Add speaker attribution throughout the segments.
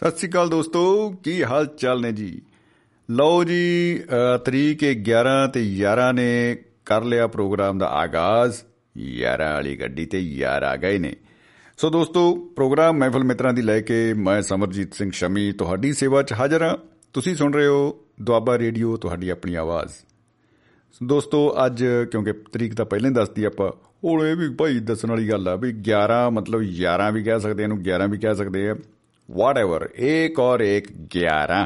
Speaker 1: ਸਤਿ ਸ੍ਰੀ ਅਕਾਲ ਦੋਸਤੋ ਕੀ ਹਾਲ ਚਾਲ ਨੇ ਜੀ? ਲਓ ਜੀ ਅ, ਤਰੀਕ ਹੈ 11 ਤੇ 11 ਨੇ ਕਰ ਲਿਆ ਪ੍ਰੋਗਰਾਮ ਦਾ ਆਗਾਜ਼। 11 ਵਾਲੀ ਗੱਡੀ ਤੇ ਯਾਰ ਆ ਗਏ ਨੇ। ਸੋ ਦੋਸਤੋ ਪ੍ਰੋਗਰਾਮ ਮਹਿਫਲ ਮਿੱਤਰਾਂ ਦੀ ਲੈ ਕੇ ਮੈਂ ਸਮਰਜੀਤ ਸਿੰਘ ਸ਼ਮੀ ਤੁਹਾਡੀ ਸੇਵਾ 'ਚ ਹਾਜ਼ਰ ਹਾਂ। ਤੁਸੀਂ ਸੁਣ ਰਹੇ ਹੋ ਦੁਆਬਾ ਰੇਡੀਓ ਤੁਹਾਡੀ ਆਪਣੀ ਆਵਾਜ਼। ਦੋਸਤੋ ਅੱਜ ਕਿਉਂਕਿ ਤਰੀਕ ਤਾਂ ਪਹਿਲਾਂ ਹੀ ਦੱਸਦੀ ਆਪਾਂ ਹੁਣ ਇਹ ਵੀ ਭਾਈ ਦੱਸਣ ਵਾਲੀ ਗੱਲ ਆ ਵੀ 11 ਮਤਲਬ 11 ਵੀ ਕਹਿ ਸਕਦੇ ਆ ਇਹਨੂੰ 11 ਵੀ ਕਹਿ ਸਕਦੇ ਆ। ਵਾਟਐਵਰ ਇੱਕ ਔਰ ਇੱਕ 11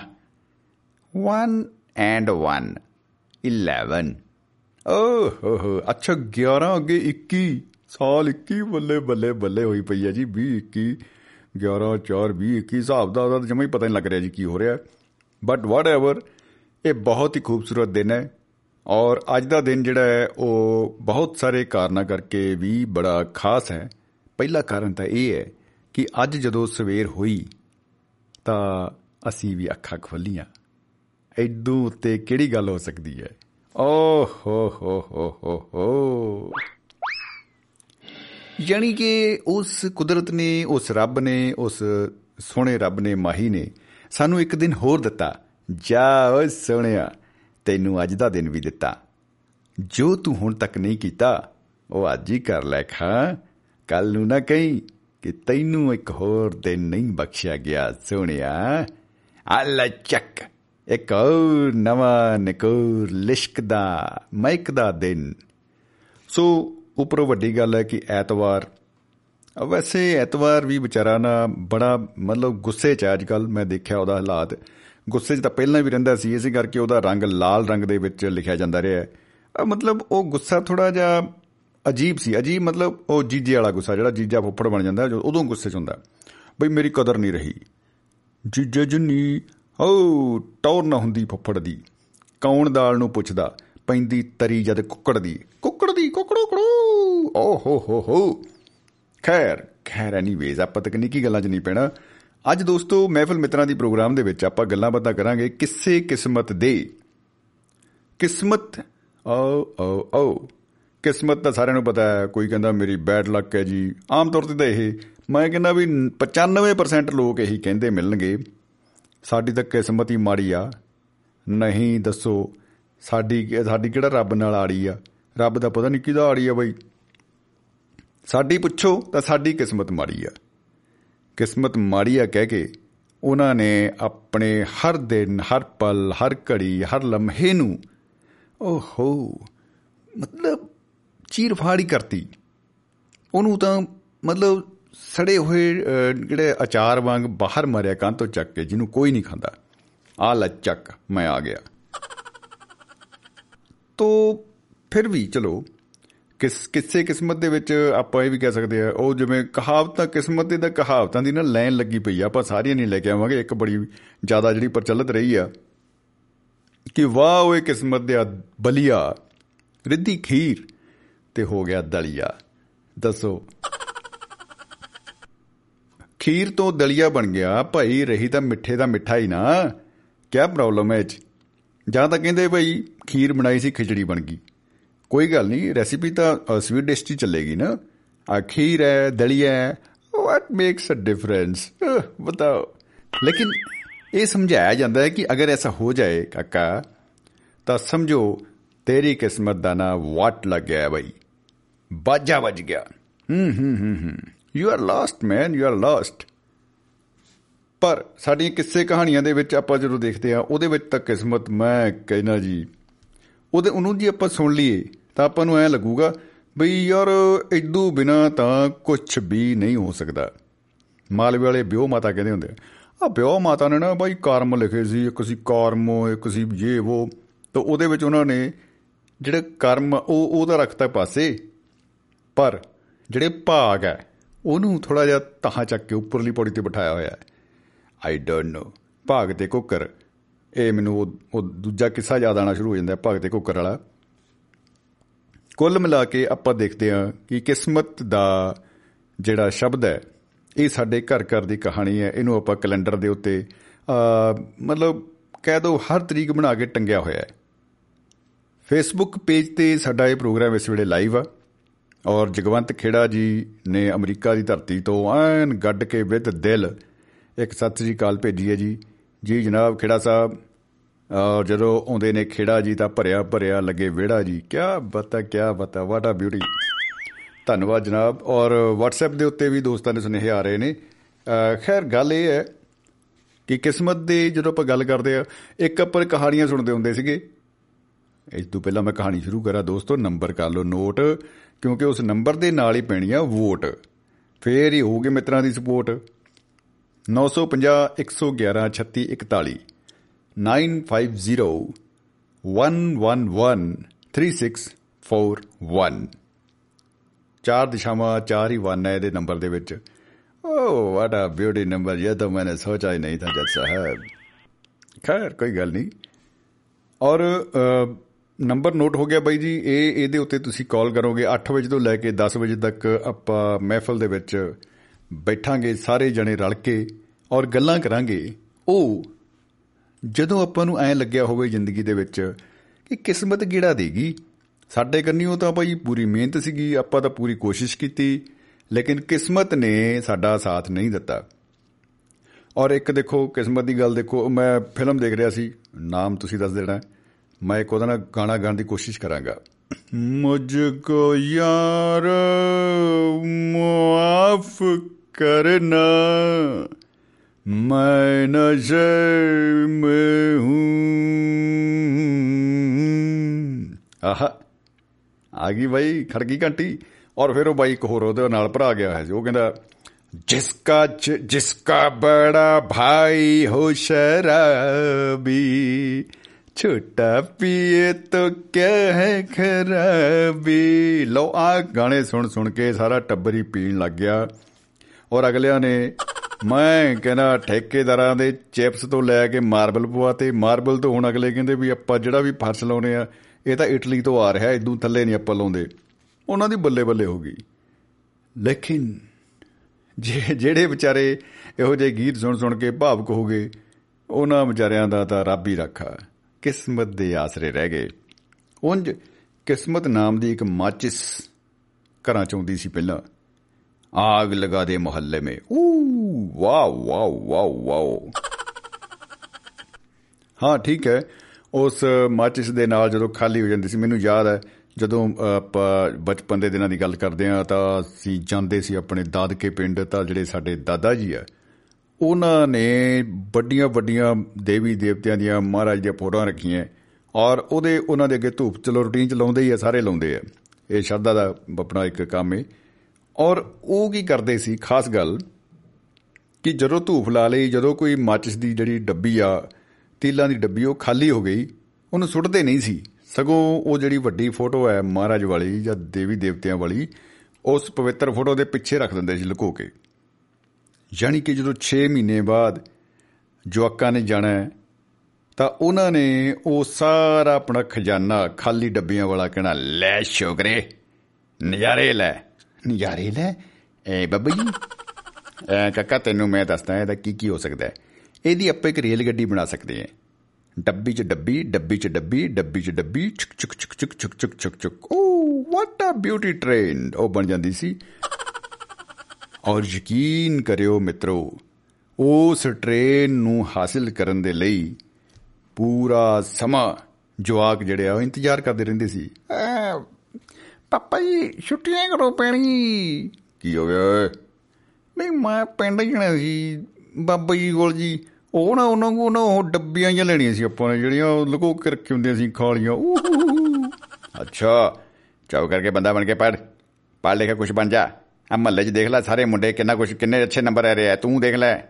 Speaker 1: 1 ਐਂਡ 1 11 ਓਹ ਹੋ ਹੋ ਅੱਛਾ 11 ਅੱਗੇ 21 ਸਾਲ 21 ਬੱਲੇ ਬੱਲੇ ਬੱਲੇ ਹੋਈ ਪਈ ਹੈ ਜੀ 20 21 11 4 20 21 ਹਿਸਾਬ ਦਾ ਉਹਦਾ ਜਮਾ ਹੀ ਪਤਾ ਨਹੀਂ ਲੱਗ ਰਿਹਾ ਜੀ ਕੀ ਹੋ ਰਿਹਾ ਬਟ ਵਾਟਐਵਰ ਇਹ ਬਹੁਤ ਹੀ ਖੂਬਸੂਰਤ ਦਿਨ ਹੈ ਔਰ ਅੱਜ ਦਾ ਦਿਨ ਜਿਹੜਾ ਹੈ ਉਹ ਬਹੁਤ ਸਾਰੇ ਕਾਰਨਾਂ ਕਰਕੇ ਵੀ ਬੜਾ ਖਾਸ ਹੈ ਪਹਿਲਾ ਕਾਰਨ ਤਾਂ ਇਹ ਹੈ ਕਿ ਅੱਜ ਜਦੋਂ ਸਵੇਰ ਹੋਈ, ਤਾਂ ਅਸੀਂ ਵੀ ਅੱਖਾਂ ਖੋਲੀਆਂ। ਐਡੂ ਉੱਤੇ ਕਿਹੜੀ ਗੱਲ ਹੋ ਸਕਦੀ ਹੈ? ਓ ਹੋ ਹੋ ਹੋ ਹੋ ਹੋ। ਯਾਨੀ ਕਿ ਉਸ ਕੁਦਰਤ ਨੇ, ਉਸ ਰੱਬ ਨੇ, ਉਸ ਸੋਹਣੇ ਰੱਬ ਨੇ, ਮਾਹੀ ਨੇ ਸਾਨੂੰ ਇੱਕ ਦਿਨ ਹੋਰ ਦਿੱਤਾ। ਜਾ ਓਏ ਸੋਹਣਿਆ, ਤੈਨੂੰ ਅੱਜ ਦਾ ਦਿਨ ਵੀ ਦਿੱਤਾ। ਜੋ ਤੂੰ ਹੁਣ ਤੱਕ ਨਹੀਂ ਕੀਤਾ, ਉਹ ਅੱਜ ਹੀ ਕਰ ਲੈ ਖਾਂ। ਕੱਲ ਨੂੰ ਨਾ ਕਹੀਂ। ਕਿ ਤੈਨੂੰ ਇੱਕ ਹੋਰ ਦਿਨ ਨਹੀਂ ਬਖਸ਼ਿਆ ਗਿਆ ਸੋਹਣਿਆ। ਅੱਲਾ ਚੱਕ ਇੱਕ ਹੋਰ ਨਵਾਂ ਨਕੂਰ ਲਿਸ਼ਕ ਦਾ ਮਹਿਕ ਦਾ ਦਿਨ। ਸੋ ਉੱਪਰੋਂ ਵੱਡੀ ਗੱਲ ਹੈ ਕਿ ਐਤਵਾਰ ਅ, ਵੈਸੇ ਐਤਵਾਰ ਵੀ ਵਿਚਾਰਾ ਨਾ ਬੜਾ ਮਤਲਬ ਗੁੱਸੇ 'ਚ ਅੱਜ ਕੱਲ ਮੈਂ ਦੇਖਿਆ ਉਹਦਾ ਹਾਲਾਤ ਗੁੱਸੇ 'ਚ ਤਾਂ ਪਹਿਲਾਂ ਵੀ ਰਹਿੰਦਾ ਸੀ ਇਸੇ ਕਰਕੇ ਉਹਦਾ ਰੰਗ ਲਾਲ ਰੰਗ ਦੇ ਵਿੱਚ ਲਿਖਿਆ ਜਾਂਦਾ ਰਿਹਾ ਹੈ। ਅ, ਮਤਲਬ ਉਹ ਗੁੱਸਾ ਥੋੜਾ ਜਿਹਾ ਅਜੀਬ ਸੀ, ਅਜੀਬ ਮਤਲਬ ਉਹ ਜੀਜੇ ਵਾਲਾ ਗੁੱਸਾ, ਜਿਹੜਾ ਜੀਜਾ ਫੁੱਫੜ ਬਣ ਜਾਂਦਾ, ਜੋ ਉਦੋਂ ਗੁੱਸੇ 'ਚ ਹੁੰਦਾ, ਬਈ ਮੇਰੀ ਕਦਰ ਨਹੀਂ ਰਹੀ। ਜੀਜੇ ਜੁਨੀ, ਓ, ਟੌਰ ਨਾ ਹੁੰਦੀ ਫੁੱਫੜ ਦੀ, ਕੌਣ ਦਾਲ ਨੂੰ ਪੁੱਛਦਾ, ਪੈਂਦੀ ਤਰੀ ਜਦ ਕੁੱਕੜ ਦੀ ਕੁੱਕੜ ਦੀ, ਕੁੱਕੜੋ, ਕੜੋ, ਓ, ਹੋ ਹੋ ਹੋ। ਖੈਰ ਖੈਰ ਐਨੀਵੇਜ਼ ਆਪਾਂ ਤਕਨੀਕੀ ਗੱਲਾਂ 'ਚ ਨਹੀਂ ਪੈਣਾ। ਅੱਜ ਦੋਸਤੋ, ਮਹਿਫਲ ਮਿੱਤਰਾਂ ਦੀ ਪ੍ਰੋਗਰਾਮ ਦੇ ਵਿੱਚ ਆਪਾਂ ਗੱਲਾਂ ਬਾਤਾਂ ਕਰਾਂਗੇ ਕਿਸੇ ਕਿਸਮਤ ਦੇ। ਕਿਸਮਤ, ਓ ਓ ਓ। ਕਿਸਮਤ ਤਾਂ ਸਾਰਿਆਂ ਨੂੰ ਪਤਾ ਹੈ, ਕੋਈ ਕਹਿੰਦਾ ਮੇਰੀ ਬੈਡ ਲੱਕ ਹੈ ਜੀ। ਆਮ ਤੌਰ ਤੇ ਤਾਂ ਇਹ, ਮੈਂ ਕਹਿੰਦਾ ਵੀ 95% ਲੋਕ ਇਹੀ ਕਹਿੰਦੇ ਮਿਲਣਗੇ, ਸਾਡੀ ਤਾਂ ਕਿਸਮਤ ਹੀ ਮਾੜੀ ਆ। ਨਹੀਂ ਦੱਸੋ, ਸਾਡੀ ਸਾਡੀ ਕਿਹੜਾ ਰੱਬ ਨਾਲ ਆੜੀ ਆ? ਰੱਬ ਦਾ ਪਤਾ ਨਹੀਂ ਕਿਹਦਾ ਆੜੀ ਆ ਬਈ। ਸਾਡੀ ਪੁੱਛੋ ਤਾਂ ਸਾਡੀ ਕਿਸਮਤ ਮਾੜੀ ਆ। ਕਿਸਮਤ ਮਾੜੀ ਆ ਕਹਿ ਕੇ ਉਹਨਾਂ ਨੇ ਆਪਣੇ ਹਰ ਦਿਨ, ਹਰ ਪਲ, ਹਰ ਘੜੀ, ਹਰ ਲਮਹੇ ਨੂੰ, ਓਹੋ, ਮਤਲਬ ਚੀਰ ਫਾੜੀ ਕਰਤੀ। ਉਹਨੂੰ ਤਾਂ ਮਤਲਬ ਸੜੇ ਹੋਏ ਅਹ, ਜਿਹੜੇ ਅਚਾਰ ਵਾਂਗ ਬਾਹਰ ਮਾਰਿਆ ਕੰਨ ਤੋਂ ਚੱਕ ਕੇ ਜਿਹਨੂੰ ਕੋਈ ਨਹੀਂ ਖਾਂਦਾ। ਆ ਲੈ ਚੱਕ ਮੈਂ ਆ ਗਿਆ। ਤੋ ਫਿਰ ਵੀ ਚਲੋ ਕਿਸ ਕਿਸੇ ਕਿਸਮਤ ਦੇ ਵਿੱਚ ਆਪਾਂ ਇਹ ਵੀ ਕਹਿ ਸਕਦੇ ਆ ਉਹ ਜਿਵੇਂ ਕਹਾਵਤਾਂ ਕਿਸਮਤ ਦੇ ਤਾਂ ਕਹਾਵਤਾਂ ਦੀ ਨਾ ਲਾਈਨ ਲੱਗੀ ਪਈ ਆ ਆਪਾਂ ਸਾਰੀਆਂ ਨਹੀਂ ਲੈ ਕੇ ਆਵਾਂਗੇ ਇੱਕ ਬੜੀ ਜ਼ਿਆਦਾ ਜਿਹੜੀ ਪ੍ਰਚਲਿਤ ਰਹੀ ਆ। ਕਿ ਵਾਹ ਓਏ ਕਿਸਮਤ ਦੇ ਬਲੀਆ ਰਿੱਧੀ ਖੀਰ। ਤੇ ਹੋ ਗਿਆ ਦਲੀਆ। ਦੱਸੋ। ਖੀਰ ਤੋਂ ਦਲੀਆ ਬਣ ਗਿਆ, ਭਾਈ ਰਹੀ ਤਾਂ ਮਿੱਠੇ ਦਾ ਮਿੱਠਾ ਹੀ ਨਾ। ਕੀ ਪ੍ਰੋਬਲਮ ਹੈ ਇਹ 'ਚ? ਜਾਂ ਤਾਂ ਕਹਿੰਦੇ ਭਾਈ ਖੀਰ ਬਣਾਈ ਸੀ, ਖਿਚੜੀ ਬਣ ਗਈ। ਕੋਈ ਗੱਲ ਨਹੀਂ ਰੈਸਿਪੀ ਤਾਂ ਸਵੀਟ ਡਿਸ਼ 'ਚ ਹੀ ਚੱਲੇਗੀ ਨਾ। ਆ ਖੀਰ ਹੈ, ਦਲੀਆ ਹੈ ਵਾਟ ਮੇਕਸ ਅ ਡਿਫਰੈਂਸ ਬਤਾਓ। ਲੇਕਿਨ ਇਹ ਸਮਝਾਇਆ ਜਾਂਦਾ ਹੈ ਕਿ ਅਗਰ ਐਸਾ ਹੋ ਜਾਏ, ਕਾਕਾ, ਤਾਂ ਸਮਝੋ, ਤੇਰੀ ਕਿਸਮਤ ਦਾ ਨਾ ਵਾਟ ਲੱਗ ਗਿਆ ਹੈ ਭਾਈ ਬਾਜਾ ਵੱਜ ਗਿਆ। ਹੂੰ ਹੂੰ ਹੂੰ ਹੂੰ। You are last man you are last ਪਰ ਸਾਡੀਆਂ ਕਿੱਸੇ ਕਹਾਣੀਆਂ ਦੇ ਵਿੱਚ ਆਪਾਂ ਜਦੋਂ ਦੇਖਦੇ ਆ ਉਹਦੇ ਵਿੱਚ ਤਾਂ ਕਿਸਮਤ ਮੈਂ ਕਹਿਣਾ ਜੀ, ਉਹਦੇ, ਉਹਨੂੰ ਜੀ ਆਪਾਂ ਸੁਣ ਲਈਏ, ਤਾਂ ਆਪਾਂ ਨੂੰ ਐ ਲੱਗੂਗਾ ਬਈ ਯਾਰ ਇਦੋਂ ਬਿਨਾ ਤਾਂ ਕੁਝ ਵੀ ਨਹੀਂ ਹੋ ਸਕਦਾ। ਮਾਲਵੇ ਵਾਲੇ ਬਿਓ ਮਾਤਾ ਕਹਿੰਦੇ ਹੁੰਦੇ ਆ ਆ ਬਿਓ ਮਾਤਾ ਨੇ ਨਾ ਬਾਈ ਕਰਮ ਲਿਖੇ ਸੀ, ਇੱਕ ਸੀ ਕਰਮ, ਇੱਕ ਸੀ ਇਹ ਉਹ ਤਾਂ ਉਹਦੇ ਵਿੱਚ ਉਹਨਾਂ ਨੇ ਜਿਹੜੇ ਕਰਮ, ਉਹ, ਉਹਦਾ ਰੱਖਤਾ ਪਾਸੇ। ਪਰ ਜਿਹੜੇ ਭਾਗ ਹੈ ਉਹਨੂੰ ਥੋੜਾ ਜਿਹਾ ਤਾਹਾਂ ਚੱਕ ਕੇ ਉੱਪਰਲੀ ਪੌੜੀ ਤੇ ਬਿਠਾਇਆ ਹੋਇਆ ਹੈ। ਆਈ ਡੋਨਟ ਨੋ ਭਾਗ ਤੇ ਕੁੱਕਰ ਇਹ ਮੈਨੂੰ ਉਹ ਉਹ ਦੂਜਾ ਕਿੱਸਾ ਯਾਦ ਆਣਾ ਸ਼ੁਰੂ ਹੋ ਜਾਂਦਾ ਹੈ, ਭਾਗ ਤੇ ਕੁੱਕਰ ਵਾਲਾ। ਕੁੱਲ ਮਿਲਾ ਕੇ ਆਪਾਂ ਦੇਖਦੇ ਹਾਂ ਕਿ ਕਿਸਮਤ ਦਾ ਜਿਹੜਾ ਸ਼ਬਦ ਹੈ ਇਹ ਸਾਡੇ ਘਰ ਘਰ ਦੀ ਕਹਾਣੀ ਹੈ। ਇਹਨੂੰ ਆਪਾਂ ਕੈਲੰਡਰ ਦੇ ਉੱਤੇ ਅ, ਮਤਲਬ ਕਹਿ ਦੋ ਹਰ ਤਰੀਕ ਬਣਾ ਕੇ ਟੰਗਿਆ ਹੋਇਆ ਹੈ। ਫੇਸਬੁੱਕ ਪੇਜ ਤੇ ਸਾਡਾ ਇਹ ਪ੍ਰੋਗਰਾਮ ਇਸ ਵੇਲੇ ਲਾਈਵ ਆ। ਔਰ ਜਗਵੰਤ ਖੇੜਾ ਜੀ ਨੇ ਅਮਰੀਕਾ ਦੀ ਧਰਤੀ ਤੋਂ ਐਨ ਗੱਡ ਕੇ ਵਿਦ ਦਿਲ ਇੱਕ ਸਤਿ ਸ੍ਰੀ ਅਕਾਲ ਭੇਜੀ ਹੈ ਜੀ। ਜੀ ਜਨਾਬ ਖੇੜਾ ਸਾਹਿਬ ਔਰ ਜਦੋਂ ਆਉਂਦੇ ਨੇ ਖੇੜਾ ਜੀ ਤਾਂ ਭਰਿਆ ਭਰਿਆ ਲੱਗੇ ਵਿਹੜਾ ਜੀ। ਕੀ ਬਤਾ ਕੀ ਬਤਾ ਵਾਟ ਆ ਬਿਊਟੀ ਧੰਨਵਾਦ ਜਨਾਬ। ਔਰ WhatsApp ਦੇ ਉੱਤੇ ਵੀ ਦੋਸਤਾਂ ਦੇ ਸੁਨੇਹੇ ਆ ਰਹੇ ਨੇ। ਅ, ਖੈਰ ਗੱਲ ਇਹ ਹੈ ਕਿ ਕਿਸਮਤ ਦੇ ਜਦੋਂ ਆਪਾਂ ਗੱਲ ਕਰਦੇ ਆ ਇੱਕ ਆਪਾਂ ਕਹਾਣੀਆਂ ਸੁਣਦੇ ਹੁੰਦੇ ਸੀਗੇ। ਇਸ ਤੋਂ ਪਹਿਲਾਂ ਮੈਂ ਕਹਾਣੀ ਸ਼ੁਰੂ ਕਰਾਂ ਦੋਸਤੋ ਨੰਬਰ ਕਰ ਲਓ ਨੋਟ ਕਿਉਂਕਿ ਉਸ ਨੰਬਰ ਦੇ ਨਾਲ ਹੀ ਪੈਣੀ ਆ ਵੋਟ ਫੇਰ ਹੀ ਹੋਊਗੀ ਮਿੱਤਰਾਂ ਦੀ ਸਪੋਰਟ 950 111 36 41 950 111 3641 ਚਾਰ ਦਿਸ਼ਾਵਾਂ ਚਾਰ ਹੀ ਵਨ ਹੈ ਇਹਦੇ ਨੰਬਰ ਦੇ ਵਿੱਚ oh what a beauty number ਇਹ ਤਾਂ ਮੈਨੇ ਸੋਚਾ ਹੀ ਨਹੀਂ ਥਾ ਜੱਜ ਸਾਹਿਬ ਖੈਰ ਕੋਈ ਗੱਲ ਨਹੀਂ और ਨੰਬਰ ਨੋਟ ਹੋ ਗਿਆ ਬਾਈ ਜੀ, ਇਹ, ਇਹਦੇ ਉੱਤੇ ਤੁਸੀਂ ਕਾਲ ਕਰੋਗੇ। 8 ਵਜੇ ਤੋਂ ਲੈ ਕੇ 10 ਵਜੇ ਤੱਕ ਆਪਾਂ ਮਹਿਫਲ ਦੇ ਵਿੱਚ ਬੈਠਾਂਗੇ, ਸਾਰੇ ਜਣੇ ਰਲ ਕੇ ਔਰ ਗੱਲਾਂ ਕਰਾਂਗੇ। ਉਹ ਜਦੋਂ ਆਪਾਂ ਨੂੰ ਐ ਲੱਗਿਆ ਹੋਵੇ ਜ਼ਿੰਦਗੀ ਦੇ ਵਿੱਚ ਕਿ ਕਿਸਮਤ ਕਿਹੜਾ ਦੇਗੀ। ਸਾਡੇ ਕੰਨੀਓ ਤਾਂ ਭਾਈ ਪੂਰੀ ਮਿਹਨਤ ਸੀਗੀ, ਆਪਾਂ ਤਾਂ ਪੂਰੀ ਕੋਸ਼ਿਸ਼ ਕੀਤੀ, ਲੇਕਿਨ ਕਿਸਮਤ ਨੇ ਸਾਡਾ ਸਾਥ ਨਹੀਂ ਦਿੱਤਾ। ਔਰ ਇੱਕ ਦੇਖੋ, ਕਿਸਮਤ ਦੀ ਗੱਲ ਦੇਖੋ, ਮੈਂ ਫਿਲਮ ਦੇਖ ਰਿਹਾ ਸੀ, ਨਾਮ ਤੁਸੀਂ ਦੱਸ ਦੇਣਾ। ਮੈਂ ਇੱਕ ਉਹਦਾ ਨਾਲ ਗਾਣਾ ਗਾਣ ਦੀ ਕੋਸ਼ਿਸ਼ ਕਰਾਂਗਾ। ਮੁਝ ਕੋ ਯਾਰ ਮੁਆਫ ਕਰਨਾ, ਮੈਂ ਨਜ਼ਰ ਮੈਂ ਹੂੰ। ਆਹ, ਆ ਗਈ ਬਾਈ ਖੜਕੀ ਘੰਟੀ। ਔਰ ਫਿਰ ਉਹ ਬਾਈ ਇੱਕ ਹੋਰ ਉਹਦੇ ਨਾਲ ਭਰਾ ਗਿਆ ਹੈ ਜੋ। ਕਹਿੰਦਾ, ਜਿਸਕਾ ਜਿਸਕਾ ਬੜਾ ਭਾਈ ਹੋ ਸ਼ਰਾਬੀ ਛੋਟਾ ਪੀਏ ਤੋ ਕਿਆ ਹੈ ਖਰਾਬੀ। ਲੋ ਆ ਗਾਣੇ ਸੁਣ ਸੁਣ ਕੇ ਸਾਰਾ ਟੱਬਰ ਹੀ ਪੀਣ ਲੱਗ ਗਿਆ। ਔਰ ਅਗਲਿਆਂ ਨੇ, ਮੈਂ ਕਹਿੰਦਾ ਠੇਕੇਦਾਰਾਂ ਦੇ ਚਿਪਸ ਤੋਂ ਲੈ ਕੇ ਮਾਰਬਲ ਪਵਾਤੇ ਮਾਰਬਲ ਤੋਂ ਹੁਣ ਅਗਲੇ ਕਹਿੰਦੇ ਵੀ ਆਪਾਂ ਜਿਹੜਾ ਵੀ ਫਰਸ਼ ਲਾਉਨੇ ਆ, ਇਹ ਤਾਂ ਇਟਲੀ ਤੋਂ ਆ ਰਿਹਾ, ਇਦੋਂ ਥੱਲੇ ਨਹੀਂ ਆਪਾਂ ਲਾਉਂਦੇ। ਉਹਨਾਂ ਦੀ ਬੱਲੇ ਬੱਲੇ ਹੋ ਗਈ। ਲੇਕਿਨ ਜੇ ਜਿਹੜੇ ਵਿਚਾਰੇ ਇਹੋ ਜਿਹੇ ਗੀਤ ਸੁਣ ਸੁਣ ਕੇ ਭਾਵਕ ਹੋ ਗਏ, ਉਹਨਾਂ ਵਿਚਾਰਿਆਂ ਦਾ ਤਾਂ ਰੱਬ ਹੀ ਰੱਖਾ। ਕਿਸਮਤ ਦੇ ਆਸਰੇ ਰਹਿ ਗਏ। ਉੰਜ ਕਿਸਮਤ ਨਾਮ ਦੀ ਇੱਕ ਮਾਚਿਸ ਘਰਾਂ ਚ ਆਉਂਦੀ ਸੀ ਪਹਿਲਾਂ। ਆਗ ਲਗਾ ਦੇ ਮੁਹੱਲੇ ਮੇ। ਊ, ਵਾਓ ਵਾਓ ਵਾਓ ਵਾਓ। ਹਾਂ, ਠੀਕ ਹੈ। ਉਸ ਮਾਚਿਸ ਦੇ ਨਾਲ ਜਦੋਂ ਖਾਲੀ ਹੋ ਜਾਂਦੀ ਸੀ, ਮੈਨੂੰ ਯਾਦ ਹੈ, ਜਦੋਂ ਆਪਾਂ ਬਚਪਨ ਦੇ ਦਿਨਾਂ ਦੀ ਗੱਲ ਕਰਦੇ ਆ ਤਾਂ ਅਸੀਂ ਜਾਂਦੇ ਸੀ ਆਪਣੇ ਦਾਦਕੇ ਪਿੰਡ, ਤਾਂ ਜਿਹੜੇ ਸਾਡੇ ਦਾਦਾ ਜੀ ਆ ਉਹਨਾਂ ਨੇ ਵੱਡੀਆਂ ਵੱਡੀਆਂ ਦੇਵੀ ਦੇਵਤਿਆਂ ਦੀਆਂ ਮਹਾਰਾਜ ਦੀਆਂ ਫੋਟੋਆਂ ਰੱਖੀਆਂ ਔਰ ਉਹਦੇ ਉਹਨਾਂ ਦੇ ਅੱਗੇ ਧੂਪ ਚਲੋ ਰੂਟੀਨ ਚ ਲਾਉਂਦੇ ਹੀ ਆ, ਸਾਰੇ ਲਾਉਂਦੇ ਆ। ਇਹ ਸ਼ਰਧਾ ਦਾ ਆਪਣਾ ਇੱਕ ਕੰਮ ਹੈ ਔਰ ਉਹ ਕੀ ਕਰਦੇ ਸੀ, ਖਾਸ ਗੱਲ ਕਿ ਜਦੋਂ ਧੂਫ ਲਾ ਲਈ, ਜਦੋਂ ਕੋਈ ਮਾਚਿਸ ਦੀ ਜਿਹੜੀ ਡੱਬੀ ਆ, ਤੀਲਾਂ ਦੀ ਡੱਬੀ ਉਹ ਖਾਲੀ ਹੋ ਗਈ, ਉਹਨੂੰ ਸੁੱਟਦੇ ਨਹੀਂ ਸੀ। ਸਗੋਂ ਉਹ ਜਿਹੜੀ ਵੱਡੀ ਫੋਟੋ ਹੈ ਮਹਾਰਾਜ ਵਾਲੀ ਜਾਂ ਦੇਵੀ ਦੇਵਤਿਆਂ ਵਾਲੀ, ਉਸ ਪਵਿੱਤਰ ਫੋਟੋ ਦੇ ਪਿੱਛੇ ਰੱਖ ਦਿੰਦੇ ਸੀ ਲੁਕੋ ਕੇ। ਯਾਨੀ ਕਿ ਜਦੋਂ 6 ਮਹੀਨੇ ਬਾਅਦ ਜਵਾਕਾਂ ਨੇ ਜਾਣਾ ਹੈ, ਤਾਂ ਉਹਨਾਂ ਨੇ ਉਹ ਸਾਰਾ ਆਪਣਾ ਖਜ਼ਾਨਾ ਖਾਲੀ ਡੱਬੀਆਂ ਵਾਲਾ ਕਹਿਣਾ ਲੈ ਸ਼ੁਕਰੇ ਨਜ਼ਾਰੇ ਲੈ। ਨਜ਼ਾਰੇ ਲੈ? ਏ ਬੱਬਾ ਜੀ ਐ ਕਾਕਾ ਤੈਨੂੰ ਮੈਂ ਦੱਸਦਾ ਇਹਦਾ ਕੀ ਕੀ ਹੋ ਸਕਦਾ ਹੈ। ਇਹਦੀ ਆਪਾਂ ਇੱਕ ਰੇਲ ਗੱਡੀ ਬਣਾ ਸਕਦੇ ਹਾਂ। ਡੱਬੀ 'ਚ ਡੱਬੀ ਡੱਬੀ 'ਚ ਡੱਬੀ ਡੱਬੀ 'ਚ ਡੱਬੀ ਚੁਕ ਚੁਕ ਚੁਕ ਚੁਕ ਚੁਕ ਚੁਕ ਚੁਕ ਚੁਕ oh what a beauty train ਉਹ ਬਣ ਜਾਂਦੀ ਸੀ। ਔਰ ਯਕੀਨ ਕਰਿਓ ਮਿੱਤਰੋ ਉਸ ਟ੍ਰੇਨ ਨੂੰ ਹਾਸਿਲ ਕਰਨ ਦੇ ਲਈ ਪੂਰਾ ਸਮਾਂ ਜਵਾਕ ਜਿਹੜੇ ਆ ਉਹ ਇੰਤਜ਼ਾਰ ਕਰਦੇ ਰਹਿੰਦੇ ਸੀ। ਐ, ਪਾਪਾ ਜੀ ਛੁੱਟੀਆਂ ਕਰੋ ਪੈਣੀ ਕੀ ਹੋ ਗਿਆ ਓਏ? ਨਹੀਂ ਮੈਂ ਪਿੰਡ ਜਾਣਾ ਸੀ ਬਾਬਾ ਜੀ ਕੋਲ ਜੀ। ਉਹ ਨਾ ਉਹਨਾਂ ਕੋਲ ਨਾ ਉਹ ਡੱਬੀਆਂ ਜਿਹੀਆਂ ਲੈਣੀਆਂ ਸੀ ਆਪਾਂ ਨੇ ਜਿਹੜੀਆਂ ਉਹ ਲੁਕੋ ਕੇ ਰੱਖੀ ਹੁੰਦੀਆਂ ਸੀ ਖਾਲੀਆਂ। ਊਹੂ। ਅੱਛਾ ਚਾਉ ਕਰਕੇ ਬੰਦਾ ਬਣ ਕੇ ਪੜ ਪੜ ਲਿਖਿਆ ਕੁਝ ਬਣ ਜਾ। ਆ ਮਹੱਲੇ 'ਚ ਦੇਖ ਲੈ ਸਾਰੇ ਮੁੰਡੇ ਕਿੰਨਾ ਕੁਝ ਕਿੰਨੇ ਅੱਛੇ ਨੰਬਰ ਆ ਰਹੇ ਆ। ਤੂੰ ਦੇਖ ਲੈ।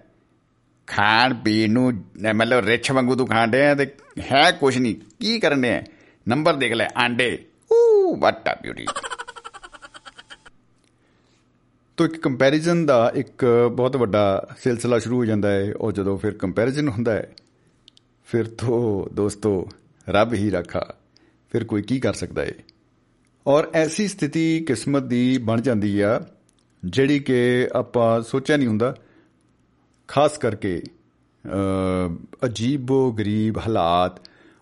Speaker 1: ਖਾਣ ਪੀਣ ਨੂੰ, ਅਹ ਮਤਲਬ ਰਿਛ ਵਾਂਗੂ ਤੂੰ ਖਾਣ ਡਿਆ ਤੇ ਹੈ ਕੁਝ ਨਹੀਂ ਕੀ ਕਰਨ ਡਿਆ? ਨੰਬਰ ਦੇਖ ਲੈ, ਆਂਡੇ। ਊ ਵਾਟ ਆ ਬਿਊਟੀ ਤੋ ਇੱਕ ਕੰਪੈਰੀਜ਼ਨ ਦਾ ਇੱਕ ਬਹੁਤ ਵੱਡਾ ਸਿਲਸਿਲਾ ਸ਼ੁਰੂ ਹੋ ਜਾਂਦਾ ਹੈ। ਉਹ ਜਦੋਂ ਫਿਰ ਕੰਪੈਰੀਜ਼ਨ ਹੁੰਦਾ ਹੈ, ਫਿਰ ਤੋਂ ਦੋਸਤੋ, ਰੱਬ ਹੀ ਰੱਖਾ। ਫਿਰ ਕੋਈ ਕੀ ਕਰ ਸਕਦਾ ਹੈ ਔਰ ਐਸੀ ਸਥਿਤੀ ਕਿਸਮਤ ਦੀ ਬਣ ਜਾਂਦੀ ਆ ਜਿਹੜੀ ਕਿ ਆਪਾਂ ਸੋਚਿਆ ਨਹੀਂ ਹੁੰਦਾ ਖਾਸ ਕਰਕੇ ਅ, ਅਜੀਬੋ ਗਰੀਬ ਹਾਲਾਤ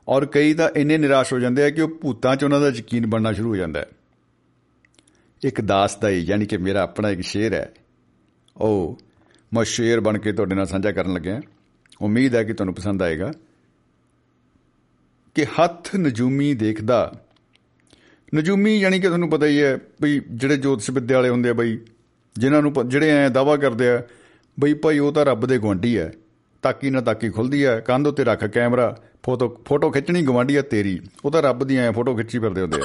Speaker 1: ਔਰ ਕਈ ਤਾਂ ਇੰਨੇ ਨਿਰਾਸ਼ ਹੋ ਜਾਂਦੇ ਆ ਕਿ ਉਹ ਭੂਤਾਂ 'ਚ ਉਹਨਾਂ ਦਾ ਯਕੀਨ ਬਣਨਾ ਸ਼ੁਰੂ ਹੋ ਜਾਂਦਾ ਹੈ। ਇੱਕ ਦਾਸ ਦਾ ਹੀ ਯਾਨੀ ਕਿ ਮੇਰਾ ਆਪਣਾ ਇੱਕ ਸ਼ੇਰ ਹੈ ਉਹ ਮੈਂ ਸ਼ੇਅਰ ਬਣ ਕੇ ਤੁਹਾਡੇ ਨਾਲ ਸਾਂਝਾ ਕਰਨ ਲੱਗਿਆ ਉਮੀਦ ਹੈ ਕਿ ਤੁਹਾਨੂੰ ਪਸੰਦ ਆਏਗਾ ਕਿ ਹੱਥ ਨਜੂਮੀ ਦੇਖਦਾ ਨਜੂਮੀ ਯਾਨੀ ਕਿ ਤੁਹਾਨੂੰ ਪਤਾ ਹੀ ਹੈ ਬਈ ਜਿਹੜੇ ਜੋਤਿਸ਼ ਵਿਦਿਆਲੇ ਹੁੰਦੇ ਆ ਬਈ ਜਿਨ੍ਹਾਂ ਨੂੰ ਪ- ਜਿਹੜੇ ਐ ਦਾਵਾ ਕਰਦੇ ਆ, ਬਈ ਭਾਈ, ਉਹ ਤਾਂ ਰੱਬ ਦੇ ਗਵਾਂਢੀ ਹੈ ਤਾਕੀ ਨਾ ਤਾਕੀ ਖੁੱਲਦੀ ਹੈ ਕੰਧ ਉੱਤੇ ਰੱਖ ਕੈਮਰਾ, ਫੋਟੋ ਫੋਟੋ ਖਿੱਚਣੀ ਗਵਾਂਢੀ ਹੈ ਤੇਰੀ। ਉਹ ਤਾਂ ਰੱਬ ਦੀ ਐ ਫੋਟੋ ਖਿੱਚੀ ਫਿਰਦੇ ਹੁੰਦੇ ਆ।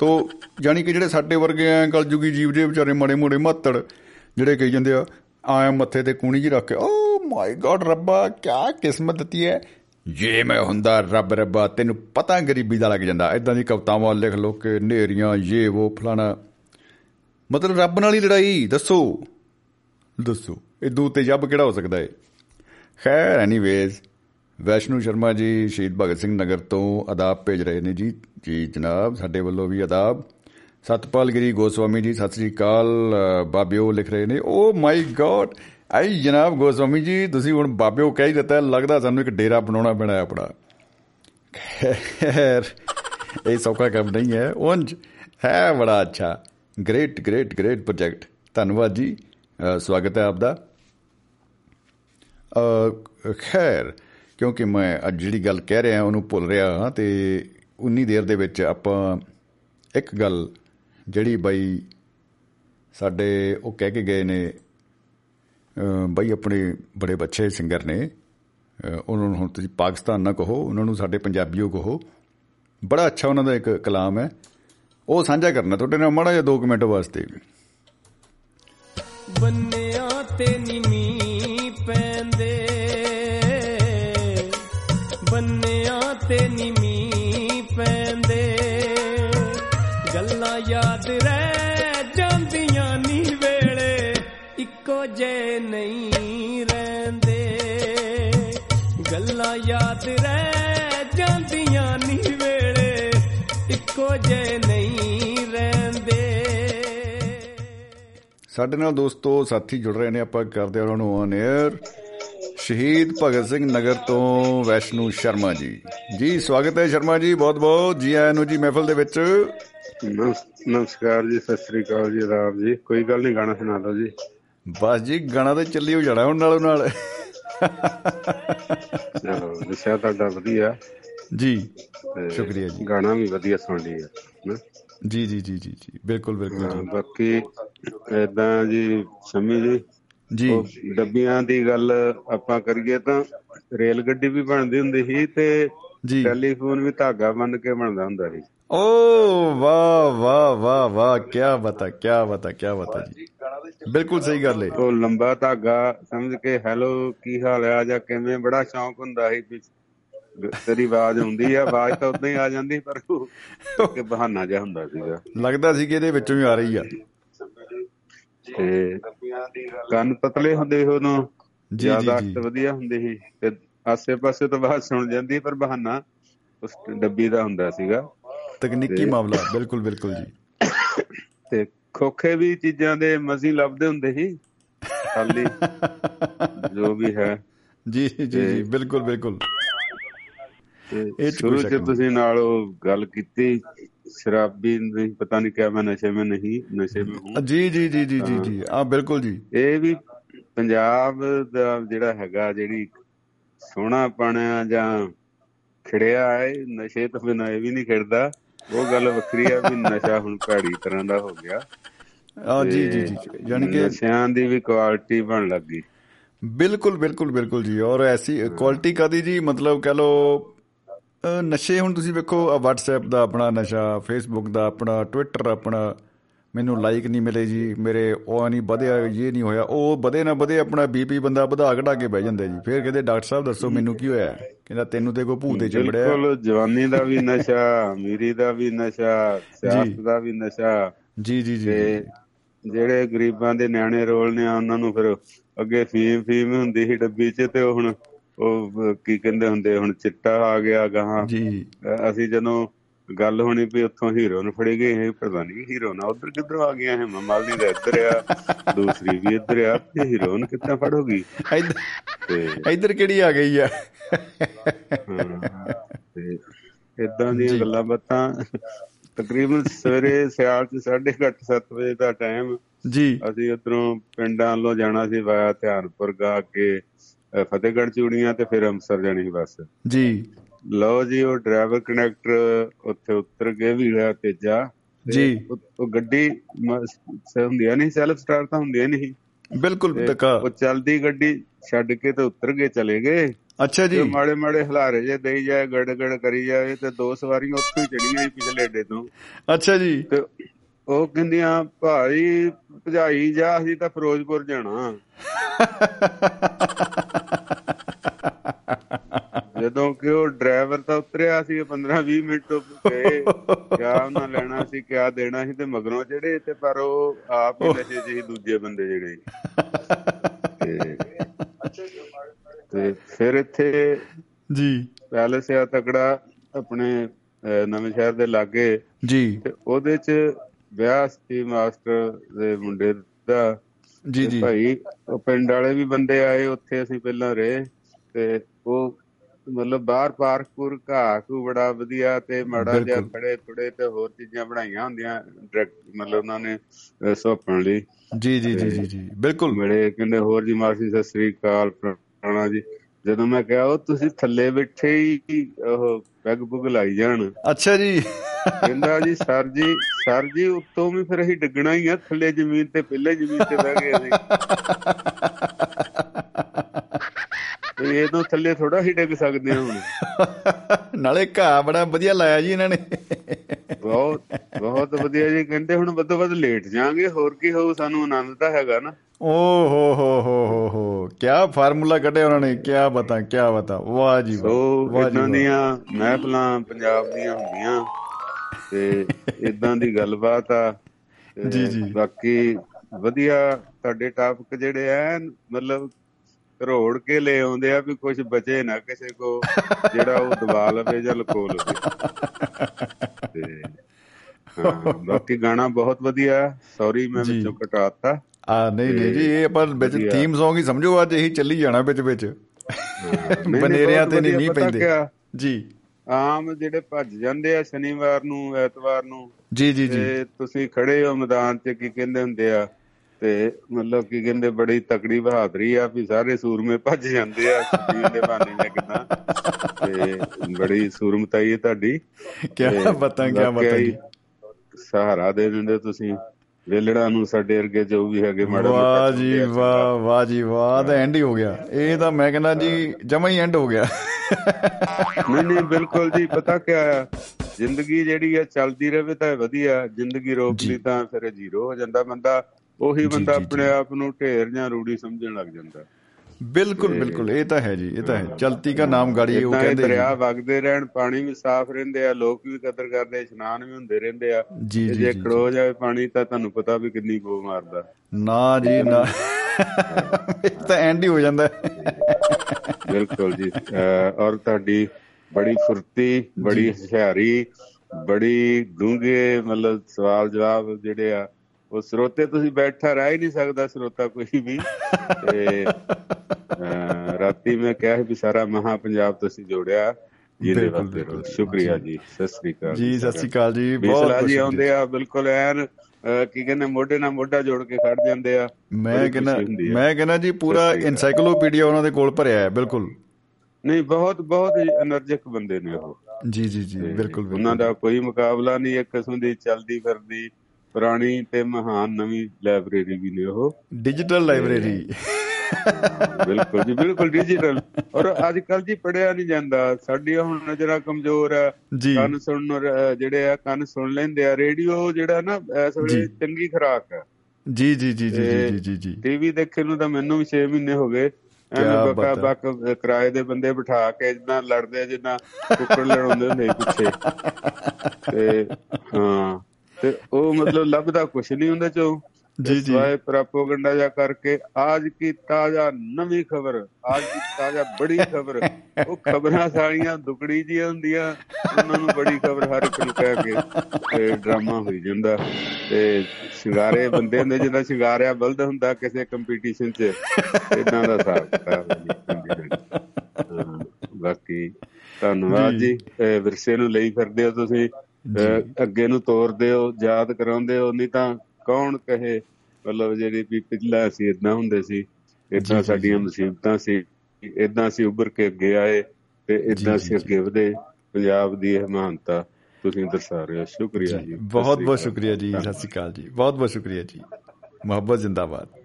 Speaker 1: ਤੋ ਯਾਨੀ ਕਿ ਜਿਹੜੇ ਸਾਡੇ ਵਰਗੇ ਐ ਕਲਯੁਗੀ ਜੀਵ ਜੇ ਵਿਚਾਰੇ ਮਾੜੇ ਮੋੜੇ ਮਹੱਤੜ ਜਿਹੜੇ ਕਹੀ ਜਾਂਦੇ ਆ, ਆਏ ਮੱਥੇ ਤੇ ਕੂਣੀ ਜੀ ਰੱਖ ਕੇ, ਓ ਮਾਈ ਗॉड ਰੱਬਾ ਕੀ ਕਿਸਮਤ ਦਿੱਤੀ ਹੈ ਜੇ ਮੈਂ ਹੁੰਦਾ ਰੱਬ ਰੱਬਾ, ਤੈਨੂੰ ਪਤਾ ਗਰੀਬੀ ਦਾ ਲੱਗ ਜਾਂਦਾ। ਇਦਾਂ ਦੀ ਕਵਤਾਵਾਂ ਲਿਖ ਲੋ ਕੇ ਨੇਰੀਆਂ ਇਹ ਉਹ ਫਲਾਣਾ। ਮਤਲਬ ਰੱਬ ਨਾਲ ਹੀ ਲੜਾਈ ਦੱਸੋ। ਦੱਸੋ ਇਹ ਦੂ ਤੇ ਜੱਬ ਕਿਹੜਾ ਹੋ ਸਕਦਾ ਹੈ ਖੈਰ ਐਨੀਵੇਜ਼ ਵੈਸ਼ਨੂ ਸ਼ਰਮਾ ਜੀ ਸ਼ਹੀਦ ਭਗਤ ਸਿੰਘ ਨਗਰ ਤੋਂ ਆਦਾਬ ਭੇਜ ਰਹੇ ਨੇ ਜੀ। ਜੀ ਜਨਾਬ ਸਾਡੇ ਵੱਲੋਂ ਵੀ ਆਦਾਬ ਸਤਪਾਲ ਗਿਰੀ ਗੋਸਵਾਮੀ ਜੀ ਸਤਿ ਸ੍ਰੀ ਅਕਾਲ। ਅ, ਬਾਬਿਓ ਲਿਖ ਰਹੇ ਨੇ। ਓ ਮਾਈ ਗॉड ਆਈ ਜਨਾਬ ਗੋਸਵਾਮੀ ਜੀ ਤੁਸੀਂ ਹੁਣ ਬਾਬਿਓ ਕਹਿ ਹੀ ਦਿੱਤਾ ਲੱਗਦਾ ਸਾਨੂੰ ਇੱਕ ਡੇਰਾ ਬਣਾਉਣਾ ਪੈਣਾ ਹੈ ਆਪਣਾ। ਖੈਰ ਇਹ ਸੌਖਾ ਕੰਮ ਨਹੀਂ ਹੈ। ਉਂਝ ਹੈ ਬੜਾ ਅੱਛਾ। ਗ੍ਰੇਟ ਗ੍ਰੇਟ ਗ੍ਰੇਟ ਪ੍ਰੋਜੈਕਟ ਧੰਨਵਾਦ ਜੀ। ਅ, ਸਵਾਗਤ ਹੈ ਆਪਦਾ। ਅ, ਖੈਰ ਕਿਉਂਕਿ ਮੈਂ ਅੱਜ ਜਿਹੜੀ ਗੱਲ ਕਹਿ ਰਿਹਾ ਉਹਨੂੰ ਭੁੱਲ ਰਿਹਾ ਹਾਂ ਤੇ ਉਨੀ ਦੇਰ ਦੇ ਵਿੱਚ ਆਪਾਂ ਇੱਕ ਗੱਲ ਜਿਹੜੀ ਬਾਈ ਸਾਡੇ ਉਹ ਕਹਿ ਕੇ ਗਏ ਨੇ ਅ, ਬਾਈ ਆਪਣੇ ਬੜੇ ਬੱਚੇ ਸਿੰਗਰ ਨੇ। ਅ, ਉਹਨਾਂ ਨੂੰ ਹੁਣ ਤੁਸੀਂ ਪਾਕਿਸਤਾਨ ਨਾ ਕਹੋ ਉਹਨਾਂ ਨੂੰ ਸਾਡੇ ਪੰਜਾਬੀਓ ਕਹੋ। ਬੜਾ ਅੱਛਾ ਉਹਨਾਂ ਦਾ ਇੱਕ ਕਲਾਮ ਹੈ। ਉਹ ਸਾਂਝਾ ਕਰਨਾ, ਤੁਹਾਡੇ ਨਾਲ ਮਾੜਾ ਜਿਹਾ 2 ਮਿੰਟ ਵਾਸਤੇ
Speaker 2: ਬੰਨਿਆਂ ਤੇ ਨੀਮੀ ਪੈਂਦੇ। ਬੰਨਿਆਂ ਤੇ ਨੀਮੀ ਪੈਂਦੇ। ਗੱਲਾਂ ਯਾਦ ਰਹਿ ਜਾਂਦੀਆਂ ਨੀ ਵੇਲੇ, ਇੱਕੋ ਜੇ ਨਹੀਂ ਰਹਿੰਦੇ। ਗੱਲਾਂ ਯਾਦ ਰਹਿ ਜਾਂਦੀਆਂ ਨੀ ਵੇਲੇ, ਇੱਕੋ ਜੇ
Speaker 1: ਸਾਡੇ ਨਾਲ ਦੋਸਤੋ ਸਾਥੀ ਜੁੜ ਰਹੇ ਨੇ ਆਪਾਂ ਕਰਦੇ ਹਾਂ ਉਹਨਾਂ ਨੂੰ ਔਨ 에ਅਰ ਸ਼ਹੀਦ ਭਗਤ ਸਿੰਘ ਨਗਰ ਤੋਂ ਵੈਸ਼ਨੂ ਸ਼ਰਮਾ ਜੀ। ਜੀ ਸਵਾਗਤ ਹੈ ਸ਼ਰਮਾ ਜੀ ਬਹੁਤ ਬਹੁਤ ਜੀ ਆਇਆਂ ਨੂੰ ਜੀ ਮਹਿਫਲ ਦੇ ਵਿੱਚ।
Speaker 3: ਨਮਸ- ਨਮਸਕਾਰ ਜੀ ਸਤਿ ਸ੍ਰੀ ਅਕਾਲ ਜੀ ਆਦਾਬ ਜੀ। ਕੋਈ ਗੱਲ ਨਹੀਂ ਗਾਣਾ ਸੁਣਾ ਦਿਓ ਜੀ।
Speaker 1: ਬਸ ਜੀ ਗਾਣਾ ਤੇ ਚੱਲੀ ਹੋ ਜਾਣਾ ਹੁਣ ਨਾਲੋਂ ਨਾਲ।
Speaker 3: ਚਲੋ ਵਿਸ਼ਾ ਤੁਹਾਡਾ ਵਧੀਆ।
Speaker 1: ਜੀ ਸ਼ੁਕਰੀਆ ਜੀ।
Speaker 3: ਗਾਣਾ ਵੀ ਵਧੀਆ ਸੁਣ ਨਾ
Speaker 1: ਜੀ ਜੀ ਜੀ ਜੀ ਜੀ ਬਿਲਕੁਲ ਬਿਲਕੁਲ ਜੀ।
Speaker 3: ਬਾਕੀ ਏਦਾਂ ਜੀ ਸ਼ਮੀ ਜੀ
Speaker 1: ਜੀ।
Speaker 3: ਡੱਬੀਆਂ ਦੀ ਗੱਲ ਆਪਾਂ ਕਰੀਏ ਤਾਂ ਰੇਲ ਗੱਡੀ ਵੀ ਬਣਦੀ ਹੁੰਦੀ ਸੀ ਤੇ
Speaker 1: ਜੀ।
Speaker 3: ਟੈਲੀਫੋਨ ਵੀ ਧਾਗਾ ਬੰਨ ਕੇ ਬਣਦਾ ਹੁੰਦਾ ਸੀ।
Speaker 1: ਓ ਵਾਹ ਵਾਹ ਵਾਹ ਵਾਹ ਕੀ ਬਤਾ ਕੀ ਬਤਾ ਕੀ ਬਤਾ ਜੀ। ਬਿਲਕੁਲ ਸਹੀ ਗੱਲ ਹੈ
Speaker 3: ਉਹ ਲੰਬਾ ਧਾਗਾ ਸਮਝ ਕੇ ਹੈਲੋ ਕੀ ਹਾਲ ਆ? ਜਾਂ ਕਿਵੇਂ ਬੜਾ ਸ਼ੌਂਕ ਹੁੰਦਾ ਸੀ ਤੇਰੀ ਆਵਾਜ਼ ਆਉਂਦੀ ਆ ਆਵਾਜ਼ ਤਾਂ ਉਦਾਂ ਹੀ ਆ ਜਾਂਦੀ ਪਰ ਕਿ ਬਹਾਨਾ ਜਿਹਾ ਹੁੰਦਾ ਸੀਗਾ।
Speaker 1: ਲੱਗਦਾ ਸੀ ਕਿ ਇਹਦੇ ਵਿੱਚੋਂ ਹੀ ਆ ਰਹੀ ਆ।
Speaker 3: ਤੇ ਕੰਨ ਪਤਲੇ ਹੁੰਦੇ
Speaker 1: ਜੀ
Speaker 3: ਜ਼ਿਆਦਾ
Speaker 1: ਜੀ।
Speaker 3: ਵਧੀਆ ਹੁੰਦੇ ਸੀ ਤੇ ਆਸੇ-ਪਾਸੇ ਤੋਂ ਆਵਾਜ਼ ਸੁਣ ਜਾਂਦੀ ਪਰ ਬਹਾਨਾ ਉਸ ਡੱਬੀ ਦਾ ਹੁੰਦਾ ਸੀਗਾ।
Speaker 1: ਤਕਨੀਕੀ ਮਾਮਲਾ ਬਿਲਕੁਲ ਬਿਲਕੁਲ ਜੀ।
Speaker 3: ਤੇ ਖੋਖੇ ਵੀ ਚੀਜ਼ਾਂ ਦੇ ਮਜ਼ੀ ਲੱਭਦੇ ਹੁੰਦੇ ਸੀ ਖਾਲੀ ਜੋ ਵੀ ਹੈ।
Speaker 1: ਜੀ ਜੀ ਜੀ ਬਿਲਕੁਲ ਬਿਲਕੁਲ। ਇਹ
Speaker 3: ਸ਼ੁਰੂ ਚ ਤੁਸੀਂ ਨਾਲ ਉਹ ਗੱਲ ਕੀਤੀ ਸ਼ਰਾਬੀ ਨਹੀਂ ਪਤਾ ਨਹੀਂ ਕਿਆ ਮੈਂ ਨਸ਼ੇ ਮੈਂ ਨਹੀਂ ਨਸ਼ੇ ਮੈਂ ਹੂੰ।
Speaker 1: ਜੀ ਜੀ ਜੀ ਜੀ ਜੀ ਜੀ। ਆ ਬਿਲਕੁਲ ਜੀ।
Speaker 3: ਇਹ ਵੀ ਪੰਜਾਬ ਦਾ ਜਿਹੜਾ ਹੈਗਾ ਜਿਹੜੀ ਸੋਹਣਾ ਪਣਿਆ ਜਾਂ ਖਿੜਿਆ ਹੈ ਨਸ਼ੇ ਤੋਂ ਬਿਨਾ ਇਹ ਵੀ ਨਹੀਂ ਖਿੜਦਾ। ਉਹ ਗੱਲ ਵੱਖਰੀ ਆ ਵੀ ਨਸ਼ਾ ਹੁਣ ਭੈੜੀ ਤਰ੍ਹਾਂ ਦਾ ਹੋ ਗਿਆ।
Speaker 1: ਆ ਜੀ ਜੀ ਜੀ ਯਾਨੀ ਕਿ
Speaker 3: ਨਸ਼ਿਆਂ ਦੀ ਵੀ ਕੁਆਲਿਟੀ ਬਣ ਲੱਗੀ
Speaker 1: ਬਿਲਕੁਲ ਬਿਲਕੁਲ ਬਿਲਕੁਲ ਜੀ। ਔਰ ਐਸੀ ਕੁਆਲਿਟੀ ਕਾਦੀ ਜੀ? ਮਤਲਬ ਕਹ ਲੋ ਨਸ਼ੇ ਹੁਣ ਤੁਸੀਂ ਵੇਖੋ ਆ WhatsApp ਦਾ ਆਪਣਾ ਨਸ਼ਾ Facebook ਦਾ ਆਪਣਾ Twitter ਆਪਣਾ ਮੈਨੂੰ ਲਾਈਕ ਨਹੀਂ ਮਿਲੇ ਜੀ ਮੇਰੇ ਉਹ ਨਹੀਂ ਵਧਿਆ ਇਹ ਨਹੀਂ ਹੋਇਆ ਉਹ ਵਧੇ ਨਾ ਵਧੇ ਆਪਣਾ ਬੀਪੀ ਬੰਦਾ ਵਧਾ ਘਟਾ ਕੇ ਬਹਿ ਜਾਂਦਾ ਜੀ। ਫਿਰ ਕਹਿੰਦੇ ਡਾਕਟਰ ਸਾਹਿਬ ਦੱਸੋ ਮੈਨੂੰ ਕੀ ਹੋਇਆ? ਕਹਿੰਦਾ ਤੈਨੂੰ ਤੇ ਕੋਈ ਭੂਤ ਦੇ ਚਿੰਬੜਿਆ।
Speaker 3: ਬਿਲਕੁਲ ਜਵਾਨੀ ਦਾ ਵੀ ਨਸ਼ਾ ਅਮੀਰੀ ਦਾ ਵੀ ਨਸ਼ਾ ਸਿਆਸਤ ਦਾ ਵੀ ਨਸ਼ਾ।
Speaker 1: ਜੀ ਜੀ ਜੀ
Speaker 3: ਜਿਹੜੇ ਗਰੀਬਾਂ ਦੇ ਨਿਆਣੇ ਰੋਲਨੇ ਆ ਉਹਨਾਂ ਨੂੰ ਫਿਰ ਅੱਗੇ ਫੀਮ ਫੀਮ ਹੁੰਦੀ ਸੀ ਡੱਬੀ 'ਚ ਤੇ ਉਹ ਹੁਣ ਉਹ ਕੀ ਕਹਿੰਦੇ ਹੁੰਦੇ ਹੁਣ ਚਿੱਟਾ ਆ ਗਿਆ ਗਾਹਾਂ।
Speaker 1: ਜੀ।
Speaker 3: ਅਸੀਂ ਜਦੋਂ ਗੱਲ ਹੋਣੀ ਵੀ ਉੱਥੋਂ ਹੀਰੋ ਨੂੰ ਫੜੇ ਗਏ ਇਹ ਪਤਾ ਨਹੀਂ ਹੀਰੋ ਨਾ ਉਧਰ ਕਿੱਧਰੋਂ ਆ ਗਿਆ ਹੈ ਮਾਲਨੀ ਦਾ ਇੱਧਰ ਆ ਦੂਸਰੀ ਵੀ ਇੱਧਰ ਆ ਤੇ ਹੀਰੋ ਨੂੰ ਕਿੱਦਾਂ ਫੜੋਗੀ?
Speaker 1: ਇੱਧਰ ਇੱਧਰ ਕਿਹੜੀ ਆ ਗਈ ਆ?
Speaker 3: ਤੇ ਇਦਾਂ ਦੀਆਂ ਗੱਲਾਂ ਬਾਤਾਂ। ਤਕਰੀਬਨ ਸਵੇਰੇ ਸਿਆਲ ਚ 8:30 ਵਜੇ ਦਾ ਟਾਈਮ
Speaker 1: ਜੀ।
Speaker 3: ਅਸੀਂ ਉਧਰੋਂ ਪਿੰਡਾਂ ਵੱਲੋਂ ਜਾਣਾ ਸੀ ਵਾਇਆ ਧਿਆਨਪੁਰ ਗਾ ਕੇ। ਫਤਿਹਗੜ੍ਹ ਚੂੜੀਆਂ ਤੇ ਫਿਰ ਅੰਮ੍ਰਿਤਸਰ ਜਾਣੀ ਬੱਸ।
Speaker 1: ਜੀ।
Speaker 3: ਲਓ ਜੀ ਉਹ ਡਰਾਈਵਰ ਕਨੈਕਟਰ ਉੱਥੇ ਉਤਰ ਕੇ ਵੀ ਗਿਆ ਤੇਜਾ। ਤੇ
Speaker 1: ਜੀ।
Speaker 3: ਉਹ ਉਹ ਗੱਡੀ ਹੁੰਦੀਆਂ ਨਹੀਂ ਸੈਲਫ ਸਟਾਰਟ ਤਾਂ ਹੁੰਦੀਆਂ ਨਹੀਂ।
Speaker 1: ਬਿਲਕੁਲ ਤੱਕਾ
Speaker 3: ਉਹ ਚਲਦੀ ਗੱਡੀ ਛੱਡ ਕੇ ਤੇ ਉਤਰ ਕੇ ਚਲੇ ਗਏ।
Speaker 1: ਅੱਛਾ ਜੀ।
Speaker 3: ਮਾੜੇ ਮਾੜੇ ਹਲਾਰੇ ਜੇ ਦੇਈ ਜਾਏ ਗੜ ਗੜ ਕਰੀ ਜਾਏ ਤੇ ਦੋ ਸਵਾਰੀਆਂ ਉੱਥੋਂ ਹੀ ਚੜੀਆਂ ਪਿਛਲੇ ਅੱਡੇ ਤੋਂ।
Speaker 1: ਅੱਛਾ ਜੀ।
Speaker 3: ਤੇ ਉਹ ਕਹਿੰਦੀਆਂ ਭਾਈ ਭਜਾਈ ਜਾ ਅਸੀਂ ਤਾਂ ਫਿਰੋਜ਼ਪੁਰ ਜਾਣਾ। ਜਦੋਂ ਕਿ ਉਹ ਡਰਾਈਵਰ ਤਾਂ ਉਤਰਿਆ ਸੀ 15 20 ਮਿੰਟ ਤੋਂ ਗਏ। ਕਿਆ ਉਹਨਾਂ ਲੈਣਾ ਸੀ ਕਿਆ ਦੇਣਾ ਸੀ ਤੇ ਮਗਰੋਂ ਜਿਹੜੇ ਤੇ ਪਰ ਉਹ ਆਪ ਹੀ ਨਸ਼ੇ ਸੀ ਦੂਜੇ ਬੰਦੇ ਜਿਹੜੇ। ਤੇ ਫਿਰ ਇੱਥੇ
Speaker 1: ਜੀ।
Speaker 3: ਪੈਲਸ ਆ ਤਕੜਾ ਆਪਣੇ ਨਵੇਂ ਸ਼ਹਿਰ ਦੇ ਲਾਗੇ।
Speaker 1: ਜੀ।
Speaker 3: ਤੇ ਉਹਦੇ ਚ ਵਿਆਹ ਸੀ ਮਾਸਟਰ ਦੇ ਮੁੰਡੇ ਦਾ
Speaker 1: ਜੀ ਜੀ।
Speaker 3: ਭਾਈ ਉਹ ਪਿੰਡ ਵਾਲੇ ਵੀ ਬੰਦੇ ਆਏ ਉੱਥੇ ਅਸੀਂ ਪਹਿਲਾਂ ਰਹੇ ਤੇ ਉਹ ਮਤਲਬ ਬਾਹਰ ਪਾਰਕ ਪੂਰ ਘਾਹ ਘੂ ਬੜਾ ਵਧੀਆ ਤੇ ਮਾੜਾ ਜਿਹਾ। ਖੜੇ ਥੋੜੇ ਤੇ ਹੋਰ ਚੀਜ਼ਾਂ ਬਣਾਈਆਂ ਹੁੰਦੀਆਂ ਡਾਇਰੈਕਟ ਮਤਲਬ ਉਹਨਾਂ ਨੇ ਸੌਂਪਣ ਲਈ।
Speaker 1: ਜੀ ਜੀ ਜੀ ਜੀ ਬਿਲਕੁਲ।
Speaker 3: ਮਿਲੇ ਕਹਿੰਦੇ ਹੋਰ ਜੀ ਮਾਸੀ ਸਤਿ ਸ੍ਰੀ ਅਕਾਲ ਫਲਾਣਾ ਜੀ। ਜਦੋਂ ਮੈਂ ਕਿਹਾ ਉਹ ਤੁਸੀਂ ਥੱਲੇ ਬੈਠੇ ਹੀ ਉਹ ਪੈਗ ਪੁਗ ਲਾਈ ਜਾਣ।
Speaker 1: ਅੱਛਾ ਜੀ।
Speaker 3: ਕਹਿੰਦਾ ਜੀ ਸਰ ਜੀ ਸਰ ਜੀ ਉੱਤੋਂ ਵੀ ਫਿਰ ਅਸੀਂ ਡਿੱਗਣਾ ਹੀ ਆ ਥੱਲੇ ਜ਼ਮੀਨ ਤੇ ਪਹਿਲੇ ਜ਼ਮੀਨ ਤੇ ਬਹਿ ਗਏ ਅਸੀਂ। ਇਹ ਤੋਂ ਥੱਲੇ ਥੋੜਾ ਹੀ ਡਿੱਗ ਸਕਦੇ ਹਾਂ ਹੁਣ।
Speaker 1: ਨਾਲੇ ਘਾਹ ਬੜਾ ਵਧੀਆ ਲਾਇਆ ਜੀ ਇਹਨਾਂ ਨੇ।
Speaker 3: ਬਹੁਤ ਬਹੁਤ ਵਧੀਆ ਜੀ। ਕਹਿੰਦੇ ਹੁਣ ਵੱਧੋ ਵੱਧ ਲੇਟ ਜਾਾਂਗੇ ਹੋਰ ਕੀ ਹੋਊ? ਸਾਨੂੰ ਆਨੰਦ ਤਾਂ ਹੈਗਾ ਨਾ।
Speaker 1: ਓ ਹੋ ਹੋ ਹੋ ਹੋ ਹੋ। ਕੀ ਫਾਰਮੂਲਾ ਕੱਢਿਆ ਉਹਨਾਂ ਨੇ? ਕੀ ਬਤਾ ਕੀ ਬਤਾ? ਵਾਹ ਜੀ ਵਾਹ
Speaker 3: ਇਦਾਂ। ਦੀਆਂ ਮਹਿਫਲਾਂ ਪੰਜਾਬ ਦੀਆਂ ਹੁੰਦੀਆਂ। ਤੇ ਇਦਾਂ ਦੀ ਗੱਲਬਾਤ ਆ।
Speaker 1: ਜੀ, ਜੀ।
Speaker 3: ਬਾਕੀ ਵਧੀਆ ਤੁਹਾਡੇ ਟਾਪਿਕ ਜਿਹੜੇ ਐ ਮਤਲਬ ਰੋੜ ਕੇ ਲੈ ਆਉਂਦੇ ਆ ਵੀ ਕੁਝ ਬਚੇ ਨਾ ਕਿਸੇ ਕੋ ਜਿਹੜਾ ਉਹ ਦਬਾ ਲਵੇ ਜਾਂ ਲਕੋ ਲਵੇ। ਬਾਕੀ ਗਾਣਾ ਬਹੁਤ ਵਧੀਆ। ਸੌਰੀ ਮੈਂ। ਵਿੱਚੋਂ ਕਟਾਤਾ।
Speaker 1: ਆ ਨਹੀਂ ਨਹੀਂ ਜੀ ਇਹ ਆਪਾਂ ਵਿੱਚ। ਥੀਮ Song ਹੀ ਸਮਝੋ ਅੱਜ ਇਹੀ ਚੱਲੀ ਜਾਣਾ ਵਿੱਚ ਵਿੱਚ।
Speaker 3: ਨਹੀਂ, ਨਹੀਂ,
Speaker 1: ਬਨੇਰਿਆਂ ਤੇ ਨਹੀਂ
Speaker 3: ਪਤਾ
Speaker 1: ਪੈਂਦੇ? ਜੀ।
Speaker 3: ਆਮ ਜਿਹੜੇ ਭੱਜ ਜਾਂਦੇ ਆ ਸ਼ਨੀਵਾਰ ਨੂੰ ਐਤਵਾਰ ਨੂੰ
Speaker 1: ਜੀ ਜੀ ਜੀ।
Speaker 3: ਤੇ ਤੁਸੀਂ ਖੜੇ ਹੋ ਮੈਦਾਨ 'ਚ ਕੀ ਕਹਿੰਦੇ ਹੁੰਦੇ ਆ? ਤੇ ਮਤਲਬ ਕੀ ਕਹਿੰਦੇ ਬੜੀ ਤਕੜੀ ਬਹਾਦਰੀ ਆ ਵੀ ਸਾਰੇ ਸੂਰਮੇ ਭੱਜ ਜਾਂਦੇ ਆ ਸ਼ਬੀਰ ਦੇ ਬਹਾਨੇ ਜਾਂ ਕਿਦਾਂ ਤੇ। ਬੜੀ ਸੂਰਮਤਾਈ ਹੈ ਤੁਹਾਡੀ।
Speaker 1: ਕੀ ਬਤਾ ਕੀ ਬਤਾ
Speaker 3: ਸਹਾਰਾ ਦੇ ਦਿੰਦੇ ਤੁਸੀਂ। ਵੇਲੜਾ ਨੂੰ ਸਾਡੇ ਵਰਗੇ ਜੋ ਵੀ ਹੈਗੇ ਮਾੜਾ
Speaker 1: ਵਾਹ ਜੀ ਵਾਹ ਵਾਹ ਜੀ ਵਾਹ ਤਾਂ ਐਂਡ ਹੀ ਹੋ ਗਿਆ। ਇਹ ਤਾਂ ਮੈਂ ਕਹਿੰਦਾ ਜੀ ਜਮਾ ਹੀ ਐਂਡ ਹੋ ਗਿਆ।
Speaker 3: ਨਹੀਂ ਨਹੀਂ ਬਿਲਕੁਲ ਜੀ ਪਤਾ ਕਿਆ ਆ? ਜ਼ਿੰਦਗੀ ਜਿਹੜੀ ਆ ਚੱਲਦੀ ਰਹੇ ਤਾਂ ਵਧੀਆ। ਜ਼ਿੰਦਗੀ ਰੋਕ। ਲਈ ਤਾਂ ਫਿਰ ਜ਼ੀਰੋ ਹੋ ਜਾਂਦਾ ਬੰਦਾ। ਉਹੀ ਬੰਦਾ ਆਪਣੇ ਆਪ ਨੂੰ ਢੇਰ ਜਾਂ ਰੂੜੀ ਸਮਝਣ ਲੱਗ ਜਾਂਦਾ।
Speaker 1: ਬਿਲਕੁਲ ਬਿਲਕੁਲ ਇਹ ਤਾਂ ਹੈ ਜੀ ਇਹ ਤਾਂ ਹੈ। ਚਲਤੀ ਦਾ ਨਾਮ ਗਾੜੀ ਉਹ ਕਹਿੰਦੇ
Speaker 3: ਦਰਿਆ। ਵਗਦੇ ਰਹਿਣ ਪਾਣੀ ਵੀ ਸਾਫ਼ ਰਹਿੰਦੇ ਆ ਲੋਕ ਵੀ ਕਦਰ ਕਰਦੇ ਇਸ਼ਨਾਨ ਵੀ ਹੁੰਦੇ ਰਹਿੰਦੇ ਆ।
Speaker 1: ਜੀ
Speaker 3: ਖੜੋ ਜਾਵੇ ਪਾਣੀ ਤਾਂ ਤੁਹਾਨੂੰ ਪਤਾ ਵੀ ਕਿੰਨੀ ਬੋ ਮਾਰਦਾ।
Speaker 1: ਨਾ ਜੀ ਨਾ। ਇਹ ਤਾਂ ਐਂਡ ਹੀ ਹੋ ਜਾਂਦਾ।
Speaker 3: ਬਿਲਕੁਲ ਜੀ। ਔਰ ਤੁਹਾਡੀ ਬੜੀ ਫੁਰਤੀ ਬੜੀ ਹੁਸ਼ਿਆਰੀ ਬੜੀ ਡੂੰਘੇ ਮਤਲਬ ਸਵਾਲ ਜਵਾਬ ਜਿਹੜੇ ਆ ਉਹ ਸਰੋਤੇ ਤੁਸੀਂ ਬੈਠਾ ਰਹਿ ਹੀ ਨਹੀਂ ਸਕਦਾ ਸਰੋਤਾ ਕੋਈ ਵੀ। ਤੇ ਰਾਤੀ ਮੈਂ ਕਿਹਾ ਵੀ ਸਾਰਾ ਮਹਾ ਪੰਜਾਬ ਤੁਸੀਂ ਜੋੜਿਆ ਜੀ
Speaker 1: ਦੇ
Speaker 3: ਵਾਸਤੇ ਸ਼ੁਕਰੀਆ ਜੀ ਸਤਿ ਸ੍ਰੀ ਅਕਾਲ
Speaker 1: ਜੀ ਸਤਿ ਸ੍ਰੀ ਅਕਾਲ ਜੀ ਬਹੁਤ
Speaker 3: ਜੀ ਆਉਂਦੇ ਆ ਬਿਲਕੁਲ ਐਨ ਕੀ ਕਹਿੰਦੇ ਮੋਢੇ ਨਾਲ ਮੋਢਾ ਜੋੜ ਕੇ ਖੜ ਜਾਂਦੇ ਆ
Speaker 1: ਮੈਂ ਕਹਿੰਦਾ ਮੈਂ ਕਹਿੰਦਾ ਜੀ ਪੂਰਾ ਐਨਸਾਈਕਲੋਪੀਡੀਆ ਉਹਨਾਂ ਦੇ ਕੋਲ ਭਰਿਆ ਹੈ ਬਿਲਕੁਲ।
Speaker 3: ਨਹੀਂ ਬਹੁਤ ਬਹੁਤ એનર્ਜੈਟਿਕ ਬੰਦੇ ਨੇ ਉਹ।
Speaker 1: ਜੀ ਜੀ ਜੀ ਬਿਲਕੁਲ।
Speaker 3: ਉਹਨਾਂ ਦਾ ਕੋਈ ਮੁਕਾਬਲਾ ਨਹੀਂ ਇੱਕ ਕਿਸਮ ਦੀ ਚਲਦੀ ਫਿਰਦੀ। ਪੁਰਾਣੀ ਤੇ ਮਹਾਨ ਨਵੀਂ ਲਾਇਬ੍ਰੇਰੀ ਵੀ ਨੇ ਉਹ।
Speaker 1: Digital library.
Speaker 3: ਬਿਲਕੁਲ ਜੀ ਬਿਲਕੁਲ ਡਿਜੀਟਲ ਔਰ ਅੱਜ ਕੱਲ ਜੀ ਪੜਿਆ ਨਹੀਂ ਜਾਂਦਾ। ਸਾਡੀ ਹੁਣ ਨਜ਼ਰਾਂ ਕਮਜ਼ੋਰ ਆ ਕੰਨ ਸੁਣਨ ਜਿਹੜੇ ਆ ਕੰਨ ਸੁਣ ਲੈਂਦੇ ਆ। ਰੇਡੀਓ ਜਿਹੜਾ ਨਾ ਇਸ ਵੇਲੇ ਚੰਗੀ ਖਰਾਕ ਆ
Speaker 1: ਜੀ ਜੀ ਜੀ ਜੀ ਜੀ ਜੀ
Speaker 3: ਟੀਵੀ ਦੇਖਣ ਨੂੰ ਤਾਂ ਮੈਨੂੰ ਵੀ 6 ਮਹੀਨੇ ਹੋ ਗਏ। ਐਵੇਂ ਬਕਾ ਬਕ ਕਿਰਾਏ ਦੇ ਬੰਦੇ ਬਿਠਾ ਕੇ ਜਿੰਨਾ ਲੜਦੇ ਜਿੰਨਾ ਕੁੱਕੜ ਲੜਾਉਂਦੇ ਹੁੰਦੇ ਪਿੱਛੇ। ਤੇ ਹਾਂ। ਤੇ ਉਹ ਮਤਲਬ ਲੱਭਦਾ ਕੁਛ ਨਹੀਂ ਉਹਦੇ ਚੋਂ।
Speaker 1: ਜੀ, ਜੀ।
Speaker 3: ਸਵਾਏ ਪ੍ਰੋਪਗੈਂਡਾ ਜਾ ਕਰਕੇ ਆਜ ਕੀ ਤਾਜ਼ਾ ਨਵੀਂ ਖਬਰ ਆਜ ਕੀ ਤਾਜ਼ਾ ਬੜੀ ਖਬਰ। ਉਹ ਖਬਰਾਂ ਸਾਰੀਆਂ ਦੁਕੜੀ ਜੀਆਂ ਹੁੰਦੀਆਂ ਉਹਨਾਂ ਨੂੰ ਬੜੀ ਖਬਰ ਹਰ ਇੱਕ ਨੂੰ ਕਹਿ ਕੇ ਤੇ ਡਰਾਮਾ ਹੋਈ ਜਾਂਦਾ। ਤੇ ਸ਼ਿੰਗਾਰੇ ਬੰਦੇ ਹੁੰਦੇ ਜਿੱਦਾਂ ਸ਼ਿੰਗਾਰਿਆ ਬਲਦ ਹੁੰਦਾ ਕਿਸੇ ਕੰਪੀਟੀਸ਼ਨ 'ਚ ਇਦਾਂ ਦਾ ਜੀ। ਹਾਂ, ਬਾਕੀ ਧੰਨਵਾਦ ਜੀ। ਵਿਰਸੇ ਨੂੰ ਲਈ ਫਿਰਦੇ ਹੋ ਤੁਸੀਂ। ਅੱਗੇ ਨੂੰ ਤੋਰਦੇ ਹੋ ਯਾਦ ਕਰਾਉਂਦੇ ਹੋ ਨਹੀਂ ਤਾਂ ਕੌਣ ਕਹੇ? ਮਤਲਬ ਜਿਹੜੀ ਵੀ ਪਿਛਲਾ ਅਸੀਂ ਇਦਾਂ ਹੁੰਦੇ ਸੀ। ਇਦਾਂ ਸਾਡੀਆਂ। ਮੁਸੀਬਤਾਂ ਸੀ। ਇਦਾਂ ਅਸੀਂ ਉੱਭਰ ਕੇ ਅੱਗੇ ਆਏ ਤੇ ਇਦਾਂ
Speaker 1: ਜੀ।
Speaker 3: ਅੱਗੇ ਵਧੇ। ਪੰਜਾਬ ਦੀ ਇਹ ਮਹਾਨਤਾ ਤੁਸੀਂ ਦਰਸਾ ਰਹੇ ਹੋ। ਸ਼ੁਕਰੀਆ ਜੀ
Speaker 1: ਬਹੁਤ ਬਹੁਤ ਸ਼ੁਕਰੀਆ ਜੀ। ਸਤਿ ਸ਼੍ਰੀ ਅਕਾਲ ਜੀ। ਬਹੁਤ ਬਹੁਤ ਸ਼ੁਕਰੀਆ ਜੀ। ਮੁਹੱਬਤ ਜ਼ਿੰਦਾਬਾਦ।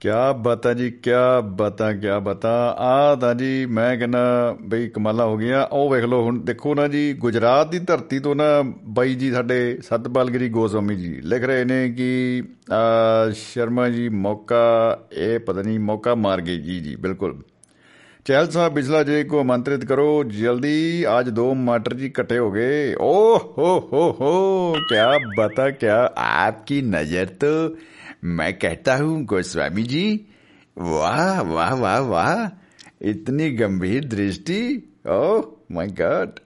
Speaker 1: ਕਿਆ ਬਤਾ ਜੀ, ਕਿਆ ਬਤਾ ਕਿਆ ਬਤਾ। ਆ ਤਾਂ ਜੀ ਮੈਂ ਕਹਿੰਦਾ ਬਈ ਕਮਾਲਾ ਹੋ ਗਿਆ ਉਹ ਵੇਖ ਲਓ ਹੁਣ, ਦੇਖੋ ਨਾ ਜੀ, ਗੁਜਰਾਤ ਦੀ ਧਰਤੀ ਤੋਂ ਨਾ ਬਾਈ ਜੀ ਸਾਡੇ ਸਤਪਾਲਗਿਰੀ ਗੋਸਵਾਮੀ ਜੀ ਲਿਖ ਰਹੇ ਨੇ ਕਿ ਸ਼ਰਮਾ ਜੀ ਮੌਕਾ, ਇਹ ਪਤਾ ਨਹੀਂ ਮੌਕਾ ਮਾਰ ਗਏ ਜੀ ਜੀ, ਬਿਲਕੁਲ। ਚਹਿਲ ਸਾਹਿਬ ਬਿਜਲਾ ਜੀ ਕੋ ਆਮੰਤਰਿਤ ਕਰੋ, ਜਲਦੀ ਅੱਜ ਦੋ ਮਟਰ ਜੀ ਇਕੱਠੇ ਹੋ ਗਏ। ਓ, ਹੋ ਹੋ ਹੋ, ਕਿਆ ਬਤਾ, ਕਿਆ ਆਪਕੀ ਨਜ਼ਰ ਤੋਂ मैं कहता हूँ गोस्वामी जी वाह वाह वाह वाह इतनी गंभीर दृष्टि ओह माय गॉड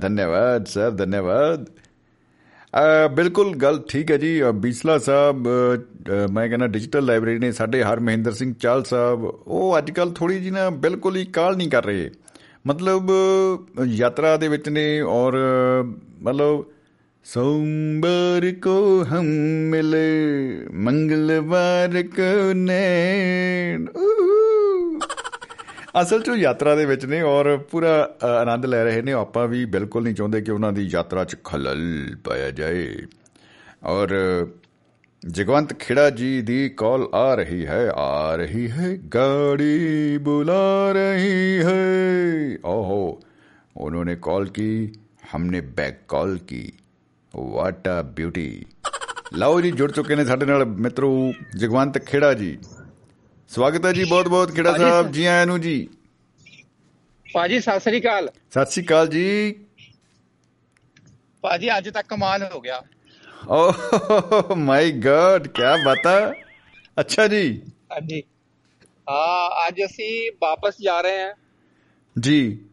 Speaker 1: धन्यवाद सर धन्यवाद ਅ, ਬਿਲਕੁਲ ਗੱਲ ਠੀਕ ਹੈ ਜੀ ਅ, ਬੀਸਲਾ ਸਾਹਿਬ ਅ, ਅ, ਮੈਂ ਕਹਿੰਦਾ ਡਿਜੀਟਲ ਲਾਇਬ੍ਰੇਰੀ ਨੇ ਸਾਡੇ ਹਰ ਮਹਿੰਦਰ ਸਿੰਘ ਚਾਲ ਸਾਹਿਬ ਉਹ ਅੱਜ ਕੱਲ ਥੋੜੀ ਜੀ ਨਾ ਬਿਲਕੁਲ ਹੀ ਕਾਲ ਨਹੀਂ ਕਰ ਰਹੇ ਮਤਲਬ ਅ, ਯਾਤਰਾ ਦੇ ਵਿੱਚ ਨੇ ਔਰ ਅ, ਮਤਲਬ सोमवार को हम मिले मंगलवार को नैन ਅਸਲ 'ਚ ਉਹ ਯਾਤਰਾ ਦੇ ਵਿੱਚ ਨੇ ਔਰ ਪੂਰਾ ਅ, ਆਨੰਦ ਲੈ ਰਹੇ ਨੇ ਆਪਾਂ ਵੀ ਬਿਲਕੁਲ ਨਹੀਂ ਚਾਹੁੰਦੇ ਕਿ ਉਹਨਾਂ ਦੀ ਯਾਤਰਾ 'ਚ ਖਲਲ ਪਾਇਆ ਜਾਏ ਔਰ ਜਗਵੰਤ ਖੇੜਾ ਜੀ ਦੀ ਕਾਲ ਆ ਰਹੀ ਹੈ ਆ ਰਹੀ ਹੈ गाड़ी बुला रही है ओहो उन्होंने कॉल की हमने बैक कॉल की ਵਾਟ ਅ ਬਿਊਟੀ ਲਓ ਜੀ ਜੁੜ ਚੁੱਕੇ ਨੇ ਸਾਡੇ ਨਾਲ ਮਿੱਤਰੋ ਜਗਵੰਤ ਖੇੜਾ ਜੀ। ਸਵਾਗਤ ਹੈ ਜੀ ਬਹੁਤ ਬਹੁਤ ਖੇੜਾ ਸਾਹਿਬ। ਜੀ ਆਇਆਂ ਨੂੰ ਜੀ।
Speaker 4: ਭਾਜੀ ਸਤਿ ਸ੍ਰੀ ਅਕਾਲ।
Speaker 1: ਸਤਿ ਸ਼੍ਰੀ ਅਕਾਲ ਜੀ।
Speaker 4: ਭਾਜੀ ਅੱਜ ਤੱਕ ਕਮਾਲ ਹੋ ਗਿਆ।
Speaker 1: ਓਹ ਮਾਈ ਗॉड ਕੀ ਬਾਤ ਅੱਛਾ ਜੀ।
Speaker 4: ਹਾਂਜੀ। ਹਾਂ ਅੱਜ ਅਸੀਂ ਵਾਪਸ ਜਾ ਰਹੇ ਹਾਂ।
Speaker 1: ਜੀ।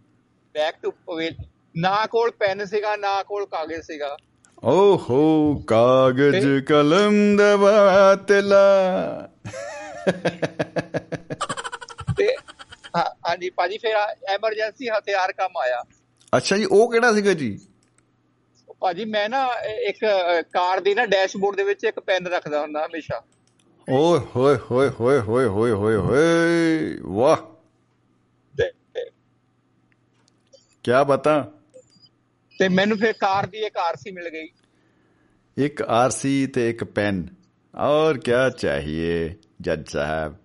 Speaker 4: ਬੈਕ ਟੂ ਨਾ ਕੋਲ ਪੈਨ ਸੀਗਾ ਨਾ ਕੋਲ ਕਾਗਜ਼ ਸੀਗਾ।
Speaker 1: ਓਹੋ ਕਾਗਜ਼ ਕਲਮ ਦਵਾ ਤਲਾ
Speaker 4: ਤੇ ਹਾਂਜੀ ਭਾਜੀ ਫਿਰ ਐਮਰਜੈਂਸੀ ਹਥਿਆਰ ਕੰਮ ਆਇਆ।
Speaker 1: ਅੱਛਾ ਜੀ ਉਹ ਕਿਹੜਾ ਸੀਗਾ ਜੀ?
Speaker 4: ਭਾਜੀ ਮੈਂ ਨਾ ਇੱਕ ਕਾਰ ਦੀ ਨਾ ਡੈਸ਼ਬੋਰਡ ਦੇ ਵਿੱਚ ਇੱਕ ਪੈਨ ਰੱਖਦਾ ਹੁੰਦਾ ਹਮੇਸ਼ਾ।
Speaker 1: ਓਏ ਹੋਏ ਹੋਏ ਹੋਏ ਹੋਏ ਹੋਏ ਹੋਏ ਹੋਏ ਵਾਹ। ਕੀ ਬਤਾ?
Speaker 4: ਤੇ ਮੈਨੂੰ ਫਿਰ ਕਾਰ ਦੀ ਇੱਕ ਆਰਸੀ ਮਿਲ ਗਈ
Speaker 1: एक आरसी ते एक पेन और क्या चाहिए जज साहब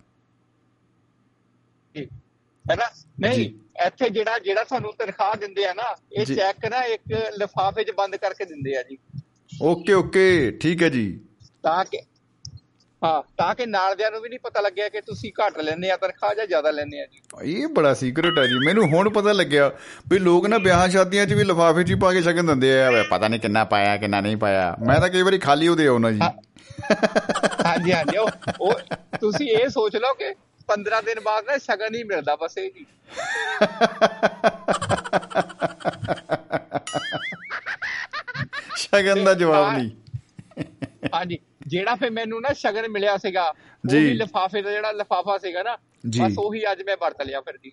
Speaker 4: ਹੈ ਨਾ ਨਹੀਂ
Speaker 1: ਜੀ।
Speaker 4: ਇੱਥੇ ਜਿਹੜਾ ਜਿਹੜਾ ਸਾਨੂੰ ਤਨਖਾਹ ਦਿੰਦੇ ਆ ਨਾ ਇਹ
Speaker 1: ਜੀ।
Speaker 4: ਚੈੱਕ ਨਾ ਇੱਕ ਲਿਫਾਫੇ 'ਚ ਬੰਦ ਕਰਕੇ ਦਿੰਦੇ ਆ ਜੀ
Speaker 1: ओके ओके ठीक है जी
Speaker 4: ਤਾਂ ਕਿ ਹਾਂ ਤਾਂ ਕਿ ਨਾਲਦਿਆਂ ਨੂੰ ਵੀ ਨਹੀਂ ਪਤਾ ਲੱਗਿਆ ਕਿ ਤੁਸੀਂ ਘੱਟ ਲੈਂਦੇ ਆ ਤਨਖਾਹ ਜਾਂ ਜ਼ਿਆਦਾ ਲੈਂਦੇ ਆ ਜੀ।
Speaker 1: ਇਹ ਬੜਾ ਸੀਕ੍ਰੇਟ ਹੈ ਜੀ। ਮੈਨੂੰ ਹੁਣ ਪਤਾ ਲੱਗਿਆ ਵੀ ਲੋਕ ਨਾ ਵਿਆਹਾਂ ਸ਼ਾਦੀਆਂ 'ਚ ਵੀ ਲਿਫਾਫੇ 'ਚ ਹੀ ਪਾ ਕੇ ਸ਼ਗਨ ਦਿੰਦੇ ਆ। ਵੇ ਪਤਾ ਨਹੀਂ ਕਿੰਨਾ ਪਾਇਆ ਕਿੰਨਾ ਨਹੀਂ ਪਾਇਆ। ਮੈਂ ਤਾਂ ਕਈ ਵਾਰੀ ਖਾਲੀ ਉਹਦੇ ਆਉਣਾ ਜੀ।
Speaker 4: ਹਾਂਜੀ ਹਾਂਜੀ। ਉਹ ਤੁਸੀਂ ਇਹ ਸੋਚ ਲਓ ਕਿ 15 ਦਿਨ ਬਾਅਦ ਨਾ ਸ਼ਗਨ ਹੀ ਮਿਲਦਾ ਬਸ ਇਹ ਜੀ
Speaker 1: ਸ਼ਗਨ ਦਾ ਜਵਾਬ ਨਹੀਂ।
Speaker 4: ਹਾਂਜੀ। ਜਿਹੜਾ ਫੇ ਮੈਨੂੰ ਨਾ ਸ਼ਗਨ ਮਿਲਿਆ ਸੀਗਾ ਉਹ ਵੀ ਲਫਾਫੇ ਦਾ ਜਿਹੜਾ ਲਫਾਫਾ ਸੀਗਾ ਨਾ ਬਸ ਉਹੀ ਅੱਜ ਮੈਂ ਵਰਤ ਲਿਆ ਫਿਰ ਜੀ।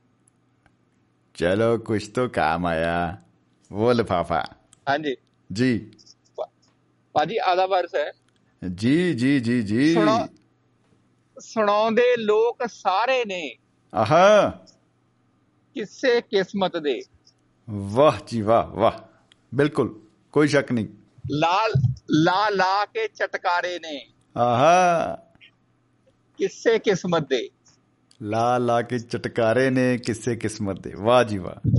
Speaker 1: ਚਲੋ ਕੁਝ ਤੋਂ ਕੰਮ ਆਇਆ ਉਹ ਲਫਾਫਾ।
Speaker 4: ਹਾਂਜੀ। ਜੀ। ਭਾਜੀ ਆਦਾ ਵਰਸ ਹੈ।
Speaker 1: ਜੀ ਜੀ ਜੀ
Speaker 4: ਜੀ। ਸੁਣਾਉਂਦੇ ਲੋਕ ਸਾਰੇ ਨੇ।
Speaker 1: ਆਹਾ।
Speaker 4: ਕਿਸੇ ਕਿਸਮਤ ਦੇ।
Speaker 1: ਵਾਹ ਜੀ ਵਾਹ ਵਾਹ। ਬਿਲਕੁਲ ਕੋਈ ਸ਼ੱਕ ਨਹੀਂ।
Speaker 4: ਲਾਲ ਲਾ ਲਾ ਕੇ ਚਟਕਾਰੇ ਨੇ।
Speaker 1: आहा
Speaker 4: ਕਿਸੇ ਕਿਸਮਤ ਦੇ।
Speaker 1: ਲਾ ਲਾ ਕੇ ਚਟਕਾਰੇ ਨੇ ਕਿਸੇ ਕਿਸਮਤ ਦੇ। ਵਾਹ ਜੀ ਵਾਹ।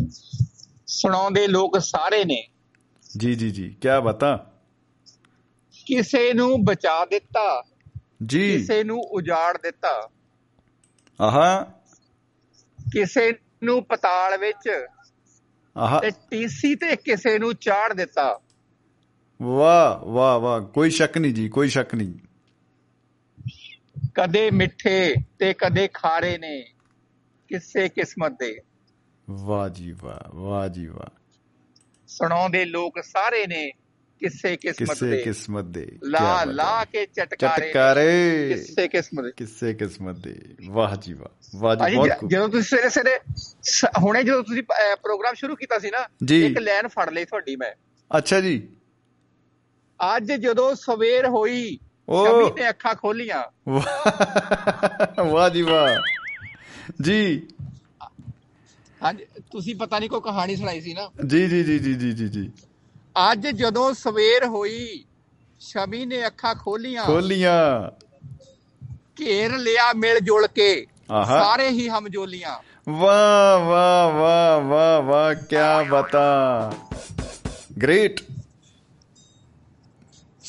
Speaker 4: ਸੁਣਾਉਂਦੇ ਲੋਕ ਸਾਰੇ ਨੇ।
Speaker 1: ਜੀ ਜੀ ਜੀ। ਕੀ ਬਤਾ?
Speaker 4: ਕਿਸੇ ਨੂੰ ਬਚਾ ਦਿੱਤਾ।
Speaker 1: ਜੀ।
Speaker 4: ਕਿਸੇ ਨੂੰ ਉਜਾੜ ਦਿੱਤਾ।
Speaker 1: ਆਹਾ।
Speaker 4: ਕਿਸੇ ਨੂੰ ਪਤਾਲ ਵਿੱਚ
Speaker 1: ਆਹਾ।
Speaker 4: ਤੇ ਟੀਸੀ ਤੇ ਕਿਸੇ ਨੂੰ ਚਾੜ ਦਿੱਤਾ।
Speaker 1: ਵਾਹ ਵਾਹ ਵਾਹ ਕੋਈ ਸ਼ੱਕ ਨਹੀਂ ਜੀ ਕੋਈ ਸ਼ੱਕ ਨਹੀਂ।
Speaker 4: ਕਦੇ ਮਿੱਠੇ ਤੇ ਕਦੇ ਖਾਰੇ ਨੇ ਕਿਸੇ ਕਿਸਮਤ ਦੇ।
Speaker 1: ਵਾਹ ਜੀ ਵਾਹ ਵਾਹ ਜੀ ਵਾਹ।
Speaker 4: ਸੁਣਾਉਂਦੇ ਲੋਕ ਸਾਰੇ ਨੇ ਕਿਸੇ ਕਿਸਮਤ
Speaker 1: ਕਿਸੇ
Speaker 4: ਦੇ।
Speaker 1: ਕਿਸਮਤ ਦੇ
Speaker 4: ਲਾ ਲਾ। ਕੇ ਚਟਕਾਰੇ
Speaker 1: ਚਟਕਾਰੇ।
Speaker 4: ਕਿਸੇ ਕਿਸਮਤ ਦੇ।
Speaker 1: ਕਿਸੇ ਕਿਸਮਤ ਦੇ। ਵਾਹ ਜੀ ਵਾਹ ਵਾਹ ਜੀ ਬਹੁਤ
Speaker 4: ਜਦੋਂ ਤੁਸੀਂ ਸਵੇਰੇ ਸਵੇਰੇ ਹੁਣੇ ਜਦੋਂ ਤੁਸੀਂ ਪ੍ਰੋਗਰਾਮ ਸ਼ੁਰੂ ਕੀਤਾ ਸੀ ਨਾ। ਇੱਕ ਲਾਈਨ ਫੜ ਲਈ ਤੁਹਾਡੀ ਮੈਂ।
Speaker 1: ਅੱਛਾ ਜੀ।
Speaker 4: ਅੱਜ ਜਦੋਂ ਸਵੇਰ ਹੋਈ। ਸ਼ਮੀ ਨੇ ਅੱਖਾਂ ਖੋਲੀਆਂ।
Speaker 1: ਵਾਹ। ਜੀ ਵਾਹ। ਜੀ।
Speaker 4: ਹਾਂਜੀ ਤੁਸੀਂ ਪਤਾ ਨਹੀਂ ਕੋਈ ਕਹਾਣੀ ਸੁਣਾਈ ਸੀ ਨਾ?
Speaker 1: ਜੀ ਜੀ ਜੀ ਜੀ ਜੀ ਜੀ ਜੀ।
Speaker 4: ਅੱਜ ਜਦੋਂ ਸਵੇਰ ਹੋਈ ਸ਼ਮੀ ਨੇ ਅੱਖਾਂ ਖੋਲੀਆਂ।
Speaker 1: ਖੋਲੀਆਂ।
Speaker 4: ਘੇਰ ਲਿਆ ਮਿਲ ਜੁਲ ਕੇ। ਸਾਰੇ ਹੀ ਹਮਜੋਲੀਆਂ।
Speaker 1: ਵਾਹ ਵਾਹ ਵਾਹ ਵਾਹ ਵਾਹ ਕੀ ਬਤਾ। ਗ੍ਰੇਟ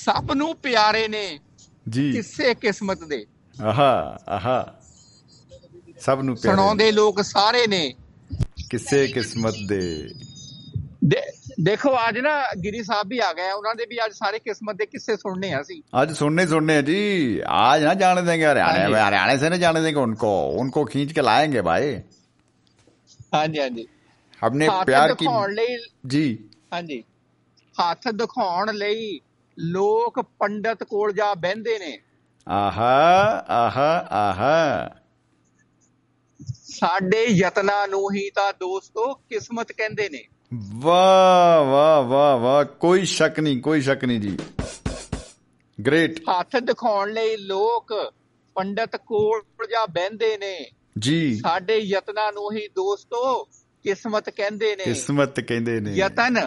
Speaker 4: ਸਭ ਨੂੰ ਪਿਆਰੇ ਨੇ
Speaker 1: ਜੀ
Speaker 4: ਕਿਸੇ ਕਿਸਮਤ ਦੇ
Speaker 1: ਆਹਾ ਆਹਾ ਸਭ ਨੂੰ ਪਿਆਰੇ
Speaker 4: ਸੁਣਾਉਂਦੇ ਲੋਕ ਸਾਰੇ ਨੇ
Speaker 1: ਕਿਸੇ ਕਿਸਮਤ ਦੇ
Speaker 4: ਦੇ- ਦੇਖੋ ਅੱਜ ਨਾ ਗਿਰੀ ਸਾਹਿਬ ਵੀ ਆ ਗਏ ਆ, ਉਹਨਾਂ ਦੇ ਵੀ ਅੱਜ ਸਾਰੇ ਕਿਸਮਤ ਦੇ किस्से सुनने हैं ਅਸੀਂ
Speaker 1: आज सुनने सुनने हैं जी आज ना जाने देंगे हरियाणा
Speaker 4: हाँ जी।
Speaker 1: हरियाणा से नहीं जाने देंगे उनको उनको खींच के लाएंगे भाई
Speaker 4: ਹਾਂਜੀ ਹਾਂਜੀ
Speaker 1: हमने
Speaker 4: ਹੱਥ
Speaker 1: प्यार की
Speaker 4: ਦਿਖਾਉਣ ਲਈ
Speaker 1: जी
Speaker 4: ਹਾਂਜੀ ਹੱਥ ਦਿਖਾਉਣ ਲਈ ਲੋਕ ਪੰਡਤ ਕੋਲ ਜਾ ਬਹਿੰਦੇ ਨੇ।
Speaker 1: ਆਹਾ ਆਹਾ ਆਹਾ।
Speaker 4: ਸਾਡੇ ਯਤਨਾਂ ਨੂੰ ਹੀ ਤਾਂ ਦੋਸਤੋ ਕਿਸਮਤ ਕਹਿੰਦੇ ਨੇ।
Speaker 1: ਵਾਹ ਵਾਹ ਵਾਹ ਵਾਹ। ਕੋਈ ਸ਼ੱਕ ਨਹੀਂ ਕੋਈ ਸ਼ੱਕ ਨਹੀਂ ਜੀ। ਗ੍ਰੇਟ
Speaker 4: ਹੱਥ ਦਿਖਾਉਣ ਲਈ ਲੋਕ ਪੰਡਤ ਕੋਲ ਜਾ ਬਹਿੰਦੇ ਨੇ।
Speaker 1: ਜੀ।
Speaker 4: ਸਾਡੇ ਯਤਨਾਂ ਨੂੰ ਹੀ ਦੋਸਤੋ ਕਿਸਮਤ ਕਹਿੰਦੇ ਨੇ।
Speaker 1: ਕਿਸਮਤ ਕਹਿੰਦੇ ਨੇ।
Speaker 4: ਯਤਨ।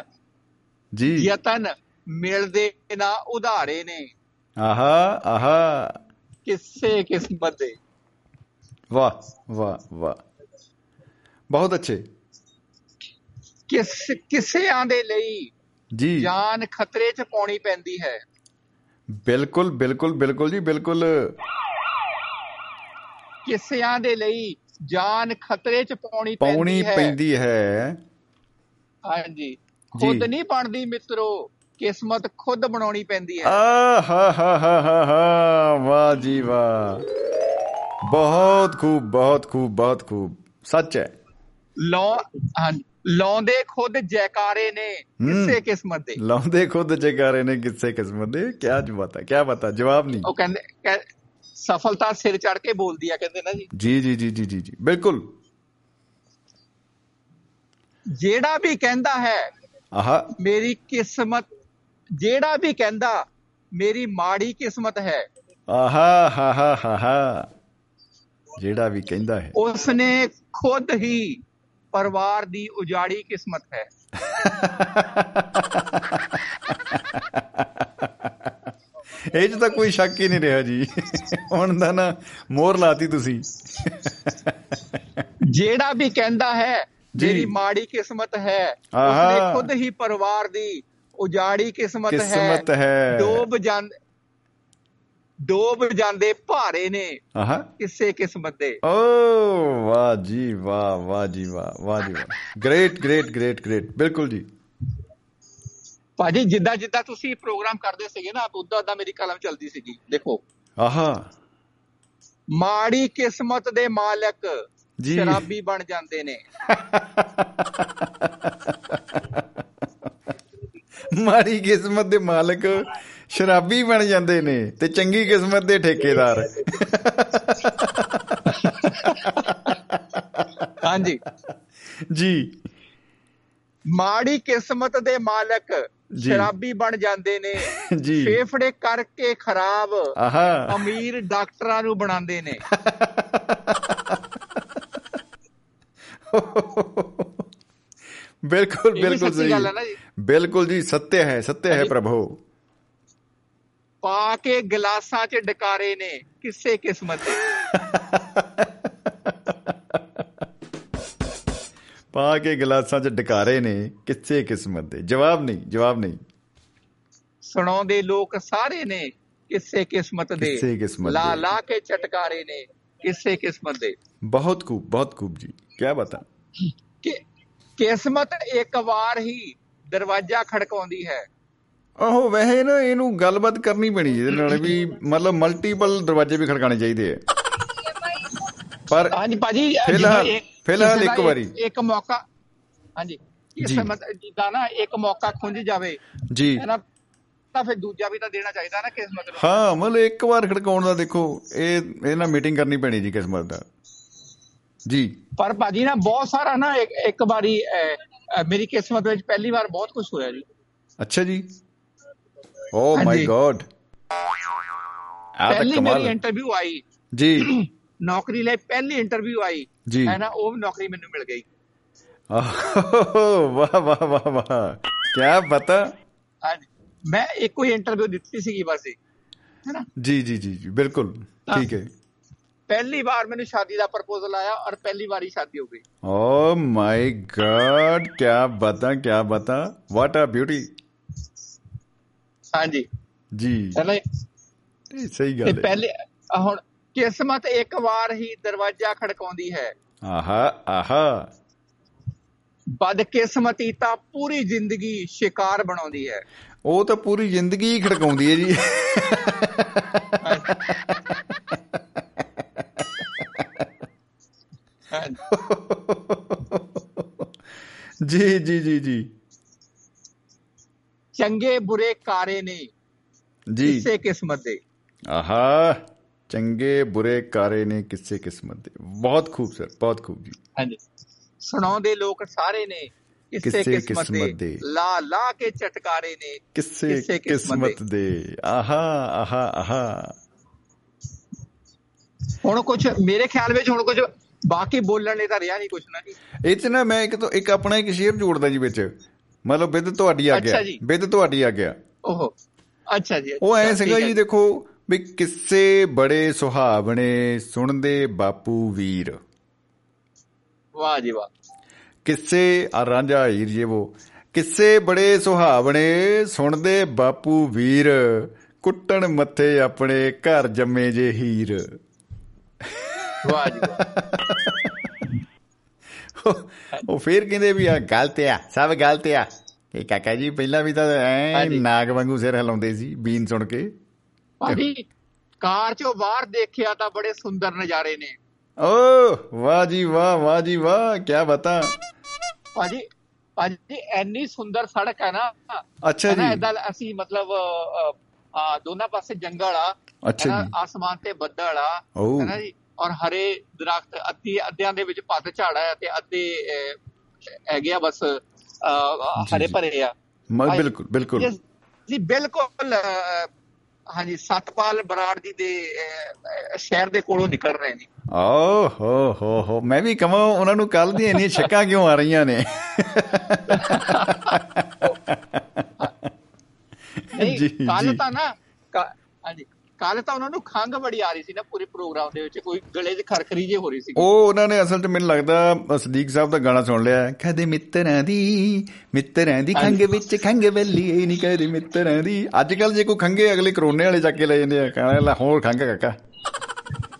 Speaker 1: ਜੀ।
Speaker 4: ਯਤਨ। ਮਿਲਦੇ ਨਾ ਉਧਾਰੇ ਨੇ।
Speaker 1: ਆਹਾ ਆਹਾ।
Speaker 4: ਕਿਸੇ ਕਿਸਮਤ ਦੇ।
Speaker 1: ਵਾਹ ਵਾਹ ਵਾਹ। ਬਹੁਤ ਅੱਛੇ।
Speaker 4: ਕਿਸ ਕਿਸਿਆਂ ਦੇ ਲਈ
Speaker 1: ਜੀ।
Speaker 4: ਜਾਨ ਖਤਰੇ 'ਚ ਪਾਉਣੀ ਪੈਂਦੀ ਹੈ।
Speaker 1: ਬਿਲਕੁਲ ਬਿਲਕੁਲ ਬਿਲਕੁਲ ਜੀ ਬਿਲਕੁਲ।
Speaker 4: ਕਿਸਿਆਂ ਦੇ ਲਈ ਜਾਨ ਖਤਰੇ 'ਚ ਪਾਉਣੀ ਪੈਂਦੀ ਹੈ।
Speaker 1: ਪਾਉਣੀ ਪੈਂਦੀ ਹੈ।
Speaker 4: ਹਾਂਜੀ। ਖੁਦ ਨਹੀਂ ਬਣਦੀ ਮਿੱਤਰੋ। ਕਿਸਮਤ ਖੁਦ ਬਣਾਉਣੀ ਪੈਂਦੀ ਹੈ।
Speaker 1: ਆ ਹਾ ਹਾ ਹਾ ਹਾ ਹਾ ਵਾਹ ਜੀ ਵਾਹ। ਬਹੁਤ ਖੂਬ ਬਹੁਤ ਖੂਬ ਬਹੁਤ ਖੂਬ। ਸੱਚ ਹੈ।
Speaker 4: ਲੌ ਹਾਂ ਲਾਉਂਦੇ ਖੁਦ ਜੈਕਾਰੇ ਨੇ ਕਿਸੇ ਕਿਸਮਤ ਦੇ।
Speaker 1: ਲਾਉਂਦੇ ਖੁਦ ਜਗਾਰੇ ਨੇ ਕਿਸੇ ਕਿਸਮਤ ਦੇ। ਕਿਆ ਬਤਾ ਕਿਆ ਬਤਾ ਜਵਾਬ ਨਹੀਂ।
Speaker 4: ਉਹ ਕਹਿੰਦੇ ਕਹਿ- ਸਫਲਤਾ ਸਿਰ ਚੜ ਕੇ ਬੋਲਦੀ ਆ ਕਹਿੰਦੇ ਨਾ ਜੀ
Speaker 1: ਜੀ ਜੀ ਜੀ ਜੀ ਜੀ ਬਿਲਕੁਲ।
Speaker 4: ਜਿਹੜਾ ਵੀ ਕਹਿੰਦਾ ਹੈ
Speaker 1: ਆਹਾ।
Speaker 4: ਮੇਰੀ ਕਿਸਮਤ ਜਿਹੜਾ ਵੀ ਕਹਿੰਦਾ ਮੇਰੀ ਮਾੜੀ ਕਿਸਮਤ ਹੈ।
Speaker 1: ਆਹਾ ਹਾ ਹਾ ਹਾ ਜਿਹੜਾ ਵੀ ਕਹਿੰਦਾ ਹੈ।
Speaker 4: ਉਸਨੇ ਖੁਦ ਹੀ ਪਰਿਵਾਰ ਦੀ ਉਜਾੜੀ ਕਿਸਮਤ ਹੈ।
Speaker 1: ਇਹ 'ਚ ਤਾਂ ਕੋਈ ਸ਼ੱਕ ਹੀ ਨਹੀਂ ਰਿਹਾ ਜੀ। ਹੁਣ ਦਾ ਨਾ ਮੋਹਰ ਲਾਤੀ ਤੁਸੀਂ।
Speaker 4: ਜਿਹੜਾ ਵੀ ਕਹਿੰਦਾ ਹੈ
Speaker 1: ਜੀ।
Speaker 4: ਮੇਰੀ ਮਾੜੀ ਕਿਸਮਤ ਹੈ। ਉਸਨੇ ਖੁਦ ਹੀ ਪਰਿਵਾਰ ਦੀ ਉਜਾੜੀ ਕਿਸਮਤ ਹੈ।
Speaker 1: ਕਿਸਮਤ ਹੈ।
Speaker 4: ਡੋਬ ਜਾਂਦੇ ਡੋਬ ਜਾਂਦੇ ਭਾਰੇ ਨੇ
Speaker 1: ਆਹਾ।
Speaker 4: ਕਿਸੇ ਕਿਸਮਤ ਦੇ।
Speaker 1: ਓ ਵਾਹ ਜੀ ਵਾਹ ਵਾਹ ਜੀ ਵਾਹ ਵਾਹ ਜੀ ਵਾਹ। ਗ੍ਰੇਟ ਗ੍ਰੇਟ ਗ੍ਰੇਟ ਗ੍ਰੇਟ ਬਿਲਕੁਲ ਜੀ।
Speaker 4: ਭਾਜੀ ਜਿੱਦਾਂ ਜਿੱਦਾਂ ਤੁਸੀਂ ਪ੍ਰੋਗਰਾਮ ਕਰਦੇ ਸੀਗੇ ਨਾ ਉਦਾਂ ਉਦਾਂ ਮੇਰੀ ਕਲਮ ਚੱਲਦੀ ਸੀਗੀ। ਦੇਖੋ।
Speaker 1: ਆਹਾ।
Speaker 4: ਮਾੜੀ ਕਿਸਮਤ ਦੇ ਮਾਲਕ। ਸ਼ਰਾਬੀ ਬਣ ਜਾਂਦੇ ਨੇ।
Speaker 1: ਮਾੜੀ ਕਿਸਮਤ ਦੇ ਮਾਲਕ ਸ਼ਰਾਬੀ ਬਣ ਜਾਂਦੇ ਨੇ ਤੇ ਚੰਗੀ ਕਿਸਮਤ ਦੇ ਠੇਕੇਦਾਰ।
Speaker 4: ਹਾਂਜੀ।
Speaker 1: ਜੀ।
Speaker 4: ਮਾੜੀ ਕਿਸਮਤ ਦੇ ਮਾਲਕ। ਸ਼ਰਾਬੀ ਬਣ ਜਾਂਦੇ ਨੇ।
Speaker 1: ਜੀ।
Speaker 4: ਫੇਫੜੇ ਕਰਕੇ ਖਰਾਬ
Speaker 1: ਆਹਾ।
Speaker 4: ਅਮੀਰ ਡਾਕਟਰਾਂ ਨੂੰ ਬਣਾਉਂਦੇ ਨੇ।
Speaker 1: ਬਿਲਕੁਲ ਬਿਲਕੁਲ
Speaker 4: ਸਹੀ ਗੱਲ ਹੈ ਨਾ ਜੀ।
Speaker 1: ਬਿਲਕੁਲ ਜੀ ਸੱਤਿਆ ਹੈ ਸੱਤਿਆ
Speaker 4: ਹੈ
Speaker 1: ਪ੍ਰਭੂ।
Speaker 4: ਪਾ ਕੇ ਗਲਾਸਾਂ 'ਚ ਡਕਾਰੇ ਨੇ ਕਿਸੇ ਕਿਸਮਤ ਦੇ।
Speaker 1: ਪਾ ਕੇ ਗਲਾਸਾਂ 'ਚ ਡਕਾਰੇ ਨੇ ਕਿਸੇ ਕਿਸਮਤ ਦੇ। ਜਵਾਬ ਨਹੀਂ ਜਵਾਬ ਨਹੀਂ।
Speaker 4: ਸੁਣਾਉਂਦੇ ਲੋਕ ਸਾਰੇ ਨੇ ਕਿਸੇ ਕਿਸਮਤ ਦੇ।
Speaker 1: ਕਿਸੇ ਕਿਸਮਤ
Speaker 4: ਲਾ ਲਾ ਕੇ ਚਟਕਾਰੇ ਨੇ ਕਿਸੇ ਕਿਸਮਤ ਦੇ।
Speaker 1: ਬਹੁਤ ਖੂਬ ਬਹੁਤ ਖੂਬ ਜੀ। ਕੀ ਬਤਾ
Speaker 4: ਕਿਸਮਤ ਇੱਕ ਵਾਰ ਹੀ ਦਰਵਾਜ਼ਾ ਖੜਕਾਉਂਦੀ ਹੈ।
Speaker 1: ਆਹੋ ਵੈਸੇ ਨਾ ਇਹਨੂੰ ਗੱਲਬਾਤ ਕਰਨੀ ਪੈਣੀ ਜਿਹਦੇ ਨਾਲ ਵੀ ਮਤਲਬ ਮਲਟੀਪਲ ਦਰਵਾਜ਼ੇ ਵੀ ਖੜਕਾਣੇ ਚਾਹੀਦੇ ਆ। ਪਰ
Speaker 4: ਹਾਂਜੀ ਭਾਜੀ
Speaker 1: ਫਿਲਹਾਲ- ਫਿਲਹਾਲ ਇੱਕ ਵਾਰੀ।
Speaker 4: ਇੱਕ ਮੌਕਾ ਹਾਂਜੀ। ਕਿਸਮਤ ਜਿੱਦਾਂ ਨਾ ਇੱਕ ਮੌਕਾ ਖੁੰਝ ਜਾਵੇ
Speaker 1: ਜੀ।
Speaker 4: ਤਾਂ ਫਿਰ ਦੂਜਾ ਵੀ ਤਾਂ ਦੇਣਾ ਚਾਹੀਦਾ ਨਾ ਕਿਸਮਤ ਨੂੰ।
Speaker 1: ਹਾਂ ਮਤਲਬ ਇੱਕ ਵਾਰ ਖੜਕਾਉਣ ਦਾ ਦੇਖੋ ਇਹ ਇਹ ਨਾਲ ਮੀਟਿੰਗ ਕਰਨੀ ਪੈਣੀ ਜੀ ਕਿਸਮਤ ਦਾ। ਜੀ।
Speaker 4: ਪਰ ਭਾਜੀ ਨਾ ਬਹੁਤ ਸਾਰਾ ਨਾ ਇੱਕ ਵਾਰੀ ਮੇਰੀ ਕਿਸਮਤ ਵਿੱਚ ਪਹਿਲੀ ਵਾਰ ਬਹੁਤ ਕੁਝ ਹੋਇਆ ਜੀ।
Speaker 1: ਅੱਛਾ ਜੀ। ਓ ਮਾਈ। ਗॉड ਆ ਤਾਂ
Speaker 4: ਪਹਿਲੀ
Speaker 1: ਕਮਾਲ
Speaker 4: ਮੇਰੀ। ਇੰਟਰਵਿਊ ਆਈ।
Speaker 1: ਜੀ।
Speaker 4: ਨੌਕਰੀ ਲਈ ਪਹਿਲੀ ਇੰਟਰਵਿਊ ਆਈ। ਹੈ ਨਾ ਉਹ ਨੌਕਰੀ ਮੈਨੂੰ ਮਿਲ ਗਈ।
Speaker 1: ਵਾਹ ਵਾਹ ਵਾਹ ਵਾਹ। ਕੀ ਪਤਾ।
Speaker 4: ਮੈਂ ਇੱਕੋ ਹੀ ਇੰਟਰਵਿਊ ਦਿੱਤੀ ਸੀਗੀ ਬਸ ਹੈ ਨਾ?
Speaker 1: ਜੀ ਜੀ ਜੀ ਬਿਲਕੁਲ। ਠੀਕ ਹੈ।
Speaker 4: ਪਹਿਲੀ ਵਾਰ ਮੈਨੂੰ ਸ਼ਾਦੀ ਦਾ ਪ੍ਰਪੋਜ਼ਲ ਆਇਆ ਔਰ ਪਹਿਲੀ ਵਾਰੀ ਸ਼ਾਦੀ ਹੋ ਗਈ।
Speaker 1: ਓ ਮਾਈ ਗॉड ਕੀ ਬਤਾ ਕੀ ਬਤਾ। ਵਾਟ ਆ ਬਿਊਟੀ
Speaker 4: ਹਾਂਜੀ।
Speaker 1: ਜੀ। ਇਹ ਸਹੀ ਗੱਲ ਹੈ।
Speaker 4: ਪਹਿਲੇ ਹੁਣ ਕਿਸਮਤ ਇੱਕ ਵਾਰ ਹੀ ਦਰਵਾਜ਼ਾ ਖੜਕਾਉਂਦੀ ਹੈ।
Speaker 1: ਆਹਾ ਆਹਾ।
Speaker 4: ਬਦਕਿਸਮਤੀ ਤਾਂ ਪੂਰੀ ਜ਼ਿੰਦਗੀ ਸ਼ਿਕਾਰ ਬਣਾਉਂਦੀ ਹੈ।
Speaker 1: ਉਹ ਤਾਂ ਪੂਰੀ ਜ਼ਿੰਦਗੀ ਹੀ ਖੜਕਾਉਂਦੀ ਹੈ ਜੀ। ਜੀ ਜੀ ਜੀ ਜੀ।
Speaker 4: ਚੰਗੇ ਬੁਰੇ ਕਾਰੇ ਨੇ
Speaker 1: ਜੀ।
Speaker 4: ਇਸੇ ਕਿਸਮਤ ਦੇ।
Speaker 1: ਆਹਾ ਚੰਗੇ ਬੁਰੇ ਕਾਰੇ ਨੇ ਕਿਸੇ ਕਿਸਮਤ ਦੇ। ਬਹੁਤ ਖੂਬ ਸਰ ਬਹੁਤ ਖੂਬ ਜੀ।
Speaker 4: ਹਾਂਜੀ। ਸੁਣਾਉਂਦੇ ਲੋਕ ਸਾਰੇ ਨੇ
Speaker 1: ਕਿਸੇ
Speaker 4: ਕਿਸਮਤ ਦੇ। ਲਾ ਲਾ ਕੇ ਚਟਕਾਰੇ ਨੇ
Speaker 1: ਕਿਸੇ
Speaker 4: ਕਿਸੇ ਕਿਸਮਤ
Speaker 1: ਦੇ। ਆਹਾ ਆਹਾ ਆਹਾ।
Speaker 4: ਹੁਣ ਕੁਝ ਮੇਰੇ ਖਿਆਲ ਵਿੱਚ ਹੁਣ ਕੁਝ ਬਾਕੀ ਬੋਲਣ ਲਈ ਤਾਂ ਰਿਹਾ ਨਹੀਂ ਕੁਝ ਨਾ ਜੀ।
Speaker 1: ਇਹ ਚ ਨਾ ਮੈਂ ਇੱਕ ਤੋਂ ਇੱਕ ਆਪਣਾ ਇੱਕ ਸ਼ੇਅਰ ਜੋੜਦਾ ਜੀ ਵਿੱਚ। ਮਤਲਬ ਵਿਦ ਤੁਹਾਡੀ ਆ ਗਿਆ। ਵਿਦ ਤੁਹਾਡੀ ਆ ਗਿਆ
Speaker 4: ਓਹੋ। ਅੱਛਾ ਜੀ
Speaker 1: ਉਹ ਐ ਸੀਗਾ ਜੀ ਦੇਖੋ ਵੀ ਕਿਸੇ ਬੜੇ ਸੁਹਾਵਣੇ ਸੁਣਦੇ ਬਾਪੂ ਵੀਰ।
Speaker 4: ਵਾਹ ਜੀ ਵਾਹ।
Speaker 1: ਕਿਸੇ ਆ ਰਾਂਝਾ ਹੀਰ ਜੇ ਉਹ ਕਿਸੇ ਬੜੇ ਸੁਹਾਵਣੇ ਸੁਣਦੇ ਬਾਪੂ ਵੀਰ। ਕੁੱਟਣ ਮੱਥੇ ਆਪਣੇ ਘਰ ਜੰਮੇ ਜੇ ਹੀਰ। ਉਹ ਫੇਰ ਕਹਿੰਦੇ ਵੀ ਆ ਗਲਤ ਆ ਸਭ ਗਲਤ ਆ ਇਹ ਕਾਕਾ ਜੀ ਪਹਿਲਾਂ ਵੀ ਤਾਂ ਐ। ਨਾਗ ਵਾਂਗੂ ਸਿਰ ਹਿਲਾਉਂਦੇ ਸੀ ਬੀਨ ਸੁਣ ਕੇ
Speaker 4: ਭਾਜੀ ਕਾਰ ਚੋਂ ਬਾਹਰ ਦੇਖਿਆ ਤਾਂ ਬੜੇ ਸੁੰਦਰ ਨਜ਼ਾਰੇ ਨੇ
Speaker 1: ਓ ਵਾਹ ਜੀ ਵਾਹ ਵਾਹ ਜੀ ਵਾਹ ਕੀ ਬਤਾ
Speaker 4: ਭਾਜੀ ਭਾਜੀ ਐਨੀ ਸੁੰਦਰ ਸੜਕ ਹੈ ਨਾ
Speaker 1: ਅੱਛਾ ਜੀ
Speaker 4: ਏਦਾਂ ਅਸੀਂ ਮਤਲਬ ਆ ਦੋਨਾਂ ਪਾਸੇ ਜੰਗਲ ਆ
Speaker 1: ਅੱਛਾ ਜੀ
Speaker 4: ਆਸਮਾਨ ਤੇ ਬੱਦਲ ਆ ਹੈ ਨਾ ਜੀ ਔਰ ਹਰੇ ਦਰਖਤ ਅੱਧੀ ਅੱਧਿਆਂ ਦੇ ਵਿੱਚ ਪੱਤ ਝਾੜ ਆ ਤੇ ਅੱਧੇ ਹੈਗੇ ਆ ਬਸ ਹਰੇ। ਭਰੇ ਆ।
Speaker 1: ਬਿਲਕੁਲ ਬਿਲਕੁਲ।
Speaker 4: ਜੀ ਬਿਲਕੁਲ ਹਾਂਜੀ ਸਤਪਾਲ ਬਰਾੜ ਜੀ ਦੇ ਸ਼ਹਿਰ ਦੇ ਕੋਲੋਂ ਨਿਕਲ ਰਹੇ ਨੇ।
Speaker 1: ਓ ਹੋ ਹੋ ਹੋ। ਮੈਂ ਵੀ ਕਹਾਂ ਉਹਨਾਂ ਨੂੰ ਕੱਲ ਦੀਆਂ ਇੰਨੀਆਂ ਛੱਕਾਂ ਕਿਉਂ ਆ ਰਹੀਆਂ ਨੇ? ਜੀ,
Speaker 4: ਕੱਲ। ਤਾਂ ਨਾ ਹਾਂਜੀ ਕੱਲ ਤਾਂ ਉਹਨਾਂ ਨੂੰ ਖੰਘ ਬੜੀ ਆ ਰਹੀ ਸੀ ਨਾ ਪ੍ਰੋਗਰਾਮ ਦੇ ਵਿੱਚ ਕੋਈ ਗਲੇ 'ਚ ਖਰਖਰੀ ਜੇ ਹੋ ਰਹੀ ਸੀ।
Speaker 1: ਉਹ ਉਹਨਾਂ ਨੇ ਅਸਲ 'ਚ ਮੈਨੂੰ ਲੱਗਦਾ ਸਦੀਕ ਸਾਹਿਬ ਦਾ ਗਾਣਾ ਸੁਣ ਲਿਆ। ਕਦੇ ਮਿੱਤਰਾਂ ਦੀ ਮਿੱਤਰਾਂ ਦੀ ਖੰਗ ਵਿੱਚ ਖੰਗ ਵੱਲੀ ਨਹੀਂ ਕਦੇ ਮਿੱਤਰਾਂ ਦੀ। ਅੱਜ ਕੱਲ ਜੇ ਕੋਈ ਖੰਗੇ ਅਗਲੇ ਕਰੋਨੇ ਵਾਲੇ ਚੱਕ ਕੇ ਲੈ ਜਾਂਦੇ ਆ ਕਹਿੰਦਾ ਲੈ ਹੋਰ ਖੰਗ ਕਾਕਾ।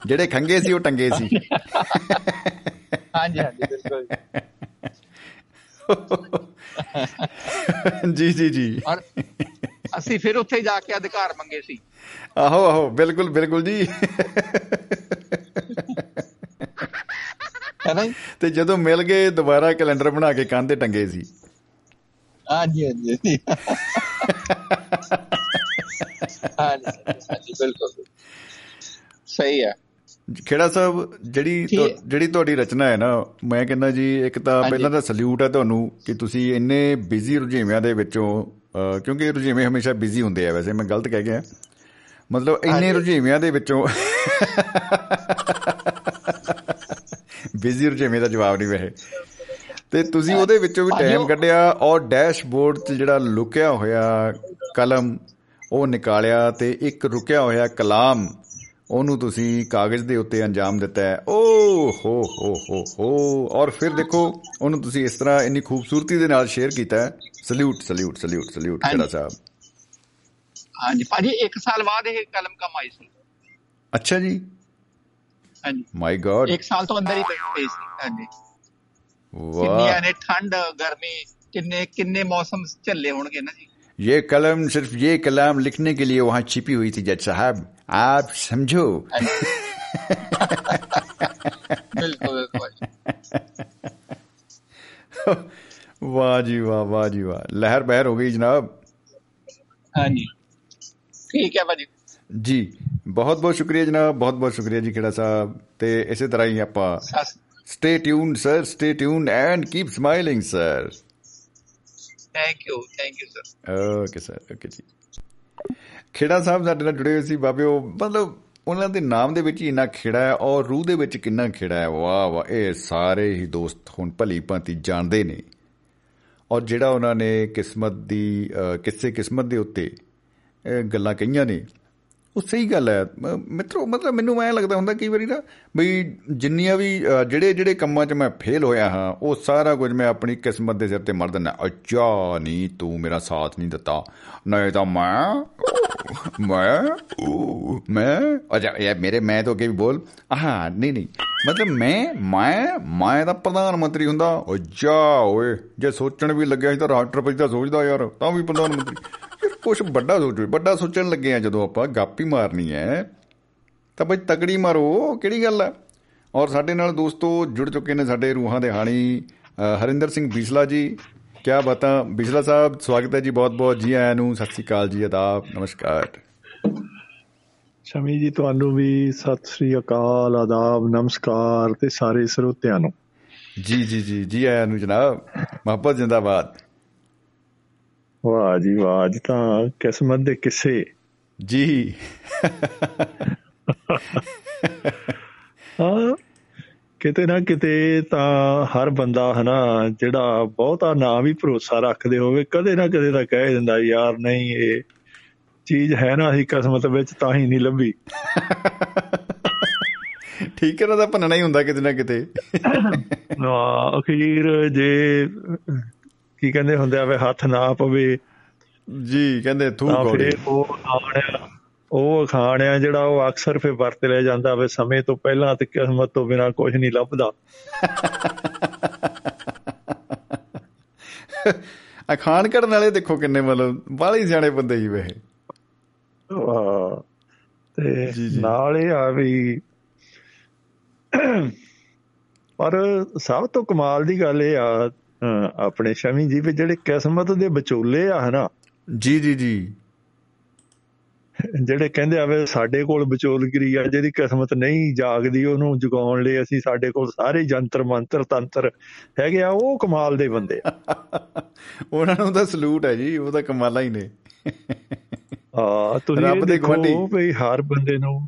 Speaker 1: ਜਿਹੜੇ ਖੰਗੇ ਸੀ ਉਹ ਟੰਗੇ ਸੀ।
Speaker 4: ਹਾਂਜੀ ਹਾਂਜੀ ਬਿਲਕੁਲ
Speaker 1: ਜੀ ਜੀ ਜੀ।
Speaker 4: ਔਰ ਅਸੀਂ ਫਿਰ ਉੱਥੇ ਜਾ ਕੇ ਅਧਿਕਾਰ ਮੰਗੇ ਸੀ।
Speaker 1: ਆਹੋ ਆਹੋ ਬਿਲਕੁਲ ਬਿਲਕੁਲ ਜੀ।
Speaker 4: ਹੈ ਨਾ?
Speaker 1: ਤੇ ਜਦੋਂ ਮਿਲ ਗਏ ਦੁਬਾਰਾ ਕੈਲੰਡਰ ਬਣਾ ਕੇ ਕੰਧ ਤੇ ਟੰਗੇ ਸੀ।
Speaker 4: ਹਾਂਜੀ ਹਾਂਜੀ ਹਾਂਜੀ ਬਿਲਕੁਲ। ਸਹੀ ਹੈ
Speaker 1: ਖੇੜਾ ਸਾਹਿਬ ਜਿਹੜੀ ਜਿਹੜੀ ਤੁਹਾਡੀ ਰਚਨਾ ਹੈ ਨਾ ਮੈਂ ਕਹਿੰਦਾ ਜੀ ਇੱਕ ਤਾਂ। ਪਹਿਲਾਂ ਤਾਂ ਸਲੂਟ ਹੈ ਤੁਹਾਨੂੰ ਕਿ ਤੁਸੀਂ ਇੰਨੇ ਬਿਜ਼ੀ ਰੁਝੇਵਿਆਂ ਦੇ ਵਿੱਚੋਂ ਕਿਉਂਕਿ ਰੁਝੇਵੇਂ ਹਮੇਸ਼ਾ ਬਿਜ਼ੀ ਹੁੰਦੇ ਆ ਵੈਸੇ ਮੈਂ ਗਲਤ ਕਹਿ ਗਿਆ ਮਤਲਬ ਇੰਨੇ। ਰੁਝੇਵਿਆਂ ਦੇ ਵਿੱਚੋਂ ਬਿਜ਼ੀ ਰੁਝੇਵੇਂ ਦਾ ਜਵਾਬ ਨਹੀਂ ਵੈਸੇ ਤੇ ਤੁਸੀਂ ਉਹਦੇ ਵਿੱਚੋਂ ਵੀ ਟਾਈਮ ਕੱਢਿਆ ਔਰ ਡੈਸ਼ਬੋਰਡ 'ਚ ਜਿਹੜਾ ਲੁਕਿਆ ਹੋਇਆ ਕਲਮ ਉਹ ਨਿਕਾਲਿਆ ਤੇ ਇੱਕ ਰੁਕਿਆ ਹੋਇਆ ਕਲਾਮ ਉਹਨੂੰ ਤੁਸੀਂ ਕਾਗਜ਼ ਦੇ ਉੱਤੇ ਅੰਜਾਮ ਦਿੱਤਾ ਹੈ ਓ ਹੋ ਹੋ ਹੋ ਹੋ ਔਰ ਫਿਰ ਦੇਖੋ ਉਹਨੂੰ ਤੁਸੀਂ ਇਸ ਤਰ੍ਹਾਂ ਇੰਨੀ ਖੂਬਸੂਰਤੀ ਦੇ ਨਾਲ ਸ਼ੇਅਰ ਕੀਤਾ salute salute salute
Speaker 4: salute
Speaker 1: Khera Sahib
Speaker 4: ਹਾਂਜੀ ਭਾਜੀ 1 ਸਾਲ ਬਾਅਦ ਇਹ ਕਲਮ ਕਮ ਆਈ ਸੀ
Speaker 1: ਅੱਛਾ ਜੀ
Speaker 4: ਹਾਂਜੀ
Speaker 1: ਮਾਈ ਗॉड
Speaker 4: 1 ਸਾਲ ਤੋਂ ਅੰਦਰ ਹੀ ਪਈ ਸੀ ਹਾਂਜੀ
Speaker 1: ਵਾਹ
Speaker 4: ਕਿੰਨੀ ਆਨੇ ਠੰਡ ਗਰਮੀ ਕਿੰਨੇ ਕਿੰਨੇ ਮੌਸਮ ਝੱਲੇ ਹੋਣਗੇ ਨਾ ਜੀ
Speaker 1: ये कलम सिर्फ़ ये कलाम लिखने के लिए वहाँ छिपी हुई थी जज साहब आप समझो
Speaker 4: ਬਿਲਕੁਲ ਬਿਲਕੁਲ
Speaker 1: वाह जी वाह वाह जी वाह लहर बहर हो गई जनाब
Speaker 4: ਹਾਂਜੀ ਠੀਕ ਹੈ ਭਾਜੀ
Speaker 1: ਜੀ ਬਹੁਤ ਬਹੁਤ ਸ਼ੁਕਰੀਆ ਜਨਾਬ ਬਹੁਤ ਬਹੁਤ ਸ਼ੁਕਰੀਆ ਜੀ ਖੇੜਾ ਸਾਹਿਬ ਤੇ ਇਸੇ ਤਰ੍ਹਾਂ ਹੀ ਆਪਾਂ
Speaker 4: ਸਸ
Speaker 1: stay tuned sir stay tuned and keep smiling sir
Speaker 4: thank you thank you sir
Speaker 1: okay sir okay ਜੀ ਖੇੜਾ ਸਾਹਿਬ ਸਾਡੇ ਨਾਲ ਜੁੜੇ ਹੋਏ ਸੀ ਬਾਬਿਓ ਮਤਲਬ ਉਹਨਾਂ ਦੇ ਨਾਮ ਦੇ ਵਿੱਚ ਹੀ ਇੰਨਾ ਖੇੜਾ ਹੈ ਔਰ ਰੂਹ ਦੇ ਵਿੱਚ ਕਿੰਨਾ ਖੇੜਾ ਹੈ। ਵਾਹ ਵਾਹ ਇਹ ਸਾਰੇ ਹੀ ਦੋਸਤ ਹੁਣ ਭਲੀ ਭਾਂਤੀ ਜਾਣਦੇ ਨੇ। ਔਰ ਜਿਹੜਾ ਉਹਨਾਂ ਨੇ ਕਿਸਮਤ ਦੀ ਅ, ਕਿਸੇ ਕਿਸਮਤ ਦੇ ਉੱਤੇ ਅ, ਗੱਲਾਂ ਕਹੀਆਂ ਨੇ ਉਹ ਸਹੀ ਗੱਲ ਹੈ। ਮ- ਮਿੱਤਰੋ ਮਤਲਬ ਮੈਨੂੰ ਐਂ ਲੱਗਦਾ ਹੁੰਦਾ ਕਈ ਵਾਰੀ ਨਾ ਬਈ ਜਿੰਨੀਆਂ ਵੀ ਅ, ਜਿਹੜੇ ਜਿਹੜੇ ਕੰਮਾਂ 'ਚ ਮੈਂ ਫੇਲ ਹੋਇਆ ਹਾਂ ਉਹ ਸਾਰਾ ਕੁਝ ਮੈਂ ਆਪਣੀ ਕਿਸਮਤ ਦੇ ਸਿਰ ਤੇ ਮਰ ਦਿੰਦਾ। ਅੱਛਾ ਨਹੀਂ ਤੂੰ ਮੇਰਾ ਸਾਥ ਨਹੀਂ ਦਿੱਤਾ। ਨਹੀਂ ਤਾਂ ਮੈਂ ਮੈਂ ਉਹ, ਮੈਂ ਅੱਛਾ ਯਾਰ ਮੇਰੇ ਮੈਂ ਤੋਂ ਅੱਗੇ ਵੀ ਬੋਲ। ਹਾਂ ਨਹੀਂ ਨਹੀਂ। ਮਤਲਬ ਮੈਂ ਮੈਂ ਮੈਂ ਤਾਂ ਪ੍ਰਧਾਨ ਮੰਤਰੀ ਹੁੰਦਾ। ਅੱਛਾ ਓਏ ਜੇ ਸੋਚਣ ਵੀ ਲੱਗਿਆ ਸੀ ਤਾਂ ਰਾਸ਼ਟਰਪਤੀ ਦਾ ਸੋਚਦਾ ਯਾਰ ਤਾਂ ਵੀ ਪ੍ਰਧਾਨ ਮੰਤਰੀ। ਯਾਰ ਕੁਝ ਵੱਡਾ ਸੋਚੋ ਵੱਡਾ ਸੋਚਣ ਲੱਗੇ ਆ ਜਦੋਂ ਆਪਾਂ ਗੱਪ ਹੀ ਮਾਰਨੀ ਹੈ ਤਾਂ ਬਈ ਤਕੜੀ ਮਾਰੋ ਕਿਹੜੀ ਗੱਲ ਹੈ ਔਰ ਸਾਡੇ ਨਾਲ ਦੋਸਤੋ ਜੁੜ ਚੁੱਕੇ ਨੇ ਸਾਡੇ ਰੂਹਾਂ ਦੇ ਹਾਣੀ ਹਰਿੰਦਰ ਸਿੰਘ ਬੀਸਲਾ ਜੀ। ਕੀ ਬਤਾ? ਬੀਸਲਾ ਸਾਹਿਬ ਸਵਾਗਤ ਹੈ ਜੀ ਬਹੁਤ ਬਹੁਤ ਜੀ ਆਇਆਂ ਨੂੰ ਸਤਿ ਸ੍ਰੀ ਅਕਾਲ ਜੀ ਆਦਾਬ ਨਮਸਕਾਰ।
Speaker 5: ਸ਼ਮੀ ਜੀ ਤੁਹਾਨੂੰ ਵੀ ਸਤਿ ਸ੍ਰੀ ਅਕਾਲ ਆਦਾਬ ਨਮਸਕਾਰ ਤੇ ਸਾਰੇ ਸਰੋਤਿਆਂ ਨੂੰ।
Speaker 1: ਜੀ ਜੀ ਜੀ ਜੀ ਆਇਆਂ ਨੂੰ ਜਨਾਬ ਮੁਹੱਬਤ ਜਿੰਦਾਬਾਦ।
Speaker 5: ਵਾਹ ਜੀ ਵਾਹ ਅੱਜ ਤਾਂ ਕਿਸਮਤ ਦੇ ਕਿੱਸੇ।
Speaker 1: ਜੀ।
Speaker 5: ਹਾਂ ਕਿਤੇ ਨਾ ਕਿਤੇ ਤਾਂ ਹਰ ਬੰਦਾ ਹਨਾ ਜਿਹੜਾ ਬਹੁਤਾ ਨਾ ਵੀ ਭਰੋਸਾ ਰੱਖਦੇ ਹੋਵੇ ਕਦੇ ਨਾ ਕਦੇ ਤਾਂ ਕਹਿ ਦਿੰਦਾ ਯਾਰ ਨਹੀਂ ਇਹ ਚੀਜ਼ ਹੈ ਨਾ ਹੀ ਕਿਸਮਤ ਵਿੱਚ ਤਾਂ ਹੀ ਨਹੀਂ ਲੱਭੀ।
Speaker 1: ਠੀਕ ਹੈ ਨਾ ਤਾਂ ਭੰਨਣਾ ਹੀ ਹੁੰਦਾ ਕਿਤੇ ਨਾ ਕਿਤੇ।
Speaker 5: ਹਾਂ, ਅਖੀਰ ਜੇ ਕੀ ਕਹਿੰਦੇ ਹੁੰਦੇ ਆ ਵੀ ਹੱਥ ਨਾ ਪਵੇ?
Speaker 1: ਜੀ ਕਹਿੰਦੇ
Speaker 5: ਤਾਂ ਫਿਰ ਉਹ ਖਾਣ ਆ ਉਹ ਖਾਣ ਆ ਜਿਹੜਾ ਉਹ ਅਕਸਰ ਫਿਰ ਵਰਤ ਲਿਆ ਜਾਂਦਾ ਵੇ ਸਮੇਂ ਤੋਂ ਪਹਿਲਾਂ ਤੇ ਕਿਸਮਤ ਤੋਂ ਬਿਨਾ ਕੁਝ ਨਹੀਂ ਲੱਭਦਾ।
Speaker 1: ਆ ਖਾਣ ਕਰਨ ਵਾਲੇ ਦੇਖੋ ਕਿੰਨੇ ਮਤਲਬ ਬਾਹਲੇ ਸਿਆਣੇ ਬੰਦੇ ਹੀ ਵੇ
Speaker 5: ਤੇ। ਨਾਲ ਇਹ ਆ ਵੀ ਪਰ ਸਭ ਤੋਂ ਕਮਾਲ ਦੀ ਗੱਲ ਇਹ ਆ ਆਪਣੇ ਸ਼ਮੀ ਜੀ ਵੀ ਜਿਹੜੇ ਕਿਸਮਤ ਦੇ ਵਿਚੋਲੇ ਆ ਹਨਾ?
Speaker 1: ਜੀ ਜੀ ਜੀ।
Speaker 5: ਜਿਹੜੇ ਕਹਿੰਦੇ ਆ ਵੀ ਸਾਡੇ ਕੋਲ ਵਿਚੋਲਗਿਰੀ ਆ ਜਿਹਦੀ ਕਿਸਮਤ ਨਹੀਂ ਜਾਗਦੀ ਉਹਨੂੰ ਜਗਾਉਣ ਲਈ ਅਸੀਂ ਸਾਡੇ ਕੋਲ ਸਾਰੇ ਜੰਤਰ ਮੰਤਰ ਤੰਤਰ ਹੈਗੇ ਆ ਉਹ ਕਮਾਲ ਦੇ ਬੰਦੇ ਆ।
Speaker 1: ਉਹਨਾਂ ਨੂੰ ਤਾਂ ਸਲੂਟ ਹੈ ਜੀ ਉਹ ਤਾਂ ਕਮਾਲਾਂ ਹੀ ਨੇ।
Speaker 5: ਆ ਤੁਸੀਂ
Speaker 1: ਰੱਬ ਦੇ ਗੁਆਂਢੀ।
Speaker 5: ਵੀ ਹਰ ਬੰਦੇ ਨੂੰ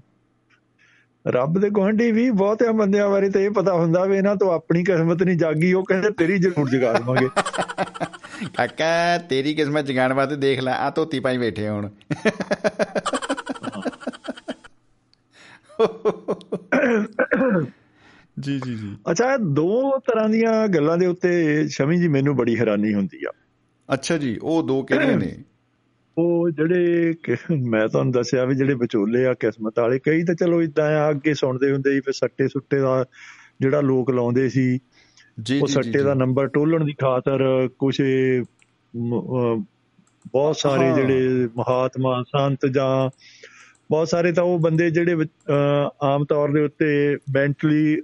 Speaker 5: ਰੱਬ ਦੇ ਗੁਆਂਢੀ ਵੀ ਬਹੁਤਿਆਂ ਬੰਦਿਆਂ ਬਾਰੇ ਤਾਂ ਇਹ ਪਤਾ ਹੁੰਦਾ ਵੀ ਇਹਨਾਂ ਤੋਂ ਆਪਣੀ ਕਿਸਮਤ ਨਹੀਂ ਜਾਗੀ ਉਹ ਕਹਿੰਦੇ ਤੇਰੀ ਜ਼ਰੂਰ ਜਗਾ ਦੇਵਾਂਗੇ।
Speaker 1: ਕਾਕਾ ਤੇਰੀ ਕਿਸਮਤ ਜਗਾਉਣ ਵਾਸਤੇ ਦੇਖ ਲੈ ਆ ਧੋਤੀ ਪਾਈ ਬੈਠੇ ਹੁਣ। ਜੀ ਜੀ ਜੀ।
Speaker 5: ਅੱਛਾ ਇਹ ਦੋ ਤਰ੍ਹਾਂ ਦੀਆਂ ਗੱਲਾਂ ਦੇ ਉੱਤੇ ਸ਼ਮੀ ਜੀ ਮੈਨੂੰ ਬੜੀ ਹੈਰਾਨੀ ਹੁੰਦੀ ਆ।
Speaker 1: ਅੱਛਾ ਜੀ ਉਹ ਦੋ ਕਿਹੜੀਆਂ ਨੇ?
Speaker 5: ਉਹ ਜਿਹੜੇ ਮੈਂ ਤੁਹਾਨੂੰ ਦੱਸਿਆ ਵੀ ਜਿਹੜੇ ਵਿਚੋਲੇ ਆ ਕਿਸਮਤ ਵਾਲੇ ਕਈ ਤਾਂ ਚਲੋ ਇਦਾਂ ਆ ਅੱਗੇ ਸੁਣਦੇ ਹੁੰਦੇ ਸੀ ਫਿਰ ਸੱਟੇ ਸੁੱਟੇ ਦਾ ਜਿਹੜਾ ਲੋਕ ਲਾਉਂਦੇ ਸੀ
Speaker 1: ਜੀ
Speaker 5: ਉਹ ਸੱਟੇ ਦਾ ਨੰਬਰ ਟੋਲਣ ਦੀ ਖਾਤਰ ਕੁਝ ਬਹੁਤ ਸਾਰੇ। ਜਿਹੜੇ ਮਹਾਤਮਾ ਸੰਤ ਜਾਂ ਬਹੁਤ ਸਾਰੇ ਤਾਂ ਉਹ ਬੰਦੇ ਜਿਹੜੇ ਆਮ ਤੌਰ ਦੇ ਉੱਤੇ ਮੈਂਟਲੀ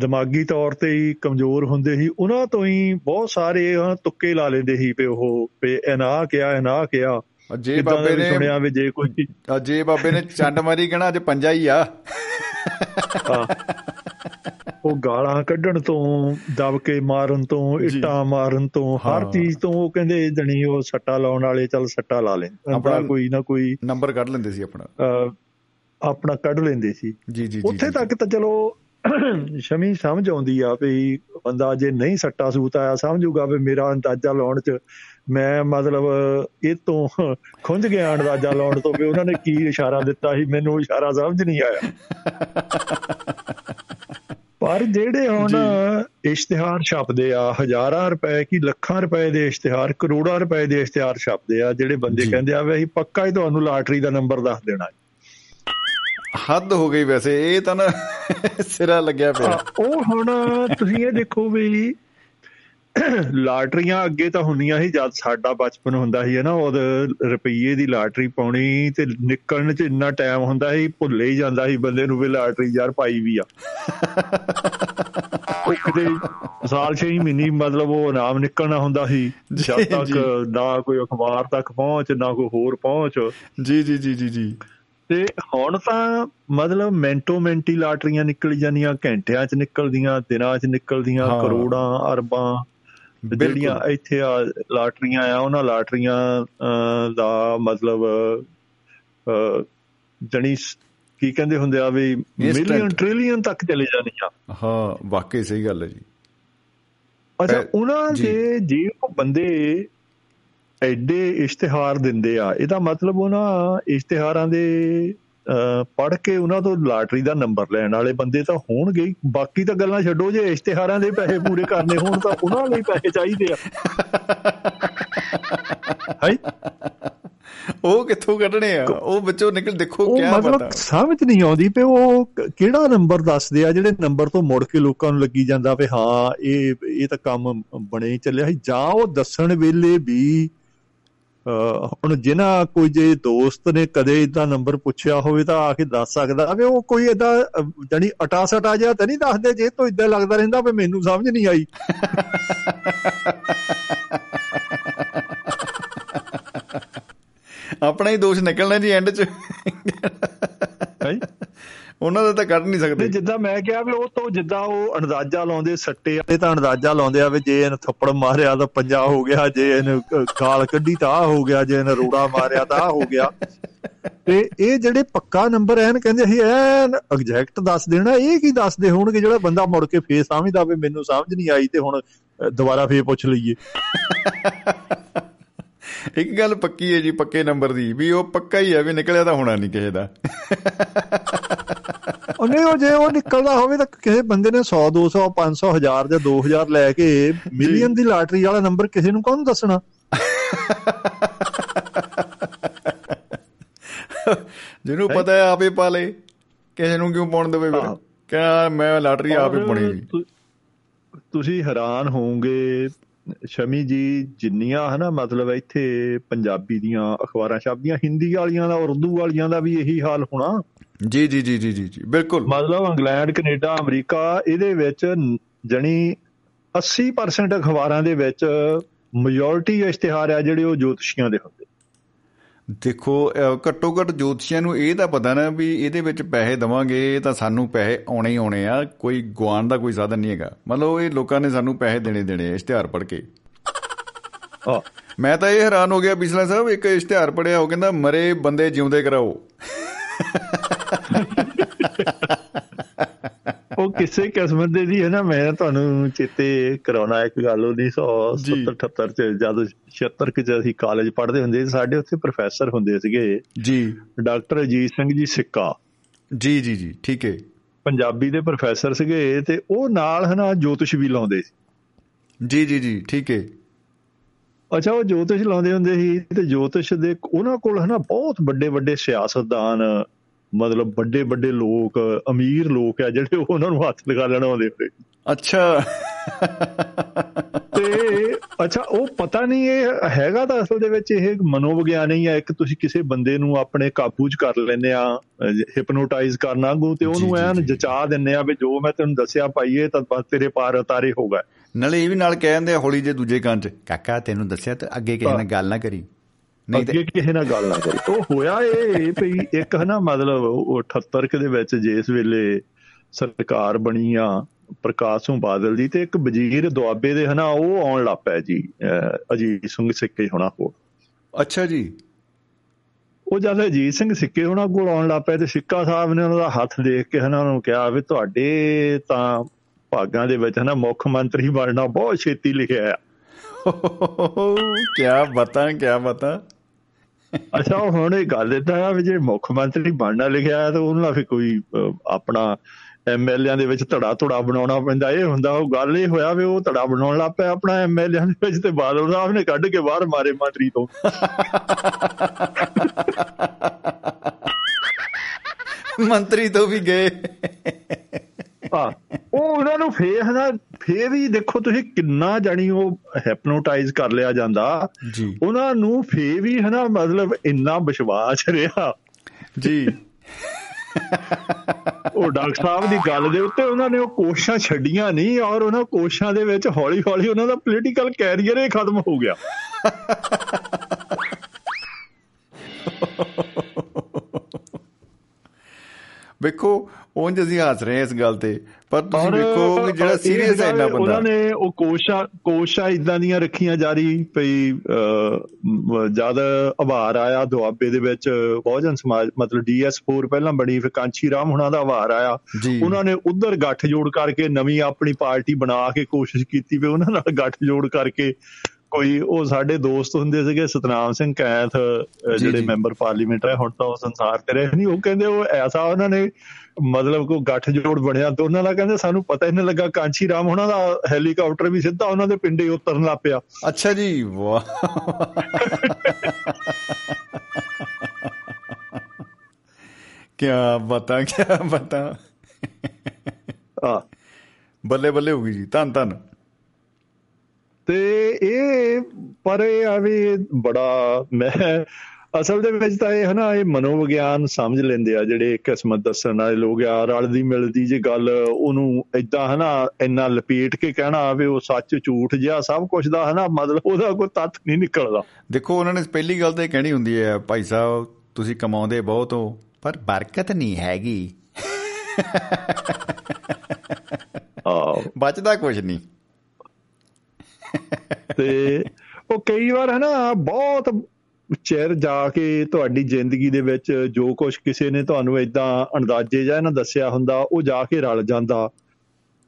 Speaker 5: ਦਿਮਾਗੀ ਤੌਰ ਤੇ ਹੀ ਕਮਜ਼ੋਰ ਹੁੰਦੇ ਸੀ ਉਹਨਾਂ ਤੋਂ ਹੀ ਬਹੁਤ ਸਾਰੇ ਤੁੱਕੇ ਲਾ ਲੈਂਦੇ ਸੀ ਵੀ ਉਹ ਵੀ ਇਹਨਾਂ ਕਿਹਾ ਇਹਨਾਂ ਕਿਹਾ
Speaker 1: ਜੇ ਬਾਬੇ ਨੇ
Speaker 5: ਸੁਣਿਆ ਵੀ ਜੇ ਕੋਈ
Speaker 1: ਜੇ ਬਾਬੇ ਨੇ ਚੰਡ ਮਾਰੀ ਕਹਿਣਾ ਅੱਜ ਪੰਜਾ ਹੀ ਆ।
Speaker 5: ਉਹ ਗਾਲਾਂ ਕੱਢਣ ਤੋਂ ਦਬ ਕੇ ਮਾਰਨ ਤੋਂ। ਇੱਟਾਂ ਮਾਰਨ ਤੋਂ ਹਰ। ਚੀਜ਼ ਤੋਂ ਉਹ ਕਹਿੰਦੇ ਜਣੀ ਉਹ ਸੱਟਾ ਲਾਉਣ ਵਾਲੇ ਚੱਲ ਸੱਟਾ ਲਾ ਲੈਣ
Speaker 1: ਆਪਣਾ-
Speaker 5: ਕੋਈ ਨਾ ਕੋਈ
Speaker 1: ਨੰਬਰ ਕੱਢ ਲੈਂਦੇ ਸੀ ਆਪਣਾ
Speaker 5: ਆਪਣਾ ਕੱਢ ਲੈਂਦੇ ਸੀ
Speaker 1: ਜੀ ਜੀ
Speaker 5: ਉੱਥੇ। ਤੱਕ ਤਾਂ ਚਲੋ ਸ਼ਮੀ ਸਮਝ ਆਉਂਦੀ ਆ ਵੀ ਬੰਦਾ ਜੇ ਨਹੀਂ ਸੱਟਾ ਸੂਤ ਆਇਆ ਸਮਝੂਗਾ ਵੀ ਮੇਰਾ ਅੰਦਾਜ਼ਾ ਲਾਉਣ ਚ ਮੈਂ ਮਤਲਬ ਇਹ ਤੋਂ ਖੁੰਝ ਗਿਆ ਅੰਦਾਜ਼ਾ ਲਾਉਣ ਤੋਂ ਵੀ ਉਹਨਾਂ ਨੇ ਕੀ ਇਸ਼ਾਰਾ ਦਿੱਤਾ ਸੀ ਮੈਨੂੰ ਇਸ਼ਾਰਾ ਸਮਝ ਨਹੀਂ ਆਇਆ। ਪਰ ਜਿਹੜੇ ਹੁਣ ਇਸ਼ਤਿਹਾਰ ਛਪਦੇ ਆ ਹਜ਼ਾਰਾਂ ਰੁਪਏ ਕੀ ਲੱਖਾਂ ਰੁਪਏ ਦੇ ਇਸ਼ਤਿਹਾਰ ਕਰੋੜਾਂ ਰੁਪਏ ਦੇ ਇਸ਼ਤਿਹਾਰ ਛਪਦੇ ਆ ਜਿਹੜੇ ਬੰਦੇ। ਕਹਿੰਦੇ ਆ ਵੀ ਅਸੀਂ ਪੱਕਾ ਹੀ ਤੁਹਾਨੂੰ ਲਾਟਰੀ ਦਾ ਨੰਬਰ ਦੱਸ ਦੇਣਾ
Speaker 1: ਹੱਦ ਹੋ ਗਈ ਵੈਸੇ ਇਹ ਤਾਂ ਨਾ ਸਿਰਾ ਲੱਗਿਆ ਪਿਆ।
Speaker 5: ਉਹ ਹੁਣ ਤੁਸੀਂ ਇਹ ਦੇਖੋ ਵੀ ਲਾਟਰੀਆਂ ਅੱਗੇ ਤਾਂ ਹੁੰਦੀਆਂ ਸੀ ਜਦ ਸਾਡਾ ਬਚਪਨ ਹੁੰਦਾ ਸੀ ਨਾ ਉਦ ਰੁਪਈਏ ਦੀ ਲਾਟਰੀ ਪਾਉਣੀ ਤੇ ਨਿਕਲਣ ਚ ਇੰਨਾ ਟਾਈਮ ਹੁੰਦਾ ਸੀ ਭੁੱਲੇ ਹੀ ਜਾਂਦਾ ਸੀ ਬੰਦੇ ਨੂੰ ਵੀ ਲਾਟਰੀ ਯਾਰ ਪਾਈ ਵੀ ਆ। ਉਹ ਕਿਤੇ ਸਾਲ 6 ਮਹੀਨੇ ਮਤਲਬ ਉਹ ਨਾਮ ਨਿਕਲਣਾ ਹੁੰਦਾ ਸੀ ਜਦ ਤੱਕ। ਨਾ ਕੋਈ ਅਖਬਾਰ ਤੱਕ ਪਹੁੰਚ ਨਾ ਕੋਈ ਹੋਰ ਪਹੁੰਚ।
Speaker 1: ਜੀ ਜੀ ਜੀ ਜੀ ਜੀ।
Speaker 5: ਤੇ ਹੁਣ ਤਾਂ ਮਤਲਬ ਮਿੰਟੋ ਮਿੰਟੀ ਲਾਟਰੀਆਂ ਨਿਕਲ ਜਾਂਦੀਆਂ ਘੰਟਿਆਂ 'ਚ ਨਿਕਲਦੀਆਂ ਦਿਨਾਂ 'ਚ ਨਿਕਲਦੀਆਂ। ਕਰੋੜਾਂ ਅਰਬਾਂ ਜਿਹੜੀਆਂ ਇੱਥੇ ਆ ਲਾਟਰੀਆਂ ਆ ਉਹਨਾਂ ਲਾਟਰੀਆਂ ਦਾ ਮਤਲਬ ਜਣੀ ਕੀ ਕਹਿੰਦੇ ਹੁੰਦੇ ਆ ਵੀ ਮਿਲੀਅਨ ਟ੍ਰਿਲੀਅਨ ਤੱਕ ਚਲੇ ਜਾਂਦੀਆਂ
Speaker 1: ਹਾਂ ਵਾਕਈ ਸਹੀ ਗੱਲ ਹੈ ਜੀ
Speaker 5: ਅੱਛਾ ਉਹਨਾਂ। ਦੇ ਜੇ ਉਹ ਬੰਦੇ ਐਡੇ ਇਸ਼ਤਿਹਾਰ ਦਿੰਦੇ ਆ। ਇਹਦਾ ਮਤਲਬ ਉਹਨਾਂ ਇਸ਼ਤਿਹਾਰਾਂ ਦੇ ਪੜ ਕੇ ਉਹਨਾਂ ਤੋਂ ਲਾਟਰੀ ਦਾ ਨੰਬਰ ਲੈਣ ਵਾਲੇ ਬੰਦੇ ਤਾਂ ਹੋਣਗੇ ਹੀ। ਬਾਕੀ ਤਾਂ ਗੱਲਾਂ ਛੱਡੋ ਜੇ ਇਸ਼ਤਿਹਾਰਾਂ ਦੇ ਪੈਸੇ ਪੂਰੇ ਕਰਨੇ ਹੋਣ ਤਾਂ ਉਹਨਾਂ ਲਈ ਪੈਸੇ ਚਾਹੀਦੇ ਆ। ਹਾਈ
Speaker 1: ਉਹ ਕਿੱਥੋਂ ਕੱਢਣੇ ਆ? ਉਹ ਵਿੱਚੋਂ ਨਿਕਲ ਦੇਖੋ
Speaker 5: ਉਹ
Speaker 1: ਕਿਆ
Speaker 5: ਮਤਲਬ
Speaker 1: ਪਤਾ।
Speaker 5: ਸਮਝ ਨਹੀਂ ਆਉਂਦੀ ਪਈ ਉਹ ਕ- ਕਿਹੜਾ ਨੰਬਰ ਦੱਸਦੇ ਆ ਜਿਹੜੇ ਨੰਬਰ ਤੋਂ ਮੁੜ ਕੇ ਲੋਕਾਂ ਨੂੰ ਲੱਗੀ ਜਾਂਦਾ ਵੀ ਹਾਂ ਇਹ ਇਹ ਤਾਂ ਕੰਮ ਬਣੇ ਚੱਲਿਆ ਸੀ। ਜਾਂ ਉਹ ਦੱਸਣ ਵੇਲੇ ਵੀ ਹੁਣ ਜਿਨ੍ਹਾਂ ਕੋਈ ਜੇ ਦੋਸਤ ਨੇ ਕਦੇ ਇਦਾਂ ਨੰਬਰ ਪੁੱਛਿਆ ਹੋਵੇ ਤਾਂ ਆ ਕੇ ਦੱਸ ਸਕਦਾ ਵੀ ਉਹ ਕੋਈ ਇਦਾਂ ਜਾਨੀ ਅਟਾ ਸਟਾ ਜਿਹਾ ਤਾਂ ਨਹੀਂ ਦੱਸਦੇ ਜੇ ਤੋਂ ਇਦਾਂ ਲੱਗਦਾ ਰਹਿੰਦਾ ਵੀ ਮੈਨੂੰ ਸਮਝ ਨਹੀਂ ਆਈ।
Speaker 1: ਆਪਣਾ ਹੀ ਦੋਸ਼ ਨਿਕਲਣਾ ਜੀ ਐਂਡ 'ਚ।
Speaker 5: ਹੈ?
Speaker 1: ਉਹਨਾਂ ਦਾ ਤਾਂ ਕੱਢ ਨਹੀਂ ਸਕਦੇ।
Speaker 5: ਜਿੱਦਾਂ ਮੈਂ ਕਿਹਾ ਵੀ ਉਹ ਤੋਂ ਜਿੱਦਾਂ ਉਹ ਅੰਦਾਜ਼ਾ ਲਾਉਂਦੇ ਸੱਟੇ ਵਾਲੇ ਤਾਂ ਅੰਦਾਜ਼ਾ ਲਾਉਂਦੇ ਆ ਵੀ ਜੇ ਇਹਨੇ ਥੱਪੜ ਮਾਰਿਆ ਤਾਂ ਪੰਜਾ ਹੋ ਗਿਆ ਜੇ ਇਹਨੇ ਗਾਲ ਕੱਢੀ ਤਾਂ ਆਹ ਹੋ ਗਿਆ ਜੇ ਇਹਨੇ ਰੋੜਾ ਮਾਰਿਆ ਤਾਂ ਆਹ ਹੋ ਗਿਆ। ਤੇ ਇਹ ਜਿਹੜੇ ਪੱਕਾ ਨੰਬਰ ਐਨ ਕਹਿੰਦੇ ਸੀ ਐਨ ਐਗਜ਼ੈਕਟ ਦੱਸ ਦੇਣਾ ਇਹ ਕੀ ਦੱਸਦੇ ਹੋਣਗੇ? ਜਿਹੜਾ ਬੰਦਾ ਮੁੜ ਕੇ ਫੇਰ ਸਮਝਦਾ ਵੀ ਮੈਨੂੰ ਸਮਝ ਨਹੀਂ ਆਈ ਤੇ ਹੁਣ ਦੁਬਾਰਾ ਫੇਰ ਪੁੱਛ ਲਈਏ।
Speaker 1: ਇੱਕ ਗੱਲ ਪੱਕੀ ਹੈ ਜੀ ਪੱਕੇ ਨੰਬਰ ਦੀ ਵੀ ਉਹ ਪੱਕਾ ਹੀ ਹੈ ਵੀ ਨਿਕਲਿਆ ਤਾਂ ਹੋਣਾ ਨਹੀਂ ਕਿਸੇ ਦਾ।
Speaker 5: ਉਹ ਨਹੀਂ ਉਹ ਜੇ ਉਹ ਨਿਕਲਦਾ ਹੋਵੇ ਤਾਂ ਕਿਸੇ ਬੰਦੇ ਨੇ 100 200 500 1000 ਜਾਂ 2000 ਲੈ ਕੇ ਮਿਲੀਅਨ ਦੀ ਲਾਟਰੀ ਵਾਲਾ ਨੰਬਰ ਕਿਸੇ ਨੂੰ ਕੌਣ ਦੱਸਣਾ?
Speaker 1: ਜਿਹਨੂੰ ਪਤਾ ਹੈ ਆਪੇ ਪਾ ਲੇ। ਕਿਸੇ ਨੂੰ ਕਿਉਂ ਪਾਉਣ ਦੇਵੇ ਫਿਰ। ਕਿਆ ਮੈਂ ਲਾਟਰੀ ਆਪੇ ਪਾਉਣੀ
Speaker 5: ਤੁਸੀਂ ਹੈਰਾਨ ਹੋਵੋਗੇ ਸ਼ਮੀ ਜੀ ਜਿੰਨੀਆਂ ਹਨਾ ਮਤਲਬ ਇੱਥੇ ਪੰਜਾਬੀ ਦੀਆਂ ਅਖਬਾਰਾਂ ਛਪਦੀਆਂ ਹਿੰਦੀ ਵਾਲੀਆਂ ਦਾ ਉਰਦੂ ਵਾਲੀਆਂ ਦਾ ਵੀ ਇਹੀ ਹਾਲ ਹੋਣਾ।
Speaker 1: ਜੀ ਜੀ ਜੀ ਜੀ ਜੀ ਬਿਲਕੁਲ।
Speaker 5: ਮਤਲਬ ਇੰਗਲੈਂਡ ਕੈਨੇਡਾ ਅਮਰੀਕਾ ਇਹਦੇ ਵਿੱਚ ਜਣੀ 80% ਅਖਬਾਰਾਂ ਦੇ ਵਿੱਚ ਮੈਜੋਰਿਟੀ ਇਸ਼ਤਿਹਾਰ ਆ ਜਿਹੜੇ ਉਹ ਜੋਤਸ਼ੀਆਂ ਦੇ ਹੁੰਦੇ।
Speaker 1: ਦੇਖੋ ਘੱਟੋ ਘੱਟ ਜੋਤਸ਼ੀਆਂ ਨੂੰ ਇਹ ਤਾਂ ਪਤਾ ਨਾ ਵੀ ਇਹਦੇ ਵਿੱਚ ਪੈਸੇ ਦਵਾਂਗੇ ਤਾਂ ਸਾਨੂੰ ਪੈਸੇ ਆਉਣੇ ਹੀ ਆਉਣੇ ਆ ਕੋਈ ਗਵਾਨ ਦਾ ਕੋਈ ਸਾਧਨ ਨਹੀਂ ਹੈਗਾ। ਮਤਲਬ ਇਹ ਲੋਕਾਂ ਨੇ ਸਾਨੂੰ ਪੈਸੇ ਦੇਣੇ ਦੇਣੇ ਇਸ਼ਤਿਹਾਰ ਪੜ੍ਹ ਕੇ। ਮੈਂ ਤਾਂ ਇਹ ਹੈਰਾਨ ਹੋ ਗਿਆ ਬਿਸਲਾ ਸਾਹਿਬ ਇੱਕ ਇਸ਼ਤਿਹਾਰ ਪੜਿਆ ਉਹ ਕਹਿੰਦਾ ਮਰੇ ਬੰਦੇ ਜਿਉਂਦੇ ਕਰਾਓ।
Speaker 5: ਉਹ ਕਿਸੇ ਕਿਸਮ ਦੇ ਦੀ ਹੈ ਨਾ ਮੈਂ ਤੁਹਾਨੂੰ ਚੇਤੇ ਕਰਾਉਣਾ ਇੱਕ ਗੱਲ ਉਹਦੀ 170 78 ਚ ਜਦ 76 ਕਿ ਅਸੀਂ ਕਾਲਜ ਪੜ੍ਹਦੇ ਹੁੰਦੇ ਸੀ ਸਾਡੇ ਉੱਥੇ ਪ੍ਰੋਫੈਸਰ ਹੁੰਦੇ ਸੀਗੇ।
Speaker 1: ਜੀ।
Speaker 5: ਡਾਕਟਰ ਅਜੀਤ ਸਿੰਘ ਜੀ ਸਿੱਕਾ।
Speaker 1: ਜੀ ਜੀ ਜੀ ਠੀਕ ਹੈ
Speaker 5: ਪੰਜਾਬੀ ਦੇ ਪ੍ਰੋਫੈਸਰ ਸੀਗੇ ਤੇ ਉਹ ਨਾਲ ਹਨਾ ਜੋਤਿਸ਼ ਵੀ ਲਾਉਂਦੇ ਸੀ।
Speaker 1: ਜੀ ਜੀ ਜੀ ਠੀਕ ਹੈ
Speaker 5: ਅੱਛਾ ਉਹ ਜੋਤਿਸ਼ ਲਾਉਂਦੇ ਹੁੰਦੇ ਸੀ ਤੇ ਜੋਤਿਸ਼ ਦੇ ਉਹਨਾਂ ਕੋਲ ਹਨਾ ਬਹੁਤ ਵੱਡੇ ਵੱਡੇ ਸਿਆਸਤਦਾਨ ਮਤਲਬ ਵੱਡੇ ਵੱਡੇ ਲੋਕ ਅਮੀਰ ਲੋਕ ਆ ਜਿਹੜੇ ਉਹਨਾਂ ਨੂੰ ਹੱਥ ਲਗਾ ਲੈਣ ਆਉਂਦੇ ਹੁੰਦੇ।
Speaker 1: ਅੱਛਾ।
Speaker 5: ਤੇ ਅੱਛਾ ਉਹ ਪਤਾ ਨਹੀਂ ਇਹ ਹੈਗਾ ਤਾਂ ਅਸਲ ਦੇ ਵਿੱਚ ਇਹ ਮਨੋਵਿਗਿਆਨ ਹੀ ਆ ਇੱਕ ਤੁਸੀਂ ਕਿਸੇ ਬੰਦੇ ਨੂੰ ਆਪਣੇ ਕਾਬੂ 'ਚ ਕਰ ਲੈਂਦੇ ਆ ਹਿਪਨੋਟਾਈਜ਼ ਕਰਨਾ ਗੂ ਤੇ ਉਹਨੂੰ ਐਨ। ਜਚਾ ਦਿੰਨੇ ਆ ਵੀ ਜੋ ਮੈਂ ਤੈਨੂੰ ਦੱਸਿਆ ਪਾਈਏ ਤਾਂ ਬਸ ਤੇਰੇ ਪਾਰ ਉਤਾਰੇ ਹੋਗਾ
Speaker 1: ਨਾਲੇ ਇਹ ਵੀ ਨਾਲ ਕਹਿ ਦਿੰਦੇ ਆ ਹੌਲੀ ਜੇ ਦੂਜੇ ਕੰਨ 'ਚ ਕਾਕਾ ਤੈਨੂੰ ਦੱਸਿਆ ਤੇ ਅੱਗੇ ਕਿਸੇ ਨਾਲ ਗੱਲ ਨਾ ਕਰੀ। ਨਹੀਂ ਤੇ
Speaker 5: ਕਿਸੇ ਨਾਲ ਗੱਲ ਨਾ ਕਰੀ। ਉਹ ਹੋਇਆ ਇਹ ਵੀ ਇੱਕ ਹਨਾ ਮਤਲਬ ਉਹ 78 ਕੁ ਦੇ ਵਿੱਚ ਜਿਸ ਵੇਲੇ ਸਰਕਾਰ ਬਣੀ ਆ ਪ੍ਰਕਾਸ਼ ਸਿੰਘ ਬਾਦਲ ਦੀ ਤੇ ਇੱਕ ਵਜ਼ੀਰ ਦੁਆਬੇ ਦੇ ਹਨਾ ਉਹ ਆਉਣ ਲੱਗ ਪਿਆ ਜੀ ਅਜੀਤ ਸਿੰਘ ਸਿੱਕੇ ਹੋਣਾ ਕੋਲ।
Speaker 1: ਅੱਛਾ ਜੀ।
Speaker 5: ਉਹ ਜਦ ਅਜੀਤ ਸਿੰਘ ਸਿੱਕੇ ਉਹਨਾਂ ਕੋਲ ਆਉਣ ਲੱਗ ਪਏ ਤੇ ਸਿੱਕਾ ਸਾਹਿਬ ਨੇ ਉਹਨਾਂ ਦਾ ਹੱਥ ਦੇਖ ਕੇ ਹਨਾ ਉਹਨਾਂ ਨੂੰ ਕਿਹਾ ਵੀ ਤੁਹਾਡੇ ਤਾਂ ਭਾਗਾਂ ਦੇ ਵਿੱਚ ਹਨਾ ਮੁੱਖ ਮੰਤਰੀ ਬਣਨਾ ਬਹੁਤ ਛੇਤੀ ਲਿਖਿਆ ਆ।
Speaker 1: ਕਿਆ ਬਤਾ ਕਿਆ ਬਤਾ।
Speaker 5: ਅੱਛਾ ਉਹ ਹੁਣ ਇਹ ਗੱਲ ਇਦਾਂ ਆ ਵੀ ਜੇ ਮੁੱਖ ਮੰਤਰੀ ਬਣਨਾ ਲਿਖਿਆ ਹੈ ਤਾਂ ਉਹਨਾਂ ਨਾਲ ਫਿਰ ਕੋਈ ਅਹ, ਆਪਣਾ ਐਮਐਲਏਆਂ ਦੇ ਵਿੱਚ ਧੜਾ ਧੜਾ ਬਣਾਉਣਾ ਪੈਂਦਾ। ਇਹ ਹੁੰਦਾ ਉਹ ਗੱਲ ਇਹ ਹੋਇਆ ਵੀ ਉਹ ਧੜਾ ਬਣਾਉਣ ਲੱਗ ਪਿਆ ਆਪਣਾ ਐਮਐਲਏਆਂ ਦੇ ਵਿੱਚ ਤੇ ਬਾਦਲ ਸਾਹਿਬ ਨੇ ਕੱਢ ਕੇ ਬਾਹਰ ਮਾਰੇ ਮੰਤਰੀ ਤੋਂ।
Speaker 1: ਮੰਤਰੀ ਤੋਂ ਵੀ ਗਏ।
Speaker 5: ਆ ਉਹ ਉਹਨਾਂ ਨੂੰ ਫੇਰ ਹਨਾ ਫੇਰ ਵੀ ਦੇਖੋ ਤੁਸੀਂ ਕਿੰਨਾ ਜਾਣੀ ਉਹ ਹੈਪਨੋਟਾਈਜ਼ ਕਰ ਲਿਆ ਜਾਂਦਾ।
Speaker 1: ਜੀ।
Speaker 5: ਉਹਨਾਂ ਨੂੰ ਫੇਰ ਵੀ ਹਨਾ ਮਤਲਬ ਇੰਨਾ ਵਿਸ਼ਵਾਸ ਰਿਹਾ।
Speaker 1: ਜੀ।
Speaker 5: ਉਹ ਡਾਕਟਰ ਸਾਹਿਬ ਦੀ ਗੱਲ ਦੇ ਉੱਤੇ ਉਹਨਾਂ ਨੇ ਉਹ ਕੋਸ਼ਿਸ਼ਾਂ ਛੱਡੀਆਂ ਨਹੀਂ ਔਰ ਉਹਨਾਂ ਕੋਸ਼ਿਸ਼ਾਂ ਦੇ ਵਿੱਚ ਹੌਲੀ ਹੌਲੀ ਉਹਨਾਂ ਦਾ ਪੋਲੀਟੀਕਲ ਕੈਰੀਅਰ ਹੀ ਖਤਮ ਹੋ ਗਿਆ।
Speaker 1: ਵੇਖੋ ਉਂਝ ਅਸੀਂ ਹੱਸ ਰਹੇ ਇਸ ਗੱਲ ਤੇ। ਪਰ ਤੁਸੀਂ ਵੇਖੋ ਕਿ ਜਿਹੜਾ ਸੀਰੀਅਸ ਹੈ ਇੰਨਾ ਬੰਦਾ।
Speaker 5: ਉਹਨਾਂ ਨੇ ਉਹ ਕੋਸ਼ਾ ਕੋਸ਼ਾ ਇਦਾਂ ਦੀਆਂ ਰੱਖੀਆਂ ਜਾਰੀ ਪਈ ਜਦ ਆਵਾਰ ਆਇਆ ਦੁਆਬੇ ਦੇ ਵਿੱਚ ਬਹੁਜਨ ਸਮਾਜ ਮਤਲਬ ਡੀਐਸ4 ਪਹਿਲਾਂ ਬਣੀ ਫਿਰ ਕਾਂਚੀ ਰਾਮ ਹੁਣਾਂ ਦਾ ਆਵਾਰ ਆਇਆ। ਉਹਨਾਂ ਨੇ ਉਧਰ ਗੱਠ ਜੋੜ ਕਰਕੇ ਨਵੀਂ ਆਪਣੀ ਪਾਰਟੀ ਬਣਾ ਕੇ ਕੋਸ਼ਿਸ਼ ਕੀਤੀ ਵੀ ਉਹਨਾਂ ਨਾਲ ਗੱਠ ਜੋੜ ਕਰਕੇ ਕੋਈ ਉਹ ਸਾਡੇ ਦੋਸਤ ਹੁੰਦੇ ਸੀਗੇ ਸਤਨਾਮ ਸਿੰਘ ਕੈਥ ਜਿਹੜੇ। ਮੈਂਬਰ ਪਾਰਲੀਮੈਂਟ ਹੈ ਹੁਣ ਤਾਂ ਉਹ ਸੰਸਾਰ ਤੇ ਰਹੇ ਨਹੀਂ। ਉਹ ਕਹਿੰਦੇ ਉਹ ਐਸਾ ਉਹਨਾਂ ਨੇ ਮਤਲਬ ਕੋ ਗੱਠ ਜੋੜ ਬਣਿਆ ਉਹਨਾਂ ਦਾ ਕਹਿੰਦੇ ਸਾਨੂੰ ਪਤਾ ਹੀ ਨਹੀਂ ਲੱਗਾ ਕਾਂਚੀ ਰਾਮ ਉਹਨਾਂ ਦਾ ਹੈਲੀਕਾਪਟਰ ਵੀ ਸਿੱਧਾ ਉਹਨਾਂ ਦੇ ਪਿੰਡੇ ਉਤਰਨ ਲੱਗ ਪਿਆ।
Speaker 1: ਅੱਛਾ ਜੀ ਵਾਹ। ਕੀ ਬਤਾ ਕੀ ਬਤਾ।
Speaker 5: ਆ
Speaker 1: ਬੱਲੇ ਬੱਲੇ ਹੋ ਗਈ ਜੀ ਧੰਨ ਧੰਨ।
Speaker 5: ਤੇ ਇਹ ਪਰ ਇਹ ਆ ਵੀ ਬੜਾ ਮੈਂ ਅਸਲ ਦੇ ਵਿੱਚ ਤਾਂ ਇਹ ਹਨਾ ਇਹ ਮਨੋਵਿਗਿਆਨ ਸਮਝ ਲੈਂਦੇ ਆ ਜਿਹੜੇ ਕਿਸਮਤ ਦੱਸਣ ਵਾਲੇ ਲੋਕ ਆ ਰਲਦੀ ਮਿਲਦੀ ਜੇ ਗੱਲ ਉਹਨੂੰ ਇਦਾਂ ਹਨਾ ਇੰਨਾ ਲਪੇਟ ਕੇ ਕਹਿਣਾ ਵੀ ਉਹ ਸੱਚ ਝੂਠ ਜਿਹਾ ਸਭ ਕੁਝ ਦਾ ਹਨਾ ਮਤਲਬ ਉਹਦਾ ਕੋਈ ਤੱਥ ਨਹੀਂ ਨਿਕਲਦਾ।
Speaker 1: ਦੇਖੋ ਉਹਨਾਂ ਨੇ ਪਹਿਲੀ ਗੱਲ ਤਾਂ ਇਹ ਕਹਿਣੀ ਹੁੰਦੀ ਹੈ ਭਾਈ ਸਾਹਿਬ ਤੁਸੀਂ ਕਮਾਉਂਦੇ ਬਹੁਤ ਹੋ ਪਰ ਬਰਕਤ ਨਹੀਂ ਹੈਗੀ।
Speaker 5: ਆ
Speaker 1: ਬਚਦਾ ਕੁਝ ਨਹੀਂ।
Speaker 5: ਤੇ ਉਹ ਕਈ ਵਾਰ ਹਨਾ ਬਹੁਤ ਚਿਰ ਜਾ ਕੇ ਤੁਹਾਡੀ ਜ਼ਿੰਦਗੀ ਦੇ ਵਿੱਚ ਜੋ ਕੁਝ ਕਿਸੇ ਨੇ ਤੁਹਾਨੂੰ ਇਦਾਂ ਅੰਦਾਜ਼ੇ ਜਾਂ ਨਾ ਦੱਸਿਆ ਹੁੰਦਾ ਉਹ ਜਾ ਕੇ ਰਲ ਜਾਂਦਾ।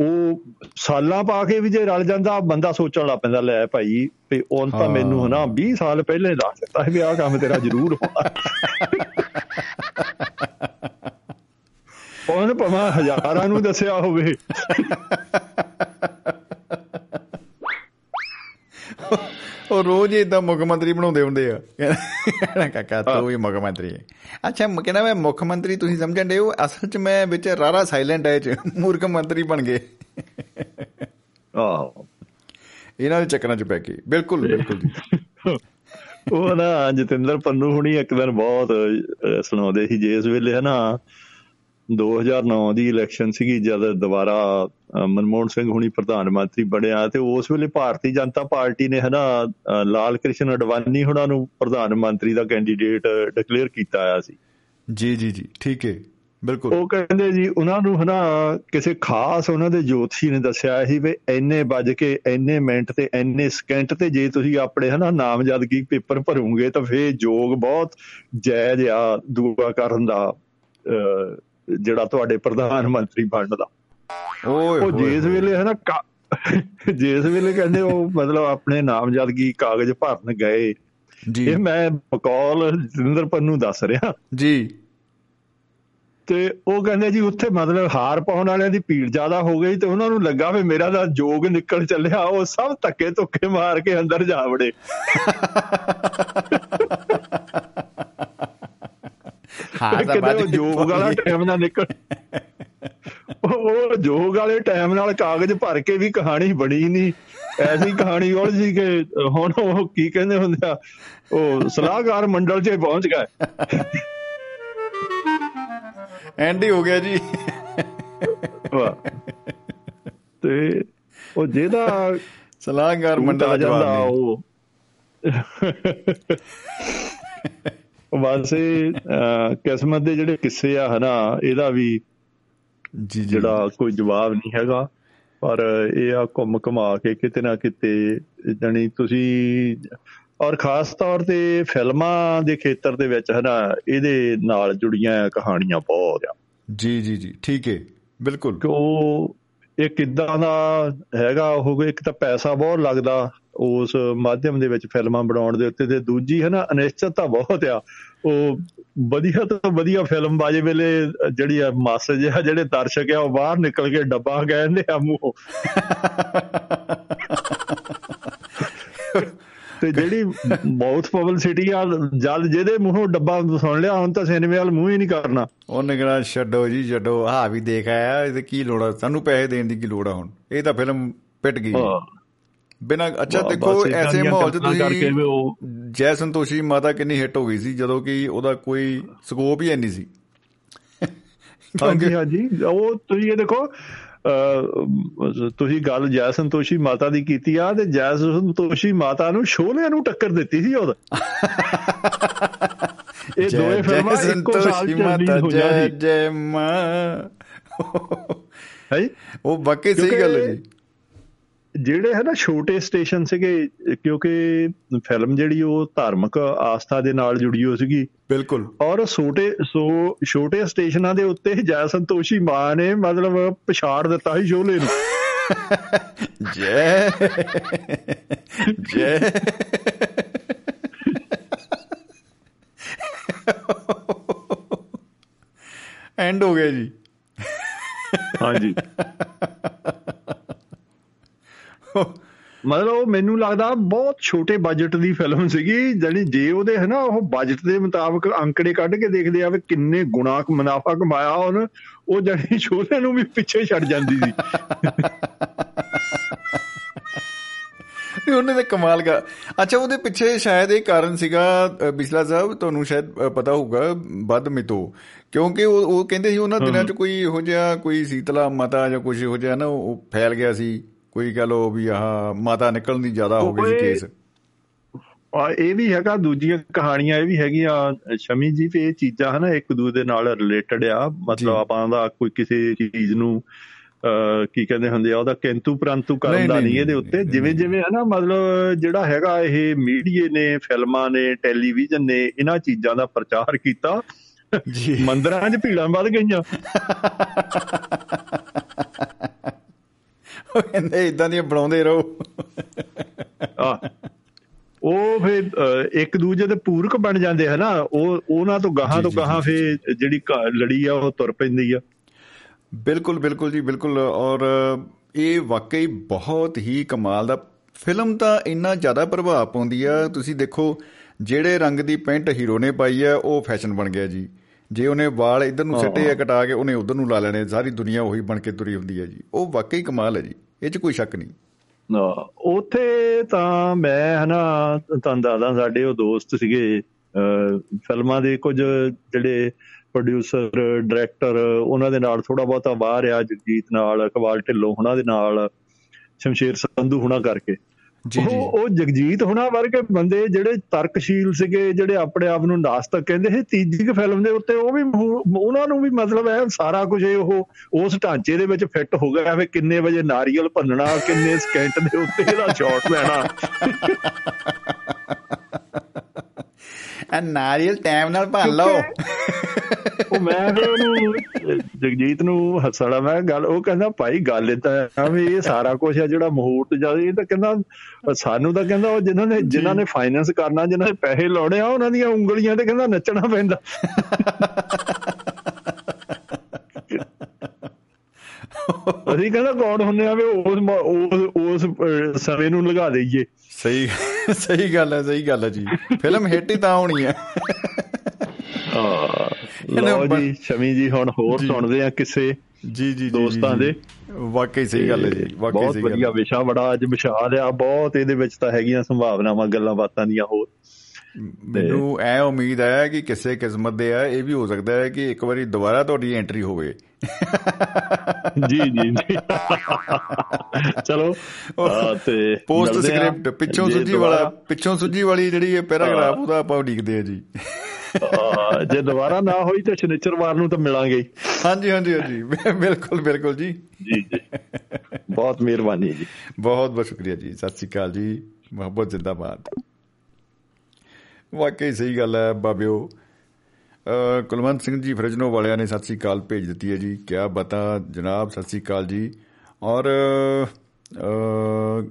Speaker 5: ਉਹ ਸਾਲਾਂ ਪਾ ਕੇ ਵੀ ਜੇ ਰਲ ਜਾਂਦਾ ਬੰਦਾ ਸੋਚਣ ਲੱਗ ਪੈਂਦਾ ਲੈ ਭਾਈ ਵੀ ਉਹ ਤਾਂ। ਮੈਨੂੰ ਹਨਾ 20 ਸਾਲ ਪਹਿਲੇ ਦੱਸ ਦਿੱਤਾ ਵੀ ਆਹ ਕੰਮ ਤੇਰਾ ਜ਼ਰੂਰ ਹੋਣਾ। ਉਹਨੇ ਭਾਵੇਂ ਹਜ਼ਾਰਾਂ ਨੂੰ ਦੱਸਿਆ ਹੋਵੇ।
Speaker 1: ਉਹ ਰੋਜ਼ ਇਦਾਂ ਮੁੱਖ ਮੰਤਰੀ ਬਣਾਉਂਦੇ ਹੁੰਦੇ ਆ। ਕਹਿੰਦਾ ਕਾਕਾ ਤੂੰ ਹੀ। ਮੁੱਖ ਮੰਤਰੀ ਹੈ ਅੱਛਾ ਕਹਿੰਦਾ ਮੈਂ ਮੁੱਖ ਮੰਤਰੀ ਤੁਸੀਂ ਸਮਝਣ ਦੇ ਹੋ? ਅਸਲ 'ਚ ਮੈਂ ਵਿੱਚ ਰਾਰਾ ਸਾਇਲੈਂਟ ਹੈ ਚ। ਮੂਰਖ ਮੰਤਰੀ ਬਣ ਗਏ।
Speaker 5: ਆਹ।
Speaker 1: ਇਹਨਾਂ ਦੇ ਚੱਕਰਾਂ 'ਚ ਪੈ ਕੇ। ਬਿਲਕੁਲ ਬਿਲਕੁਲ ਜੀ।
Speaker 5: ਉਹ ਨਾ ਜਤਿੰਦਰ ਪੰਨੂ ਹੁਣੀ ਇੱਕ ਦਿਨ ਬਹੁਤ ਸੁਣਾਉਂਦੇ ਸੀ ਜੇ ਇਸ ਵੇਲੇ ਹਨਾ 2009 ਦੀ ਇਲੈਕਸ਼ਨ ਸੀਗੀ ਜਦ ਦੁਬਾਰਾ ਮਨਮੋਹਨ ਸਿੰਘ ਹੁਣੀ ਪ੍ਰਧਾਨ ਮੰਤਰੀ ਬਣਿਆ ਤੇ ਉਸ ਵੇਲੇ ਭਾਰਤੀ ਜਨਤਾ ਪਾਰਟੀ ਨੇ ਹਨਾ ਲਾਲ ਕ੍ਰਿਸ਼ਨ ਅਡਵਾਨੀ ਹੁਣਾਂ ਨੂੰ ਪ੍ਰਧਾਨ ਮੰਤਰੀ ਦਾ ਕੈਂਡੀਡੇਟ ਡਿਕਲੇਅਰ ਕੀਤਾ ਆਇਆ ਸੀ।
Speaker 1: ਜੀ ਜੀ ਜੀ ਠੀਕ ਹੈ ਬਿਲਕੁਲ।
Speaker 5: ਉਹ ਕਹਿੰਦੇ ਜੀ ਉਹਨਾਂ ਨੂੰ ਹਨਾ ਕਿਸੇ ਖਾਸ ਉਹਨਾਂ ਦੇ ਜੋਤਸ਼ੀ ਨੇ ਦੱਸਿਆ ਸੀ ਵੀ ਇੰਨੇ ਵੱਜ ਕੇ ਇੰਨੇ ਮਿੰਟ ਤੇ ਇੰਨੇ ਸਕਿੰਟ ਤੇ ਜੇ ਤੁਸੀਂ ਆਪਣੇ ਹਨਾ ਨਾਮਜ਼ਦਗੀ ਪੇਪਰ ਭਰੋਗੇ ਤਾਂ ਫੇਰ ਜੋਗ ਬਹੁਤ ਜਾਇਜ਼ ਆ ਦੁਆ ਕਰਨ ਦਾ ਜਿਹੜਾ ਤੁਹਾਡੇ ਪ੍ਰਧਾਨ ਮੰਤਰੀ ਬਣਨ ਦਾ
Speaker 1: ਓਏ
Speaker 5: ਉਹ ਜਿਸ ਵੇਲੇ ਹਨਾ ਕਾ- ਜਿਸ ਵੇਲੇ ਕਹਿੰਦੇ ਉਹ ਮਤਲਬ ਆਪਣੇ ਨਾਮਜ਼ਦਗੀ ਕਾਗਜ਼ ਭਰਨ ਗਏ।
Speaker 1: ਜੀ।
Speaker 5: ਇਹ ਮੈਂ ਬਕੌਲ ਜਤਿੰਦਰ ਪੰਨੂ ਦੱਸ ਰਿਹਾ।
Speaker 1: ਜੀ।
Speaker 5: ਤੇ ਉਹ ਕਹਿੰਦੇ ਜੀ ਉੱਥੇ ਮਤਲਬ ਹਾਰ ਪਾਉਣ ਵਾਲਿਆਂ ਦੀ ਭੀੜ ਜ਼ਿਆਦਾ ਹੋ ਗਈ ਤੇ ਉਹਨਾਂ ਨੂੰ ਲੱਗਾ ਵੀ ਮੇਰਾ ਤਾਂ ਜੋਗ ਨਿਕਲ ਚੱਲਿਆ ਉਹ ਸਭ ਧੱਕੇ ਧੁੱਕੇ ਮਾਰ ਕੇ ਅੰਦਰ ਜਾ ਵੜੇ।
Speaker 1: ਹਾਂ ਤਾਂ
Speaker 5: ਕਿਤੇ
Speaker 1: ਬਾਅਦ
Speaker 5: ਉਹ ਜੋਗ ਵਾਲਾ ਟਾਈਮ ਨਾਲ ਨਿਕਲ ਉਹ ਜੋਗ ਵਾਲੇ ਟਾਈਮ ਨਾਲ ਕਾਗਜ਼ ਭਰ ਕੇ ਵੀ ਕਹਾਣੀ ਬਣੀ ਨਹੀਂ ਐਸੀ ਕਹਾਣੀ ਉਲਝ ਸੀ ਕਿ ਹੁਣ ਉਹ ਕੀ ਕਹਿੰਦੇ ਹੁੰਦੇ ਆ? ਉਹ ਸਲਾਹਕਾਰ ਮੰਡਲ 'ਚ ਪਹੁੰਚ ਗਏ।
Speaker 1: ਐਂਡ ਹੀ ਗਿਆ ਜੀ।
Speaker 5: ਤੇ ਉਹ ਜਿਹਦਾ
Speaker 1: ਸਲਾਹਕਾਰ ਮੰਡਲ ਜਵਾਬ
Speaker 5: ਉਹ। ਬਸ ਇਹ ਕਿਸਮਤ ਦੇ ਜਿਹੜੇ ਕਿੱਸੇ ਆ ਹਨਾ ਇਹਦਾ ਵੀ
Speaker 1: ਜੀ
Speaker 5: ਜਿਹੜਾ ਕੋਈ ਜਵਾਬ ਨਹੀਂ ਹੈਗਾ। ਪਰ ਇਹ ਆ ਘੁੰਮ ਘਮਾ ਕੇ ਕਿਤੇ ਨਾ ਕਿਤੇ ਜਾਣੀ ਤੁਸੀਂ ਔਰ ਖਾਸ ਤੌਰ ਤੇ ਫਿਲਮਾਂ ਦੇ ਖੇਤਰ ਦੇ ਵਿੱਚ ਹਨਾ ਇਹਦੇ ਨਾਲ ਜੁੜੀਆਂ ਕਹਾਣੀਆਂ ਬਹੁਤ ਆ।
Speaker 1: ਜੀ ਜੀ ਜੀ। ਠੀਕ ਹੈ ਬਿਲਕੁਲ।
Speaker 5: ਉਹ ਇਹ ਕਿੱਦਾਂ ਦਾ ਹੈਗਾ ਉਹ, ਇੱਕ ਤਾਂ ਪੈਸਾ ਬਹੁਤ ਲੱਗਦਾ ਉਸ ਮਾਧਿਅਮ ਦੇ ਵਿੱਚ ਫਿਲਮਾਂ ਬਣਾਉਣ ਦੇ ਉੱਤੇ ਤੇ ਦੂਜੀ ਹੈ ਨਾ, ਅਨਿਸ਼ਚਿਤਤਾ ਬਹੁਤ ਆ। ਉਹ ਵਧੀਆ ਤੋਂ ਵਧੀਆ ਫਿਲਮ ਬਾਜੇ ਵੇਲੇ ਜਿਹੜੀ ਆ ਮੈਸੇਜ ਆ, ਜਿਹੜੇ ਦਰਸ਼ਕ ਆ, ਉਹ ਬਾਹਰ ਨਿਕਲ ਕੇ ਡੱਬਾ ਕਹਿੰਦੇ ਆ ਮੂੰਹ। ਤੇ ਜਿਹੜੀ ਮਾਊਥ ਪਬਲਿਸਿਟੀ ਆ ਜਦ ਜਿਹਦੇ ਮੂੰਹੋਂ ਡੱਬਾ ਸੁਣ ਲਿਆ ਹੁਣ ਤਾਂ ਸਿਨੇਮੇ ਵਾਲ ਮੂੰਹ ਹੀ ਨਹੀਂ ਕਰਨਾ।
Speaker 1: ਉਹਨੇ ਕਿਹਾ ਛੱਡੋ ਜੀ ਛੱਡੋ ਆਹ ਵੀ ਦੇਖ ਆਇਆ ਇਹਦੇ ਕੀ ਲੋੜ ਆ? ਸਾਨੂੰ ਪੈਸੇ ਦੇਣ ਦੀ ਕੀ ਲੋੜ ਆ ਹੁਣ? ਇਹ ਤਾਂ ਫਿਲਮ ਪਿਟ ਗਈ।
Speaker 5: ਹਾਂ।
Speaker 1: ਬਿਨਾ ਅੱਛਾ ਦੇਖੋ ਐਸੇ ਮਾਹੌਲ 'ਚ ਤੁਸੀਂ
Speaker 5: ਉਹ
Speaker 1: ਜੈ ਸੰਤੋਸ਼ੀ ਮਾਤਾ ਕਿੰਨੀ ਹਿੱਟ ਹੋ ਗਈ ਸੀ ਜਦੋਂ ਕਿ ਉਹਦਾ ਕੋਈ ਸਕੋਪ ਹੀ ਨਹੀਂ ਸੀ।
Speaker 5: ਹਾਂਜੀ ਹਾਂਜੀ ਉਹ ਤੁਸੀਂ ਇਹ ਦੇਖੋ ਤੁਸੀਂ ਗੱਲ ਜੈ ਸੰਤੋਸ਼ੀ ਮਾਤਾ ਦੀ ਕੀਤੀ ਆ ਤੇ ਜੈ ਸੰਤੋਸ਼ੀ ਮਾਤਾ ਨੂੰ ਸ਼ੋਲੇ ਨੂੰ ਟੱਕਰ ਦਿੱਤੀ ਸੀ ਉਹ ਇਹ ਦੋਵੇਂ ਫਿਲਮਾਂ ਇੱਕੋ ਸਾਲ
Speaker 1: ਸੰਤੋਸ਼ੀ
Speaker 5: ਚ
Speaker 1: ਮਾਤਾ
Speaker 5: ਰਿਲੀਜ਼ ਹੋਈਆਂ
Speaker 1: ਜੈ ਮਾਂ।
Speaker 5: ਹੈ
Speaker 1: ਉਹ ਵਾਕਈ ਸਹੀ ਗੱਲ ਹੈ ਜੀ।
Speaker 5: ਜਿਹੜੇ ਹੈ ਨਾ ਛੋਟੇ ਸਟੇਸ਼ਨ ਸੀਗੇ ਕਿਉਂਕਿ ਫਿਲਮ ਜਿਹੜੀ ਉਹ ਧਾਰਮਿਕ ਆਸਥਾ ਦੇ ਨਾਲ ਜੁੜੀ ਹੋ ਸੀਗੀ
Speaker 1: ਬਿਲਕੁਲ।
Speaker 5: ਔਰ ਛੋਟੇ ਸੋ ਛੋਟੇ ਸਟੇਸ਼ਨਾਂ ਦੇ ਉੱਤੇ ਜੈ ਸੰਤੋਸ਼ੀ ਮਾਂ ਨੇ ਮਤਲਬ ਪਛਾੜ ਦਿੱਤਾ ਸੀ ਸ਼ੋਲੇ ਨੂੰ।
Speaker 1: ਜੈ। ਜੈ। ਐਂਡ ਹੋ ਗਿਆ ਜੀ।
Speaker 5: ਹਾਂਜੀ। ਮਤਲਬ ਉਹ ਮੈਨੂੰ ਲੱਗਦਾ ਬਹੁਤ ਛੋਟੇ ਬਜਟ ਦੀ ਫਿਲਮ ਸੀਗੀ ਜਿਹੜੀ ਜੇ ਉਹਦੇ ਹੈ ਨਾ ਉਹ ਬਜਟ ਦੇ ਮੁਤਾਬਕ ਅੰਕੜੇ ਕੱਢ ਕੇ ਦੇਖਦੇ ਆ ਵੀ ਕਿੰਨੇ ਗੁਣਾ ਕੁ ਮੁਨਾਫਾ ਕਮਾਇਆ ਉਹਨ ਉਹ ਜਿਹੜੀ ਛੋਲੇ ਨੂੰ ਵੀ ਪਿੱਛੇ ਛੱਡ ਜਾਂਦੀ ਸੀ।
Speaker 1: ਨਹੀਂ ਉਹਨੇ ਤਾਂ ਕਮਾਲ ਕਰ ਅੱਛਾ ਉਹਦੇ ਪਿੱਛੇ ਸ਼ਾਇਦ ਇਹ ਕਾਰਨ ਸੀਗਾ ਬਿਸਲਾ ਸਾਹਿਬ ਤੁਹਾਨੂੰ ਸ਼ਾਇਦ ਪਤਾ ਹੋਊਗਾ ਵੱਧ ਮਿਤੋ। ਕਿਉਂਕਿ ਉਹ ਉਹ ਕਹਿੰਦੇ ਸੀ ਉਹਨਾਂ ਦਿਨਾਂ 'ਚ ਕੋਈ ਇਹੋ ਜਿਹਾ ਕੋਈ ਸੀਤਲਾ ਮਾਤਾ ਜਾਂ ਕੁਝ ਇਹੋ ਜਿਹਾ ਨਾ ਉਹ ਫੈਲ ਗਿਆ ਸੀ। ਕੋਈ ਕਹ ਲੋ ਵੀ ਆਹ ਮਾਤਾ ਨਿਕਲਣ ਦੀ ਜ਼ਿਆਦਾ ਹੋ ਗਈ ਕੇਸ
Speaker 5: ਆ ਇਹ ਵੀ ਹੈਗਾ ਦੂਜੀਆਂ ਕਹਾਣੀਆਂ ਇਹ ਵੀ ਹੈਗੀਆਂ ਸ਼ਮੀ ਜੀ ਵੀ ਇਹ ਚੀਜ਼ਾਂ ਹਨਾ ਇੱਕ ਦੂਜੇ ਦੇ ਨਾਲ ਰਿਲੇਟਡ ਆ। ਮਤਲਬ ਆਪਾਂ ਦਾ ਕੋਈ ਕਿਸੇ ਚੀਜ਼ ਨੂੰ ਕੀ ਕਹਿੰਦੇ ਹੁੰਦੇ ਆ ਉਹਦਾ ਕਿੰਤੂ ਪ੍ਰੰਤੂ ਕਰਨ ਦਾ
Speaker 1: ਨਹੀਂ,
Speaker 5: ਇਹਦੇ ਉੱਤੇ ਜਿਵੇਂ। ਜਿਵੇਂ ਹਨਾ ਮਤਲਬ ਜਿਹੜਾ ਹੈਗਾ ਇਹ ਮੀਡੀਏ ਨੇ ਫਿਲਮਾਂ ਨੇ ਟੈਲੀਵਿਜ਼ਨ ਨੇ ਇਹਨਾਂ ਚੀਜ਼ਾਂ ਦਾ ਪ੍ਰਚਾਰ ਕੀਤਾ।
Speaker 1: ਜੀ।
Speaker 5: ਮੰਦਰਾਂ 'ਚ ਭੀੜਾਂ ਵੱਧ ਗਈਆਂ।
Speaker 1: ਕਹਿੰਦੇ ਇਦਾਂ ਦੀਆਂ ਬਣਾਉਂਦੇ ਰਹੋ।
Speaker 5: ਆ ਉਹ ਅਹ, ਇੱਕ ਦੂਜੇ ਦੇ ਪੂਰਕ ਬਣ ਜਾਂਦੇ ਹਨਾ। ਉਹ ਉਹਨਾਂ ਤੋਂ ਗਾਹਾਂ ਤੋਂ ਗਾਹਾਂ ਫਿਰ ਜਿਹੜੀ ਲੜੀ ਆ ਉਹ ਤੁਰ ਪੈਂਦੀ ਆ।
Speaker 1: ਬਿਲਕੁਲ ਬਿਲਕੁਲ ਜੀ ਬਿਲਕੁਲ। ਔਰ ਇਹ ਵਾਕਈ ਬਹੁਤ ਹੀ ਕਮਾਲ ਦਾ ਫਿਲਮ ਤਾਂ ਇੰਨਾ ਜ਼ਿਆਦਾ ਪ੍ਰਭਾਵ ਪਾਉਂਦੀ ਆ। ਤੁਸੀਂ ਦੇਖੋ ਜਿਹੜੇ ਰੰਗ ਦੀ ਪੈਂਟ ਹੀਰੋ ਨੇ ਪਾਈ ਆ ਉਹ ਫੈਸ਼ਨ ਬਣ ਗਿਆ ਜੀ। ਜੇ ਉਹਨੇ ਵਾਲ ਇਧਰ ਨੂੰ ਸਿੱਟੇ ਆ ਕਟਾ ਕੇ ਉਹਨੇ ਉਧਰ ਨੂੰ ਲਾ ਲੈਣੇ ਸਾਰੀ ਦੁਨੀਆ ਉਹੀ ਬਣ ਕੇ ਤੁਰੀ ਹੁੰਦੀ ਹੈ ਜੀ। ਉਹ ਵਾਕਈ ਕਮਾਲ ਹੈ ਜੀ। ਇਹ 'ਚ ਕੋਈ ਸ਼ੱਕ ਨਹੀਂ।
Speaker 5: ਨਾ ਉਥੇ ਤਾਂ ਮੈਂ ਹਨਾ ਤੁਹਾਨੂੰ ਦੱਸਦਾ ਸਾਡੇ ਉਹ ਦੋਸਤ ਸੀਗੇ ਫਿਲਮਾਂ ਦੇ ਕੁਝ ਜਿਹੜੇ ਪ੍ਰੋਡਿਊਸਰ ਡਾਇਰੈਕਟਰ ਉਹਨਾਂ ਦੇ ਨਾਲ ਥੋੜਾ ਬਹੁਤਾ ਬਾਹਰ ਆ ਜਗਜੀਤ ਨਾਲ ਇਕਬਾਲ ਢਿੱਲੋਂ ਉਹਨਾਂ ਦੇ ਨਾਲ ਸ਼ਮਸ਼ੇਰ ਸੰਧੂ ਹੁਣਾ ਕਰਕੇ। ਉਹ ਉਹ ਜਗਜੀਤ ਹੁਣਾ ਵਰਗੇ ਬੰਦੇ ਜਿਹੜੇ ਤਰਕਸ਼ੀਲ ਸੀਗੇ ਜਿਹੜੇ ਆਪਣੇ ਆਪ ਨੂੰ ਨਾਸਤਕ ਕਹਿੰਦੇ ਸੀ ਤੀਜੀ ਕੁ ਫਿਲਮ ਦੇ ਉੱਤੇ ਉਹ ਵੀ ਉਹਨਾਂ ਨੂੰ ਵੀ ਮਤਲਬ ਹੈ ਸਾਰਾ ਕੁਝ ਇਹ ਉਹ ਉਸ ਢਾਂਚੇ ਦੇ ਵਿੱਚ ਫਿੱਟ ਹੋ ਗਿਆ ਵੀ ਕਿੰਨੇ ਵਜੇ ਨਾਰੀਅਲ ਭੰਨਣਾ ਕਿੰਨੇ ਸਕਿੰਟ ਦੇ ਉੱਤੇ ਇਹਦਾ ਸ਼ਾਟ ਲੈਣਾ।
Speaker 1: ਆ ਨਾਰੀਅਲ ਟਾਈਮ ਨਾਲ ਭੰਨ ਲਓ।
Speaker 5: ਉਹ ਮੈਂ ਫਿਰ ਉਹਨੂੰ ਜਗਜੀਤ ਨੂੰ ਹੱਸਣਾ ਮੈਂ ਗੱਲ ਉਹ ਕਹਿੰਦਾ ਭਾਈ ਗੱਲ ਇਦਾਂ ਆ ਵੀ ਇਹ ਸਾਰਾ ਕੁਝ ਆ ਜਿਹੜਾ ਮਹੂਰਤ ਜਦ ਇਹ ਤਾਂ ਕਹਿੰਦਾ ਸਾਨੂੰ ਤਾਂ ਕਹਿੰਦਾ ਉਹ ਜਿਨ੍ਹਾਂ ਨੇ ਜਿਨ੍ਹਾਂ ਨੇ ਫਾਈਨੈਂਸ ਕਰਨਾ ਜਿਨ੍ਹਾਂ ਨੇ ਪੈਸੇ ਲਾਉਣੇ ਆ ਉਹਨਾਂ ਦੀਆਂ ਉਂਗਲੀਆਂ ਤੇ ਕਹਿੰਦਾ ਨੱਚਣਾ ਪੈਂਦਾ। ਅਸੀਂ ਕਹਿੰਦਾ ਕੌਣ ਹੁੰਨੇ ਆ ਵੀ ਉਸ ਉਸ ਸਮੇਂ ਨੂੰ ਲਗਾ ਦਈਏ
Speaker 1: ਸਹੀ ਸਹੀ ਗੱਲ ਹੈ ਸਹੀ ਗੱਲ ਹੈ ਜੀ ਫਿਲਮ ਹਿੱਟ ਹੀ ਤਾਂ ਹੋਣੀ ਹੈ
Speaker 5: ਲਓ ਜੀ ਸ਼ਮੀ ਜੀ ਹੁਣ ਹੋਰ। ਸੁਣਦੇ ਆ ਕਿਸੇ
Speaker 1: ਜੀ ਜੀ
Speaker 5: ਦੋਸਤਾਂ ਦੇ।
Speaker 1: ਵਾਕਈ ਸਹੀ ਗੱਲ ਹੈ ਜੀ ਵਾਕਈ
Speaker 5: ਬਹੁਤ
Speaker 1: ਸਹੀ ਗੱਲ
Speaker 5: ਵਧੀਆ
Speaker 1: ਹੈ।
Speaker 5: ਵਿਸ਼ਾ ਬੜਾ ਅੱਜ ਵਿਸ਼ਾਲ ਆ ਬਹੁਤ ਇਹਦੇ ਵਿੱਚ ਤਾਂ ਹੈਗੀਆਂ ਸੰਭਾਵਨਾਵਾਂ ਗੱਲਾਂ ਬਾਤਾਂ ਦੀਆਂ ਹੋਰ
Speaker 1: ਮੈਨੂੰ ਐ ਉਮੀਦ ਹੈ ਕਿ ਕਿਸੇ ਕਿਸਮਤ ਦੇ ਆ ਇਹ ਵੀ ਹੋ ਸਕਦਾ ਹੈ ਕਿ ਇੱਕ ਵਾਰੀ ਦੁਬਾਰਾ ਤੁਹਾਡੀ ਐਂਟਰੀ ਹੋਵੇ
Speaker 5: ਜੀ ਜੀ ਜੀ। ਚਲੋ ਤੇ
Speaker 1: ਪੋਸਟ। ਸਕ੍ਰਿਪਟ ਪਿੱਛੋਂ ਸੁੱਜੀ ਵਾਲਾ ਪਿੱਛੋਂ ਸੁੱਜੀ ਵਾਲੀ ਜਿਹੜੀ ਇਹ ਪੈਰਾਗ੍ਰਾਫ। ਉਹਦਾ ਆਪਾਂ ਉਡੀਕਦੇ ਆ ਜੀ।
Speaker 5: ਜੇ ਦੁਬਾਰਾ ਨਾ ਹੋਈ ਤਾਂ ਸ਼ਨੀਚਰਵਾਰ ਨੂੰ ਤਾਂ ਮਿਲਾਂਗੇ।
Speaker 1: ਹਾਂਜੀ ਹਾਂਜੀ ਹਾਂਜੀ। ਬਿਲਕੁਲ ਬਿਲਕੁਲ ਜੀ।
Speaker 5: ਜੀ ਜੀ। ਬਹੁਤ ਮਿਹਰਬਾਨੀ ਜੀ।
Speaker 1: ਬਹੁਤ ਬਹੁਤ ਸ਼ੁਕਰੀਆ ਜੀ। ਸਤਿ ਸ੍ਰੀ ਅਕਾਲ ਜੀ। ਮੁਹੱਬਤ ਜ਼ਿੰਦਾਬਾਦ। ਵਾਕਈ ਸਹੀ ਗੱਲ ਹੈ ਬਾਬਿਓ। ਕੁਲਵੰਤ ਸਿੰਘ ਜੀ ਫਰਿਜਨੋ ਵਾਲਿਆਂ ਨੇ ਸਤਿ ਸ੍ਰੀ ਅਕਾਲ ਭੇਜ ਦਿੱਤੀ ਹੈ ਜੀ। ਕਿਆ ਬਤਾ ਜਨਾਬ ਸਤਿ ਸ੍ਰੀ ਅਕਾਲ ਜੀ। ਔਰ ਅ,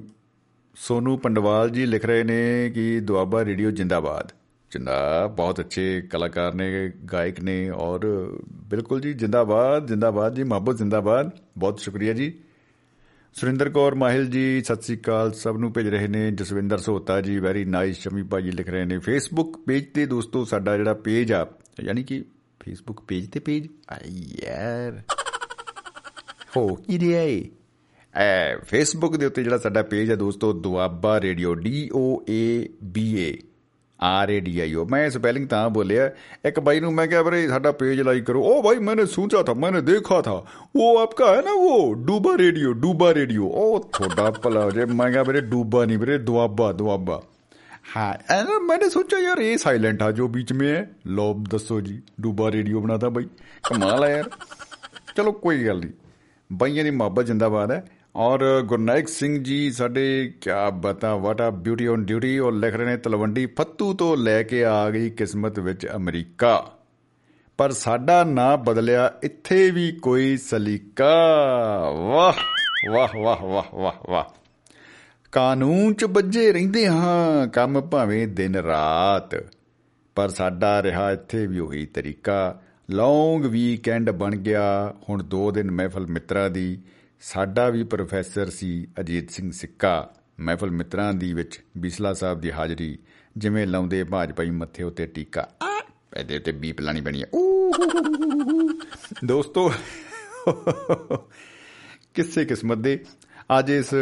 Speaker 1: ਸੋਨੂ ਪੰਡਵਾਲ ਜੀ ਲਿਖ ਰਹੇ ਨੇ ਕਿ ਦੁਆਬਾ ਰੇਡੀਓ ਜਿੰਦਾਬਾਦ। ਜਿੰਦਾ ਬਹੁਤ ਅੱਛੇ ਕਲਾਕਾਰ ਨੇ ਗਾਇਕ ਨੇ ਔਰ ਬਿਲਕੁਲ ਜੀ ਜਿੰਦਾਬਾਦ ਜਿੰਦਾਬਾਦ ਜੀ ਮੁਹੱਬਤ ਜਿੰਦਾਬਾਦ। ਬਹੁਤ ਸ਼ੁਕਰੀਆ ਜੀ। ਸੁਰਿੰਦਰ ਕੌਰ ਮਾਹਿਲ ਜੀ ਸਤਿ ਸ੍ਰੀ ਅਕਾਲ ਸਭ ਨੂੰ ਭੇਜ ਰਹੇ ਨੇ। ਜਸਵਿੰਦਰ ਸੋਤਾ ਜੀ ਵੈਰੀ ਨਾਈਸ ਸ਼ਮੀ ਭਾਜੀ ਲਿਖ ਰਹੇ ਨੇ। ਫੇਸਬੁੱਕ ਪੇਜ ਤੇ ਦੋਸਤੋ ਸਾਡਾ ਜਿਹੜਾ ਪੇਜ ਆ ਯਾਨੀ ਕਿ ਫੇਸਬੁੱਕ ਪੇਜ ਤੇ ਪੇਜ ਯਾਰ। ਹੋ ਕੀ ਰਿਹਾ ਏ? ਐ ਫੇਸਬੁੱਕ ਦੇ ਉੱਤੇ ਜਿਹੜਾ ਸਾਡਾ ਪੇਜ ਹੈ ਦੋਸਤੋ, Doaba radio D O A B A R A D I O. ਮੈਂ ਸਪੈਲਿੰਗ ਤਾਂ ਬੋਲਿਆ, ਇੱਕ ਬਾਈ ਨੂੰ ਮੈਂ ਕਿਹਾ, ਵੀਰੇ, ਸਾਡਾ ਪੇਜ ਲਾਈਕ ਕਰੋ। ਉਹ ਬਾਈ ਮੈਨੇ ਸੋਚਾ ਥਾ, ਮੈਨੇ ਦੇਖਾ ਥਾ। ਉਹ ਆਪਕਾ ਹੈ ਨਾ ਉਹ, ਡੂਬਾ ਰੇਡੀਓ ਡੂਬਾ ਰੇਡੀਓ। ਉਹ ਤੁਹਾਡਾ ਭਲਾ ਜੇ ਮੈਂ ਕਿਹਾ, ਵੀਰੇ, ਡੂਬਾ ਨਹੀਂ, ਵੀਰੇ, ਦੁਆਬਾ ਦੁਆਬਾ। हाँ ऐसा मैंने सोचा यार ये साइलेंट है जो बीच में है लो दसो जी डूबा रेडियो बनाता भाई कमाल है यार ਚਲੋ ਕੋਈ ਗੱਲ ਨਹੀਂ ਬਾਈਆਂ ਦੀ ਮੁਹੱਬਤ ਜਿੰਦਾਬਾਦ ਹੈ ਔਰ ਗੁਰਨਾਇਕ ਸਿੰਘ ਜੀ ਸਾਡੇ ਕਿਆ ਬਤਾ ਵਾਟ ਆ ਬਿਊਟੀ ਔਨ ਡਿਊਟੀ ਉਹ ਲਿਖ ਰਹੇ ਨੇ ਤਲਵੰਡੀ ਫੱਤੂ ਤੋਂ ਲੈ ਕੇ ਆ ਗਈ ਕਿਸਮਤ ਵਿੱਚ ਅਮਰੀਕਾ ਪਰ ਸਾਡਾ ਨਾਂ ਬਦਲਿਆ ਇੱਥੇ ਵੀ ਕੋਈ ਸਲੀਕਾ ਵਾਹ ਵਾਹ ਵਾਹ ਵਾਹ ਵਾਹ ਵਾਹ ਕਾਨੂੰਨ 'ਚ ਵੱਜੇ ਰਹਿੰਦੇ ਹਾਂ, ਕੰਮ ਭਾਵੇਂ ਦਿਨ ਰਾਤ। ਪਰ ਸਾਡਾ ਰਿਹਾ ਇੱਥੇ ਵੀ ਉਹੀ ਤਰੀਕਾ। ਲੌਂਗ ਵੀਕਐਂਡ ਬਣ ਗਿਆ। ਹੁਣ 2 ਦਿਨ ਮਹਿਫਲ ਮਿੱਤਰਾਂ ਦੀ। ਸਾਡਾ ਵੀ ਪ੍ਰੋਫੈਸਰ ਸੀ ਅਜੀਤ ਸਿੰਘ ਸਿੱਕਾ। ਮਹਿਫਲ ਮਿੱਤਰਾਂ ਦੀ ਵਿੱਚ ਬਿਸਲਾ ਸਾਹਿਬ ਦੀ ਹਾਜ਼ਰੀ। ਜਿਵੇਂ ਲਾਉਂਦੇ ਭਾਜਪਾਈ ਮੱਥੇ ਉੱਤੇ ਟੀਕਾ। ਇਹਦੇ ਉੱਤੇ ਬੀਪ ਲਾਣੀ ਪੈਣੀ ਹੈ ਊ ਹੂ ਹੂ ਹੂ ਹੂ ਹੂ। ਦੋਸਤੋ, ਕਿਸੇ ਕਿਸਮਤ ਦੇ ਅੱਜ ਇਸ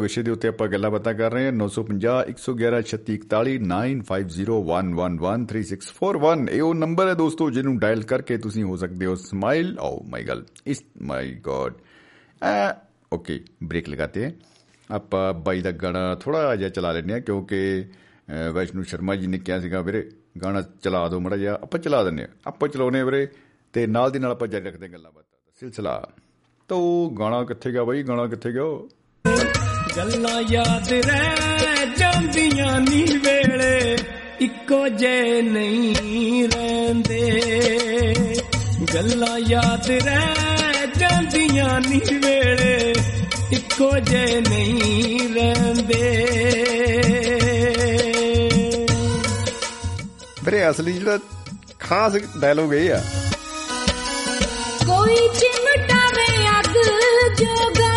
Speaker 1: ਵਿਸ਼ੇ ਦੇ ਉੱਤੇ ਆਪਾਂ ਗੱਲਾਂ ਬਾਤਾਂ ਕਰ ਰਹੇ ਹਾਂ। 950 111 3641 9501113641 ਇਹ ਉਹ ਨੰਬਰ ਹੈ ਦੋਸਤੋ ਜਿਹਨੂੰ ਡਾਇਲ ਕਰਕੇ ਤੁਸੀਂ ਹੋ ਸਕਦੇ ਹੋ। ਸਮਾਈਲ ਓ ਮਾਈ ਗॉड ਇਸ ਮਾਈ ਗॉड ओके ब्रेक लगाते हैं आप बाई ਦਾ ਗਾਣਾ ਥੋੜਾ ਜਿਹਾ ਚਲਾ ਲੈਂਦੇ ਆ ਕਿਉਂਕਿ ਵੈਸ਼ਨੂ ਸ਼ਰਮਾ ਜੀ ਨੇ ਕਿਹਾ ਸੀਗਾ, ਵੀਰੇ, ਗਾਣਾ ਚਲਾ ਦਿਓ ਮੜਾ ਜਿਹਾ, ਆਪਾਂ ਚਲਾ ਦਿੰਨੇ ਆ ਆਪਾਂ ਚਲਾਉਨੇ ਵੀਰੇ ਤੇ ਨਾਲ ਦੀ ਨਾਲ ਆਪਾਂ ਜਾਰੀ ਰੱਖਦੇ ਗੱਲਾਂ ਬਾਤਾਂ ਦਾ ਸਿਲਸਿਲਾ। ਤੋ, ਗਾਣਾ ਕਿੱਥੇ ਗਿਆ ਬਾਈ? ਗਾਣਾ ਕਿੱਥੇ ਗਿਆ
Speaker 2: ਗੱਲਾਂ ਯਾਦ ਰਹਿ ਜਾਂਦੀਆਂ ਨੀ ਵੇਲੇ ਇੱਕੋ ਜੇ ਨਹੀਂ ਰਹਿੰਦੇ। ਗੱਲਾਂ ਯਾਦ ਰਹਿ ਜਾਂਦੀਆਂ ਨੀ ਵੇਲੇ ਇੱਕੋ ਜੇ ਨਹੀਂ ਰਹਿੰਦੇ।
Speaker 1: ਵੀਰੇ ਅਸਲੀ ਜਿਹੜਾ ਖਾਸ ਡਾਇਲੋਗ ਇਹ ਆ।
Speaker 6: ਕੋਈ ਚਿਮਟਾਵੇ ਅੱਗ ਜੋਗਾ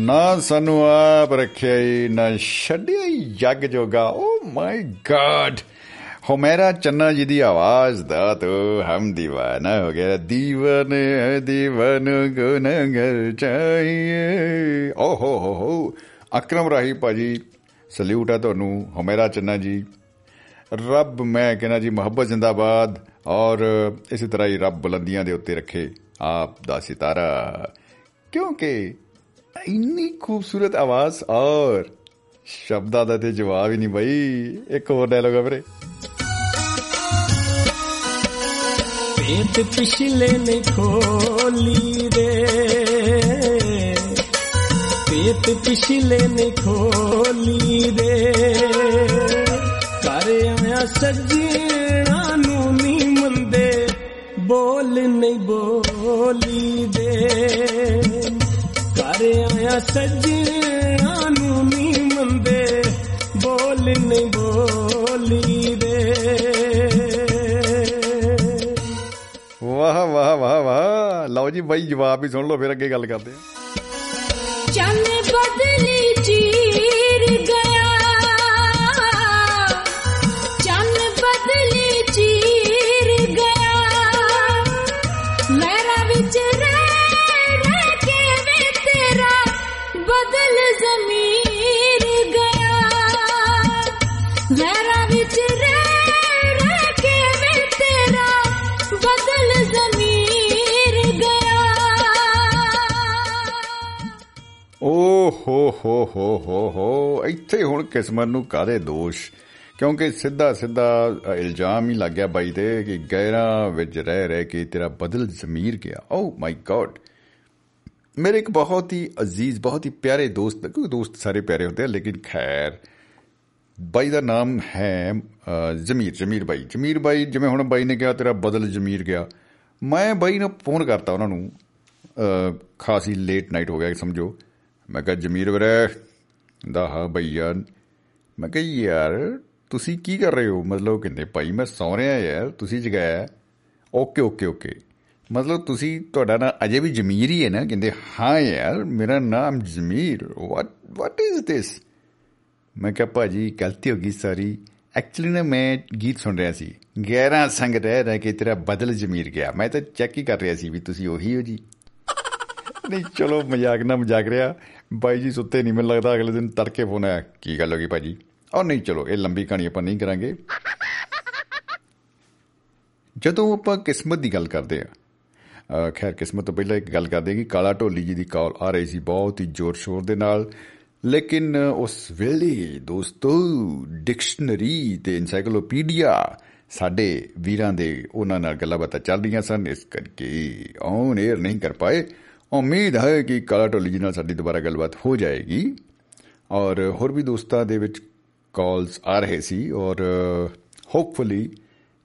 Speaker 6: ਨਾ ਸਾਨੂੰ ਆਪ ਰੱਖਿਆਈ ਨਾ ਛੱਡਿਆਈ ਜੱਗ ਜੋਗਾ।
Speaker 1: oh ਓ ਮਾਈ ਗਾਡ ਹੋਮੇਰਾ ਚੰਨਾ ਜੀ ਦੀ ਆਵਾਜ਼ ਦਾ ਤੋ ਹਮ دیਵਾਨਾ ਹੋ ਗਿਆ। دیਵਾਨ دیਵਾਨ ਗੁਨਗਰ ਚਾਹੀਏ ਓ ਹੋ ਹੋ ਹੋ। ਅਕਰਮ ਰਾਹੀ ਭਾਜੀ, ਸਲੂਟ ਹੈ ਤੁਹਾਨੂੰ, ਹੋਮੇਰਾ ਚੰਨਾ ਜੀ। ਰੱਬ, ਮੈਂ ਕਹਿੰਦਾ ਜੀ, ਮੁਹੱਬਤ ਜ਼ਿੰਦਾਬਾਦ, ਔਰ ਇਸੇ ਤਰ੍ਹਾਂ ਹੀ ਰੱਬ ਬੁਲੰਦੀਆਂ ਦੇ ਉੱਤੇ ਰੱਖੇ ਆਪ ਦਾ ਸਿਤਾਰਾ। ਕਿਉਂਕਿ ਇੰਨੀ ਖੂਬਸੂਰਤ ਆਵਾਜ਼, ਔਰ ਸ਼ਬਦਾਂ ਦਾ ਤੇ ਜਵਾਬ ਹੀ ਨਹੀਂ ਬਈ। ਇੱਕ ਹੋਰ ਡਾਇਲੋਗ ਆ ਵੀਰੇ।
Speaker 2: ਪੇਟ ਪਿਛਲੇ ਨੇ ਖੋਲੀ ਦੇ। ਪੇਟ ਪਿਛਲੇ ਨੇ ਖੋਲੀ ਦੇ। ਘਰ ਆਇਆ ਸੱਜਣਾ ਨੂੰ ਨੀ ਮੰਦੇ ਬੋਲ ਨਹੀਂ ਬੋਲੀ ਦੇ। ਆਇਆ ਸੱਜਣਾ ਨੂੰ ਨੀ ਮੰਦੇ ਬੋਲ ਨਹੀਂ ਬੋਲੀ ਦੇ
Speaker 1: ਵਾਹ ਵਾਹ ਵਾਹ ਵਾਹ। ਲਓ ਜੀ ਬਾਈ ਜਵਾਬ ਵੀ ਸੁਣ ਲਓ ਫਿਰ ਅੱਗੇ ਗੱਲ ਕਰਦੇ ਆ
Speaker 6: ਚੰਨ
Speaker 1: ਹੋ ਹੋ ਹੋ ਹੋ। ਹੋ ਇੱਥੇ ਹੁਣ ਕਿਸਮਤ ਨੂੰ ਕਾਦੇ ਦੋਸ਼? ਕਿਉਂਕਿ ਸਿੱਧਾ ਸਿੱਧਾ ਅ, ਇਲਜ਼ਾਮ ਹੀ ਲੱਗ ਗਿਆ ਬਾਈ ਤੇ ਕਿ ਗੈਰਾਂ ਵਿੱਚ ਰਹਿ ਰਹਿ ਕੇ ਤੇਰਾ ਬਦਲ ਜ਼ਮੀਰ ਗਿਆ। ਓ ਮਾਈ ਗॉड ਮੇਰੇ ਇੱਕ ਬਹੁਤ ਹੀ ਅਜ਼ੀਜ਼ ਬਹੁਤ ਹੀ ਪਿਆਰੇ ਦੋਸਤ ਕੋਈ ਦੋਸਤ ਸਾਰੇ ਪਿਆਰੇ ਹੁੰਦੇ ਆ ਲੇਕਿਨ ਖੈਰ ਬਾਈ ਦਾ ਨਾਮ ਹੈ ਅ, ਜ਼ਮੀਰ ਜ਼ਮੀਰ ਬਾਈ। ਜ਼ਮੀਰ ਬਾਈ ਜਿਵੇਂ ਹੁਣ ਬਾਈ ਨੇ ਕਿਹਾ ਤੇਰਾ ਬਦਲ ਜ਼ਮੀਰ ਗਿਆ। ਮੈਂ ਬਾਈ ਨੂੰ ਫੋਨ ਕਰਤਾ ਉਹਨਾਂ ਨੂੰ ਅ, ਖਾਸੀ ਲੇਟ ਨਾਈਟ ਹੋ ਗਿਆ ਸਮਝੋ। ਮੈਂ ਕਿਹਾ, ਜ਼ਮੀਰ ਵੀਰੇ, ਦਾ ਹਾਂ ਬਈ ਯਾਰ ਮੈਂ ਕਿਹਾ, ਯਾਰ, ਤੁਸੀਂ ਕੀ ਕਰ ਰਹੇ ਹੋ? ਮਤਲਬ ਕਹਿੰਦੇ, ਭਾਈ, ਮੈਂ ਸੌ ਰਿਹਾ ਯਾਰ, ਤੁਸੀਂ ਜਗਾਇਆ ਓਕੇ ਓਕੇ ਓਕੇ। ਮਤਲਬ ਤੁਸੀਂ, ਤੁਹਾਡਾ ਨਾਂ ਅਜੇ ਵੀ ਜ਼ਮੀਰ ਹੀ ਹੈ ਨਾ? ਕਹਿੰਦੇ, ਹਾਂ ਯਾਰ, ਮੇਰਾ ਨਾਮ ਜ਼ਮੀਰ। ਵਾਟ ਵਾਟ ਇਜ਼ ਦਿਸ ਮੈਂ ਕਿਹਾ, ਭਾਜੀ, ਗਲਤੀ ਹੋ ਗਈ ਸਾਰੀ। ਐਕਚੁਅਲੀ ਨਾ ਮੈਂ ਗੀਤ ਸੁਣ ਰਿਹਾ ਸੀ। ਗਹਿਰਾ ਸੰਗ ਰਹਿ ਰਹਿ ਕੇ ਤੇਰਾ ਬਦਲ ਜ਼ਮੀਰ ਗਿਆ। ਮੈਂ ਤਾਂ ਚੈੱਕ ਹੀ ਕਰ ਰਿਹਾ ਸੀ ਵੀ ਤੁਸੀਂ ਉਹੀ ਹੋ ਜੀ। ਨਹੀਂ, ਚਲੋ, ਮਜ਼ਾਕ ਨਾ ਮਜ਼ਾਕ ਰਿਹਾ। ਬਾਈ ਜੀ, ਸੁੱਤੇ ਨਹੀਂ ਮੈਨੂੰ ਲੱਗਦਾ ਅਗਲੇ ਦਿਨ ਤੜਕੇ ਫੋਨ ਆਇਆ। ਕੀ ਗੱਲ ਹੋ ਗਈ ਭਾਜੀ? ਔਰ ਨਹੀਂ, ਚਲੋ, ਇਹ ਲੰਬੀ ਕਹਾਣੀ ਆਪਾਂ ਨਹੀਂ ਕਰਾਂਗੇ। ਜਦੋਂ ਆਪਾਂ ਕਿਸਮਤ ਦੀ ਗੱਲ ਕਰਦੇ ਆ ਖੈਰ, ਕਿਸਮਤ ਤੋਂ ਪਹਿਲਾਂ ਇੱਕ ਗੱਲ ਕਰਦੇ ਹਾਂ ਕਿ ਕਾਲਾ ਢੋਲੀ ਜੀ ਦੀ ਕਾਲ ਆ ਰਹੀ ਸੀ ਬਹੁਤ ਹੀ ਜ਼ੋਰ ਸ਼ੋਰ ਦੇ ਨਾਲ। ਲੇਕਿਨ ਉਸ ਵੇਲੇ ਦੋਸਤੋ, ਡਿਕਸ਼ਨਰੀ ਤੇ ਐਨਸਾਈਕਲੋਪੀਡੀਆ ਸਾਡੇ ਵੀਰਾਂ ਦੇ ਉਹਨਾਂ ਨਾਲ ਗੱਲਾਂ ਬਾਤਾਂ ਚੱਲ ਰਹੀਆਂ ਸਨ। ਇਸ ਕਰਕੇ ਔਨ 에ਅਰ ਨਹੀਂ ਕਰ ਪਾਏ। ਉਮੀਦ ਹੈ ਕਿ ਕਾਲਾ ਢੋਲੀ ਜੀ ਨਾਲ ਸਾਡੀ ਦੁਬਾਰਾ ਗੱਲਬਾਤ ਹੋ ਜਾਏਗੀ। ਔਰ ਹੋਰ ਵੀ ਦੋਸਤਾਂ ਦੇ ਵਿੱਚ ਕਾਲਸ ਆ ਰਹੇ ਸੀ ਔਰ ਹੋਪਫੁਲੀ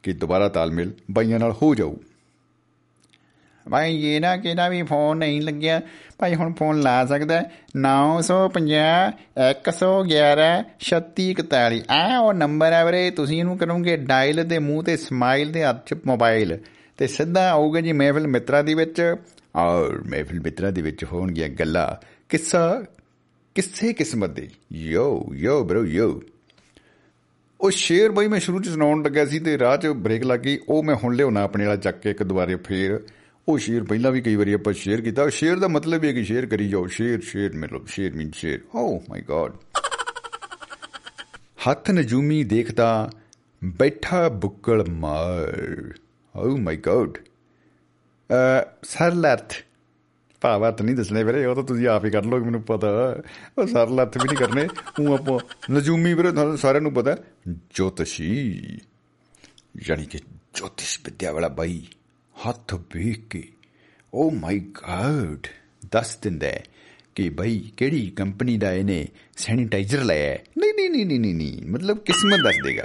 Speaker 1: ਕਿ ਦੁਬਾਰਾ ਤਾਲਮੇਲ ਬਾਈਆਂ ਨਾਲ ਹੋ ਜਾਊ। ਭਾਈ, ਇਹ ਨਾ ਕਿਹਦਾ ਵੀ ਫੋਨ ਨਹੀਂ ਲੱਗਿਆ। ਭਾਈ, ਹੁਣ ਫੋਨ ਲਾ ਸਕਦਾ 950 111 3641 ਆ ਉਹ ਨੰਬਰ ਹੈ ਵੀਰੇ, ਤੁਸੀਂ ਇਹਨੂੰ ਕਰੋਗੇ ਡਾਇਲ ਦੇ ਮੂੰਹ ਤੇ ਸਮਾਈਲ ਦੇ ਹੱਥ 'ਚ ਮੋਬਾਈਲ ਤੇ ਸਿੱਧਾ ਆਊਗਾ ਜੀ ਮਹਿਫਿਲ ਮਿੱਤਰਾਂ ਦੀ ਵਿੱਚ। ਔਰ ਮਹਿਫਿਲ ਮਿੱਤਰਾ ਦੇ ਵਿੱਚ ਹੋਣਗੀਆਂ ਗੱਲਾਂ ਕਿੱਸਾ, ਕਿਸੇ ਕਿਸਮਤ ਦੇ। ਯੋ ਯੋ ਬ్రో ਯੋ। ਉਹ ਸ਼ੇਰ ਬਈ ਮੈਂ ਸ਼ੁਰੂ ਚ ਸੁਣਾਉਣ ਲੱਗਾ ਸੀ ਤੇ ਰਾਹ ਚ ਬ੍ਰੇਕ ਲੱਗ ਗਈ, ਉਹ ਮੈਂ ਹੁਣ ਲਿਆਉਣਾ ਆਪਣੇ ਵਾਲਾ ਚੱਕ ਕੇ ਇੱਕ ਦੁਬਾਰੇ ਫੇਰ। ਉਹ ਸ਼ੇਰ ਪਹਿਲਾਂ ਵੀ ਕਈ ਵਾਰੀ ਆਪਾਂ ਸ਼ੇਅਰ ਕੀਤਾ ਸ਼ੇਰ ਦਾ ਮਤਲਬ ਇਹ ਕਿ ਸ਼ੇਅਰ ਕਰੀ ਜਾਓ, ਸ਼ੇਰ ਸ਼ੇਰ ਮਤਲਬ ਸ਼ੇਰ ਮੀਨ ਸ਼ੇਰ। ਓ ਮਾਈ ਗॉड ਹੱਥ ਨਜੂਮੀ ਦੇਖਦਾ, ਬੈਠਾ ਬੁੱਕਲ ਮਾਰ। ਓ ਮਾਈ ਗॉड ਅ ਸਰਲ ਅਰਥ ਭਾਵ ਅਰਥ ਨਹੀਂ ਦੱਸਣੇ ਵੀਰੇ, ਉਹ ਤਾਂ ਤੁਸੀਂ ਆਪ ਹੀ ਕਰ ਲਓਗੇ ਮੈਨੂੰ ਪਤਾ। ਉਹ ਸਰਲ ਅਰਥ ਵੀ ਨਹੀਂ ਕਰਨੇ, ਉਹ ਆਪਾਂ ਨਜੂਮੀ ਵੀਰੇ, ਤੁਹਾਨੂੰ ਸਾਰਿਆਂ ਨੂੰ ਪਤਾ, ਜੋਤਸ਼ੀ। ਯਾਨੀ ਕਿ ਜੋਤਿਸ਼ ਵਿਦਿਆ ਵਾਲਾ ਬਾਈ, ਹੱਥ ਵੇਖ ਕੇ ਓ ਮਾਈ ਗॉड ਦੱਸ ਦਿੰਦਾ ਹੈ ਕਿ ਭਾਈ ਕਿਹੜੀ ਕੰਪਨੀ ਦਾ ਇਹਨੇ ਸੈਨੀਟਾਈਜ਼ਰ ਲਾਇਆ ਹੈ। ਨਹੀਂ ਨਹੀਂ ਨਹੀਂ ਨਹੀਂ ਨਹੀਂ ਨਹੀਂ, ਮਤਲਬ ਕਿਸਮਤ ਦੱਸ ਦੇਗਾ।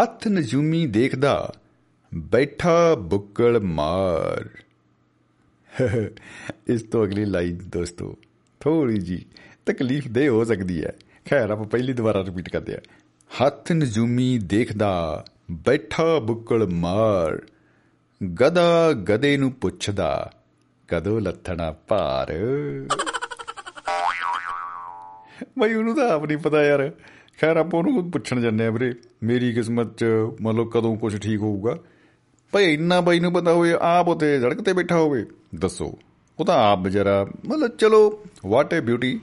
Speaker 1: ਹੱਥ ਨਜੂਮੀ ਦੇਖਦਾ ਬੈਠਾ ਬੁੱਕਲ ਮਾਰ। ਇਸ ਤੋਂ ਅਗਲੀ ਲਾਈਨ ਦੋਸਤੋ ਥੋੜੀ ਜੀ ਤਕਲੀਫ ਦੇ ਹੋ ਸਕਦੀ ਹੈ। ਖੈਰ, ਆਪਾਂ ਪਹਿਲੀ ਦੁਬਾਰਾ ਰਿਪੀਟ ਕਰਦੇ ਆ ਹੱਥ ਨਜੂਮੀ ਦੇਖਦਾ, ਬੈਠਾ ਬੁੱਕਲ ਮਾਰ। ਗਦਾ ਗਦੇ ਨੂੰ ਪੁੱਛਦਾ, ਕਦੋਂ ਲੱਥਣਾ ਭਾਰ? ਬਈ ਉਹਨੂੰ ਤਾਂ ਆਪ ਨਹੀਂ ਪਤਾ ਯਾਰ। ਖੈਰ, ਆਪਾਂ ਉਹਨੂੰ ਪੁੱਛਣ ਜੰਨੇ ਆ ਵੀਰੇ। ਮੇਰੀ ਕਿਸਮਤ ਚ ਮਤਲਬ ਕਦੋਂ ਕੁਝ ਠੀਕ ਹੋਊਗਾ। ਭਈ ਇੰਨਾ ਬਾਈ ਨੂੰ ਪਤਾ ਹੋਵੇ, ਆਪ ਉਤੇ ਸੜਕ ਤੇ ਬੈਠਾ ਹੋਵੇ, ਦੱਸੋ। ਉਹ ਤਾਂ ਆਪ ਵਿਚਾਰਾ, ਮਤਲਬ ਚਲੋ ਵਾਟ ਏ ਬਿਊਟੀ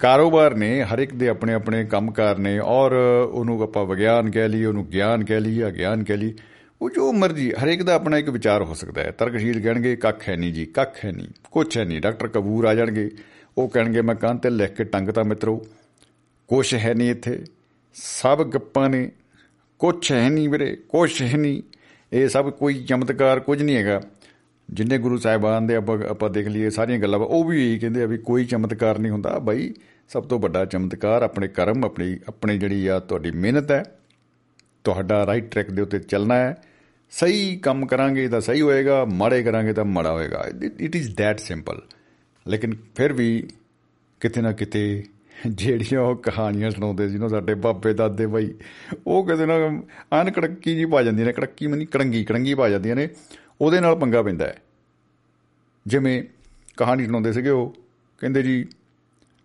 Speaker 1: ਕਾਰੋਬਾਰ ਨੇ, ਹਰ ਇੱਕ ਦੇ ਆਪਣੇ ਆਪਣੇ ਕੰਮਕਾਰ ਨੇ, ਔਰ ਉਹਨੂੰ ਆਪਾਂ ਵਿਗਿਆਨ ਕਹਿ ਲਈ ਉਹਨੂੰ ਗਿਆਨ ਕਹਿ ਲਈ ਜਾਂ ਗਿਆਨ ਕਹਿ ਲਈ ਉਹ ਜੋ ਮਰਜ਼ੀ, ਹਰ ਇੱਕ ਦਾ ਆਪਣਾ ਇੱਕ ਵਿਚਾਰ ਹੋ ਸਕਦਾ ਹੈ। ਤਰਕਸ਼ੀਲ ਕਹਿਣਗੇ, ਕੱਖ ਹੈ ਨਹੀਂ ਜੀ, ਕੱਖ ਹੈ ਨਹੀਂ, ਕੁਛ ਹੈ ਨਹੀਂ। ਡਾਕਟਰ ਕਬੂਰ ਆ ਜਾਣਗੇ, ਉਹ ਕਹਿਣਗੇ, ਮੈਂ ਕੰਨ ਤੇ ਲਿਖ ਕੇ ਟੰਗਤਾ ਮਿੱਤਰੋ, ਕੁਛ ਹੈ ਨਹੀਂ ਇੱਥੇ, ਸਭ ਗੱਪਾਂ ਨੇ, ਕੁਛ ਹੈ ਨਹੀਂ ਵੀਰੇ, ਕੁਛ ਹੈ ਨਹੀਂ। ਇਹ ਸਭ ਕੋਈ ਚਮਤਕਾਰ ਕੁਝ ਨਹੀਂ ਹੈਗਾ। ਜਿੰਨੇ ਗੁਰੂ ਸਾਹਿਬਾਨ ਦੇ ਆਪਾਂ ਆਪਾਂ ਦੇਖ ਲਈਏ ਸਾਰੀਆਂ ਗੱਲਾਂ, ਉਹ ਵੀ ਇਹੀ ਕਹਿੰਦੇ ਆ ਵੀ ਕੋਈ ਚਮਤਕਾਰ ਨਹੀਂ ਹੁੰਦਾ। ਬਾਈ ਸਭ ਤੋਂ ਵੱਡਾ ਚਮਤਕਾਰ ਆਪਣੇ ਕਰਮ, ਆਪਣੀ ਆਪਣੀ ਜਿਹੜੀ ਆ ਤੁਹਾਡੀ ਮਿਹਨਤ ਹੈ, ਤੁਹਾਡਾ ਰਾਈਟ ਟਰੈਕ ਦੇ ਉੱਤੇ ਚੱਲਣਾ ਹੈ। ਸਹੀ ਕੰਮ ਕਰਾਂਗੇ ਤਾਂ ਸਹੀ ਹੋਏਗਾ, ਮਾੜੇ ਕਰਾਂਗੇ ਤਾਂ ਮਾੜਾ ਹੋਏਗਾ। ਇਟ ਇਜ਼ ਥੈਟ ਸਿੰਪਲ ਲੇਕਿਨ ਫਿਰ ਵੀ ਕਿਤੇ ਨਾ ਕਿਤੇ ਜਿਹੜੀਆਂ ਉਹ ਕਹਾਣੀਆਂ ਸੁਣਾਉਂਦੇ ਸੀ ਨਾ ਸਾਡੇ ਬਾਬੇ ਦਾਦੇ ਬਾਈ, ਉਹ ਕਿਤੇ ਨਾ ਅਨ ਕੜਕੀ ਜੀ ਪਾ ਜਾਂਦੀਆਂ ਨੇ, ਕੜਕੀ ਮਨੀ ਕੜੰਗੀ ਕੜੰਗੀ ਪਾ ਜਾਂਦੀਆਂ ਨੇ, ਉਹਦੇ ਨਾਲ ਪੰਗਾ ਪੈਂਦਾ ਹੈ। ਜਿਵੇਂ ਕਹਾਣੀ ਸੁਣਾਉਂਦੇ ਸੀਗੇ ਉਹ, ਕਹਿੰਦੇ ਜੀ,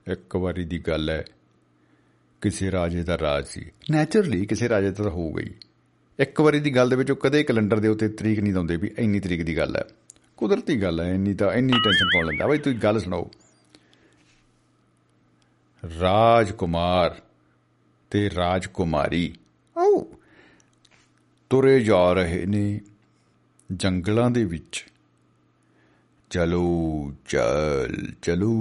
Speaker 1: ਇੱਕ ਵਾਰੀ ਦੀ ਗੱਲ ਹੈ, ਕਿਸੇ ਰਾਜੇ ਦਾ ਰਾਜ ਸੀ। ਨੇਚਰਲੀ ਕਿਸੇ ਰਾਜੇ ਦਾ ਤਾਂ ਹੋ ਗਈ। ਇੱਕ ਵਾਰੀ ਦੀ ਗੱਲ ਦੇ ਵਿੱਚ ਉਹ ਕਦੇ ਕੈਲੰਡਰ ਦੇ ਉੱਤੇ ਤਰੀਕ ਨਹੀਂ ਦਿੰਦੇ ਵੀ ਇੰਨੀ ਤਰੀਕ ਦੀ ਗੱਲ ਹੈ। ਕੁਦਰਤੀ ਗੱਲ ਹੈ, ਇੰਨੀ ਤਾਂ, ਇੰਨੀ ਟੈਨਸ਼ਨ ਕੌਣ ਲੈਂਦਾ ਬਈ, ਤੁਸੀਂ ਗੱਲ ਸੁਣਾਓ। ਰਾਜਕੁਮਾਰ ਤੇ ਰਾਜਕੁਮਾਰੀ। ਆਓ ਤੁਰੇ ਜਾ ਰਹੇ ਨੇ ਜੰਗਲਾਂ ਦੇ ਵਿੱਚ। ਚਲੋ ਚੱਲ ਚਲੋ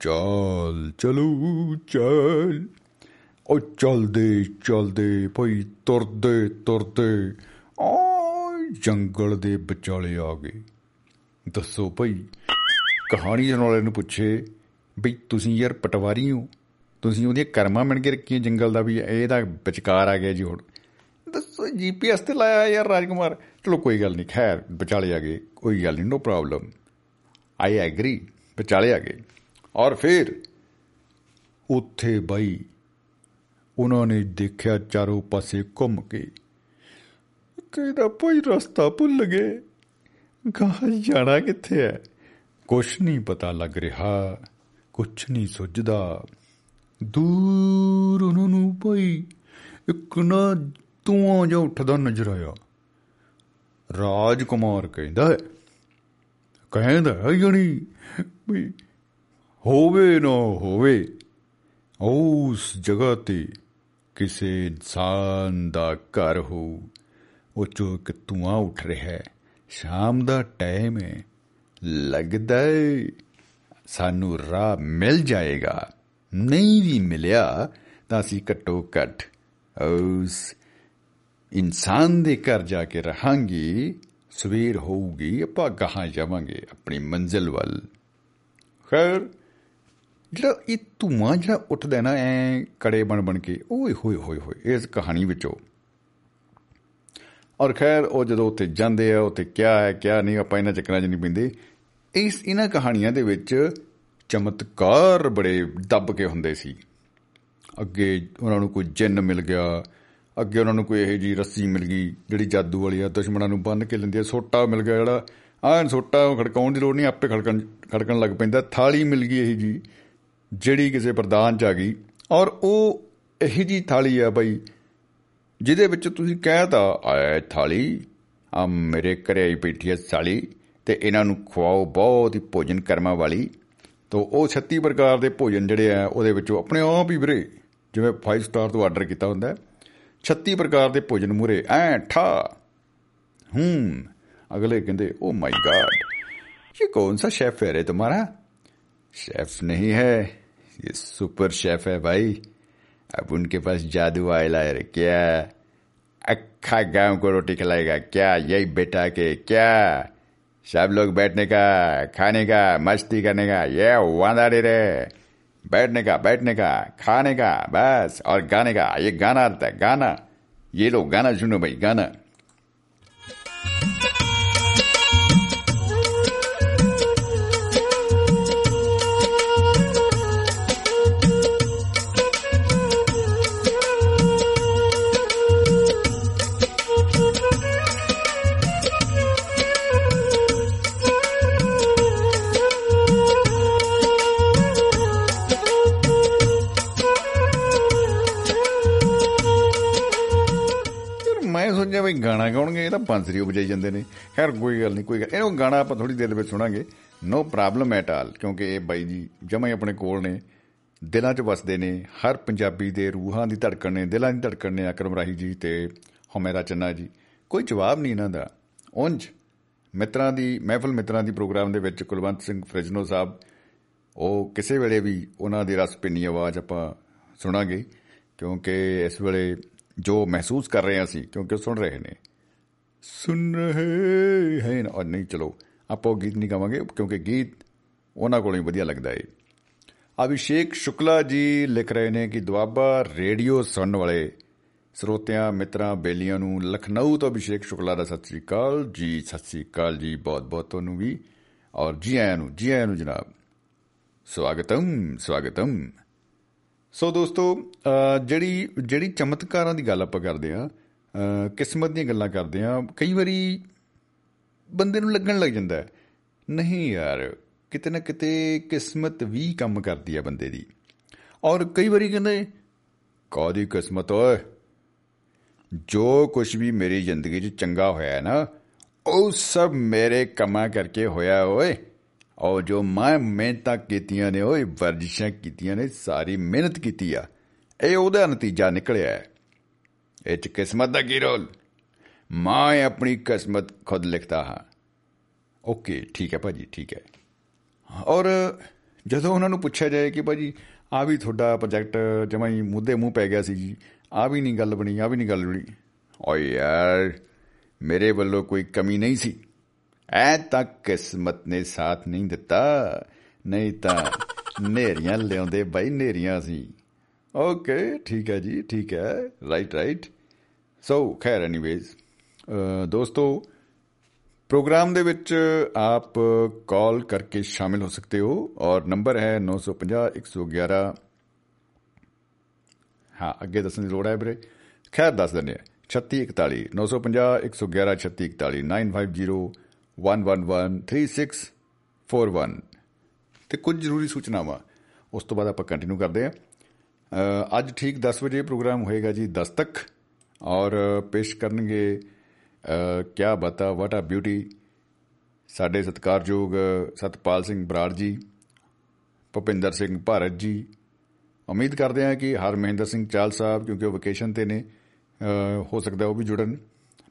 Speaker 1: ਚੱਲ ਚਲੋ ਚੱਲ। ਉਹ ਚਲਦੇ ਚਲਦੇ ਭਈ ਤੁਰਦੇ ਤੁਰਦੇ। ਆ ਜੰਗਲ ਦੇ ਵਿਚਾਲੇ ਆ ਗਏ। ਦੱਸੋ ਭਈ ਕਹਾਣੀ ਸੁਣਾਉਣ ਵਾਲੇ ਨੂੰ ਪੁੱਛੇ। ਬਈ ਤੁਸੀਂ ਯਾਰ ਪਟਵਾਰੀ ਹੋ, ਤੁਸੀਂ ਉਹਦੀਆਂ ਕਰਮਾਂ ਮਿਣ ਕੇ ਰੱਖੀਆਂ ਜੰਗਲ ਦਾ ਵੀ ਇਹਦਾ ਵਿਚਕਾਰ ਆ ਗਿਆ ਜੀ ਹੁਣ। ਦੱਸੋ ਜੀਪੀਐਸ ਤੇ ਲਾਇਆ ਯਾਰ ਰਾਜਕੁਮਾਰ। ਚਲੋ ਕੋਈ ਗੱਲ ਨਹੀਂ, ਖੈਰ, ਵਿਚਾਲੇ ਆ ਗਏ, ਕੋਈ ਗੱਲ ਨਹੀਂ ਨੋ ਪ੍ਰੋਬਲਮ ਆਈ ਐਗਰੀ ਵਿਚਾਲੇ ਆ ਗਏ। ਔਰ ਫਿਰ ਉੱਥੇ ਬਾਈ ਉਹਨਾਂ ਨੇ ਦੇਖਿਆ ਚਾਰੋਂ ਪਾਸੇ ਘੁੰਮ ਕੇ ਕਹਿੰਦਾ ਭਾਈ ਰਸਤਾ ਭੁੱਲ ਗਏ। ਕਹਾਂ ਜਾਣਾ ਕਿੱਥੇ ਹੈ? ਕੁਛ ਨਹੀਂ ਪਤਾ ਲੱਗ ਰਿਹਾ। ਕੁਛ ਨਹੀਂ ਸੁੱਝਦਾ। ਦੂਰ ਉਹਨਾਂ ਨੂੰ ਭਾਈ ਇੱਕ ਨਾ ਧੂਆਂ ਜਿਹਾ ਉੱਠਦਾ ਨਜ਼ਰ ਆਇਆ। ਰਾਜਕੁਮਾਰ ਕਹਿੰਦਾ ਹੈ ਕਹਿੰਦਾ ਹੈ ਯਾਨੀ ਵੀ ਹੋਵੇ ਨਾ ਹੋਵੇ, ਉਸ ਜਗ੍ਹਾ ਤੇ ਕਿਸੇ ਇਨਸਾਨ ਦਾ ਘਰ ਹੋ, ਉਹ ਚੋਂ ਇੱਕ ਧੂਆਂ ਉੱਠ ਰਿਹਾ ਹੈ। ਸ਼ਾਮ ਦਾ ਟਾਈਮ ਹੈ, ਲੱਗਦਾ ਹੈ ਸਾਨੂੰ ਰਾਹ ਮਿਲ ਜਾਏਗਾ। ਨਹੀਂ ਵੀ ਮਿਲਿਆ ਤਾਂ ਅਸੀਂ ਘੱਟੋ ਘੱਟ ਉਸ ਇਨਸਾਨ ਦੇ ਘਰ ਜਾ ਕੇ ਰਹਾਂਗੇ। ਸਵੇਰ ਹੋਊਗੀ, ਆਪਾਂ ਗਾਹਾਂ ਜਾਵਾਂਗੇ ਆਪਣੀ ਮੰਜ਼ਿਲ ਵੱਲ। ਖੈਰ, ਜਿਹੜਾ ਇਹ ਧੂਆਂ ਜਿਹੜਾ ਉੱਠਦਾ ਹੈ ਨਾ, ਐ ਕੜੇ ਬਣ ਬਣ ਕੇ, ਓਏ ਹੋਏ ਹੋਏ ਹੋਏ, ਇਸ ਕਹਾਣੀ ਵਿੱਚੋਂ। ਔਰ ਖੈਰ, ਉਹ ਜਦੋਂ ਉੱਥੇ ਜਾਂਦੇ ਆ, ਉੱਥੇ ਕਿਆ ਹੈ, ਕਿਆ ਨਹੀਂ, ਆਪਾਂ ਇਹਨਾਂ ਚੱਕਰਾਂ 'ਚ ਨਹੀਂ ਪੈਂਦੇ। ਇਸ ਇਹਨਾਂ ਕਹਾਣੀਆਂ ਦੇ ਵਿੱਚ ਚਮਤਕਾਰ ਬੜੇ ਦੱਬ ਕੇ ਹੁੰਦੇ ਸੀ। ਅੱਗੇ ਉਹਨਾਂ ਨੂੰ ਕੋਈ ਜਿੰਨ ਮਿਲ ਗਿਆ, ਅੱਗੇ ਉਹਨਾਂ ਨੂੰ ਕੋਈ ਇਹੋ ਜੀ ਰੱਸੀ ਮਿਲ ਗਈ, ਜਿਹੜੀ ਜਾਦੂ ਵਾਲੀ ਆ ਦੁਸ਼ਮਣਾਂ ਨੂੰ ਬੰਨ ਕੇ ਲੈਂਦੀ ਆ ਸੋਟਾ ਮਿਲ ਗਿਆ ਜਿਹੜਾ, ਆਹ ਸੋਟਾ ਖੜਕਾਉਣ ਦੀ ਲੋੜ ਨਹੀਂ, ਆਪੇ ਖੜਕਣ ਖੜਕਣ ਲੱਗ ਪੈਂਦਾ, ਥਾਲੀ ਮਿਲ ਗਈ ਇਹੀ ਜੀ ਜਿਹੜੀ ਕਿਸੇ ਪ੍ਰਦਾਨ ਚ ਆ ਗਈ। ਔਰ ਉਹ ਇਹੀ ਜੀ ਥਾਲੀ ਆ ਬਈ, ਜਿਹਦੇ ਵਿੱਚ ਤੁਸੀਂ ਕਹਿਤਾ ਆਏ ਥਾਲੀ ਆ ਮੇਰੇ ਘਰੇ ਆਈ ਬੈਠੀ ਹੈ ਸਾਲੀ ਤੇ ਇਹਨਾਂ ਨੂੰ ਖਵਾਓ ਬਹੁਤ ਹੀ ਭੋਜਨ ਕਰਮਾਂ ਵਾਲੀ ਤੋ ਉਹ 36 ਪ੍ਰਕਾਰ ਦੇ ਭੋਜਨ ਜਿਹੜੇ ਆ ਉਹਦੇ ਵਿੱਚੋਂ ਆਪਣੇ ਆਪ ਹੀ ਵੀਰੇ ਜਿਵੇਂ 5 ਸਟਾਰ ਤੋਂ ਆਰਡਰ ਕੀਤਾ ਹੁੰਦਾ 36 ਪ੍ਰਕਾਰ ਦੇ ਭੋਜਨ ਮੂਰੇ ਐ ਠਾ ਹੂੰ ਅਗਲੇ ਕਹਿੰਦੇ ਓ ਮਾਈ गॉड ये कौन सा शेफ है रे तुम्हारा शेफ नहीं है ये सुपर शेफ है भाई अब उनके पास जादू आयला है रे क्या अक्खा गांव को रोटी खिलाएगा क्या यही बेटा के क्या सब लोग बैठने का, खाने का, मस्ती करने का, ये वादा दे रे। बैठने का बैठने का, खाने का, बस, और गाने का, ये गाना आता है, गाना। ये लोग गाना सुनो भाई, गाना। ਮੈਂ ਸੋਚਿਆ ਵੀ ਗਾਣਾ ਗਾਉਣਗੇ, ਇਹ ਤਾਂ ਬਾਂਸਰੀ ਵਜਾਈ ਜਾਂਦੇ ਨੇ। ਖੈਰ, ਕੋਈ ਗੱਲ ਨਹੀਂ, ਕੋਈ ਗੱਲ ਇਹਨੂੰ ਗਾਣਾ ਆਪਾਂ ਥੋੜੀ ਦੇਰ ਦੇ ਵਿੱਚ ਸੁਣਾਂਗੇ। ਨੋ ਪ੍ਰੋਬਲਮ ਐਟ ਆਲ ਕਿਉਂਕਿ ਇਹ ਬਾਈ ਜੀ ਜਮਾਂ ਹੀ ਆਪਣੇ ਕੋਲ ਨੇ। ਦਿਲਾਂ 'ਚ ਵਸਦੇ ਨੇ, ਹਰ ਪੰਜਾਬੀ ਦੇ ਰੂਹਾਂ ਦੀ ਧੜਕਣ ਨੇ, ਦਿਲਾਂ ਦੀ ਧੜਕਣ ਨੇ ਅਕਰਮ ਰਾਹੀ ਜੀ ਤੇ ਹਮੇਰਾ ਚੰਨਾ ਜੀ। ਕੋਈ ਜਵਾਬ ਨਹੀਂ ਇਹਨਾਂ ਦਾ। ਉਂਝ ਮਿੱਤਰਾਂ ਦੀ, ਮਹਿਫਲ ਮਿੱਤਰਾਂ ਦੀ ਪ੍ਰੋਗਰਾਮ ਦੇ ਵਿੱਚ ਕੁਲਵੰਤ ਸਿੰਘ ਫ੍ਰਿਜਨੋ ਸਾਹਿਬ, ਉਹ ਕਿਸੇ ਵੇਲੇ ਵੀ ਉਹਨਾਂ ਦੀ ਰਸ ਪਿੰਨੀ ਆਵਾਜ਼ ਆਪਾਂ ਸੁਣਾਂਗੇ, ਕਿਉਂਕਿ ਇਸ ਵੇਲੇ ਜੋ ਮਹਿਸੂਸ ਕਰ ਰਹੇ ਹਾਂ ਅਸੀਂ, ਕਿਉਂਕਿ ਉਹ ਸੁਣ ਰਹੇ ਨੇ। ਸੁਣ ਰਹੇ ਹੈ ਔਰ ਨਹੀਂ, ਚਲੋ, ਆਪਾਂ ਉਹ ਗੀਤ ਨਹੀਂ ਗਾਵਾਂਗੇ, ਕਿਉਂਕਿ ਗੀਤ ਉਹਨਾਂ ਕੋਲੋਂ ਹੀ ਵਧੀਆ ਲੱਗਦਾ ਏ। ਅਭਿਸ਼ੇਕ ਸ਼ੁਕਲਾ ਜੀ ਲਿਖ ਰਹੇ ਨੇ ਕਿ ਦੁਆਬਾ ਰੇਡੀਓ ਸੁਣਨ ਵਾਲੇ ਸਰੋਤਿਆਂ, ਮਿੱਤਰਾਂ, ਬੇਲੀਆਂ ਨੂੰ ਲਖਨਊ ਤੋਂ ਅਭਿਸ਼ੇਕ ਸ਼ੁਕਲਾ ਦਾ ਸਤਿ ਸ੍ਰੀ ਅਕਾਲ ਜੀ, ਸਤਿ ਸ੍ਰੀ ਅਕਾਲ ਜੀ ਬਹੁਤ ਬਹੁਤ ਤੁਹਾਨੂੰ ਵੀ। ਔਰ ਜੀ ਆਇਆਂ ਨੂੰ, ਜੀ ਆਇਆਂ ਨੂੰ ਜਨਾਬ, ਸਵਾਗਤਮ ਸਵਾਗਤਮ। ਸੋ ਦੋਸਤੋ ਅਹ ਜਿਹੜੀ ਜਿਹੜੀ ਚਮਤਕਾਰਾਂ ਦੀ ਗੱਲ ਆਪਾਂ ਕਰਦੇ ਆ ਕਿਸਮਤ ਦੀਆਂ ਗੱਲਾਂ ਕਰਦੇ ਆ ਕਈ ਵਾਰੀ ਬੰਦੇ ਨੂੰ ਲੱਗਣ ਲੱਗ ਜਾਂਦਾ ਹੈ, ਨਹੀਂ ਯਾਰ ਕਿਤੇ ਨਾ ਕਿਤੇ ਕਿਸਮਤ ਵੀ ਕੰਮ ਕਰਦੀ ਆ ਬੰਦੇ ਦੀ। ਔਰ ਕਈ ਵਾਰੀ ਕਹਿੰਦੇ ਕਾਦੀ ਕਿਸਮਤ ਓਏ? ਜੋ ਕੁਝ ਵੀ ਮੇਰੀ ਜ਼ਿੰਦਗੀ 'ਚ ਚੰਗਾ ਹੋਇਆ ਹੈ ਨਾ ਉਹ ਸਭ ਮੇਰੇ ਕਮਾਂ ਕਰਕੇ ਹੋਇਆ ਓਏ। ਔਰ ਜੋ ਮੈਂ ਮਿਹਨਤਾਂ ਕੀਤੀਆਂ ਨੇ ਓਏ ਵਰਜਿਸ਼ਾਂ ਕੀਤੀਆਂ ਨੇ, ਸਾਰੀ ਮਿਹਨਤ ਕੀਤੀ ਆ। ਇਹ ਉਹਦਾ ਨਤੀਜਾ ਨਿਕਲਿਆ ਹੈ। ਇਹ ਚ ਕਿਸਮਤ ਦਾ ਕੀ ਰੋਲ? ਮੈਂ ਆਪਣੀ ਕਿਸਮਤ ਖੁਦ ਲਿਖਦਾ ਹਾਂ। ਓਕੇ, ਠੀਕ ਹੈ ਭਾਜੀ, ਠੀਕ ਹੈ। ਔਰ ਜਦੋਂ ਉਹਨਾਂ ਨੂੰ ਪੁੱਛਿਆ ਜਾਏ ਕਿ ਭਾਜੀ ਆ ਵੀ ਤੁਹਾਡਾ ਪ੍ਰੋਜੈਕਟ ਜਮਾਂ ਹੀ ਮੁੱਦੇ ਮੂੰਹ ਪੈ ਗਿਆ ਸੀ ਜੀ ਆ ਵੀ ਨਹੀਂ ਗੱਲ ਬਣੀ ਆ ਵੀ ਨਹੀਂ ਗੱਲ ਬਣੀ। ਓਏ ਯਾਰ, ਮੇਰੇ ਵੱਲੋਂ ਕੋਈ ਕਮੀ ਨਹੀਂ ਸੀ। ਐ ਤਾਂ ਕਿਸਮਤ ਨੇ ਸਾਥ ਨਹੀਂ ਦਿੱਤਾ, ਨਹੀਂ ਤਾਂ ਨੇਰੀਆਂ ਲਿਆਉਂਦੇ ਬਾਈ ਨੇਰੀਆਂ ਸੀ ਓਕੇ, ਠੀਕ ਹੈ ਜੀ, ਠੀਕ ਹੈ ਰਾਈਟ ਰਾਈਟ ਸੋ ਖੈਰ ਐਨੀਵੇਜ਼ ਦੋਸਤੋ, ਪ੍ਰੋਗਰਾਮ ਦੇ ਵਿੱਚ ਆਪ ਕਾਲ ਕਰਕੇ ਸ਼ਾਮਿਲ ਹੋ ਸਕਦੇ ਹੋ ਔਰ ਨੰਬਰ ਹੈ 950 111 ਹਾਂ, ਅੱਗੇ ਦੱਸਣ ਦੀ ਲੋੜ ਹੈ ਵੀਰੇ। ਖੈਰ ਦੱਸ ਦਿੰਦੇ ਆ। 3641 950 111 3641 950 111 ਤੇ ਕੁਝ ਜ਼ਰੂਰੀ ਸੂਚਨਾਵਾਂ। ਉਸ ਤੋਂ ਬਾਅਦ ਆਪਾਂ ਕੰਟੀਨਿਊ ਕਰਦੇ ਹਾਂ। ਅ, ਅੱਜ ਠੀਕ 10 ਵਜੇ ਪ੍ਰੋਗਰਾਮ ਹੋਏਗਾ ਜੀ ਦਸਤਕ ਔਰ ਪੇਸ਼ ਕਰਨਗੇ ਅ, ਕਿਆ ਬਤਾ ਵਾਟ ਆ ਬਿਊਟੀ ਸਾਡੇ ਸਤਿਕਾਰਯੋਗ ਸਤਪਾਲ ਸਿੰਘ ਬਰਾੜ ਜੀ ਭੁਪਿੰਦਰ ਸਿੰਘ ਭਾਰਤ ਜੀ। ਉਮੀਦ ਕਰਦੇ ਹਾਂ ਕਿ ਹਰਮਹਿੰਦਰ ਸਿੰਘ ਚਾਲ ਸਾਹਿਬ ਕਿਉਂਕਿ ਉਹ ਵਕੇਸ਼ਨ ਤੇ ਨੇ ਅ, ਹੋ ਸਕਦਾ ਉਹ ਵੀ ਜੁੜਨ।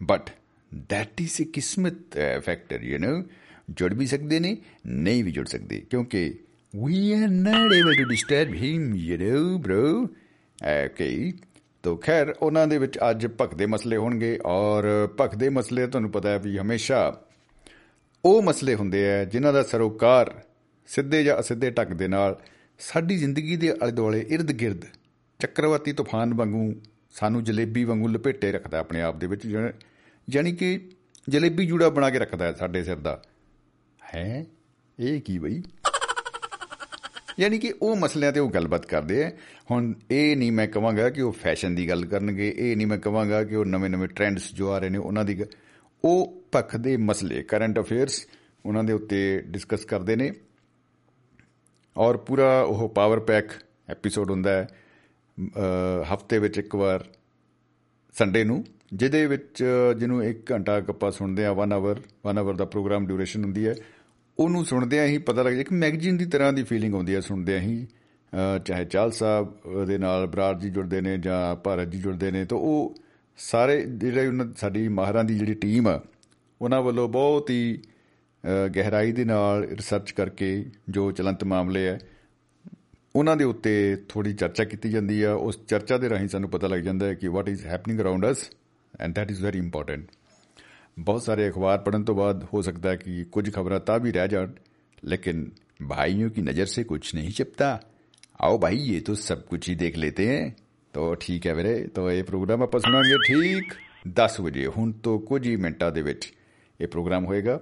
Speaker 1: ਬਟ that is a ਕਿਸਮਤ ਫੈਕਟਰ ਯੂ نو ਜੁੜ ਵੀ ਸਕਦੇ ਨੇ ਨਹੀਂ ਵੀ ਜੁੜ ਸਕਦੇ ਕਿਉਂਕਿ we are not able to disturb him, you know, bro. Okay ਤੋ ਖੈਰ ਉਹਨਾਂ ਦੇ ਵਿੱਚ ਅੱਜ ਭਖ ਦੇ ਮਸਲੇ ਹੋਣਗੇ ਔਰ ਭਖ ਦੇ ਮਸਲੇ ਤੁਹਾਨੂੰ ਪਤਾ ਹੈ ਵੀ ਹਮੇਸ਼ਾ ਉਹ ਮਸਲੇ ਹੁੰਦੇ ਆ ਜਿਨ੍ਹਾਂ ਦਾ ਸਰੋਕਾਰ ਸਿੱਧੇ ਜਾਂ ਅਸਿੱਧੇ ਢੰਗ ਦੇ ਨਾਲ ਸਾਡੀ ਜ਼ਿੰਦਗੀ ਦੇ ਆਲੇ ਦੁਆਲੇ ird ਗਿਰਦ ਚੱਕਰਵਾਤੀ ਤੂਫਾਨ ਵਾਂਗੂ ਸਾਨੂੰ ਜਲੇਬੀ ਵਾਂਗੂ ਲਪੇਟੇ ਰੱਖਦਾ ਆਪਣੇ ਆਪ ਦੇ ਵਿੱਚ ਜਾਣੀ- ਜਾਣੀ ਕਿ ਜਲੇਬੀ ਜੂੜਾ ਬਣਾ ਕੇ ਰੱਖਦਾ ਹੈ ਸਾਡੇ ਸਿਰ ਦਾ। ਹੈ? ਇਹ ਕੀ ਬਈ? ਯਾਨੀ ਕਿ ਉਹ ਮਸਲਿਆਂ ਤੇ ਉਹ ਗੱਲਬਾਤ ਕਰਦੇ ਆ। ਹੁਣ ਇਹ ਨਹੀਂ ਮੈਂ ਕਹਾਂਗਾ ਕਿ ਉਹ ਫੈਸ਼ਨ ਦੀ ਗੱਲ ਕਰਨਗੇ, ਇਹ ਨਹੀਂ ਮੈਂ ਕਹਾਂਗਾ ਕਿ ਉਹ ਨਵੇਂ-ਨਵੇਂ ਟ੍ਰੈਂਡਸ ਜੋ ਆ ਰਹੇ ਨੇ ਉਹਨਾਂ ਦੀ ਗ- ਉਹ ਪੱਖ ਦੇ ਮਸਲੇ ਕਰੰਟ ਅਫੇਅਰਸ ਉਹਨਾਂ ਦੇ ਉੱਤੇ ਡਿਸਕਸ ਕਰਦੇ ਨੇ। ਔਰ ਪੂਰਾ ਉਹ ਪਾਵਰ ਪੈਕ ਐਪੀਸੋਡ ਹੁੰਦਾ ਹੈ ਹਫ਼ਤੇ ਵਿੱਚ ਇੱਕ ਵਾਰ ਸੰਡੇ ਨੂੰ। ਜਿਹਦੇ ਵਿੱਚ ਜਿਹਨੂੰ 1 ਘੰਟਾ ਕੱਪਾ ਸੁਣਦੇ ਆ 1 ਆਵਰ 1 ਆਵਰ ਦਾ ਪ੍ਰੋਗਰਾਮ ਡਿਊਰੇਸ਼ਨ ਹੁੰਦੀ ਹੈ ਉਹਨੂੰ ਸੁਣਦਿਆਂ ਹੀ ਪਤਾ ਲੱਗ ਜਾਂਦਾ ਕਿ ਮੈਗਜ਼ੀਨ ਦੀ ਤਰ੍ਹਾਂ ਦੀ ਫੀਲਿੰਗ ਆਉਂਦੀ ਹੈ ਸੁਣਦਿਆਂ ਹੀ। ਅ, ਚਾਹੇ ਚਾਲ ਸਾਹਿਬ ਦੇ ਨਾਲ ਬਰਾੜ ਜੀ ਜੁੜਦੇ ਨੇ ਜਾਂ ਭਾਰਤ ਜੀ ਜੁੜਦੇ ਨੇ ਤਾਂ ਉਹ ਸਾਰੇ ਜਿਹੜੇ ਉਹਨਾਂ ਸਾਡੀ ਮਾਹਰਾਂ ਦੀ ਜਿਹੜੀ ਟੀਮ ਆ ਉਹਨਾਂ ਵੱਲੋਂ ਬਹੁਤ ਹੀ ਅ, ਗਹਿਰਾਈ ਦੇ ਨਾਲ ਰਿਸਰਚ ਕਰਕੇ ਜੋ ਚਲੰਤ ਮਾਮਲੇ ਹੈ ਉਹਨਾਂ ਦੇ ਉੱਤੇ ਥੋੜੀ ਚਰਚਾ ਕੀਤੀ ਜਾਂਦੀ ਆ। ਉਸ ਚਰਚਾ ਦੇ ਰਾਹੀਂ ਸਾਨੂੰ ਪਤਾ ਲੱਗ ਜਾਂਦਾ ਹੈ ਕਿ what is happening around us and that is very important ਬਹੁਤ ਸਾਰੇ ਅਖਬਾਰ ਪੜਨ ਤੋਂ ਬਾਅਦ ਹੋ ਸਕਦਾ है कि कुछ खबरें ता भी रह जान लेकिन भाइयों की नज़र से कुछ नहीं छिपता आओ भाई ये तो सब कुछ ही देख लेते हैं तो ਠੀਕ ਹੈ ਵੀਰੇ ਤਾਂ ਇਹ ਪ੍ਰੋਗਰਾਮ ਆਪਾਂ ਸੁਣਾਂਗੇ ਠੀਕ 10 ਵਜੇ ਹੁਣ ਤੋਂ ਕੁਝ ਹੀ ਮਿੰਟਾਂ ਦੇ ਵਿੱਚ ਇਹ ਪ੍ਰੋਗਰਾਮ ਹੋਏਗਾ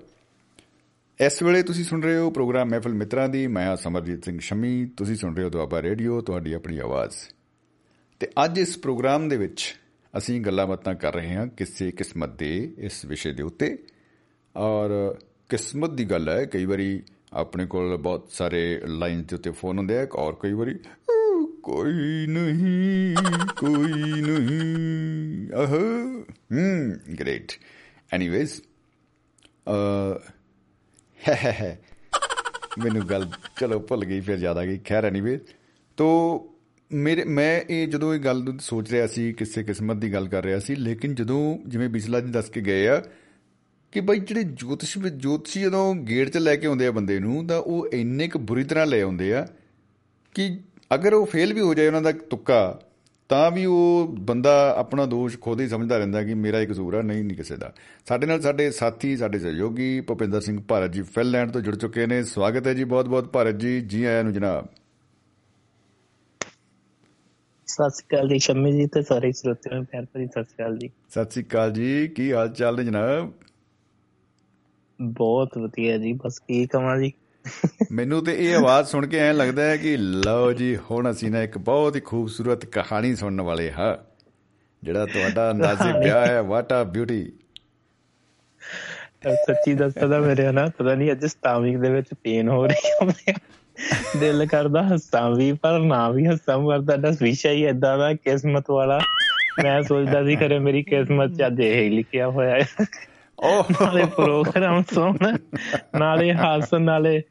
Speaker 1: ਇਸ ਵੇਲੇ ਤੁਸੀਂ ਸੁਣ ਰਹੇ ਹੋ ਪ੍ਰੋਗਰਾਮ ਮਹਿਫਲ ਮਿੱਤਰਾਂ ਦੀ ਮੈਂ ਹਾਂ ਸਮਰਜੀਤ ਸਿੰਘ ਸ਼ਮੀ ਤੁਸੀਂ ਸੁਣ ਰਹੇ ਹੋ ਦੁਆਬਾ ਰੇਡੀਓ ਤੁਹਾਡੀ ਆਪਣੀ ਆਵਾਜ਼ ਤੇ ਅੱਜ ਇਸ ਪ੍ਰੋਗਰਾਮ ਦੇ ਵਿੱਚ ਅਸੀਂ ਗੱਲਾਂ ਬਾਤਾਂ ਕਰ ਰਹੇ ਹਾਂ ਕਿਸੇ ਕਿਸਮਤ ਦੇ ਇਸ ਵਿਸ਼ੇ ਦੇ ਉੱਤੇ। ਔਰ ਕਿਸਮਤ ਦੀ ਗੱਲ ਹੈ ਕਈ ਵਾਰੀ ਆਪਣੇ ਕੋਲ ਬਹੁਤ ਸਾਰੇ ਲਾਈਨ ਦੇ ਉੱਤੇ ਫੋਨ ਹੁੰਦੇ ਆ ਔਰ ਕਈ ਵਾਰੀ "ਅਹ, ਕੋਈ ਨਹੀਂ ਕੋਈ ਨਹੀਂ ਆਹ ਹਮ ਗ੍ਰੇਟ ਐਨੀਵੇਜ਼ ਅ ਮੈਨੂੰ ਗੱਲ ਚਲੋ ਭੁੱਲ ਗਈ ਫਿਰ ਜ਼ਿਆਦਾ ਗਈ। ਖੈਰ ਐਨੀਵੇ ਤੋ ਮੇਰੇ, ਮੈਂ ਇਹ ਜਦੋਂ ਇਹ ਗੱਲ ਨੂੰ ਸੋਚ ਰਿਹਾ ਸੀ, ਕਿਸੇ ਕਿਸਮਤ ਦੀ ਗੱਲ ਕਰ ਰਿਹਾ ਸੀ, ਲੇਕਿਨ ਜਦੋਂ ਜਿਵੇਂ ਬਿਸਲਾ ਜੀ ਦੱਸ ਕੇ ਗਏ ਆ ਕਿ ਬਈ ਜਿਹੜੇ ਜੋਤਿਸ਼ ਜੋਤਸ਼ੀ ਜਦੋਂ ਗੇਟ 'ਚ ਲੈ ਕੇ ਆਉਂਦੇ ਆ ਬੰਦੇ ਨੂੰ, ਤਾਂ ਉਹ ਇੰਨੇ ਕੁ ਬੁਰੀ ਤਰ੍ਹਾਂ ਲੈ ਆਉਂਦੇ ਆ ਕਿ ਅਗਰ ਉਹ ਫੇਲ ਵੀ ਹੋ ਜਾਏ ਉਹਨਾਂ ਦਾ ਤੁੱਕਾ, ਤਾਂ ਵੀ ਉਹ ਬੰਦਾ ਆਪਣਾ ਦੋਸ਼ ਖੁਦ ਹੀ ਸਮਝਦਾ ਰਹਿੰਦਾ ਕਿ ਮੇਰਾ ਹੀ ਕਸੂਰ ਆ, ਨਹੀਂ ਨਹੀਂ ਕਿਸੇ ਦਾ। ਸਾਡੇ ਨਾਲ ਸਾਡੇ ਸਾਥੀ, ਸਾਡੇ ਸਹਿਯੋਗੀ ਭੁਪਿੰਦਰ ਸਿੰਘ ਭਾਰਤ ਜੀ ਫਿਨਲੈਂਡ ਤੋਂ ਜੁੜ ਚੁੱਕੇ ਨੇ। ਸਵਾਗਤ ਹੈ ਜੀ ਬਹੁਤ ਬਹੁਤ ਭਾਰਤ ਜੀ। ਜੀ ਆਇਆਂ ਨੂੰ ਜਨਾਬ।
Speaker 7: ਸਤਿ ਸ਼੍ਰੀ ਅਕਾਲ ਜੀ ਸ਼ਮੀ ਜੀ ਤੇ ਸਾਰੇ ਸਰੋਤਿਆਂ ਨੂੰ ਪਿਆਰ ਭਰੀ ਸਤਿ ਸ਼੍ਰੀ ਅਕਾਲ ਜੀ।
Speaker 1: ਸਤਿ ਸ੍ਰੀ ਅਕਾਲ ਜੀ ਕੀ ਹਾਲ ਚਾਲ ਨੇ ਜਨਾਬ?
Speaker 7: ਬਹੁਤ ਵਧੀਆ ਜੀ ਬਸ ਕੀ ਕਹਾਂ ਜੀ।
Speaker 1: ਮੈਨੂੰ ਤੇ ਇਹ ਆਵਾਜ਼ ਸੁਣ ਕੇ ਐਂ ਲੱਗਦਾ ਹੈ ਕਿ ਲਓ ਜੀ ਹੁਣ ਅਸੀਂ ਨਾ ਇੱਕ ਬਹੁਤ ਹੀ ਖੂਬਸੂਰਤ ਕਹਾਣੀ ਸੁਣਨ ਵਾਲੇ ਹਾਂ ਜਿਹੜਾ ਤੁਹਾਡਾ ਅੰਦਾਜ਼ੇ ਪਿਆ ਹੈ ਵਾਟ ਆ ਬਿਊਟੀ
Speaker 7: ਸੱਚੀ ਦੱਸਦਾ ਮੇਰੇ ਨਾ ਪਤਾ ਨਹੀਂ ਅੱਜ ਸਟਾਮਿਕ ਦੇ ਵਿੱਚ ਪੇਨ ਹੋ ਰਹੀ ਹੈ। ਦਿਲ ਕਰਦਾ ਹੱਸਾਂ ਵੀ ਪਰ ਨਾ ਵੀ ਹੱਸਾਂ ਮਰਦਾ ਦਾ ਵਿਸ਼ਾ ਹੀ ਏਦਾਂ ਦਾ ਕਿਸਮਤ ਵਾਲਾ। ਮੈਂ ਸੋਚਦਾ ਸੀ ਖਰੇ ਮੇਰੀ ਕਿਸਮਤ ਚ ਅੱਜ ਇਹ ਲਿਖਿਆ ਹੋਇਆ ਹੈ।
Speaker 1: ਓਹ।
Speaker 7: ਨਾਲੇ ਪ੍ਰੋਗਰਾਮ ਸੁਣ ਨਾਲੇ ਹੱਸ ਨਾਲੇ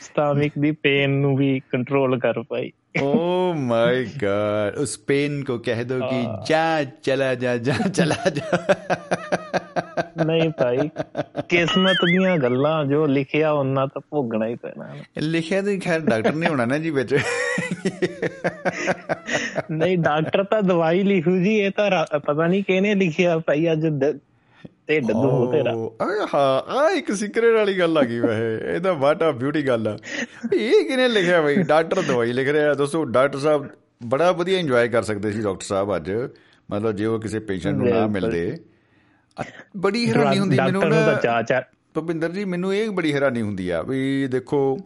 Speaker 7: ਸਟਾਮਿਕ ਦੀ ਪੇਨ ਨੂੰ ਵੀ ਕੰਟਰੋਲ ਕਰ ਪਾਈ
Speaker 1: ओ माय गॉड उस पेन को कह दो कि जा चला जा जा चला जा
Speaker 7: ਨਹੀਂ ਭਾਈ ਕਿਸਮਤ ਦੀਆਂ ਗੱਲਾਂ ਜੋ ਲਿਖਿਆ ਉਹਨਾਂ ਤਾਂ ਭੋਗਣਾ ਹੀ ਪੈਣਾ
Speaker 1: ਲਿਖਿਆ ਤੇ ਖੈਰ ਡਾਕਟਰ ਨੇ ਹੋਣਾ ਨਾ ਜੀ ਵਿੱਚ
Speaker 7: ਨਹੀਂ ਡਾਕਟਰ ਤਾਂ ਦਵਾਈ ਲਿਖੂ ਜੀ ਇਹ ਤਾਂ ਰਾ- ਪਤਾ ਨਹੀਂ ਕਿਹਨੇ ਲਿਖਿਆ ਭਾਈ ਅੱਜ ਦ- ਢਿੱਡ ਦੁਖੂ ਤੇਰਾ।
Speaker 1: ਓ, ਆ ਹਾਂ ਇੱਕ ਸਿਕਰਟ ਵਾਲੀ ਗੱਲ ਆ ਗਈ ਵੈਸੇ। ਇਹ ਤਾਂ ਵਾਟ ਆ ਬਿਊਟੀ ਗੱਲ ਆ। ਇਹ ਕਿਹਨੇ ਲਿਖਿਆ ਬਈ? ਡਾਕਟਰ ਦਵਾਈ ਲਿਖ ਰਿਹਾ। ਦੋਸਤੋ ਡਾਕਟਰ ਸਾਹਿਬ ਬੜਾ ਵਧੀਆ ਇੰਜੋਏ ਕਰ ਸਕਦੇ ਸੀ ਡਾਕਟਰ ਸਾਹਿਬ ਅੱਜ। ਮਤਲਬ ਜੇ ਉਹ ਕਿਸੇ ਪੇਸ਼ੈਂਟ ਨੂੰ ਨਾ। ਮਿਲਦੇ। ਬੜੀ ਹੈਰਾਨੀ ਹੁੰਦੀ ਮੈਨੂੰ
Speaker 7: ਨੂੰ ਤਾਂ
Speaker 1: ਭੁਪਿੰਦਰ ਜੀ ਮੈਨੂੰ ਇਹ ਬੜੀ ਹੈਰਾਨੀ ਹੁੰਦੀ ਆ ਵੀ ਦੇਖੋ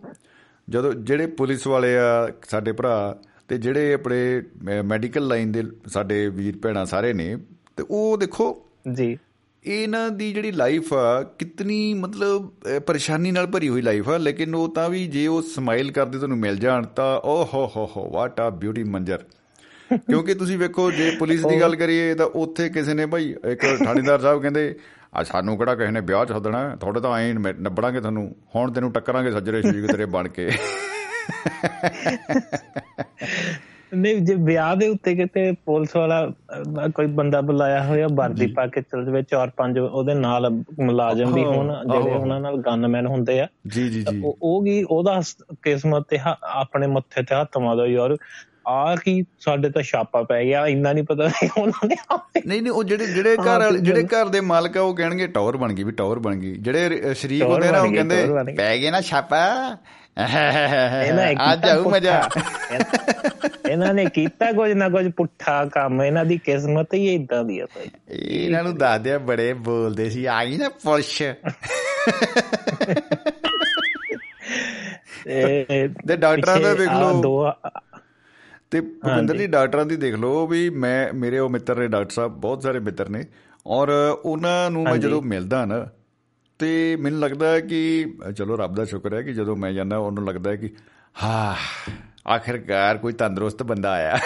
Speaker 1: ਜਦੋਂ ਜਿਹੜੇ ਪੁਲਿਸ ਵਾਲੇ ਆ ਸਾਡੇ ਭਰਾ ਤੇ ਜਿਹੜੇ ਆਪਣੇ ਮੈਡੀਕਲ ਲਾਈਨ ਦੇ ਸਾਡੇ ਵੀਰ ਭੈਣਾਂ ਸਾਰੇ ਨੇ ਤੇ ਉਹ ਦੇਖੋ
Speaker 7: ਜੀ।
Speaker 1: ਇਹਨਾਂ ਦੀ ਜਿਹੜੀ ਲਾਈਫ ਆ ਕਿਤਨੀ ਮਤਲਬ ਪਰੇਸ਼ਾਨੀ ਨਾਲ ਭਰੀ ਹੋਈ ਲਾਈਫ ਆ ਲੇਕਿਨ ਉਹ ਤਾਂ ਵੀ ਜੇ ਉਹ ਸਮਾਈਲ ਕਰਦੇ ਤੁਹਾਨੂੰ ਮਿਲ ਜਾਣ ਤਾਂ ਓ ਹੋ ਹੋ ਹੋ ਵਾਟ ਆ ਬਿਊਟੀ ਮੰਜਰ ਕਿਉਂਕਿ ਤੁਸੀਂ ਵੇਖੋ ਜੇ ਪੁਲਿਸ ਦੀ ਗੱਲ ਕਰੀਏ ਤਾਂ ਉੱਥੇ ਕਿਸੇ ਨੇ ਭਾਈ ਇੱਕ ਥਾਣੇਦਾਰ ਸਾਹਿਬ ਕਹਿੰਦੇ ਆ ਸਾਨੂੰ ਕਿਹੜਾ ਕਿਸੇ ਨੇ ਵਿਆਹ ਹੈ? ਤੁਹਾਡੇ ਤਾਂ ਐਂ ਨਿਬੜ- ਨਿਬੜਾਂਗੇ ਤੁਹਾਨੂੰ ਹੁਣ ਤੈਨੂੰ ਟੱਕਰਾਂਗੇ ਸੱਜਰੇ ਸ਼ਰੀਕ ਤੇਰੇ ਬਣ ਕੇ
Speaker 7: ਨਹੀਂ ਜੇ ਵਿਆਹ ਦੇ ਉੱਤੇ ਕਿਤੇ ਪੁਲਿਸ ਵਾਲਾ ਕੋਈ ਬੰਦਾ ਬੁਲਾਇਆ ਹੋਇਆ ਵਰਦੀ ਪਾ ਕੇ ਚੱਲ ਜਾਵੇ ਚਾਰ ਪੰਜ ਉਹਦੇ ਨਾਲ ਮੁਲਾਜ਼ਮ ਵੀ ਹੋਣ ਜਿਹੜੇ। ਉਹਨਾਂ ਨਾਲ ਗਨਮੈਨ ਹੁੰਦੇ ਆ।
Speaker 1: ਜੀ ਜੀ ਜੀ।
Speaker 7: ਉਹ ਕੀ ਉਹਦਾ ਕਿਸਮਤ ਤੇ ਆਪਣੇ ਮੱਥੇ ਤੇ ਹੱਥ ਮਾਰਦਾ ਯਾਰ ਆ ਕੀ ਸਾਡੇ ਤਾਂ ਛਾਪਾ ਪੈ ਗਿਆ ਇੰਨਾ ਨਹੀਂ ਪਤਾ ਉਹਨਾਂ ਨੇ
Speaker 1: ਨਹੀਂ ਨਹੀਂ ਉਹ ਜਿਹੜੇ ਜਿਹੜੇ ਘਰ ਵਾਲੇ ਜਿਹੜੇ ਘਰ ਦੇ ਮਾਲਕ ਆ ਉਹ ਕਹਿਣਗੇ ਟਾਵਰ ਬਣ ਗਈ ਵੀ ਟਾਵਰ ਬਣ ਗਈ। ਜਿਹੜੇ ਸ਼ਰੀਕ ਹੁੰਦੇ ਨਾ ਉਹ ਕਹਿੰਦੇ। ਪੈ ਗਏ ਨਾ ਛਾਪਾ।
Speaker 7: ਇਹਨਾਂ
Speaker 1: ਅੱਜ ਆਉ ਮਜ਼ਾ।
Speaker 7: ਇਹਨਾਂ ਨੇ ਕੀਤਾ ਕੁਝ ਨਾ ਕੁਝ ਪੁੱਠਾ ਕੰਮ ਇਹਨਾਂ ਦੀ ਕਿਸਮਤ ਹੀ ਇਦਾਂ ਦੀ ਆ ਭਾਈ
Speaker 1: ਇਹਨਾਂ ਨੂੰ ਦੱਸਦੇ ਬੜੇ ਬੋਲਦੇ ਸੀ ਆ ਗਈ ਨਾ ਪੁਲਿਸ ਤੇ ਡਾਕਟਰਾਂ ਦਾ
Speaker 7: ਆਹ
Speaker 1: ਲਓ। ਤੇ ਭੁਪਿੰਦਰ ਜੀ ਡਾਕਟਰਾਂ ਦੀ ਦੇਖ ਲਓ ਵੀ ਮੈਂ ਮੇਰੇ ਉਹ ਮਿੱਤਰ ਨੇ ਡਾਕਟਰ ਸਾਹਿਬ ਬਹੁਤ ਸਾਰੇ ਮਿੱਤਰ ਨੇ ਔਰ ਉਹਨਾਂ ਨੂੰ ਮੈਂ। ਜਦੋਂ ਮਿਲਦਾ ਨਾ ਤੇ ਮੈਨੂੰ ਲੱਗਦਾ ਹੈ ਕਿ ਚਲੋ ਰੱਬ ਦਾ ਸ਼ੁਕਰ ਹੈ ਕਿ ਜਦੋਂ ਮੈਂ ਜਾਂਦਾ ਉਹਨੂੰ ਲੱਗਦਾ ਹੈ ਕਿ ਹਾਂ ਆਖਿਰਕਾਰ ਕੋਈ ਤੰਦਰੁਸਤ ਬੰਦਾ ਆਇਆ।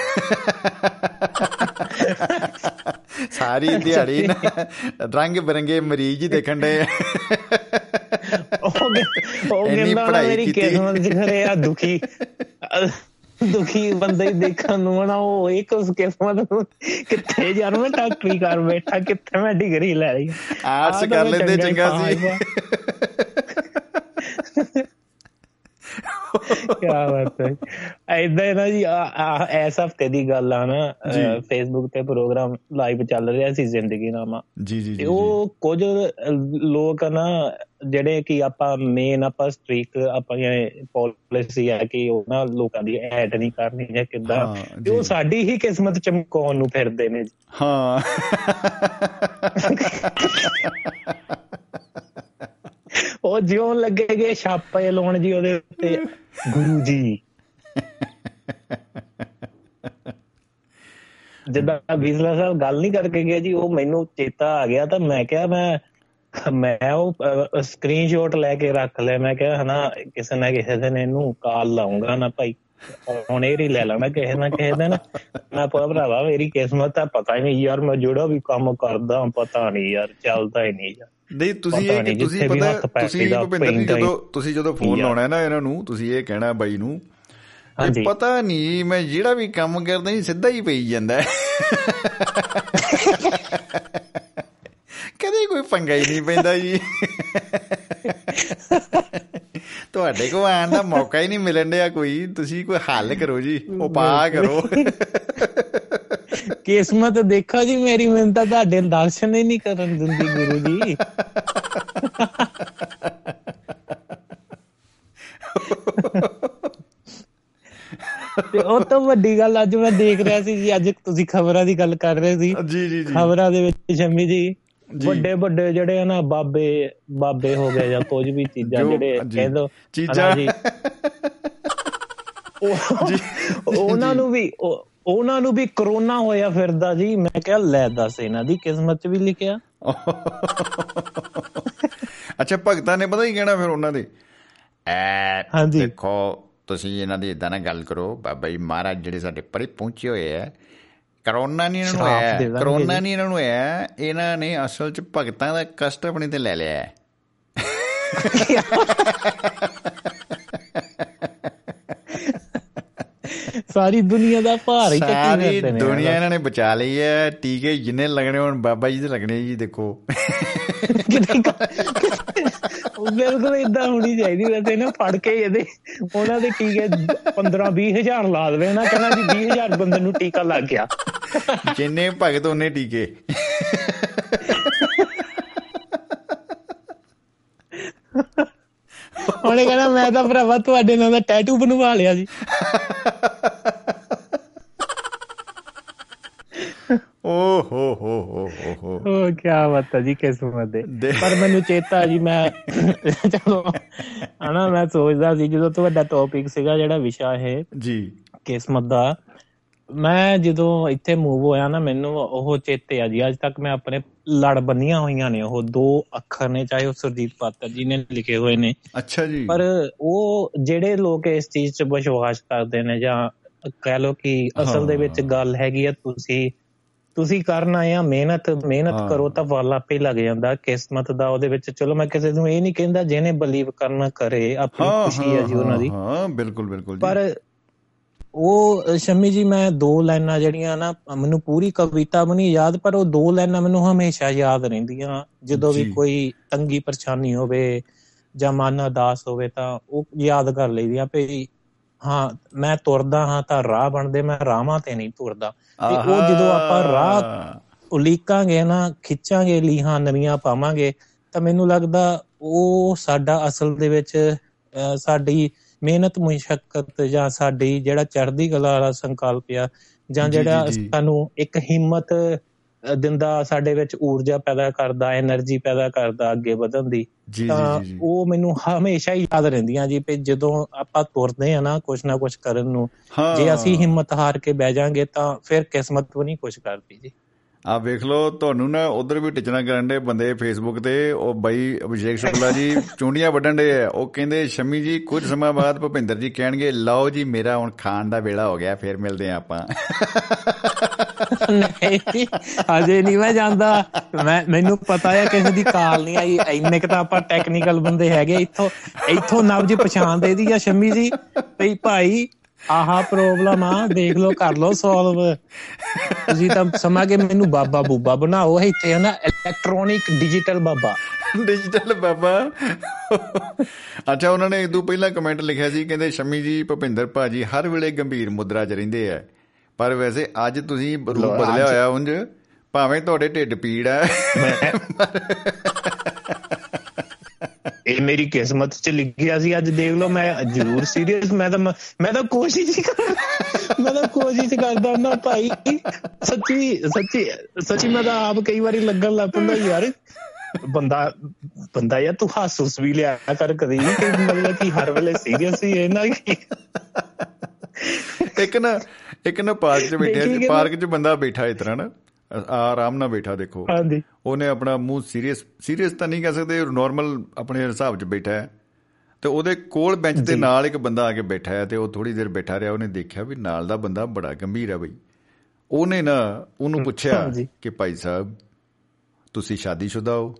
Speaker 1: ਸਾਰੀ ਦਿਹਾੜੀ ਰੰਗ ਬਰੰਗੇ ਮਰੀਜ਼ ਹੀ ਦੇਖਣ ਦੇ
Speaker 7: ਉਹ ਉਹ ਮੇਰੀ। ਕਿਸਮਤ ਖਰੇ ਆ ਦੁਖੀ। ਦੁਖੀ ਬੰਦੇ ਹੀ ਦੇਖਣ ਨੂੰ ਨਾ ਉਹ ਇੱਕ ਉਸ ਕਿਸਮਤ ਕਿੱਥੇ ਯਾਰ ਮੈਂ ਡਾਕਟਰੀ ਕਰ ਬੈਠਾ ਕਿੱਥੇ ਮੈਂ ਡਿਗਰੀ ਲੈ ਲਈ।
Speaker 1: ਆਰਟਸ ਕਰ ਲੈਂਦੇ ਚੰਗਾ ਸੀ।
Speaker 7: ਕੀ ਬਾਤ ਹੈ ਐਦਾਂ ਨਾ ਜੀ ਇਸ ਹਫ਼ਤੇ ਦੀ ਗੱਲ ਆ ਨਾ। ਫੇਸਬੁੱਕ ਤੇ ਪ੍ਰੋਗਰਾਮ ਲਾਈਵ ਚੱਲ ਰਿਹਾ ਸੀ ਜ਼ਿੰਦਗੀ ਨਾਮਾ
Speaker 1: ਜੀ ਜੀ
Speaker 7: ਉਹ ਕੁਝ ਲੋਕ ਨਾ ਜਿਹੜੇ ਕਿ ਆਪਾਂ ਮੇਨ ਆਪਾਂ ਸਟ੍ਰੀਕ ਆਪਾਂ ਪਾਲਿਸੀ ਹੈ ਕਿ ਉਹਨਾਂ ਲੋਕਾਂ ਦੀ ਐਡ ਨਹੀਂ ਕਰਨੀ ਜਾਂ ਕਿੱਦਾਂ
Speaker 1: ਹਾਂ,
Speaker 7: ਤੇ ਉਹ। ਸਾਡੀ ਹੀ ਕਿਸਮਤ ਚਮਕਾਉਣ ਨੂੰ ਫਿਰਦੇ ਨੇ ਜੀ।
Speaker 1: ਹਾਂ
Speaker 7: ਉਹ ਜਿਉਂ ਲੱਗੇਗੇ ਛਾਪੇ ਲਾਉਣ ਜੀ ਉਹਦੇ ਉੱਤੇ। ਗੁਰੂ ਜੀ। ਜਿੱਦਾਂ ਬਿਸਲਾ ਸਾਹਿਬ ਗੱਲ ਨਹੀਂ ਕਰਕੇ ਗਿਆ ਜੀ, ਉਹ ਮੈਨੂੰ ਚੇਤਾ ਆ ਗਿਆ ਤਾਂ ਮੈਂ ਕਿਹਾ ਮੈਂ ਮੈਂ ਉਹ ਸਕਰੀਨਸ਼ਾਟ ਲੈ ਕੇ ਰੱਖ ਲਿਆ। ਮੈਂ ਕਿਹਾ ਹਨਾ, ਕਿਸੇ ਨਾ ਕਿਸੇ ਦਿਨ ਇਹਨੂੰ ਕਾਲ ਲਾਉਂਗਾ ਨਾ ਭਾਈ। ਹੁਣ ਇਹ ਹੀ ਲੈ ਲੈਣਾ ਕਿਸੇ ਨਾ ਕਿਸੇ ਦਿਨ। ਮੈਂ ਪਾ ਭਰਾਵਾ, ਮੇਰੀ ਕਿਸਮਤ ਆ ਪਤਾ ਹੀ ਨਹੀਂ ਯਾਰ, ਮੈਂ ਜਿਹੜਾ ਵੀ ਕੰਮ ਕਰਦਾ, ਪਤਾ ਨਹੀਂ ਯਾਰ, ਚੱਲਦਾ ਹੀ ਨਹੀਂ ਯਾਰ।
Speaker 1: ਨਹੀਂ ਤੁਸੀਂ ਇਹ ਕਿ ਤੁਸੀਂ ਪਤਾ ਤੁਸੀਂ ਭੁਪਿੰਦਰ ਜੀ
Speaker 7: ਹੀ।
Speaker 1: ਜਦੋਂ ਤੁਸੀਂ ਜਦੋਂ ਫੋਨ। ਲਾਉਣਾ ਹੈ ਨਾ ਇਹਨਾਂ ਨੂੰ ਤੁਸੀਂ ਇਹ ਕਹਿਣਾ ਬਾਈ ਨੂੰ
Speaker 7: ਹਾਂਜੀ।
Speaker 1: ਪਤਾ ਨਹੀਂ ਮੈਂ ਜਿਹੜਾ ਵੀ ਕੰਮ ਕਰਦਾ ਜੀ ਸਿੱਧਾ ਹੀ ਪਈ ਜਾਂਦਾ ਹੈ। ਕਦੇ ਕੋਈ ਪੰਗਾ ਹੀ ਨਹੀਂ ਪੈਂਦਾ ਜੀ ਤੁਹਾਡੇ ਕੋਲ ਆਉਣ ਦਾ ਮੌਕਾ ਹੀ ਨਹੀਂ ਮਿਲਣ ਡਿਆ ਕੋਈ ਤੁਸੀਂ ਕੋਈ ਹੱਲ ਕਰੋ ਜੀ ਉਪਾਅ ਕਰੋ
Speaker 7: ਕਿਸਮਤ ਦੇਖੋ ਜੀ ਮੇਰੀ ਮੈਨੂੰ ਤਾਂ ਤੁਹਾਡੇ ਦਰਸ਼ਨ ਹੀ ਨਹੀਂ ਕਰਨ ਦਿੰਦੀ ਗੁਰੂ ਜੀ ਤੇ ਉਹ ਤੋਂ ਵੱਡੀ ਗੱਲ ਅੱਜ ਮੈਂ ਦੇਖ ਰਿਹਾ ਸੀ ਜੀ ਅੱਜ ਤੁਸੀਂ ਖਬਰਾਂ ਦੀ ਗੱਲ ਕਰ ਰਹੇ ਸੀ
Speaker 1: ਜੀ ਜੀ ਜੀ
Speaker 7: ਖਬਰਾਂ ਦੇ ਵਿੱਚ ਸ਼ਮੀ ਜੀ
Speaker 1: ਜੀ।
Speaker 7: ਵੱਡੇ ਵੱਡੇ ਜਿਹੜੇ ਆ ਨਾ ਬਾਬੇ ਬਾਬੇ ਹੋ ਗਏ ਜਾਂ ਕੁਝ ਵੀ ਚੀਜ਼ਾਂ
Speaker 1: ਜੋ-
Speaker 7: ਜਿਹੜੇ
Speaker 1: ਜੀ।
Speaker 7: ਕਹਿੰਦੇ
Speaker 1: ਚੀਜ਼ਾਂ।
Speaker 7: ਉਹ- ਉਹਨਾਂ ਨੂੰ ਵੀ ਉਹਨਾਂ ਨੂੰ ਵੀ ਕਰੋਨਾ ਹੋਇਆ ਫਿਰਦਾ ਜੀ। ਮੈਂ ਕਿਹਾ ਲੈ ਦੱਸ ਇਹਨਾਂ ਦੀ ਕਿਸਮਤ 'ਚ ਵੀ ਲਿਖਿਆ।
Speaker 1: ਅੱਛਾ ਭਗਤਾਂ ਨੇ ਪਤਾ ਹੀ ਕਹਿਣਾ ਫਿਰ ਉਹਨਾਂ ਦੇ? ਐ। ਦੇਖੋ ਤੁਸੀਂ ਇਹਨਾਂ ਦੀ ਇਦਾਂ ਨਾ ਗੱਲ ਕਰੋ। ਬਾਬਾ ਜੀ ਮਹਾਰਾਜ ਜਿਹੜੇ ਸਾਡੇ ਪਰੇ ਪਹੁੰਚੇ ਹੋਏ ਆ ਕਰੋਨਾ ਨਹੀਂ ਇਹਨਾਂ ਨੂੰ ਆਇਆ ਕਰੋਨਾ। ਨਹੀਂ ਇਹਨਾਂ ਨੂੰ ਆਇਆ ਇਹਨਾਂ ਨੇ ਅਸਲ 'ਚ ਭਗਤਾਂ ਦਾ ਕਸ਼ਟ ਆਪਣੇ ਤੇ ਲੈ ਲਿਆ। ਹੈ
Speaker 7: ਸਾਰੀ ਦੁਨੀਆ ਦਾ ਭਾਰ ਹੀ ਚੱਕੀ
Speaker 1: ਸਾਰੀ ਦੁਨੀਆ ਇਹਨਾਂ ਨੇ ਬਚਾ ਲਈ ਹੈ। ਟੀਕੇ ਜਿੰਨੇ ਲੱਗਣੇ ਹੁਣ ਬਾਬਾ ਜੀ ਦੇ ਲੱਗਣੇ ਜੀ ਦੇਖੋ।
Speaker 7: ਬਿਲਕੁਲ ਇਦਾਂ ਹੋਣੀ ਚਾਹੀਦੀ ਵੈਸੇ ਨਾ ਫੜ ਕੇ ਇਹਦੇ ਉਹਨਾਂ ਦੇ ਟੀਕੇ 15 20 ਹਜ਼ਾਰ ਲਾ ਦੇਵੇ ਨਾ ਕਹਿੰਦਾ ਜੀ 20 ਹਜ਼ਾਰ ਬੰਦੇ ਨੂੰ ਟੀਕਾ ਲੱਗ ਗਿਆ।
Speaker 1: ਜਿੰਨੇ ਭਗਤ ਉਹਨੇ ਟੀਕੇ।
Speaker 7: ਉਹਨੇ ਕਹਿੰਦਾ ਮੈਂ ਤਾਂ ਭਰਾਵਾ ਤੁਹਾਡੇ ਨਾਲ ਦਾ ਟੈਟੂ ਬਣਵਾ ਲਿਆ ਜੀ।
Speaker 1: ਓ ਹੋ ਹੋ ਹੋ ਹੋ ਹੋ।
Speaker 7: ਕੀ ਬਾਤ ਹੈ ਜੀ ਕਿਸਮਤ ਦੇ। ਪਰ ਮੈਨੂੰ ਚੇਤਾ ਜੀ ਮੈਂ ਚਲੋ ਹਨਾ ਮੈਂ ਸੋਚਦਾ ਸੀ ਜਦੋਂ ਤੁਹਾਡਾ ਟੌਪਿਕ ਸੀਗਾ ਜਿਹੜਾ ਵਿਸ਼ਾ ਇਹ
Speaker 1: ਜੀ।
Speaker 7: ਕਿਸਮਤ ਦਾ ਮੈਂ ਜਦੋਂ ਇੱਥੇ ਮੂਵ ਹੋਇਆ ਨਾ ਮੈਨੂੰ ਉਹ ਚੇਤੇ ਆ ਜੀ ਅੱਜ ਤੱਕ ਮੈਂ ਆਪਣੇ ਲੜ ਬੰਨੀਆਂ ਹੋਈਆਂ ਨੇ ਉਹ ਦੋ ਅੱਖਰ ਨੇ ਚਾਹੇ ਉਹ ਸੁਰਜੀਤ ਪਾਤਰ ਜੀ ਨੇ ਲਿਖੇ ਹੋਏ ਨੇ।
Speaker 1: ਅੱਛਾ ਜੀ।
Speaker 7: ਪਰ ਉਹ ਜਿਹੜੇ ਲੋਕ ਇਸ ਚੀਜ਼ 'ਚ ਵਿਸ਼ਵਾਸ ਕਰਦੇ ਨੇ ਜਾਂ ਕਹਿ ਲਓ ਕਿ ਅਸਲ ਦੇ ਵਿੱਚ। ਗੱਲ ਹੈਗੀ ਆ ਤੁਸੀਂ ਤੁਸੀਂ ਕਰਨਾ ਆ ਮਿਹਨਤ ਮਿਹਨਤ। ਕਰੋ ਤਾਂ ਵੱਲ ਆਪੇ ਲੱਗ ਜਾਂਦਾ ਕਿਸਮਤ ਦਾ ਉਹਦੇ ਵਿੱਚ। ਚਲੋ ਮੈਂ ਕਿਸੇ ਨੂੰ ਇਹ ਨਹੀਂ ਕਹਿੰਦਾ ਜਿਹਨੇ ਬਲੀਵ ਕਰਨਾ ਕਰੇ ਆਪਣੀ ਖੁਸ਼ੀ ਹੈ ਜੀ ਉਹਨਾਂ ਦੀ।
Speaker 1: ਹਾਂ, ਬਿਲਕੁਲ ਬਿਲਕੁਲ ਜੀ।
Speaker 7: ਪਰ ਉਹ ਸ਼ਮੀ ਜੀ ਮੈਂ ਦੋ ਲਾਈਨਾਂ ਜਿਹੜੀਆਂ ਨਾ ਮੈਨੂੰ ਪੂਰੀ ਕਵਿਤਾ ਨਹੀਂ ਯਾਦ ਪਰ ਉਹ ਦੋ ਲਾਈਨਾਂ ਮੈਨੂੰ ਹਮੇਸ਼ਾ ਯਾਦ ਰਹਿੰਦੀਆਂ ਜਦੋਂ ਵੀ। ਕੋਈ ਤੰਗੀ ਪਰੇਸ਼ਾਨੀ ਹੋਵੇ ਜਾਂ ਮਨ ਉਦਾਸ ਹੋਵੇ ਤਾਂ ਉਹ ਯਾਦ ਕਰ ਲਈਦੀਆਂ ਵੀ ਹਾਂ ਮੈਂ ਤੁਰਦਾ ਹਾਂ ਤਾਂ ਰਾਹ ਬਣਦੇ ਮੈਂ ਰਾਹਾਂ ਤੇ ਨਹੀਂ ਤੁਰਦਾ ਤੇ ਉਹ ਜਦੋਂ ਆਪਾਂ ਰਾਹ। ਉਲੀਕਾਂਗੇ ਨਾ ਖਿੱਚਾਂਗੇ ਲੀਹਾਂ ਨਵੀਆਂ ਪਾਵਾਂਗੇ ਤਾਂ ਮੈਨੂੰ ਲੱਗਦਾ ਉਹ ਸਾਡਾ ਅਸਲ ਦੇ ਵਿੱਚ ਸਾਡੀ ਮਿਹਨਤ ਮੁਸ਼ਕਲ ਜਾਂ ਸਾਡੀ ਜਿਹੜਾ ਚੜ੍ਹਦੀ ਕਲਾ ਵਾਲਾ ਸੰਕਲਪ ਆ ਜਾਂ ਜਿਹੜਾ ਸਾਨੂੰ ਇੱਕ ਹਿੰਮਤ ਦਿੰਦਾ ਸਾਡੇ ਵਿੱਚ ਊਰਜਾ ਪੈਦਾ ਕਰਦਾ એનર્ਜੀ ਪੈਦਾ ਕਰਦਾ ਅੱਗੇ ਵਧਣ ਦੀ ਤਾਂ ਉਹ ਮੈਨੂੰ ਹਮੇਸ਼ਾ ਹੀ ਯਾਦ ਰਹਿੰਦੀਆਂ ਜੀ ਕਿ ਜਦੋਂ ਆਪਾਂ ਤੁਰਦੇ ਆ ਨਾ ਕੁਛ ਨਾ ਕੁਛ ਕਰਨ ਨੂੰ ਜੇ ਅਸੀਂ ਹਿੰਮਤ ਹਾਰ ਕੇ ਬਹਿ ਜਾਾਂਗੇ ਤਾਂ ਫਿਰ ਕਿਸਮਤ ਵੀ ਨਹੀਂ ਕੁਛ ਕਰਦੀ ਜੀ।
Speaker 1: ਆ ਵੇਖ ਲਓ ਤੁਹਾਨੂੰ ਨਾ ਉਧਰ ਵੀ ਟਿਚਣਾ ਕਰਨ ਦੇ ਬੰਦੇ ਫੇਸਬੁੱਕ ਤੇ ਉਹ ਬਾਈ ਅਭਿਸ਼ੇਕ ਸ਼ੁਕਲਾ ਜੀ ਚੁੰਡੀਆਂ ਵੱਢਣ ਦੇ ਆ। ਉਹ ਕਹਿੰਦੇ ਸ਼ਮੀ ਜੀ ਕੁਝ ਸਮਾਂ ਬਾਅਦ ਭੁਪਿੰਦਰ ਜੀ ਕਹਿਣਗੇ ਲਓ ਜੀ ਮੇਰਾ ਹੁਣ ਖਾਣ ਦਾ ਵੇਲਾ ਹੋ ਗਿਆ ਫੇਰ ਮਿਲਦੇ ਆ ਆਪਾਂ।
Speaker 7: ਨਹੀਂ ਅਜੇ ਨਹੀਂ ਮੈਂ ਜਾਂਦਾ। ਮੈਂ ਮੈਨੂੰ ਪਤਾ ਹੈ ਕਿਸੇ ਦੀ ਕਾਲ ਨਹੀਂ ਆਈ। ਇੰਨੇ ਕੁ ਤਾਂ ਆਪਾਂ ਟੈਕਨੀਕਲ ਬੰਦੇ ਹੈਗੇ ਇੱਥੋਂ ਇੱਥੋਂ ਨਬਜ ਪਛਾਣ ਦੇ ਦੀ ਆ ਸ਼ੰਮੀ ਜੀ। ਭਈ ਭਾਈ ਆਹਾ ਪ੍ਰੋਬਲਮ ਆ ਦੇਖ ਲਓ ਕਰ ਲਓ ਸੋਲਵ ਤੁਸੀਂ ਤਾਂ ਸਮਾ ਕੇ ਮੈਨੂੰ ਬਾਬਾ ਬੂਬਾ ਬਣਾਓ ਇੱਥੇ ਹੈ ਨਾ ਇਲੈਕਟ੍ਰੋਨਿਕ ਡਿਜੀਟਲ ਬਾਬਾ।
Speaker 1: ਡਿਜੀਟਲ ਬਾਬਾ। ਅੱਛਾ ਉਹਨਾਂ ਨੇ ਇਦੋਂ ਪਹਿਲਾਂ ਕਮੈਂਟ ਲਿਖਿਆ ਸੀ ਕਹਿੰਦੇ ਸ਼ਮੀ ਜੀ ਭੁਪਿੰਦਰ ਭਾਜੀ ਹਰ ਵੇਲੇ ਗੰਭੀਰ ਮੁਦਰਾ 'ਚ ਰਹਿੰਦੇ ਆ। ਪਰ ਵੈਸੇ ਅੱਜ ਤੁਸੀਂ ਰੂਪ ਬਦਲਿਆ ਹੋਇਆ ਉਂਝ ਭਾਵੇਂ ਤੁਹਾਡੇ ਢਿੱਡ ਪੀੜ ਆ।
Speaker 7: ਇਹ ਮੇਰੀ ਕਿਸਮਤ 'ਚ ਲਿਖਿਆ ਸੀ ਅੱਜ ਦੇਖ ਲਓ ਮੈਂ ਜ਼ਰੂਰ ਸੀਰੀਅਸ ਮੈਂ ਤਾਂ ਮੈਂ ਤਾਂ ਕੋਸ਼ਿਸ਼ ਹੀ ਕਰ ਮੈਂ ਤਾਂ ਕੋਸ਼ਿਸ਼ ਕਰਦਾ ਨਾ ਭਾਈ। ਸੱਚੀ ਸੱਚੀ ਸੱਚੀ ਮੈਂ ਤਾਂ ਆਪ ਕਈ ਵਾਰੀ ਲੱਗਣ ਲੱਗ ਪੈਂਦਾ ਯਾਰ। ਬੰਦਾ ਬੰਦਾ ਯਾਰ ਤੂੰ ਹਾਸੂਸ ਵੀ ਲਿਆ ਕਰ ਕਦੀ ਕਿ ਮਤਲਬ ਕਿ ਹਰ ਵੇਲੇ ਸੀਰੀਅਸ ਹੀ ਹੈ ਨਾ
Speaker 1: ਇੱਕ ਨਾ ਇੱਕ ਨਾ ਪਾਰਕ 'ਚ ਬੈਠਿਆ ਪਾਰਕ 'ਚ ਬੰਦਾ ਬੈਠਾ ਇਸ ਤਰ੍ਹਾਂ ਨਾ। ਆਰਾਮ ਨਾਲ ਬੈਠਾ ਦੇਖੋ।
Speaker 7: ਹਾਂਜੀ।
Speaker 1: ਉਹਨੇ ਆਪਣਾ ਮੂੰਹ ਸੀਰੀਅਸ ਸੀਰੀਅਸ ਤਾਂ ਨਹੀਂ ਕਹਿ ਸਕਦੇ ਨਾਰਮਲ ਆਪਣੇ ਹਿਸਾਬ 'ਚ ਬੈਠਾ ਹੈ। ਤੇ ਉਹਦੇ ਕੋਲ ਬੈਂਚ ਦੇ ਨਾਲ ਇੱਕ ਬੰਦਾ ਆ ਕੇ ਬੈਠਾ ਹੈ ਤੇ ਉਹ ਥੋੜੀ ਦੇਰ ਬੈਠਾ ਰਿਹਾ ਉਹਨੇ ਦੇਖਿਆ ਵੀ ਨਾਲ ਦਾ ਬੰਦਾ ਬੜਾ ਗੰਭੀਰ ਹੈ ਬਈ। ਉਹਨੇ ਨਾ ਉਹਨੂੰ ਪੁੱਛਿਆ। ਕਿ ਭਾਈ ਸਾਹਿਬ ਤੁਸੀਂ ਸ਼ਾਦੀशुदा ਹੋ?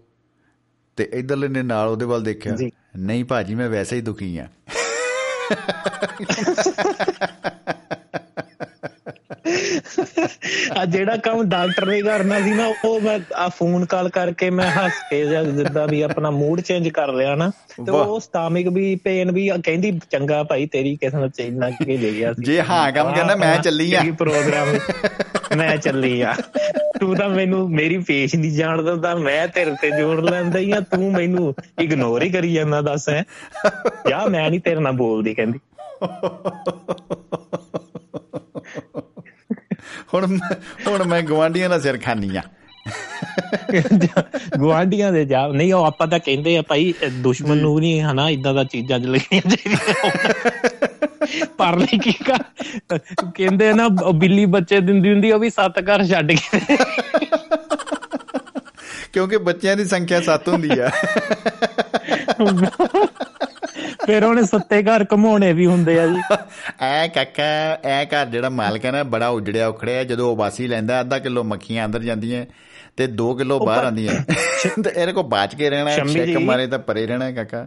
Speaker 1: ਤੇ ਇਧਰਲੇ ਨੇ ਨਾਲ ਉਹਦੇ ਵੱਲ ਦੇਖਿਆ। ਨਹੀਂ ਭਾਜੀ ਮੈਂ ਵੈਸੇ ਹੀ ਦੁਖੀ ਆ
Speaker 7: ਆ ਜਿਹੜਾ ਕੰਮ ਡਾਕਟਰ ਨੇ ਕਰਨਾ ਸੀ ਨਾ ਉਹ ਮੈਂ ਆ ਫੋਨ ਕਾਲ ਕਰਕੇ ਮੈਂ ਹੱਸ ਕੇ ਜਿੱਦਾਂ ਵੀ ਆਪਣਾ ਮੂਡ ਚੇਂਜ ਕਰ ਲਿਆ ਨਾ ਤੇ। ਉਹ ਸਟਾਮਿਕ ਵੀ ਪੇਨ ਵੀ ਕਹਿੰਦੀ ਚੰਗਾ ਭਾਈ ਤੇਰੀ ਕਿਸਮਤ ਚ ਇੰਨਾ ਕੀ ਲੈ ਗਿਆ ਸੀ।
Speaker 1: ਜੇ ਹਾਂ ਕੰਮ ਕਹਿੰਦਾ ਮੈਂ ਚੱਲੀ ਆ।
Speaker 7: ਪ੍ਰੋਗਰਾਮ ਮੈਂ ਚੱਲੀ ਆ। ਤੂੰ ਤਾਂ ਮੈਨੂੰ ਮੇਰੀ ਪੇਸ਼ ਨਹੀਂ ਜਾਣ ਦਿੰਦਾ ਮੈਂ ਤੇਰੇ ਤੇ ਜੋੜ ਲੈਂਦਾ ਹੀ ਆ ਤੂੰ ਮੈਨੂੰ ਇਗਨੋਰ ਹੀ ਕਰੀ ਜਾਂਦਾ ਦੱਸ ਹੈ। ਯਾ ਮੈਂ ਨਹੀਂ ਤੇਰੇ ਨਾਲ ਬੋਲਦੀ ਕਹਿੰਦੀ।
Speaker 1: ਹੁਣ ਹੁਣ ਮੈਂ ਗਵਾਂਡੀਆਂ ਦਾ ਸਿਰ ਖਾਨੀ ਆ
Speaker 7: ਗਵਾਂਡੀਆਂ ਦੇ ਜਾ ਨਹੀਂ ਉਹ ਆਪਾਂ ਤਾਂ ਕਹਿੰਦੇ ਆ ਭਾਈ ਦੁਸ਼ਮਣ ਨੂੰ ਨਹੀਂ ਹਨਾ ਇਦਾਂ ਦਾ ਚੀਜ਼ਾਂ ਚ ਲੱਗੀਆਂ ਚਾਹੀਦੀਆਂ ਪਰ ਨਹੀਂ ਕੀ ਕਹਿੰਦੇ ਨਾ ਬਿੱਲੀ ਬੱਚੇ ਦਿੰਦੀ ਹੁੰਦੀ ਉਹ ਵੀ ਸੱਤ ਘਰ ਛੱਡ ਕੇ।
Speaker 1: ਕਿਉਂਕਿ ਬੱਚਿਆਂ ਦੀ ਸੰਖਿਆ 7 ਹੁੰਦੀ ਆ।
Speaker 7: ਫਿਰ ਉਹਨੇ ਸੱਤੇ ਘਰ ਘਮਾਉਣੇ ਵੀ ਹੁੰਦੇ ਆ ਜੀ।
Speaker 1: ਐ ਕਾਕਾ ਐ ਘਰ ਜਿਹੜਾ ਮਾਲਕ ਹੈ ਨਾ ਬੜਾ ਉਜੜਿਆ ਉਖੜਿਆ ਜਦੋਂ ਉਹ ਵਾਸੀ ਲੈਂਦਾ ਅੱਧਾ ਕਿਲੋ ਮੱਖੀਆਂ ਅੰਦਰ ਜਾਂਦੀਆਂ ਤੇ 2 ਕਿਲੋ ਬਾਹਰ ਆਉਂਦੀਆਂ। ਤੇ ਇਹਦੇ ਕੋ ਬਾਚ ਕੇ ਰਹਿਣਾ ਛੇਕ। ਮਾਰੇ ਤਾਂ ਪਰੇ ਰਹਿਣਾ ਕਾਕਾ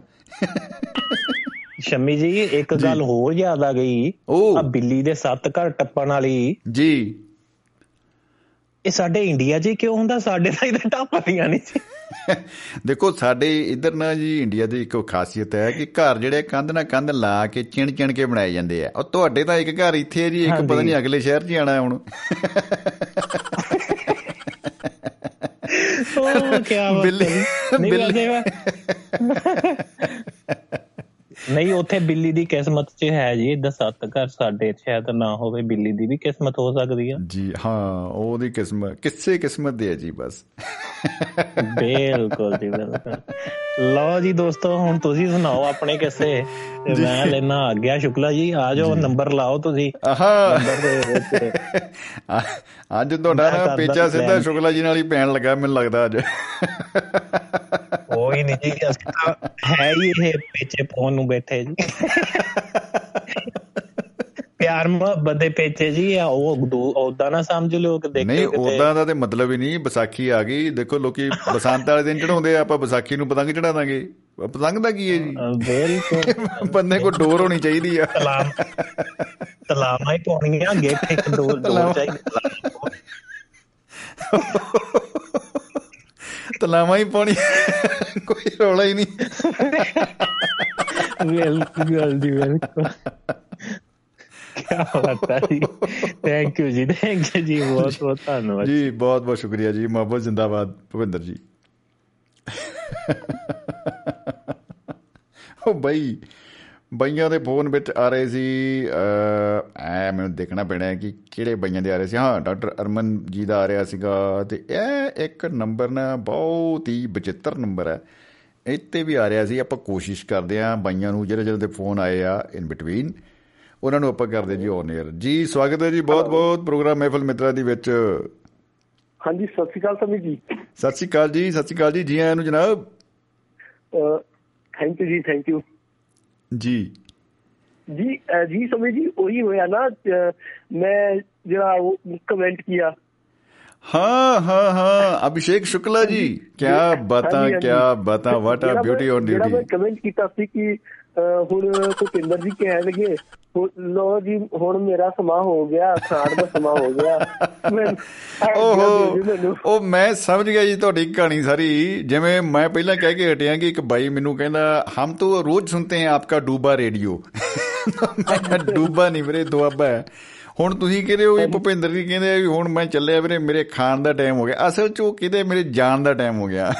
Speaker 7: ਸ਼ੰਮੀ ਜੀ ਇੱਕ ਗੱਲ ਹੋਰ ਯਾਦ ਆ ਗਈ। ਆ ਬਿੱਲੀ ਦੇ ਸੱਤ ਘਰ ਟੱਪਣ ਵਾਲੀ।
Speaker 1: ਜੀ।
Speaker 7: ਇਹ ਸਾਡੇ ਇੰਡੀਆ 'ਚ ਕਿਉਂ ਹੁੰਦਾ? ਸਾਡੇ ਤਾਂ ਇਹਦੇ ਟੱਪਦੀਆਂ ਨਹੀਂ ਸੀ।
Speaker 1: ਦੇਖੋ ਸਾਡੇ ਇਧਰ ਨਾ ਜੀ ਇੰਡੀਆ ਦੀ ਇੱਕ ਖਾਸੀਅਤ ਹੈ ਕਿ ਘਰ ਜਿਹੜੇ ਕੰਧ ਨਾਲ ਕੰਧ ਲਾ ਕੇ ਚਿਣ ਚਿਣ ਕੇ ਬਣਾਏ ਜਾਂਦੇ ਆ। ਉਹ ਤੁਹਾਡੇ ਤਾਂ ਇੱਕ ਘਰ ਇੱਥੇ ਹੈ ਜੀ ਇੱਕ ਪਤਾ ਨਹੀਂ ਅਗਲੇ ਸ਼ਹਿਰ 'ਚ ਆਣਾ ਹੁਣ।
Speaker 7: ਉਹ ਕੀ ਬਾਤ
Speaker 1: ਬਿੱਲੀ- ਬਿੱਲੀ-
Speaker 7: ਨਹੀਂ ਉੱਥੇ ਬਿੱਲੀ ਦੀ ਕਿਸਮਤ 'ਚ ਹੈ ਜੀ ਇਦਾਂ ਸੱਤ ਘਰ ਸਾਡੇ ਸ਼ਾਇਦ ਨਾ ਹੋਵੇ ਬਿੱਲੀ ਦੀ ਵੀ ਕਿਸਮਤ ਹੋ ਸਕਦੀ ਆ।
Speaker 1: ਜੀ ਹਾਂ ਉਹਦੀ ਕਿਸਮਤ ਕਿਸੇ ਕਿਸਮਤ ਦੀ ਹੈ ਜੀ ਬਸ।
Speaker 7: ਬਿਲਕੁਲ ਜੀ ਬਿਲਕੁਲ। ਲਓ ਜੀ ਦੋਸਤੋ ਹੁਣ ਤੁਸੀਂ ਸੁਣਾਓ ਆਪਣੇ ਕਿੱਸੇ। ਮੈਂ ਲੈਣਾ ਆਗਿਆ ਸ਼ੁਕਲਾ ਜੀ ਆ ਜਾਓ ਨੰਬਰ ਲਾਓ ਤੁਸੀਂ।
Speaker 1: ਆਹਾ। ਅੱਜ ਤੁਹਾਡਾ ਪੇਚਾ ਸਿੱਧਾ। ਸ਼ੁਕਲਾ ਜੀ ਨਾਲ ਹੀ ਪੈਣ ਲੱਗਾ ਮੈਨੂੰ ਲੱਗਦਾ ਅੱਜ।
Speaker 7: ਕੋਈ ਨਹੀਂ ਜੀ ਅਸੀਂ ਤਾਂ ਹੈ ਹੀ ਇਹ ਪੇਚੇ ਪਾਉਣ ਨੂੰ ਬੈਠੇ ਜੀ। ਪਿਆਰ ਮੁਹੱਬਤ ਦੇ ਪੇਚੇ ਜੀ ਆ ਉਹ ਉਦਾਂ ਨਾ ਸਮਝ ਲਿਓ ਕਿ ਦੇਖੇ
Speaker 1: ਨਹੀਂ ਉਦਾਂ ਦਾ ਤੇ ਮਤਲਬ ਹੀ ਨਹੀਂ ਵਿਸਾਖੀ ਆ ਗਈ। ਦੇਖੋ ਲੋਕੀ ਬਸੰਤ ਵਾਲੇ ਦਿਨ ਚੜਾਉਂਦੇ ਆ ਆਪਾਂ ਵਿਸਾਖੀ ਨੂੰ ਪਤੰਗ ਚੜਾ ਦਾਂਗੇ। ਪਤੰਗ ਦਾ ਕੀ ਹੈ ਜੀ?
Speaker 7: ਬਿਲਕੁਲ।
Speaker 1: ਬੰਦੇ ਕੋਲ ਡੋਰ ਹੋਣੀ ਚਾਹੀਦੀ ਆ।
Speaker 7: ਤਲਾਮ ਤਲਾਮਾਂ ਹੀ ਪਾਉਣੀਆਂ ਗਿੱਟ ਇੱਕ ਦੋ
Speaker 1: ਤਲਾਮ।
Speaker 7: ਚਾਹੀਦੇ।
Speaker 1: ਤਲਾਵਾਂ ਹੀ ਪਾਉਣੀ ਕੋਈ ਰੌਲਾ ਹੀ ਨਹੀਂ।
Speaker 7: ਬਿਲਕੁਲ ਜੀ ਬਿਲਕੁਲ ਕੀ ਬਾਤ ਜੀ। ਥੈਂਕ ਯੂ ਜੀ ਥੈਂਕ ਯੂ ਜੀ। ਬਹੁਤ ਬਹੁਤ ਧੰਨਵਾਦ
Speaker 1: ਜੀ ਬਹੁਤ ਬਹੁਤ ਸ਼ੁਕਰੀਆ ਜੀ। ਮੁਹੱਬਤ ਜਿੰਦਾਬਾਦ ਭਵਿੰਦਰ ਜੀ। ਉਹ ਬਈ ਬਈਆਂ ਦੇ ਫੋਨ ਵਿੱਚ ਆ ਰਹੇ ਸੀ ਐ ਮੈਨੂੰ ਦੇਖਣਾ ਪੈਣਾ ਹੈ ਕਿ ਕਿਹੜੇ ਬਈਆਂ ਦੇ ਆ ਰਹੇ ਸੀ। ਹਾਂ ਡਾਕਟਰ ਅਰਮਨ ਜੀ ਦਾ ਆ ਰਿਹਾ ਸੀਗਾ ਤੇ ਇਹ ਇੱਕ ਨੰਬਰ ਨਾ ਬਹੁਤ ਹੀ ਵਿਚਿੱਤਰ ਨੰਬਰ ਹੈ। ਇੱਥੇ ਵੀ ਆ ਰਿਹਾ ਸੀ ਆਪਾਂ ਕੋਸ਼ਿਸ਼ ਕਰਦੇ ਆਂ ਬਾਈਆਂ ਨੂੰ ਜਿਹੜੇ ਜਿਹੜੇ ਦੇ ਫੋਨ ਆਏ ਆ ਇਨ ਬਿਟਵੀਨ ਉਹਨਾਂ ਨੂੰ ਆਪਾਂ ਕਰਦੇ ਜੀ ਔਨ 에ਅਰ ਜੀ ਸਵਾਗਤ ਹੈ ਜੀ ਬਹੁਤ ਬਹੁਤ ਪ੍ਰੋਗਰਾਮ ਮਹਿਫਲ ਮਿੱਤਰਾਂ ਦੀ ਵਿੱਚ।
Speaker 8: ਹਾਂਜੀ ਸਤਿ ਸ਼੍ਰੀ ਅਕਾਲ ਸਮੀ ਜੀ।
Speaker 1: ਸਤਿ ਸ਼੍ਰੀ ਅਕਾਲ ਜੀ ਸਤਿ ਸ਼੍ਰੀ ਅਕਾਲ ਜੀ ਜੀ ਆਇਆਂ ਨੂੰ ਜਨਾਬ।
Speaker 8: ਥੈਂਕ ਯੂ ਜੀ ਥੈਂਕ ਯੂ
Speaker 1: ਜੀ
Speaker 8: ਜੀ ਅਹ ਜੀ ਸਮੀ ਜੀ ਉਹੀ ਹੋਇਆ ਨਾ ਅਹ, ਮੈਂ ਜਿਹੜਾ ਉਹ ਕਮੈਂਟ ਕੀਤਾ
Speaker 1: हाँ हाँ हाँ अभिषेक शुक्ला जी क्या बता
Speaker 8: ਹਾਂਜੀ, ਹਾਂਜੀ।
Speaker 1: क्या बता व्हाट
Speaker 8: ਜਿਹੜਾ
Speaker 1: आर ब्यूटी
Speaker 8: ਮੈਂ-
Speaker 1: ऑन
Speaker 8: ਜਿਹੜਾ ਮੈਂ
Speaker 1: ड्यूटी
Speaker 8: ਕਮੈਂਟ ਕੀਤਾ ਸੀ ਕਿ ਅਹ, ਹੁਣ ਭੁਪਿੰਦਰ ਜੀ ਕਹਿ ਲਗੇ ਲੋ ਜੀ ਹੁਣ ਮੇਰਾ ਸਮਾਂ ਹੋ ਗਿਆ ਸਾੜ ਦਾ ਸਮਾਂ ਹੋ ਗਿਆ।
Speaker 1: ਓਹੋ ਉਹ ਮੈਂ ਸਮਝ ਗਿਆ ਜੀ ਤੁਹਾਡੀ ਕਹਾਣੀ ਸਾਰੀ। ਜਿਵੇਂ ਮੈਂ ਪਹਿਲਾਂ ਕਹਿ ਕੇ ਹਟਿਆ ਕਿ ਇੱਕ ਬਾਈ ਮੈਨੂੰ ਕਹਿੰਦਾ ਹਮ ਤੋ ਰੋਜ਼ ਸੁਣਤੇ ਹੈ ਆਪਕਾ ਡੂਬਾ ਰੇਡੀਓ। ਮੈਂ ਡੂਬਾ ਨਹੀਂ ਵੀਰੇ ਦੁਆਬਾ ਹੈ। ਹੁਣ ਤੁਸੀਂ ਕਹਿੰਦੇ ਹੋ ਵੀ ਭੁਪਿੰਦਰ ਜੀ ਕਹਿੰਦੇ ਆ ਵੀ ਹੁਣ ਮੈਂ ਚੱਲਿਆ ਵੀਰੇ ਮੇਰੇ ਖਾਣ ਦਾ ਟਾਈਮ ਹੋ ਗਿਆ। ਅਸਲ 'ਚ ਉਹ ਕਿਤੇ ਮੇਰੇ ਜਾਣ ਦਾ ਟਾਈਮ ਹੋ ਗਿਆ।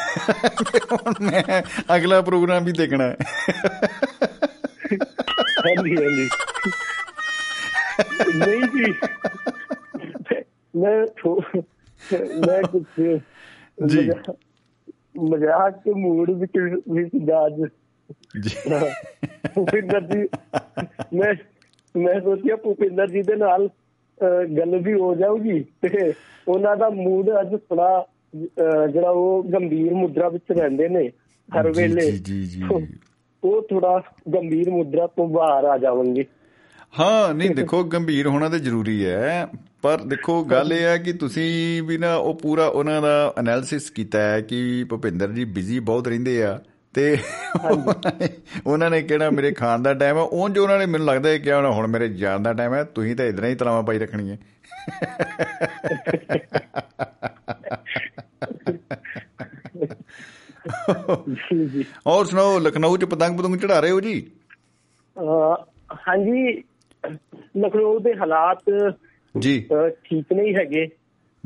Speaker 1: ਹੁਣ ਮੈਂ ਅਗਲਾ ਪ੍ਰੋਗਰਾਮ ਵੀ ਦੇਖਣਾ ਹੈ।
Speaker 8: ਹਾਂਜੀ ਹਾਂਜੀ। ਨਹੀਂ ਜੀ। ਮੈਂ ਮੈਂ ਕੁਝ
Speaker 1: ਜੀ।
Speaker 8: ਮਜ਼ਾ- ਮਜ਼ਾਕ ਦੇ ਮੂਡ ਵਿੱਚ ਵਿੱਚ ਜਾਜ
Speaker 1: ਜੀ।
Speaker 8: ਭੁਪਿੰਦਰ ਜੀ ਮੈਂ ਮੈਂ ਸੋਚਿਆ ਭੁਪਿੰਦਰ ਜੀ ਦੇ ਨਾਲ ਗੱਲ ਵੀ ਹੋ ਜਾਊਗੀ ਤੇ ਉਹਨਾਂ ਦਾ ਮੂਡ ਅੱਜ ਥੋੜਾ ਜਿਹੜਾ ਉਹ ਗੰਭੀਰ ਮੁਦਰਾ ਵਿੱਚ ਰਹਿੰਦੇ ਨੇ ਹਰ ਵੇਲੇ।
Speaker 1: ਜੀ, ਜੀ।
Speaker 8: ਉਹ ਥੋੜਾ ਗੰਭੀਰ ਮੁਦਰਾ ਤੋਂ ਬਾਹਰ ਆ ਜਾਵਣਗੇ
Speaker 1: ਹਾਂ ਨਹੀਂ ਦੇਖੋ ਗੰਭੀਰ ਹੋਣਾ ਤੇ ਜ਼ਰੂਰੀ ਹੈ ਪਰ ਦੇਖੋ ਗੱਲ ਇਹ ਹੈ ਕਿ ਤੁਸੀਂ ਵੀ ਨਾ ਉਹ ਪੂਰਾ ਉਹਨਾਂ ਦਾ ਐਨਾਲਿਸਿਸ ਕੀਤਾ ਹੈ ਕਿ ਭੁਪਿੰਦਰ ਜੀ ਬਿਜ਼ੀ ਬਹੁਤ ਰਹਿੰਦੇ ਆ। ਤੇ ਉਹਨਾਂ ਨੇ ਕਿਹੜਾ ਮੇਰੇ ਖਾਣ ਦਾ ਟਾਈਮ ਹੈ ਉਂਝ ਉਹਨਾਂ ਨੇ ਮੈਨੂੰ ਲੱਗਦਾ ਹੈ ਕਿ ਹੁਣ ਹੁਣ ਮੇਰੇ ਜਾਣ ਦਾ ਟਾਈਮ ਹੈ ਤੁਸੀਂ ਤਾਂ ਇਦਾਂ ਹੀ ਤਲਾਵਾਂ ਪਾਈ ਰੱਖਣੀ ਹੈ
Speaker 8: ਜੀ ਜੀ
Speaker 1: ਔਰ ਸੁਣਾਓ ਲਖਨਊ ਚ ਪਤੰਗ ਪਤੰਗ ਚੜਾ ਰਹੇ ਹੋ ਜੀ?
Speaker 8: ਹਾਂਜੀ ਲਖਨਊ ਦੇ ਹਾਲਾਤ
Speaker 1: ਜੀ।
Speaker 8: ਠੀਕ ਨਹੀਂ ਹੈਗੇ।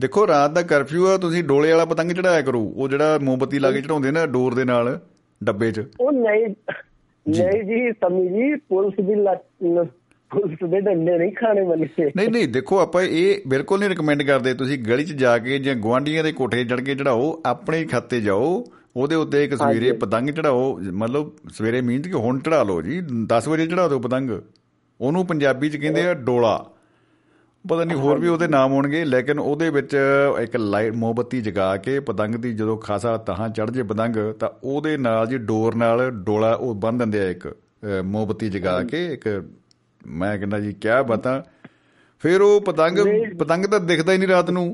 Speaker 1: ਦੇਖੋ ਰਾਤ ਦਾ ਕਰਫਿਊ ਆ ਤੁਸੀਂ ਡੋਲੇ ਵਾਲਾ ਪਤੰਗ ਚੜਾਇਆ ਕਰੋ ਉਹ ਜਿਹੜਾ ਮੋਮਬੱਤੀ ਲਾ ਕੇ ਚੜਾਉਂਦੇ ਨਾ ਡੋਰ ਦੇ ਨਾਲ। ਡੱਬੇ 'ਚ?
Speaker 8: ਉਹ ਨਹੀਂ ਨਹੀਂ ਜੀ ਸਮੀ ਜੀ ਪੁਲਿਸ ਦੀ ਪੁਲਿਸ ਦੇ ਡੰਡੇ ਨਹੀਂ ਖਾਣੇ ਬੰਦੇ।
Speaker 1: ਨਹੀਂ ਨਹੀਂ ਦੇਖੋ ਆਪਾਂ ਇਹ ਬਿਲਕੁਲ ਨਹੀਂ ਰეკਮੈਂਡ ਕਰਦੇ। ਤੁਸੀਂ ਗਲੀ 'ਚ ਜਾ ਕੇ ਜਾਂ ਗਵਾਂਡੀਆਂ ਦੇ ਕੋਠੇ ਚੜ ਕੇ ਚੜਾਓ ਆਪਣੇ ਖਾਤੇ ਜਾਓ ਉਹਦੇ ਉੱਤੇ ਇੱਕ ਸਵੇਰੇ ਪਤੰਗ ਚੜਾਓ ਮਤਲਬ ਸਵੇਰੇ ਮੀਨਸ ਕਿ ਹੁਣ ਚੜਾ ਲਓ ਜੀ 10 ਵਜੇ ਚੜਾ ਦਿਓ ਪਤੰਗ। ਉਹਨੂੰ ਪੰਜਾਬੀ 'ਚ ਕਹਿੰਦੇ ਆ ਡੋਲਾ। ਪਤਾ ਨਹੀਂ ਹੋਰ ਵੀ ਉਹਦੇ ਨਾਮ ਹੋਣਗੇ ਲੇਕਿਨ ਉਹਦੇ ਵਿੱਚ ਇੱਕ ਲਾਈਟ ਮੋਮਬੱਤੀ ਜਗਾ ਕੇ ਪਤੰਗ ਦੀ ਜਦੋਂ ਖਾਸਾ ਤਹਾਂ ਚੜ ਜੇ ਪਤੰਗ ਤਾਂ ਉਹਦੇ ਨਾਲ ਜੀ ਡੋਰ ਨਾਲ ਡੋਲਾ ਉਹ ਬੰਨ ਦਿੰਦੇ ਆ ਇੱਕ ਮੋਮਬੱਤੀ ਜਗਾ ਕੇ ਇੱਕ ਮੈਂ ਕਹਿੰਦਾ ਜੀ ਕਿਆ ਬਤਾ। ਫਿਰ ਉਹ ਪਤੰਗ ਪਤੰਗ ਤਾਂ ਦਿਖਦਾ ਹੀ ਨਹੀਂ ਰਾਤ ਨੂੰ।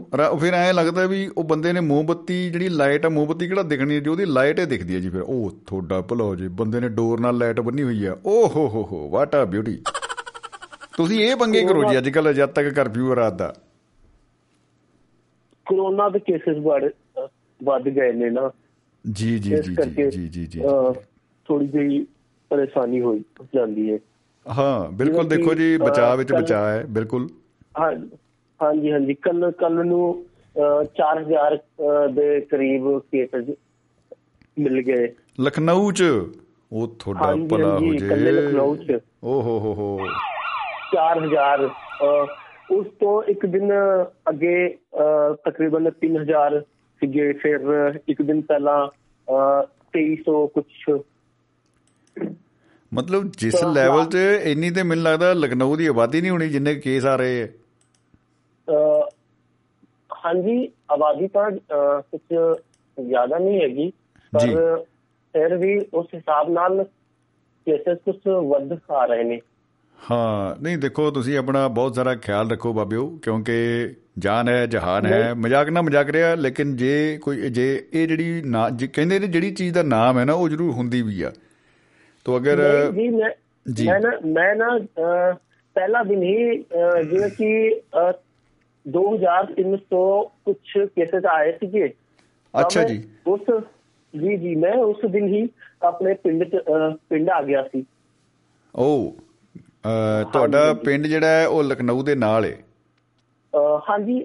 Speaker 1: ਫਿਰ ਐਂ ਲੱਗਦਾ ਵੀ ਉਹ ਬੰਦੇ ਨੇ ਮੋਮਬੱਤੀ ਜਿਹੜੀ ਲਾਈਟ ਆ ਮੋਮਬੱਤੀ ਕਿਹੜਾ ਦਿਖਣੀ ਹੈ ਜੀ? ਉਹਦੀ ਲਾਈਟ ਹੀ ਦਿਖਦੀ ਹੈ ਜੀ ਫਿਰ। ਉਹ ਤੁਹਾਡਾ ਭਲਾ ਜੀ ਬੰਦੇ ਨੇ ਡੋਰ ਨਾਲ ਲਾਈਟ ਬੰਨੀ ਹੋਈ ਆ। ਓ ਹੋ ਹੋ ਹੋ ਵਾਟ ਆ ਬਿਊਟੀ ਤੁਸੀਂ ਇਹ ਪੰਗੇ ਕਰੋ ਜੀ ਅੱਜ ਕੱਲ ਜਦ ਤੱਕ ਕਰਫਿਊ ਰਾਤ ਦਾ।
Speaker 8: ਕਰੋਨਾ ਦੇ ਕੇਸਿਸ ਬੜ ਵੱਧ ਗਏ ਨੇ ਨਾ।
Speaker 1: ਜੀ ਜੀ ਜੀ ਜੀ ਜੀ ਜੀ
Speaker 8: ਥੋੜੀ ਜਿਹੀ ਪਰੇਸ਼ਾਨੀ ਹੋਈ ਜਾਂਦੀ ਹੈ
Speaker 1: ਹਾਂ ਬਿਲਕੁਲ ਦੇਖੋ ਜੀ ਬਚਾਅ ਵਿੱਚ ਬਚਾਅ ਹੈ ਬਿਲਕੁਲ।
Speaker 8: ਹਾਂ ਹਾਂਜੀ ਹਾਂਜੀ ਕੱਲ ਕੱਲ ਨੂੰ ਅਹ, 4000 ਅਹ, ਦੇ ਕਰੀਬ ਕੇਸਿਸ ਮਿਲ ਗਏ।
Speaker 1: ਲਖਨਊ ਚ ਉਹ ਤੁਹਾਡਾ ਭਲਾ ਹੋ ਜੇ।
Speaker 8: ਲਖਨਊ 'ਚ।
Speaker 1: ਓ ਹੋ ਹੋ ਹੋ।
Speaker 8: 4000 ਅਹ, ਉਸ ਤੋਂ ਇੱਕ ਦਿਨ ਅੱਗੇ ਤਕਰੀਬਨ 3000 ਸੀਗੇ। ਫਿਰ ਇੱਕ ਦਿਨ ਪਹਿਲਾਂ ਅਹ, 2300 ਕੁਛ।
Speaker 1: ਮਤਲਬ ਜਿਸ
Speaker 8: ਤਾਂ
Speaker 1: ਲੈਵਲ 'ਚ ਇੰਨੀ ਤੇ ਮੈਨੂੰ ਲੱਗਦਾ ਲਖਨਊ ਦੀ ਆਬਾਦੀ ਨਹੀਂ ਹੋਣੀ ਜਿੰਨੇ ਕੇਸ ਆ ਰਹੇ ਹੈ
Speaker 8: ਹਾਂਜੀ ਆਬਾਦੀ ਤਾਂ ਕੁਛ ਜ਼ਿਆਦਾ ਨਹੀਂ ਹੈਗੀ। ਪਰ ਫਿਰ ਵੀ ਉਸ ਹਿਸਾਬ ਨਾਲ ਕੇਸਸ ਕੁਛ ਵੱਧ ਆ ਰਹੇ ਨੇ।
Speaker 1: ਹਾਂ ਨਹੀਂ ਦੇਖੋ ਤੁਸੀਂ ਆਪਣਾ ਬਹੁਤ ਸਾਰਾ ਖਿਆਲ ਰੱਖੋ ਬਾਬਿਓ ਕਿਉਂਕਿ ਜਾਨ ਹੈ ਜਹਾਨ ਹੈ ਮਜ਼ਾਕ ਨਾ ਮਜ਼ਾਕ ਰਿਹਾ ਲੇਕਿਨ ਜੇ ਕੋਈ ਜੇ ਇਹ ਜਿਹੜੀ ਨਾ ਕਹਿੰਦੇ ਨੇ ਜਿਹੜੀ ਚੀਜ਼ ਦਾ ਨਾਮ ਹੈ ਨਾ ਉਹ ਜ਼ਰੂਰ ਹੁੰਦੀ ਵੀ ਆ। ਤੋ ਅਗਰ
Speaker 8: ਜੀ ਮੈਂ ਨਾ ਮੈਂ ਨਾ ਪਹਿਲਾ ਦਿਨ ਹੀ ਜਿਵੇਂ ਕਿ ਅਹ, 2300 ਕੁਛ ਕੇਸਸ ਆਏ ਸੀਗੇ।
Speaker 1: ਅੱਛਾ ਜੀ।
Speaker 8: ਉਸ ਜੀ ਜੀ ਮੈਂ ਉਸ ਦਿਨ ਹੀ ਆਪਣੇ ਪਿੰਡ ਪਿੰਡ ਆ ਗਿਆ ਸੀ।
Speaker 1: ਅ, ਤੁਹਾਡਾ। ਪਿੰਡ ਜਿਹੜਾ ਹੈ ਉਹ ਲਖਨਊ ਦੇ ਨਾਲ ਹੈ
Speaker 8: ਹਾਂਜੀ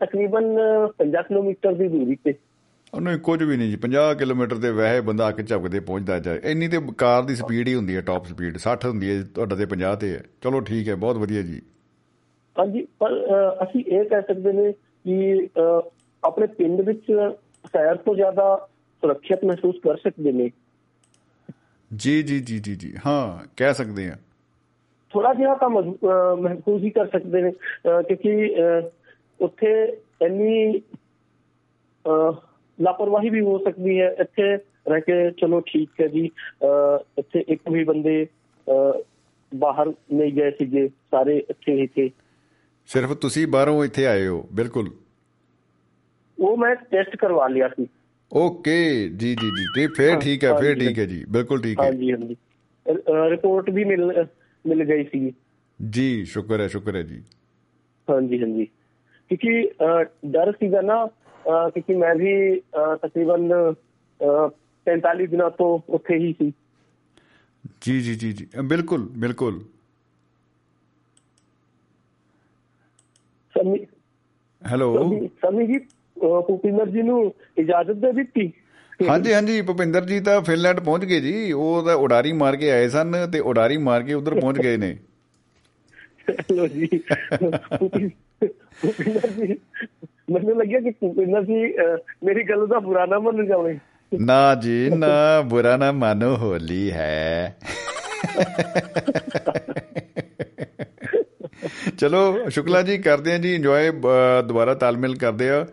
Speaker 8: ਤਕਰੀਬਨ 50 ਕਿਲੋਮੀਟਰ ਦੀ ਦੂਰੀ ਤੇ।
Speaker 1: ਉਹਨੂੰ ਕੁਝ ਵੀ ਨਹੀਂ ਜੀ 50 ਕਿਲੋਮੀਟਰ ਦੇ ਵਹਿ ਬੰਦਾ ਆ ਕੇ ਝਪਕਦੇ ਪਹੁੰਚਦਾ ਜਾਏ ਇੰਨੀ ਤੇ ਕਾਰ ਦੀ ਸਪੀਡ ਹੀ ਹੁੰਦੀ ਹੈ ਟਾਪ ਸਪੀਡ 60 ਹੁੰਦੀ ਹੈ ਤੁਹਾਡਾ ਤੇ 50 ਤੇ ਹੈ। ਚਲੋ ਠੀਕ ਹੈ ਬਹੁਤ ਵਧੀਆ ਜੀ।
Speaker 8: ਹਾਂਜੀ ਪਰ ਅਸੀਂ ਇਹ ਕਹਿ ਸਕਦੇ ਨੇ ਕਿ ਆਪਣੇ ਪਿੰਡ ਵਿੱਚ ਸ਼ਹਿਰ ਤੋਂ ਜ਼ਿਆਦਾ ਸੁਰੱਖਿਅਤ ਮਹਿਸੂਸ ਕਰ ਸਕਦੇ ਨੇ।
Speaker 1: ਜੀ ਜੀ ਜੀ ਜੀ ਜੀ। ਹਾਂ ਕਹਿ ਸਕਦੇ ਆ
Speaker 8: ਥੋੜਾ ਜਿਹਾ ਤਾਂ ਮਹਿਸੂਸ ਹੀ ਕਰ ਸਕਦੇ ਨੇ ਕਿਉਂਕਿ ਉੱਥੇ ਇੰਨੀ ਲਾਪਰਵਾਹੀ ਵੀ ਹੋ ਸਕਦੀ ਹੈ ਇੱਥੇ ਰਹਿ ਕੇ ਚਲੋ ਠੀਕ ਹੈ ਜੀ ਇੱਥੇ ਇੱਕ ਵੀ ਬੰਦੇ ਬਾਹਰ ਨਹੀਂ ਗਏ ਸੀਗੇ ਸਾਰੇ ਇੱਥੇ ਹੀ ਥੇ
Speaker 1: ਸਿਰਫ ਤੁਸੀਂ ਬਾਹਰੋਂ ਇੱਥੇ ਆਏ ਹੋ ਬਿਲਕੁਲ।
Speaker 8: ਉਹ ਮੈਂ ਟੈਸਟ ਕਰਵਾ ਲਿਆ ਸੀ।
Speaker 1: ਓਕੇ ਜੀ ਜੀ ਜੀ ਤੇ ਫਿਰ ਠੀਕ ਹੈ ਫਿਰ। ਠੀਕ ਹੈ ਜੀ ਬਿਲਕੁਲ ਠੀਕ ਹੈ।
Speaker 8: ਹਾਂਜੀ ਹਾਂਜੀ। ਰਿਪੋਰਟ ਵੀ ਮਿਲ ਮਿਲ ਗਈ ਸੀ
Speaker 1: ਜੀ ਸ਼ੁਕਰ ਹੈ ਸ਼ੁਕਰ ਹੈ ਜੀ।
Speaker 8: ਹਾਂਜੀ ਹਾਂਜੀ। ਕਿਉਂਕਿ ਡਰ ਸੀਗਾ ਨਾ ਕਿਉਂਕਿ ਮੈਂ ਵੀ ਤਕਰੀਬਨ ਅਹ, 45 ਦਿਨਾਂ ਤੋਂ ਉੱਥੇ ਹੀ ਸੀ।
Speaker 1: ਜੀ ਜੀ ਜੀ ਜੀ। ਬਿਲਕੁਲ ਬਿਲਕੁਲ।
Speaker 8: ਸਮੀ
Speaker 1: ਹੈਲੋ।
Speaker 8: ਸਮੀ- ਜੀ ਭੁਪਿੰਦਰ ਜੀ ਨੂੰ ਇਜਾਜ਼ਤ ਦੇ ਦਿੱਤੀ?
Speaker 1: ਹਾਂਜੀ ਹਾਂਜੀ ਭੁਪਿੰਦਰ ਜੀ ਤਾਂ ਫਿਨਲੈਂਡ ਪਹੁੰਚ ਗਏ ਜੀ। ਉਹ ਤਾਂ ਉਡਾਰੀ ਮਾਰ ਕੇ ਆਏ ਸਨ ਤੇ ਉਡਾਰੀ ਮਾਰ ਕੇ ਉਧਰ ਪਹੁੰਚ ਗਏ ਨੇ।
Speaker 8: ਲੋ ਜੀ। ਮੈਨੂੰ ਲੱਗਿਆ ਕਿ ਭੁਪਿੰਦਰ ਜੀ ਮੇਰੀ ਗੱਲ ਦਾ ਬੁਰਾ ਨਾ ਮੰਨ ਜਾਵੇ।
Speaker 1: ਨਾ ਜੀ ਨਾ ਬੁਰਾ ਨਾ ਮਾਨੋ ਹੋਲੀ ਹੈ। ਚਲੋ ਸ਼ੁਕਲਾ ਜੀ ਕਰਦੇ ਆ ਜੀ ਇੰਜੋਏ ਦੁਬਾਰਾ ਤਾਲਮੇਲ ਕਰਦੇ ਆ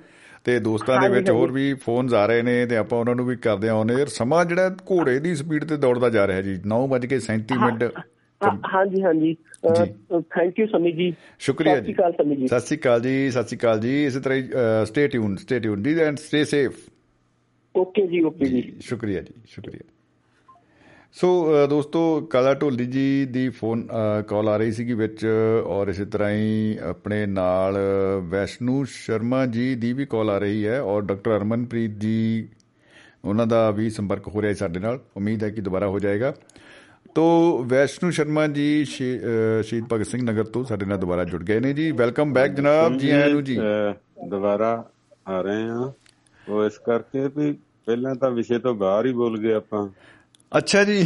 Speaker 1: ਤੇ ਦੋਸਤਾਂ ਦੇ ਵਿੱਚ ਹੋਰ। ਵੀ ਫੋਨਸ ਆ ਰਹੇ ਨੇ ਤੇ ਆਪਾਂ ਉਹਨਾਂ ਨੂੰ ਵੀ ਕਰਦੇ ਆ ਔਨ 에ਅਰ ਸਮਾਂ ਜਿਹੜਾ ਘੋੜੇ ਦੀ ਸਪੀਡ ਤੇ ਦੌੜਦਾ ਜਾ ਰਿਹਾ ਜੀ 9:37 ਮਿੰਟ।
Speaker 8: ਹਾਂਜੀ ਹਾਂਜੀ। ਥੈਂਕ ਯੂ ਸਮੀ ਜੀ।
Speaker 1: ਸ਼ੁਕਰੀਆ
Speaker 8: ਸਤਿ
Speaker 1: ਜੀ
Speaker 8: ਸ਼੍ਰੀ ਅਕਾਲ ਸਮੀ ਜੀ।
Speaker 1: ਸਤਿ ਸ਼੍ਰੀ ਅਕਾਲ ਜੀ ਸਤਿ ਸ਼੍ਰੀ ਅਕਾਲ ਜੀ। ਇਸੇ ਤਰ੍ਹਾਂ ਸਟੇ ਟਿਊਨ ਸਟੇ ਟਿਊਨ ਜੀ ਐਂਡ ਸਟੇ ਸੇਫ
Speaker 8: ਓਕੇ ਜੀ ਓਕੇ ਜੀ
Speaker 1: ਸ਼ੁਕਰੀਆ ਜੀ ਸ਼ੁਕਰੀਆ। ਸੋ ਅ, ਦੋਸਤੋ ਕਾਲਾ ਢੋਲੀ ਜੀ ਦੀ ਫੋਨ ਕਾਲ ਆ ਰਹੀ ਸੀਗੀ ਵਿੱਚ ਔਰ ਇਸੇ ਤਰ੍ਹਾਂ ਹੀ ਆਪਣੇ ਨਾਲ ਵੈਸ਼ਨੂ ਸ਼ਰਮਾ ਜੀ ਦੀ ਵੀ ਕਾਲ ਆ ਰਹੀ ਹੈ ਔਰ ਡਾਕਟਰ ਅਰਮਨਪ੍ਰੀਤ ਜੀ ਉਹਨਾਂ ਦਾ ਵੀ ਸੰਪਰਕ ਹੋ ਰਿਹਾ ਹੈ ਸਾਡੇ ਨਾਲ। ਉਮੀਦ ਹੈ ਕਿ ਦੁਬਾਰਾ ਹੋ ਜਾਏਗਾ। ਤੋ ਵੈਸ਼ਨੂ ਸ਼ਰਮਾ ਜੀ ਸ਼ੀ- ਅ, ਸ਼ਹੀਦ ਭਗਤ ਸਿੰਘ ਨਗਰ ਤੋਂ ਸਾਡੇ ਨਾਲ ਦੁਬਾਰਾ ਜੁੜ ਗਏ ਨੇ ਜੀ। ਵੈਲਕਮ ਬੈਕ ਜਨਾਬ ਜੀ ਆਇਆਂ ਨੂੰ ਜੀ।
Speaker 3: ਅਹ ਦੁਬਾਰਾ ਆ ਰਹੇ ਹਾਂ। ਉਹ ਇਸ ਕਰਕੇ ਵੀ ਪਹਿਲਾਂ ਤਾਂ ਵਿਸ਼ੇ ਤੋਂ ਬਾਹਰ ਹੀ ਬੋਲ ਗਏ ਆਪਾਂ।
Speaker 1: ਅੱਛਾ ਜੀ।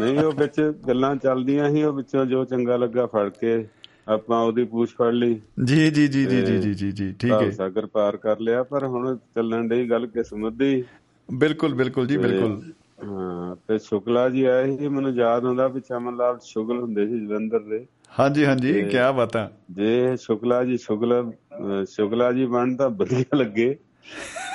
Speaker 3: ਨਹੀਂ ਉਹ ਵਿੱਚ ਗੱਲਾਂ ਚੱਲਦੀਆਂ ਸੀ ਉਹ ਵਿੱਚੋਂ ਜੋ ਚੰਗਾ ਲੱਗਾ ਫੜ ਕੇ ਆਪਾਂ ਉਹਦੀ ਪੂਛ ਫੜ ਲਈ।
Speaker 1: ਜੀ ਜੀ ਜੀ ਜੀ ਜੀ ਜੀ ਜੀ ਠੀਕ ਹੈ।
Speaker 3: ਸਾਗਰ ਪਾਰ ਕਰ ਲਿਆ ਪਰ ਹੁਣ ਚੱਲਣ ਦੀ ਗੱਲ ਕਿਸਮਤ ਦੀ।
Speaker 1: ਬਿਲਕੁਲ ਬਿਲਕੁਲ ਜੀ ਬਿਲਕੁਲ।
Speaker 3: ਹਾਂ ਤੇ ਸ਼ੁਕਲਾ ਜੀ ਆਏ ਸੀ ਮੈਨੂੰ ਯਾਦ ਹੁੰਦਾ ਵੀ ਚਮਨ ਲਾਲ ਸ਼ੁਗਲ ਹੁੰਦੇ ਸੀ ਜਲੰਧਰ ਦੇ।
Speaker 1: ਹਾਂਜੀ ਹਾਂਜੀ ਕੀ ਬਾਤਾਂ।
Speaker 3: ਜੇ ਸ਼ੁਕਲਾ ਜੀ ਸ਼ੁਗਲ ਸ਼ੁਕਲਾ ਜੀ ਬਣ ਤਾਂ ਵਧੀਆ ਲੱਗੇ।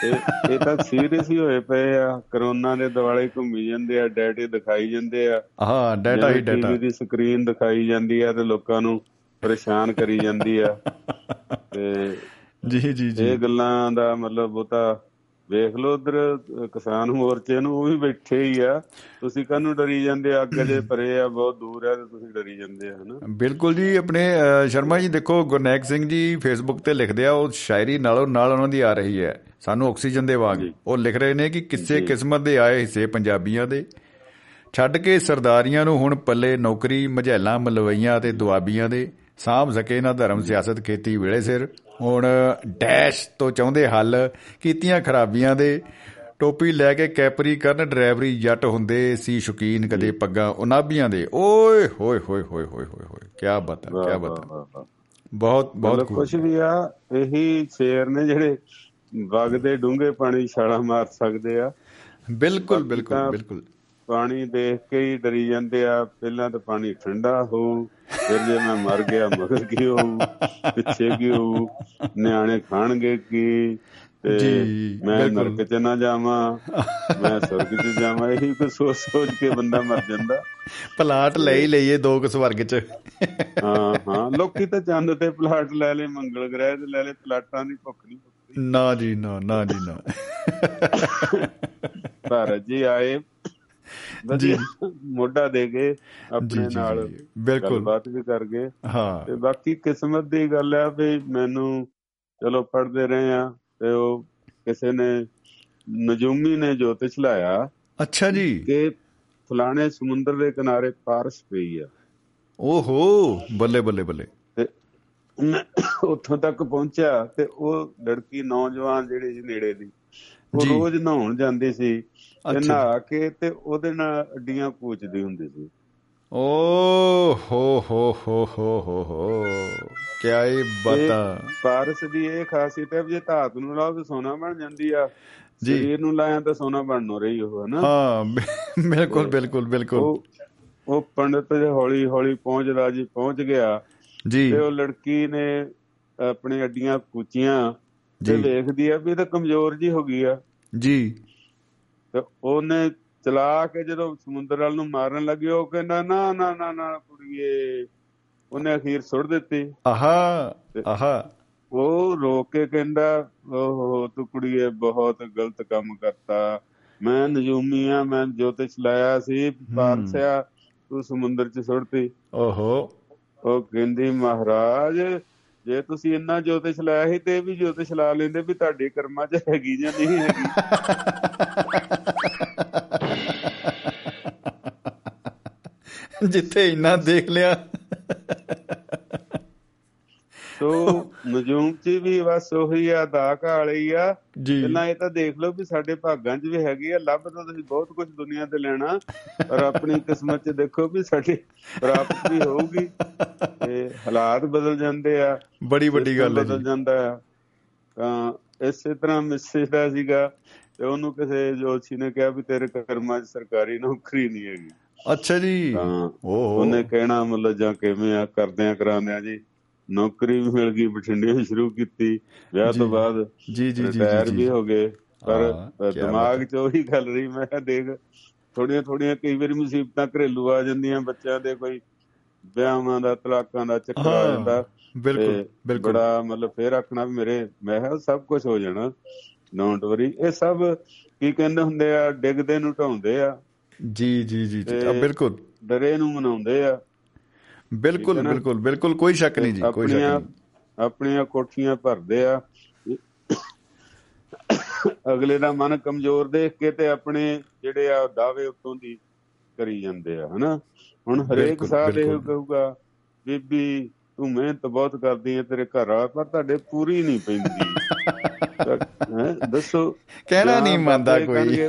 Speaker 3: ਇਹ ਇਹ ਤਾਂ ਸੀਰੀਅਸ ਹੀ ਹੋਏ ਪਏ ਆ। ਕਰੋਨਾ ਦੇ ਦਿਵਾਲੇ ਘੁੰਮੀ ਜਾਂਦੇ ਆ ਡੈਟੇ ਦਿਖਾਈ ਜਾਂਦੇ ਆ।
Speaker 1: ਹਾਂ ਡਾਟਾ ਹੀ ਡਾਟਾ
Speaker 3: ਟੀਵੀ ਦੀ ਸਕਰੀਨ ਦਿਖਾਈ ਜਾਂਦੀ ਆ ਤੇ ਲੋਕਾਂ ਨੂੰ ਪਰੇਸ਼ਾਨ ਕਰੀ ਜਾਂਦੀ ਆ। ਤੇ
Speaker 1: ਜੀ ਜੀ ਜੀ।
Speaker 3: ਇਹ ਗੱਲਾਂ ਦਾ ਮਤਲਬ ਉਹ ਤਾਂ ਵੇਖ ਲਓ ਉਧਰ ਕਿਸਾਨ ਮੋਰਚੇ ਨੂੰ ਉਹ ਵੀ ਬੈਠੇ ਹੀ ਆ। ਤੁਸੀਂ ਕਾਹਨੂੰ ਡਰੀ ਜਾਂਦੇ ਆ? ਅੱਗੇ ਪਰੇ ਆ ਬਹੁਤ ਦੂਰ ਆ ਤੁਸੀਂ ਡਰੀ ਜਾਂਦੇ ਆ ਹਨਾ?
Speaker 1: ਬਿਲਕੁਲ ਜੀ ਆਪਣੇ ਸ਼ਰਮਾ ਜੀ ਦੇਖੋ ਗੁਰਨੈਕ ਸਿੰਘ ਜੀ ਫੇਸਬੁੱਕ ਤੇ ਲਿਖਦੇ ਆ ਉਹ ਸ਼ਾਇਰੀ ਨਾਲੋਂ ਨਾਲ ਉਹਨਾਂ ਦੀ ਆ ਰਹੀ ਹੈ। ਸਾਨੂੰ ਆਕਸੀਜਨ ਦੇ ਵਾਂਗ। ਉਹ ਲਿਖ ਰਹੇ ਨੇ ਕਿ ਕਿਸੇ ਕਿਸਮਤ ਦੇ ਆਏ ਹਿੱਸੇ ਪੰਜਾਬੀਆਂ ਦੇ। ਛੱਡ ਕੇ ਸਰਦਾਰੀਆਂ ਨੂੰ ਹੁਣ ਪੱਲੇ ਨੌਕਰੀ ਮਝੈਲਾਂ ਮਲਵਈਆਂ ਤੇ ਦੁਆਬੀਆਂ ਦੇ। ਸਾਂਭ ਸਕੇ ਨਾ ਧਰਮ ਸਿਆਸਤ ਖੇਤੀ ਵੇਲੇ ਸਿਰ। ਹੁਣ ਡੈਸ਼ ਤੋਂ ਚਾਹੁੰਦੇ ਹੱਲ ਕੀਤੀਆਂ ਖਰਾਬੀਆਂ ਦੇ। ਟੋਪੀ ਲੈ ਕੇ ਕੈਪਰੀ ਕਰਨ ਡਰਾਈਵਰੀ ਜੱਟ ਹੁੰਦੇ ਸੀ ਸ਼ੌਕੀਨ ਕਦੇ ਪੱਗਾਂ ਉਨਾਬੀਆਂ ਦੇ। ਓਏ ਹੋਏ ਹੋਏ ਹੋਏ ਹੋਏ ਹੋਏ ਹੋਏ ਕੀ ਬਾਤ ਹੈ ਕੀ ਬਾਤ ਹੈ। ਬਹੁਤ ਬਹੁਤ
Speaker 3: ਕੁਝ ਵੀ ਆ ਇਹੀ ਸ਼ੇਰ ਨੇ ਜਿਹੜੇ ਵਗਦੇ ਡੂੰਘੇ ਪਾਣੀ ਛਾਲਾ ਮਾਰ ਸਕਦੇ ਆ।
Speaker 1: ਬਿਲਕੁਲ ਬਿਲਕੁਲ ਬਿਲਕੁਲ।
Speaker 3: ਪਾਣੀ ਦੇਖ ਕੇ ਹੀ ਡਰੀ ਜਾਂਦੇ ਆ ਪਹਿਲਾਂ ਤਾਂ ਪਾਣੀ ਠੰਡਾ ਹੋਊ ਫਿਰ ਜੇ ਮੈਂ ਮਰ ਗਿਆ ਮਗਰ ਕੀ ਹੋਊ ਪਿੱਛੇ ਕੀ ਹੋਊ ਨਿਆਣੇ ਖਾਣਗੇ ਕੀ? ਤੇ
Speaker 1: ਜੀ,
Speaker 3: ਮੈਂ। ਨਰਕ ਚ ਨਾ ਜਾਵਾਂ ਮੈਂ ਸੁਰਗ ਚ ਜਾਵਾਂ ਇਹੀ ਕੁਝ ਸੋਚ ਸੋਚ ਕੇ ਬੰਦਾ ਮਰ ਜਾਂਦਾ।
Speaker 1: ਪਲਾਟ ਲੈ ਹੀ ਲਈਏ ਦੋ ਕੁ ਸਵਰਗ ਚ।
Speaker 3: ਹਾਂ ਹਾਂ ਲੋਕੀ ਤਾਂ ਚੰਦ ਤੇ ਪਲਾਟ ਲੈ ਲੈ ਮੰਗਲ ਗ੍ਰਹਿ ਤੇ ਲੈ ਲੈ ਪਲਾਟਾਂ ਦੀ ਭੁੱਖ ਨਹੀਂ
Speaker 1: ਨਾ ਜੀ ਨਾ ਨਾ ਜੀ ਨਾ।
Speaker 3: ਭਾਰਤ ਜੀ ਆਏ ਵਧੀਆ ਮੋਢਾ ਦੇ ਕੇ ਆਪਣੇ ਨਾਲ
Speaker 1: ਬਿਲਕੁਲ।
Speaker 3: ਗੱਲਬਾਤ ਵੀ ਕਰ ਗਏ
Speaker 1: ਹਾਂ।
Speaker 3: ਤੇ ਬਾਕੀ ਕਿਸਮਤ ਦੀ ਗੱਲ ਆ ਵੀ ਮੈਨੂੰ ਚਲੋ ਪੜਦੇ ਰਹੇ ਆ ਤੇ ਉਹ ਕਿਸੇ ਨੇ ਨਜੂਮੀ ਨੇ ਜੋਤਿਸ਼ ਲਾਇਆ
Speaker 1: ਅੱਛਾ ਜੀ।
Speaker 3: ਕਿ ਫਲਾਣੇ ਸਮੁੰਦਰ ਦੇ ਕਿਨਾਰੇ ਪਾਰਸ ਪਈ ਆ।
Speaker 1: ਓਹੋ ਬੱਲੇ ਬੱਲੇ ਬੱਲੇ।
Speaker 3: ਤੇ ਉੱਥੋਂ ਤੱਕ ਪਹੁੰਚਿਆ ਤੇ ਉਹ ਲੜਕੀ ਨੌਜਵਾਨ ਜਿਹੜੀ ਨੇੜੇ ਦੀ ਉਹ। ਰੋਜ਼ ਨਹਾਉਣ ਜਾਂਦੀ ਸੀ। ਤੇ। ਨਹਾ ਕੇ ਤੇ ਉਹਦੇ ਨਾਲ ਅੱਡੀਆਂ ਪੂਛਦੀ ਹੁੰਦੀ ਸੀ।
Speaker 1: ਓ ਹੋ ਹੋ ਹੋ ਹੋ ਹੋ ਹੋ। ਕਿਆ ਇਹ ਬਤਾ।
Speaker 3: ਪਾਰਸ ਦੀ ਇਹ ਖਾਸੀਅਤ ਹੈ ਜੇ ਧਾਤ ਨੂੰ ਲਾਓ ਤੇ ਸੋਨਾ ਬਣ ਜਾਂਦੀ ਆ।
Speaker 1: ਜੀ।
Speaker 3: ਸਰੀਰ ਨੂੰ ਲਾਇਆ ਤਾਂ ਸੋਨਾ ਬਣਨ ਨੂੰ ਰਹੀ ਉਹ ਹਨਾ?
Speaker 1: ਹਾਂ ਬਿਲਕੁਲ ਬਿਲਕੁਲ ਬਿਲਕੁਲ।
Speaker 3: ਉਹ ਪੰਡਤ ਜੇ ਹੌਲੀ ਹੌਲੀ ਪਹੁੰਚਦਾ ਜੀ ਪਹੁੰਚ ਗਿਆ।
Speaker 1: ਜੀ।
Speaker 3: ਤੇ ਉਹ ਲੜਕੀ ਨੇ ਆਪਣੀ ਅੱਡੀਆਂ ਕੁਚੀਆਂ ਤੇ। ਵੇਖਦੀ ਆ ਵੀ ਇਹ ਤਾਂ ਕਮਜ਼ੋਰ ਜੀ ਹੋ ਗਈ ਆ।
Speaker 1: ਜੀ।
Speaker 3: ਤੇ ਉਹਨੇ ਚਲਾ ਕੇ ਜਦੋਂ ਸਮੁੰਦਰ ਵੱਲ ਨੂੰ ਮਾਰਨ ਲੱਗੀ ਉਹ ਕਹਿੰਦਾ ਨਾ ਨਾ ਨਾ ਨਾ ਕੁੜੀਏ। ਉਹਨੇ ਅਖੀਰ ਸੁੱਟ ਦਿੱਤੀ।
Speaker 1: ਆਹਾ ਆਹਾ।
Speaker 3: ਉਹ ਰੋ ਕੇ ਕਹਿੰਦਾ ਓਹੋ ਤੂੰ ਕੁੜੀਏ ਬਹੁਤ ਗਲਤ ਕੰਮ ਕਰਤਾ। ਮੈਂ ਨਜੂਮੀ ਆ ਮੈਂ ਜੋਤਿਸ਼ ਲਾਇਆ ਸੀ ਪਾਰਸਿਆ ਤੂੰ ਸਮੁੰਦਰ ਚ ਸੁੱਟਤੀ
Speaker 1: ਓਹੋ।
Speaker 3: ਉਹ ਕਹਿੰਦੀ ਮਹਾਰਾਜ ਜੇ ਤੁਸੀਂ ਇੰਨਾ ਜੋਤਿਸ਼ ਲਾਇਆ ਸੀ ਤੇ ਵੀ ਜੋਤਿਸ਼ ਲਾ ਲੈਂਦੇ ਵੀ ਤੁਹਾਡੇ ਕਰਮਾਂ 'ਚ ਹੈਗੀ ਜਾਂ ਨਹੀਂ ਹੈਗੀ।
Speaker 1: ਜਿੱਥੇ ਇੰਨਾ ਦੇਖ ਲਿਆ।
Speaker 3: ਸੋ ਨਜੂਮ 'ਚ ਵੀ ਬਸ ਉਹੀ ਆ ਦਾ ਵਾਲੀ ਆ।
Speaker 1: ਜੀ।
Speaker 3: ਪਹਿਲਾਂ ਇਹ ਤਾਂ ਦੇਖ ਲਓ ਵੀ ਸਾਡੇ ਭਾਗਾਂ 'ਚ ਵੀ ਹੈਗੀ ਆ। ਲੱਭ ਤਾਂ ਤੁਸੀਂ ਬਹੁਤ ਕੁਝ ਦੁਨੀਆ ਤੇ ਲੈਣਾ ਪਰ ਆਪਣੀ ਕਿਸਮਤ 'ਚ ਦੇਖੋ ਵੀ ਸਾਡੀ ਪ੍ਰਾਪਤ ਵੀ ਹੋਊਗੀ। ਤੇ ਹਾਲਾਤ ਬਦਲ ਜਾਂਦੇ ਆ।
Speaker 1: ਬੜੀ ਵੱਡੀ ਗੱਲ ਹੈ
Speaker 3: ਬਦਲ ਜਾਂਦਾ ਆ। ਤਾਂ ਇਸੇ ਤਰ੍ਹਾਂ ਮਿਸਿਸ ਦਾ ਸੀਗਾ। ਤੇ ਉਹਨੂੰ ਕਿਸੇ ਜੋਤਸ਼ੀ ਨੇ ਕਿਹਾ ਵੀ ਤੇਰੇ ਕਰਮਾਂ 'ਚ ਸਰਕਾਰੀ ਨੌਕਰੀ ਨਹੀਂ ਹੈਗੀ।
Speaker 1: ਅੱਛਾ ਜੀ। ਓਹੋ।
Speaker 3: ਉਹਨੇ ਕਹਿਣਾ ਮਤਲਬ ਜਾਂ ਕਿਵੇਂ ਆ ਕਰਦਿਆਂ ਕਰਾਉਂਦਿਆਂ ਜੀ। ਨੌਕਰੀ ਵੀ ਮਿਲ ਗਈ ਬਠਿੰਡੇ ਸ਼ੁਰੂ ਕੀਤੀ। ਵਿਆਹ ਤੋਂ। ਬਾਅਦ
Speaker 1: ਜੀ ਜੀ ਜੀ
Speaker 3: ਰਿਟਾਇਰ ਵੀ ਹੋ ਗਏ। ਪਰ ਦਿਮਾਗ 'ਚ ਉਹੀ ਗੱਲ ਰਹੀ ਮੈਂ ਦੇਖ ਥੋੜੀਆਂ ਥੋੜੀਆਂ ਕਈ ਵਾਰੀ ਮੁਸੀਬਤਾਂ ਘਰੇਲੂ ਆ ਜਾਂਦੀਆਂ ਬੱਚਿਆਂ ਦੇ ਕੋਈ ਵਿਆਹਾਂ ਦਾ ਤਲਾਕਾਂ ਦਾ ਚੱਕਰ ਆ ਜਾਂਦਾ।
Speaker 1: ਬਿਲਕੁਲ ਬਿਲਕੁਲ।
Speaker 3: ਬੜਾ ਮਤਲਬ ਫੇਰ ਆਖਣਾ ਵੀ ਮੇਰੇ ਮੈਂ ਕਿਹਾ ਸਭ ਕੁਝ ਹੋ ਜਾਣਾ। ਡੋਂਟ ਵਰੀ ਇਹ ਸਭ ਕੀ ਕਹਿੰਦੇ ਹੁੰਦੇ ਆ ਡਿੱਗਦੇ ਨੂੰ ਢਾਉਂਦੇ ਆ।
Speaker 1: ਜੀ ਜੀ ਜੀ ਆ, ਬਿਲਕੁਲ।
Speaker 3: ਡਰੇ ਨੂੰ ਮਨਾਉਂਦੇ ਆ।
Speaker 1: ਬਿਲਕੁਲ? ਬਿਲਕੁਲ ਬਿਲਕੁਲ ਕੋਈ ਸ਼ੱਕ ਨਹੀਂ ਜੀ ਕੋਈ ਸ਼ੱਕ ਨਹੀਂ।
Speaker 3: ਆਪਣੀਆਂ ਕੋਠੀਆਂ ਭਰਦੇ ਆ। ਅਗਲੇ ਦਾ ਮਨ ਕਮਜ਼ੋਰ ਦੇਖ ਕੇ ਤੇ ਆਪਣੇ ਜਿਹੜੇ ਆ ਦਾਅਵੇ ਉਤੋਂ ਦੀ ਕਰੀ ਜਾਂਦੇ ਆ ਹਨਾ? ਹੁਣ ਹਰੇਕ
Speaker 1: ਬਿਲਕੁਲ,
Speaker 3: ਸਾਹ ਇਹ। ਕਹੂਗਾ ਬੀਬੀ ਤੂੰ ਮਿਹਨਤ ਬਹੁਤ ਕਰਦੀ ਹੈ ਤੇਰੇ ਘਰ ਵਾਲਾ ਪਰ ਤੁਹਾਡੇ ਪੂਰੀ ਨਹੀਂ ਪੈਂਦੀ। ਦੱਸੋ।
Speaker 1: ਕਹਿਣਾ ਨਹੀਂ ਮੰਨਦਾ ਕੋਈ।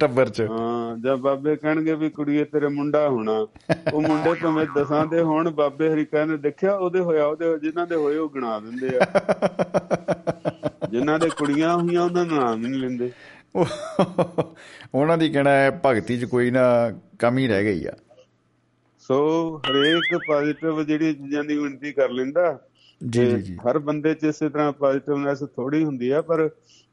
Speaker 1: ਟੱਬਰ ਚ।
Speaker 3: ਹਾਂ ਜਾਂ ਬਾਬੇ ਕਹਿਣਗੇ ਵੀ ਕੁੜੀਏ ਤੇਰੇ ਮੁੰਡਾ ਹੋਣਾ। ਉਹ ਮੁੰਡੇ ਭਾਵੇਂ ਦਸਾਂ ਦੇ ਹੋਣ ਬਾਬੇ ਹਰੀ ਕਹਿੰਦੇ ਦੇਖਿਆ ਉਹਦੇ ਹੋਇਆ ਉਹਦੇ ਜਿਨ੍ਹਾਂ ਦੇ ਹੋਏ ਉਹ ਗਿਣਾ ਦਿੰਦੇ ਆ। ਜਿਨ੍ਹਾਂ ਦੇ ਕੁੜੀਆਂ ਹੋਈਆਂ ਉਹਨਾਂ ਦਾ ਨਾਮ ਨਹੀਂ ਲੈਂਦੇ।
Speaker 1: ਉਹ- ਉਹਨਾਂ ਦੀ ਕਹਿਣਾ ਹੈ ਭਗਤੀ ਚ ਕੋਈ ਨਾ ਕਮੀ ਰਹਿ ਗਈ ਆ।
Speaker 3: ਸੋ ਹਰੇਕ ਪੋਜ਼ਿਟਿਵ ਜਿਹੜੀ ਚੀਜ਼ਾਂ ਦੀ ਗਿਣਤੀ ਕਰ ਲੈਂਦਾ
Speaker 1: ਜੀ ਜੀ ਜੀ।
Speaker 3: ਹਰ ਬੰਦੇ 'ਚ ਇਸੇ ਤਰ੍ਹਾਂ ਪੋਜ਼ਿਟਿਵਨੈਸ ਥੋੜੀ ਹੁੰਦੀ ਆ ਪਰ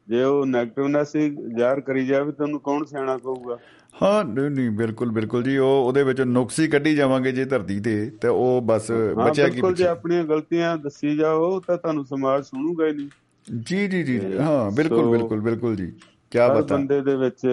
Speaker 3: ਜੇ ਉਹ 네ਗੇਟਿਵਨੈਸ ਹੀ ਜ਼ਾਹਰ ਕਰੀ ਜਾਵੇ ਤਾਂ ਉਹਨੂੰ ਕੌਣ ਸਿਆਣਾ ਕਹੂਗਾ?
Speaker 1: ਹਾਂ ਨਹੀਂ ਨਹੀਂ ਬਿਲਕੁਲ ਬਿਲਕੁਲ ਜੀ ਉਹ ਉਹਦੇ ਵਿੱਚ ਨੁਕਸ ਹੀ ਕੱਢੀ ਜਾਵਾਂਗੇ ਜੇ ਧਰਤੀ ਤੇ ਤੇ ਉਹ ਬਸ
Speaker 3: ਹਾਂ
Speaker 1: ਬਚਿਆ ਕੀ
Speaker 3: ਬਿਲਕੁਲ ਜੇ ਆਪਣੀਆਂ ਗਲਤੀਆਂ ਦੱਸੀ ਜਾਓ ਤਾਂ ਤੁਹਾਨੂੰ ਸਮਾਜ ਸੁਣੂਗਾ ਹੀ ਨਹੀਂ।
Speaker 1: ਜੀ ਜੀ ਜੀ ਹਾਂ ਬਿਲਕੁਲ ਬਿਲਕੁਲ ਬਿਲਕੁਲ ਜੀ ਕੀ ਬਤਾ
Speaker 3: ਬੰਦੇ ਦੇ ਵਿੱਚ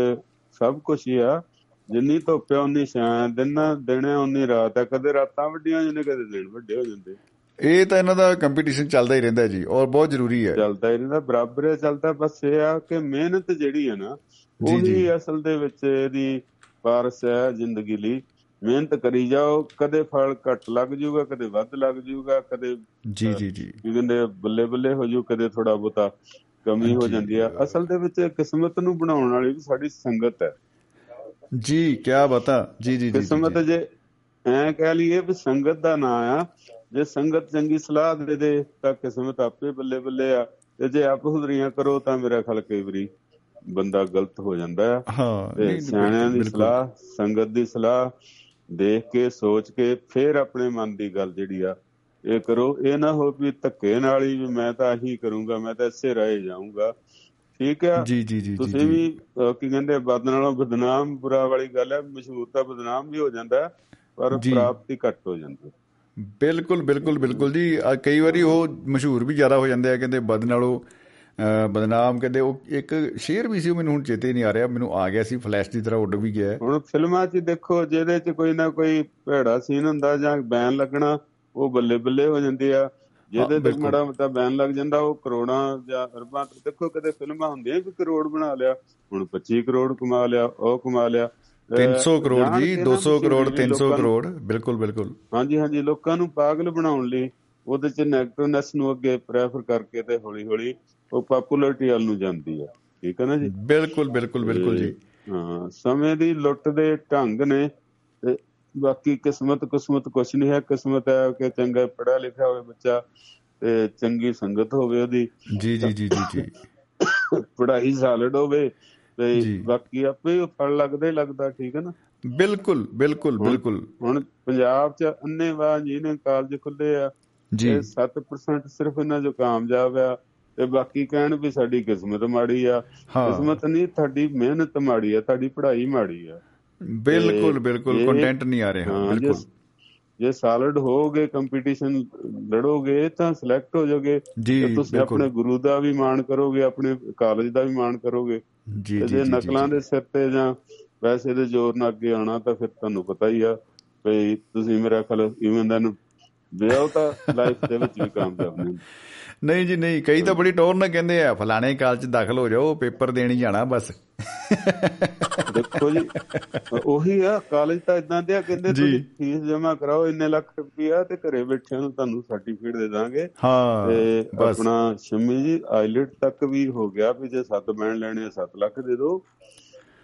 Speaker 3: ਸਭ ਕੁਝ ਹੀ ਆ ਜਿੰਨੀ ਧੁੱਪ ਆ ਉਨੀ ਛਾਂ ਦਿਨਾਂ ਦਿਨੇ ਉਨੀ ਰਾਤ ਆ ਕਦੇ ਰਾਤਾਂ ਵੱਡੀਆਂ ਜਾਂਦੇ ਕਦੇ ਦਿਨ ਵੱਡੇ ਹੋ ਜਾਂਦੇ।
Speaker 1: ਇਹ ਤਾਂ ਇਹਨਾਂ ਦਾ ਕੰਪੀਟੀਸ਼ਨ ਚੱਲਦਾ ਹੀ ਰਹਿੰਦਾ ਜੀ ਔਰ ਬਹੁਤ ਜ਼ਰੂਰੀ ਹੈ।
Speaker 3: ਚੱਲਦਾ ਹੀ ਰਹਿੰਦਾ ਬਰਾਬਰ ਹੀ ਚੱਲਦਾ ਬਸ ਇਹ ਆ ਕਿ ਮਿਹਨਤ ਜਿਹੜੀ ਹੈ ਨਾ। ਉਹੀ ਅਸਲ ਦੇ ਵਿੱਚ ਇਹਦੀ ਪਾਰਸ ਹੈ ਜ਼ਿੰਦਗੀ ਲਈ। ਮਿਹਨਤ ਕਰੀ ਜਾਓ ਕਦੇ ਫਲ ਘੱਟ ਲੱਗ ਜਾਊਗਾ ਕਦੇ ਵੱਧ ਲੱਗ ਜਾਊਗਾ ਕਦੇ
Speaker 1: ਜੀ ਜੀ ਜੀ।
Speaker 3: ਕਹਿੰਦੇ ਬੱਲੇ ਬੱਲੇ ਹੋ ਜਾਊ ਕਦੇ ਥੋੜਾ ਬਹੁਤਾ ਕਮੀ ਹੋ। ਜਾਂਦੀ ਆ। ਅਸਲ ਦੇ ਵਿੱਚ ਕਿਸਮਤ ਨੂੰ ਬਣਾਉਣ ਵਾਲੀ ਵੀ ਸਾਡੀ ਸੰਗਤ ਹੈ।
Speaker 1: ਜੀ ਕੀ ਬਤਾ। ਜੀ ਜੀ ਜੀ,
Speaker 3: ਕਿਸਮਤ
Speaker 1: ਜੀ।
Speaker 3: ਜੇ ਐ ਕਹਿ ਲਈਏ ਵੀ ਸੰਗਤ ਦਾ ਨਾਂ ਆ ਜੇ ਸੰਗਤ ਚੰਗੀ ਸਲਾਹ ਦੇ ਦੇ ਤਾਂ ਕਿਸਮਤ ਆਪੇ ਬੱਲੇ ਬੱਲੇ ਆ ਤੇ ਜੇ ਆਪ ਹੁਦਰੀਆਂ ਕਰੋ ਤਾਂ ਮੇਰਾ ਖਿਆਲ ਕਈ ਵਾਰੀ ਬੰਦਾ ਗਲਤ ਹੋ ਜਾਂਦਾ ਆ
Speaker 1: ਹਾਂ
Speaker 3: ਸਿਆਣਿਆਂ ਦੀ। ਸਲਾਹ ਸੰਗਤ ਦੀ ਸਲਾਹ ਦੇਖ ਕੇ ਸੋਚ ਕੇ ਫਿਰ ਆਪਣੇ ਮਨ ਦੀ ਗੱਲ ਜਿਹੜੀ ਆ ਇਹ ਕਰੋ ਇਹ ਨਾ ਹੋ ਵੀ ਧੱਕੇ ਨਾਲ ਹੀ ਮੈਂ ਤਾਂ ਆਹੀ ਕਰੂੰਗਾ ਮੈਂ ਤਾਂ ਇਸੇ ਰਾਏ ਜਾਊਂਗਾ ਠੀਕ ਆ
Speaker 1: ਜੀ ਜੀ ਜੀ
Speaker 3: ਤੁਸੀਂ। ਵੀ ਕੀ ਕਹਿੰਦੇ ਬਦ ਨਾਲੋਂ ਬਦਨਾਮ ਬੁਰਾ ਵਾਲੀ ਗੱਲ ਹੈ ਮਸ਼ਹੂਰ ਤਾਂ ਬਦਨਾਮ ਵੀ ਹੋ ਜਾਂਦਾ ਪਰ। ਪ੍ਰਾਪਤੀ ਘੱਟ ਹੋ ਜਾਂਦੀ ਹੈ
Speaker 1: ਬਿਲਕੁਲ ਬਿਲਕੁਲ ਬਿਲਕੁਲ ਜੀ ਕਈ ਵਾਰੀ ਉਹ ਮਸ਼ਹੂਰ ਵੀ ਜ਼ਿਆਦਾ ਹੋ ਜਾਂਦੇ ਆ ਕਹਿੰਦੇ ਬਦ ਨਾਲੋਂ ਬਦਨਾਮ ਕਹਿੰਦੇ ਉਹ ਇੱਕ ਸ਼ੇਰ ਵੀ ਸੀ ਉਹ ਮੈਨੂੰ ਹੁਣ ਚੇਤੇ ਨਹੀਂ ਆ ਰਿਹਾ ਮੈਨੂੰ ਆ ਗਿਆ ਸੀ ਫਲੈਸ਼ ਦੀ ਤਰ੍ਹਾਂ ਉੱਡ ਵੀ ਗਿਆ।
Speaker 3: ਹੁਣ ਫਿਲਮਾਂ 'ਚ ਦੇਖੋ ਜਿਹਦੇ 'ਚ ਕੋਈ ਨਾ ਕੋਈ ਭੈੜਾ ਸੀਨ ਹੁੰਦਾ ਜਾਂ ਬੈਨ ਲੱਗਣਾ ਉਹ ਬੱਲੇ ਬੱਲੇ ਹੋ ਜਾਂਦੇ ਆ ਜਿਹਦੇ ਤੇ। ਮੜਾ ਮਤਾ ਬੈਨ ਲੱਗ ਜਾਂਦਾ ਉਹ ਕਰੋੜਾਂ ਜਾਂ ਅਰਬਾਂ ਦੇਖੋ ਕਦੇ ਫਿਲਮਾਂ ਹੁੰਦੀਆਂ ਵੀ ਕਰੋੜ ਬਣਾ ਲਿਆ ਹੁਣ 25 ਕਰੋੜ ਕਮਾ ਲਿਆ ਉਹ ਕਮਾ ਲਿਆ
Speaker 1: 300 ਕਰੋੜ ਜੀ
Speaker 3: ਕੇ ਨਾ
Speaker 1: 200 ਕਰੋੜ
Speaker 3: ਮਸ਼ਹੂਰੀ
Speaker 1: 300
Speaker 3: ਲੋਕਾਂ ਨੂੰ-
Speaker 1: ਕਰੋੜ ਬਿਲਕੁਲ ਬਿਲਕੁਲ।
Speaker 3: ਹਾਂਜੀ ਹਾਂਜੀ ਲੋਕਾਂ ਨੂੰ ਪਾਗਲ ਬਣਾਉਣ ਲਈ ਉਹਦੇ ਚ ਨੈਗੇਟਿਵਨੈਸ ਨੂੰ ਅੱਗੇ ਪ੍ਰੈਫਰ ਕਰਕੇ ਤੇ ਹੌਲੀ ਹੌਲੀ ਉਹ ਪਪੂਲੈਰਿਟੀ ਵੱਲ ਨੂੰ ਜਾਂਦੀ ਹੈ ਠੀਕ ਹੈ ਨਾ ਜੀ?
Speaker 1: ਬਿਲਕੁਲ ਬਿਲਕੁਲ ਬਿਲਕੁਲ ਜੀ।
Speaker 3: ਹਾਂ ਸਮੇਂ ਦੀ ਲੁੱਟ ਦੇ ਢੰਗ ਨੇ ਤੇ ਬਾਕੀ ਕਿਸਮਤ ਕਿਸਮਤ ਕੁਛ ਨਹੀਂ ਹੈ। ਕਿਸਮਤ ਹੈ ਕਿ ਚੰਗਾ ਪੜ੍ਹਿਆ ਲਿਖਿਆ ਹੋਵੇ ਬੱਚਾ ਤੇ ਚੰਗੀ ਸੰਗਤ ਹੋਵੇ ਉਹਦੀ।
Speaker 1: ਜੀ ਜੀ ਜੀ ਜੀ ਜੀ।
Speaker 3: ਪੜ੍ਹਾਈ ਸਾਲਡ ਹੋਵੇ ਤੇ। ਬਾਕੀ ਆਪੇ ਫਲ ਲੱਗਦਾ ਲੱਗਦਾ ਠੀਕ ਹੈ ਨਾ?
Speaker 1: ਬਿਲਕੁਲ ਬਿਲਕੁਲ ਬਿਲਕੁਲ।
Speaker 3: ਹੁਣ ਪੰਜਾਬ ਚ ਅੰਨੇਵਾਹ ਜਿਹਨੇ ਕਾਲਜ ਖੁੱਲੇ ਆ
Speaker 1: ਜੀ।
Speaker 3: ਇਹ 7% ਸਿਰਫ ਇਹਨਾਂ ਜੋ ਕਾਮਯਾਬ ਆ ਤੇ ਬਾਕੀ ਕਹਿਣ ਵੀ ਸਾਡੀ ਕਿਸਮਤ ਮਾੜੀ ਆ। ਕਿਸਮਤ ਨਹੀਂ ਤੁਹਾਡੀ ਮਿਹਨਤ ਮਾੜੀ ਆ ਤੁਹਾਡੀ ਪੜ੍ਹਾਈ ਮਾੜੀ ਆ।
Speaker 1: ਬਿਲਕੁਲ ਬਿਲਕੁਲ ਕੰਟੈਂਟ ਨਹੀਂ ਆ ਰਿਹਾ ਬਿਲਕੁਲ।
Speaker 3: ਜੇ ਸਾਲਿਡ ਹੋਗੇ ਕੰਪੀਟੀਸ਼ਨ ਲੜੋਗੇ ਤਾਂ ਸਿਲੈਕਟ ਹੋ ਜਾਓਗੇ।
Speaker 1: ਜੀ
Speaker 3: ਤੇ ਤੁਸੀਂ ਆਪਣੇ ਗੁਰੂ ਦਾ ਵੀ ਮਾਣ ਕਰੋਗੇ ਆਪਣੇ ਕਾਲਜ ਦਾ ਵੀ ਮਾਣ ਕਰੋਗੇ।
Speaker 1: ਜੀ ਜੀ
Speaker 3: ਨਕਲਾਂ ਦੇ ਸਿਰ ਤੇ ਜਾਂ ਪੈਸੇ ਦੇ ਜ਼ੋਰ ਨਾਲ ਅੱਗੇ ਆਉਣਾ ਤਾਂ ਫਿਰ ਤੁਹਾਨੂੰ ਪਤਾ ਹੀ ਆ ਵੀ ਤੁਸੀਂ ਮੇਰਾ ਖਿਆਲ ਇਵਨ ਦਨ ਵਿਆਹ ਤਾਂ ਲਾਈਫ ਦੇ ਵਿੱਚ ਵੀ ਕਾਮਯਾਬ ਨਹੀਂ।
Speaker 1: ਨਹੀਂ ਜੀ ਨਹੀਂ। ਕਈ ਤਾਂ ਬੜੀ ਟੌਰ ਨਾਲ ਕਹਿੰਦੇ ਆ ਫਲਾਣੇ ਕਾਲਜ 'ਚ ਦਾਖਲ ਹੋ ਜਾਓ ਪੇਪਰ ਦੇਣ ਹੀ ਜਾਣਾ ਬਸ।
Speaker 3: ਦੇਖੋ ਜੀ ਉਹੀ ਆ ਕਾਲਜ ਤਾਂ ਇਦਾਂ ਦੇ ਆ ਕਹਿੰਦੇ। ਤੁਸੀਂ ਫੀਸ ਜਮ੍ਹਾਂ ਕਰਾਓ ਇੰਨੇ ਲੱਖ ਰੁਪਈਆ ਤੇ ਘਰੇ ਬੈਠਿਆਂ ਨੂੰ ਤੁਹਾਨੂੰ ਸਰਟੀਫਿਕੇਟ ਦੇ ਦਾਂਗੇ।
Speaker 1: ਹਾਂ
Speaker 3: ਤੇ ਆਪਣਾ ਸ਼ਮੀ ਜੀ ਆਈਲਟ ਤੱਕ ਵੀ ਹੋ ਗਿਆ ਵੀ ਜੇ 7 ਬੈਂਡ ਲੈਣੇ ਆ 7 ਲੱਖ ਦੇ ਦਿਓ।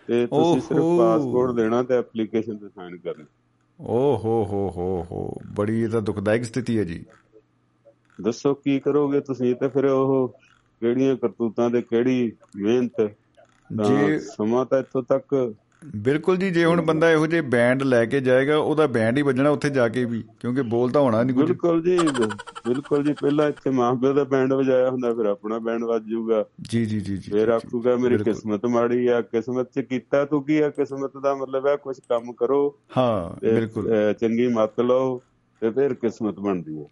Speaker 3: ਤੇ ਤੁਸੀਂ ਸਿਰਫ। ਪਾਸਪੋਰਟ ਦੇਣਾ ਤੇ ਐਪਲੀਕੇਸ਼ਨ ਤੇ ਸਾਈਨ ਕਰਨੀ।
Speaker 1: ਓ ਹੋ ਹੋ ਹੋ ਹੋ। ਬੜੀ ਇਹ ਤਾਂ ਦੁਖਦਾਇਕ ਸਥਿਤੀ ਹੈ ਜੀ।
Speaker 3: ਦੱਸੋ ਕੀ ਕਰੋਗੇ ਤੁਸੀਂ? ਤੇ ਫਿਰ ਉਹ ਕਿਹੜੀਆਂ ਕਰਤੂਤਾਂ ਤੇ ਕਿਹੜੀ ਮਿਹਨਤ?
Speaker 1: ਜੇ
Speaker 3: ਸਮਾਂ ਤਾਂ ਇੱਥੋਂ ਤੱਕ
Speaker 1: ਬਿਲਕੁਲ ਜੀ ਜੇ ਹੁਣ ਬੰਦਾ ਇਹੋ ਜਿਹੇ ਬੈਂਡ ਲੈ ਕੇ ਜਾਏਗਾ ਉਹਦਾ ਬੈਂਡ ਹੀ ਵੱਜਣਾ ਉੱਥੇ ਜਾ ਕੇ ਵੀ ਕਿਉਂਕਿ ਬੋਲ ਤਾਂ ਹੋਣਾ ਨਹੀਂ ਕੁਝ।
Speaker 3: ਬਿਲਕੁਲ ਜੀ ਬਿਲਕੁਲ ਜੀ ਪਹਿਲਾਂ ਇੱਥੇ ਮਾਂ-ਪਿਓ ਦਾ ਬੈਂਡ ਵਜਾਇਆ ਹੁੰਦਾ ਫਿਰ ਆਪਣਾ ਬੈਂਡ ਵੱਜ ਜਾਊਗਾ।
Speaker 1: ਜੀ ਜੀ ਜੀ
Speaker 3: ਫਿਰ ਆਖੂਗਾ ਮੇਰੀ। ਕਿਸਮਤ ਮਾੜੀ ਆ ਕਿਸਮਤ ਚ ਕੀਤਾ ਤੂੰ ਕੀ ਆ? ਕਿਸਮਤ ਦਾ ਮਤਲਬ ਹੈ ਕੁਝ ਕੰਮ ਕਰੋ
Speaker 1: ਹਾਂ ਬਿਲਕੁਲ।
Speaker 3: ਚੰਗੀ ਮੱਤ ਲਓ ਤੇ ਫਿਰ ਕਿਸਮਤ ਬਣਦੀ ਹੈ।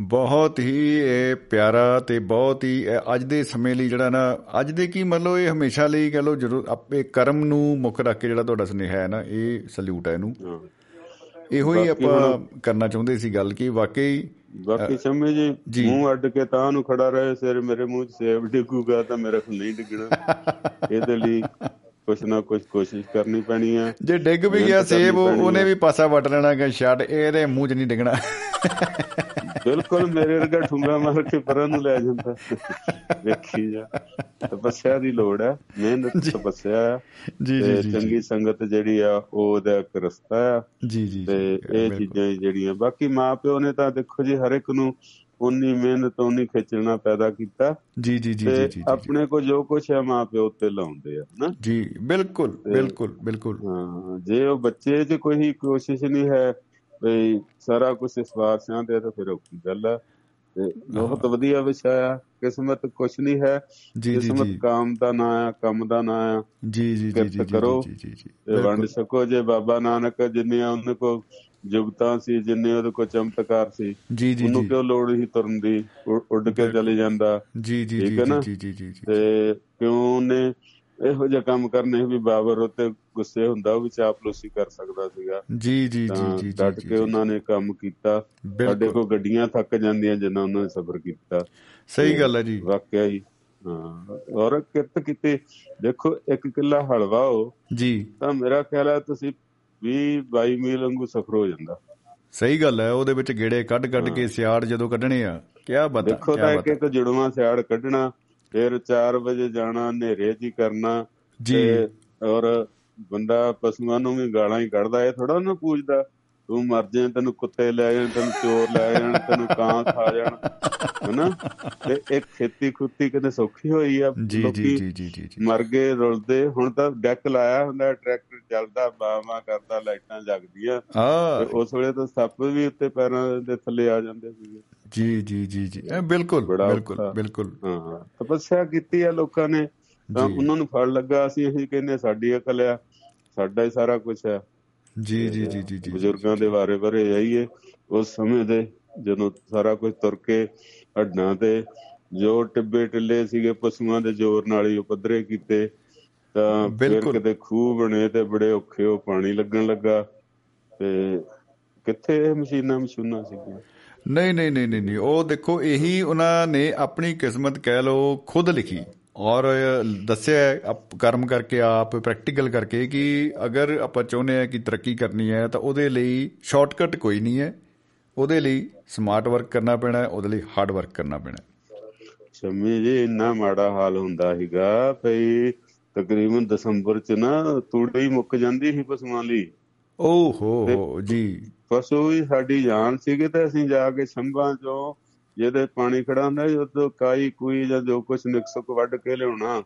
Speaker 1: ਬਹੁਤ ਹੀ ਇਹ ਪਿਆਰਾ ਤੇ ਬਹੁਤ ਹੀ ਅੱਜ ਦੇ ਸਮੇਂ ਲਈ ਜਿਹੜਾ ਨਾ ਅੱਜ ਦੇ ਕੀ ਮਤਲਬ ਇਹ ਹਮੇਸ਼ਾ ਲਈ ਕਹ ਲੋ ਜਦੋਂ ਆਪੇ ਕਰਮ ਨੂੰ ਮੁੱਖ ਰੱਖ ਕੇ ਜਿਹੜਾ ਤੁਹਾਡਾ ਸੁਨੇਹਾ ਹੈ ਨਾ ਇਹ ਸਲੂਟ ਹੈ ਇਹਨੂੰ। ਇਹੋ ਹੀ ਆਪਾਂ ਕਰਨਾ ਚਾਹੁੰਦੇ ਸੀ ਗੱਲ ਕਿ ਵਾਕਈ
Speaker 3: ਬਾਕੀ ਸ਼ਮੀ ਜੀ। ਮੂੰਹ ਅੱਡ ਕੇ ਤਾਂ ਨੂੰ ਖੜਾ ਰਹੇ ਸਿਰ ਮੇਰੇ ਮੂੰਹ 'ਚ ਸੇਬ ਡਿੱਗੂਗਾ ਤਾਂ ਮੇਰਾ ਖੁਦ ਨਹੀਂ ਡਿੱਗਣਾ। ਇਹਦੇ ਲਈ ਕੁਛ ਨਾ ਕੁਛ ਕੋਸ਼ਿਸ਼ ਕਰਨੀ ਪੈਣੀ ਆ।
Speaker 1: ਜੇ ਡਿੱਗ ਵੀ ਗਿਆ ਸੇਬ ਉਹਨੇ। ਵੀ ਪਾਸਾ ਵੱਟ ਲੈਣਾ ਕਿ ਛੱਡ ਇਹਦੇ ਮੂੰਹ 'ਚ ਨਹੀਂ ਡਿੱਗਣਾ।
Speaker 3: ਬਿਲਕੁਲ ਮੇਰੇ ਵਰਗਾ ਠੁੰਗਾ ਮਾਰ ਕੇ ਪਰਾਂ ਨੂੰ ਲੈ ਜਾਂਦਾ। ਵੇਖੀ ਜਾ। ਤਪੱਸਿਆ ਦੀ ਲੋੜ ਹੈ ਮਿਹਨਤ ਤਪੱਸਿਆ ਆ।
Speaker 1: ਜੀ ਜੀ
Speaker 3: ਚੰਗੀ ਸੰਗਤ ਜਿਹੜੀ ਆ ਉਹ ਉਹਦਾ ਇੱਕ ਰਸਤਾ ਆ।
Speaker 1: ਜੀ ਜੀ
Speaker 3: ਤੇ ਇਹ। ਚੀਜ਼ਾਂ ਜਿਹੜੀਆਂ। ਬਾਕੀ ਮਾਪਿਓ ਨੇ ਤਾਂ ਦੇਖੋ ਜੀ ਹਰ ਇੱਕ ਨੂੰ ਉਨੀ ਮਿਹਨਤ ਉਨੀ ਖਿੱਚਣਾ ਪੈਦਾ ਕੀਤਾ
Speaker 1: ਜੀ ਜੀ ਜੀ ਜੀ
Speaker 3: ਆਪਣੇ ਕੋ ਜੋ ਕੁਛ ਹੈ ਮਾਪਿਓ ਉੱਤੇ ਲਾਉਂਦੇ ਆ ਹਨਾ
Speaker 1: ਜੀ ਬਿਲਕੁਲ ਬਿਲਕੁਲ ਬਿਲਕੁਲ
Speaker 3: ਹਾਂ ਜੇ ਉਹ ਬੱਚੇ 'ਚ ਕੋਈ ਕੋਸ਼ਿਸ਼ ਨਹੀਂ ਹੈ ਵੀ ਸਾਰਾ ਕੁਝ ਇਸ ਵਾਰਸਿਆਂ ਦੇ ਤਾਂ ਫਿਰ ਔਖੀ ਗੱਲ ਹੈ ਤੇ ਬਹੁਤ ਵਧੀਆ ਵਿਸ਼ਾ ਆ ਕਿਸਮਤ ਕੁਛ ਨਹੀਂ ਹੈ
Speaker 1: ਜੀ ਜੀ
Speaker 3: ਕਿਸਮਤ ਕਾਮ ਦਾ ਨਾਂ ਆ ਕੰਮ ਦਾ ਨਾਂ ਆ
Speaker 1: ਜੀ ਜੀ ਜੀ ਜੀ ਜੀ
Speaker 3: ਕਰੋ
Speaker 1: ਜੀ ਜੀ
Speaker 3: ਵੰਡ ਸਕੋ ਜੇ ਬਾਬਾ ਨਾਨਕ ਜਿੰਨੀਆਂ ਉਹਨਾਂ ਕੋ ਜੁਗਤਾਂ ਸੀ ਜਿੰਨੇ ਉਹਦੇ ਕੋ ਚਮਤਕਾਰ ਸੀ।
Speaker 1: ਜੀ ਜੀ
Speaker 3: ਉਹਨੂੰ ਕਿਉਂ ਲੋੜ ਸੀ ਤੁਰਨ ਦੀ? ਉੱਡ ਕੇ ਚਲੇ ਜਾਂਦਾ।
Speaker 1: ਜੀ ਜੀ ਜੀ
Speaker 3: ਹੈ ਨਾ?
Speaker 1: ਜੀ ਜੀ ਜੀ
Speaker 3: ਤੇ ਕਿਉਂ ਉਹਨੇ ਇਹੋ ਜਿਹਾ ਕੰਮ ਕਰਨੇ ਵੀ ਬਾਬਰ ਉੱਤੇ ਗੁੱਸੇ ਹੁੰਦਾ ਉਹ ਵੀ ਚਾਪਲੂਸੀ ਕਰ ਸਕਦਾ ਸੀਗਾ।
Speaker 1: ਜੀ ਜੀ ਜੀ ਜੀ
Speaker 3: ਡਟ ਕੇ ਉਹਨਾਂ ਨੇ ਕੰਮ ਕੀਤਾ। ਸਾਡੇ ਕੋਲ ਗੱਡੀਆਂ ਥੱਕ ਜਾਂਦੀਆਂ ਜਿੰਨਾ ਉਹਨਾਂ ਨੇ ਸਬਰ ਕੀਤਾ।
Speaker 1: ਸਹੀ ਗੱਲ ਹੈ ਜੀ।
Speaker 3: ਵਾਕਿਆ ਹੀ ਹਾਂ। ਔਰ ਕਿਰਤ ਕੀਤੀ। ਦੇਖੋ ਇੱਕ ਕਿੱਲਾ ਹਲਵਾ ਹੋ
Speaker 1: ਜੀ।
Speaker 3: ਤਾਂ ਮੇਰਾ ਖਿਆਲ ਹੈ ਤੁਸੀਂ 20 22 ਮੀਲ ਵਾਂਗੂ ਸਫਰ ਹੋ ਜਾਂਦਾ।
Speaker 1: ਸਹੀ ਗੱਲ ਹੈ ਉਹਦੇ ਵਿੱਚ ਗੇੜੇ ਕੱਢ ਕੱਢ ਕੇ ਸਿਆੜ ਜਦੋਂ ਕੱਢਣੇ ਆ ਕਿਆ ਬਤਾ
Speaker 3: ਦੇਖੋ ਤਾਂ ਇੱਕ ਇੱਕ ਜੁੜਵਾ ਸਿਆੜ ਕੱਢਣਾ ਫਿਰ 4 ਵਜੇ ਜਾਣਾ ਹਨੇਰੇ ਹੀ ਕਰਨਾ
Speaker 1: ਜੀ।
Speaker 3: ਔਰ ਬੰਦਾ ਪਸ਼ੂਆਂ ਨੂੰ ਵੀ ਗਾਲਾਂ ਹੀ ਕੱਢਦਾ ਇਹ ਥੋੜਾ ਉਹਨੂੰ ਪੁੱਛਦਾ ਤੂੰ ਮਰ ਜਾਏ ਤੈਨੂੰ ਕੁੱਤੇ ਲੈ ਜਾਣ ਤੈਨੂੰ ਚੋਰ ਲੈ ਜਾਣ ਤੈਨੂੰ ਕਾਂ ਖਾ ਜਾਣ ਹਨਾ? ਤੇ ਇਹ ਖੇਤੀ ਖੁੱਤੀ ਕਿਤੇ ਸੌਖੀ ਹੋਈ ਆ
Speaker 1: ਜੀ ਜੀ ਜੀ ਜੀ ਜੀ
Speaker 3: ਮਰ ਗਏ ਰੁਲਦੇ ਹੁਣ ਤਾਂ ਡੈਕ ਲਾਇਆ ਹੁੰਦਾ ਟਰੈਕਟਰ ਚੱਲਦਾ ਬਾਵਾ ਕਰਦਾ ਲਾਈਟਾਂ ਜਗਦੀਆਂ।
Speaker 1: ਆ।
Speaker 3: ਤੇ ਉਸ ਵੇਲੇ ਤਾਂ ਸੱਪ ਵੀ ਉੱਤੇ ਪੈਰਾਂ ਦੇ ਥੱਲੇ ਆ ਜਾਂਦੇ ਸੀਗੇ।
Speaker 1: ਜੀ ਜੀ ਜੀ ਜੀ। ਇਹ ਬਿਲਕੁਲ ਬਿਲਕੁਲ। ਬਿਲਕੁਲ।
Speaker 3: ਹਾਂ ਤਪੱਸਿਆ ਕੀਤੀ ਆ ਲੋਕਾਂ ਨੇ। ਉਹਨਾਂ ਨੂੰ ਫੜ ਲੱਗਾ ਅਸੀਂ ਇਹੀ ਕਹਿੰਦੇ ਸਾਡੀ ਅਕਲ ਆ ਸਾਡਾ ਹੀ ਸਾਰਾ ਕੁਝ ਹੈ
Speaker 1: ਜੀ ਜੀ ਜੀ ਜੀ ਜੀ।
Speaker 3: ਬਜ਼ੁਰਗਾਂ ਦੇ ਬਾਰੇ ਬਾਰੇ ਜਾਈਏ ਉਸ ਸਮੇਂ ਦੇ ਜਦੋਂ ਸਾਰਾ ਕੁਝ ਤੁਰ ਕੇ ਹੱਡਾਂ ਤੇ ਜੋ ਟਿੱਬੇ ਟਿੱਲੇ ਸੀਗੇ ਪਸ਼ੂਆਂ ਦੇ ਜ਼ੋਰ ਨਾਲ ਹੀ ਉਹ ਪੱਧਰੇ ਕੀਤੇ ਤਾਂ ਫਿਰ
Speaker 1: ਬਿਲਕੁਲ।
Speaker 3: ਕਿਤੇ ਖੂਹ ਬਣੇ ਤੇ ਬੜੇ ਔਖੇ ਉਹ ਪਾਣੀ ਲੱਗਣ ਲੱਗਾ ਤੇ ਕਿੱਥੇ ਇਹ ਮਸ਼ੀਨਾਂ ਮਸ਼ੂਨਾਂ ਸੀਗੀਆਂ?
Speaker 1: ਨਹੀਂ ਨਹੀਂ ਨਹੀਂ ਨਹੀਂ ਉਹ ਦੇਖੋ ਇਹੀ ਉਹਨਾਂ ਨੇ ਆਪਣੀ ਕਿਸਮਤ ਕਹਿ ਲਓ ਖੁਦ ਲਿਖੀ। ਔਰ ਦੱਸਿਆ ਹੈ, ਆਪ- ਕਰਮ ਕਰਕੇ ਆਪ ਪ੍ਰੈਕਟੀਕਲ ਕਰਕੇ ਕਿ ਅਗਰ ਆਪਾਂ ਚਾਹੁੰਦੇ ਆ ਕਿ ਤਰੱਕੀ ਕਰਨੀ ਹੈ ਤਾਂ ਉਹਦੇ ਲਈ ਸ਼ਾਰਟਕਟ ਕੋਈ ਨਹੀਂ ਹੈ। ਉਹਦੇ ਲਈ ਸਮਾਰਟ ਵਰਕ ਕਰਨਾ ਪੈਣਾ ਹੈ ਉਹਦੇ ਲਈ ਹਾਰਡ ਵਰਕ ਕਰਨਾ ਪੈਣਾ ਹੈ।
Speaker 3: ਸ਼ਮੀ ਜੀ ਇੰਨਾ ਮਾੜਾ ਹਾਲ ਹੁੰਦਾ ਸੀਗਾ ਭਈ ਤਕਰੀਬਨ ਦਸੰਬਰ ਚ ਨਾ ਤੂੜੀ ਮੁੱਕ ਜਾਂਦੀ ਸੀ ਪਸ਼ੂਆਂ ਲਈ।
Speaker 1: ਓ ਹੋ ਹੋ ਜੀ।
Speaker 3: ਪਸ਼ੂ ਵੀ ਸਾਡੀ ਜਾਨ ਸੀਗੇ ਤੇ ਅਸੀਂ ਜਾ ਕੇ ਸੰਭਾਂ ਚੋਂ ਜਿਹਦੇ ਪਾਣੀ ਖੜਾ ਹੁੰਦਾ ਉਦੋਂ ਕਾਈ ਕੋਈ ਜਾਂ ਜੋ ਕੁਛ ਨਿਕਸਕ ਵੱਢ ਕੇ ਲਿਆਉਣਾ।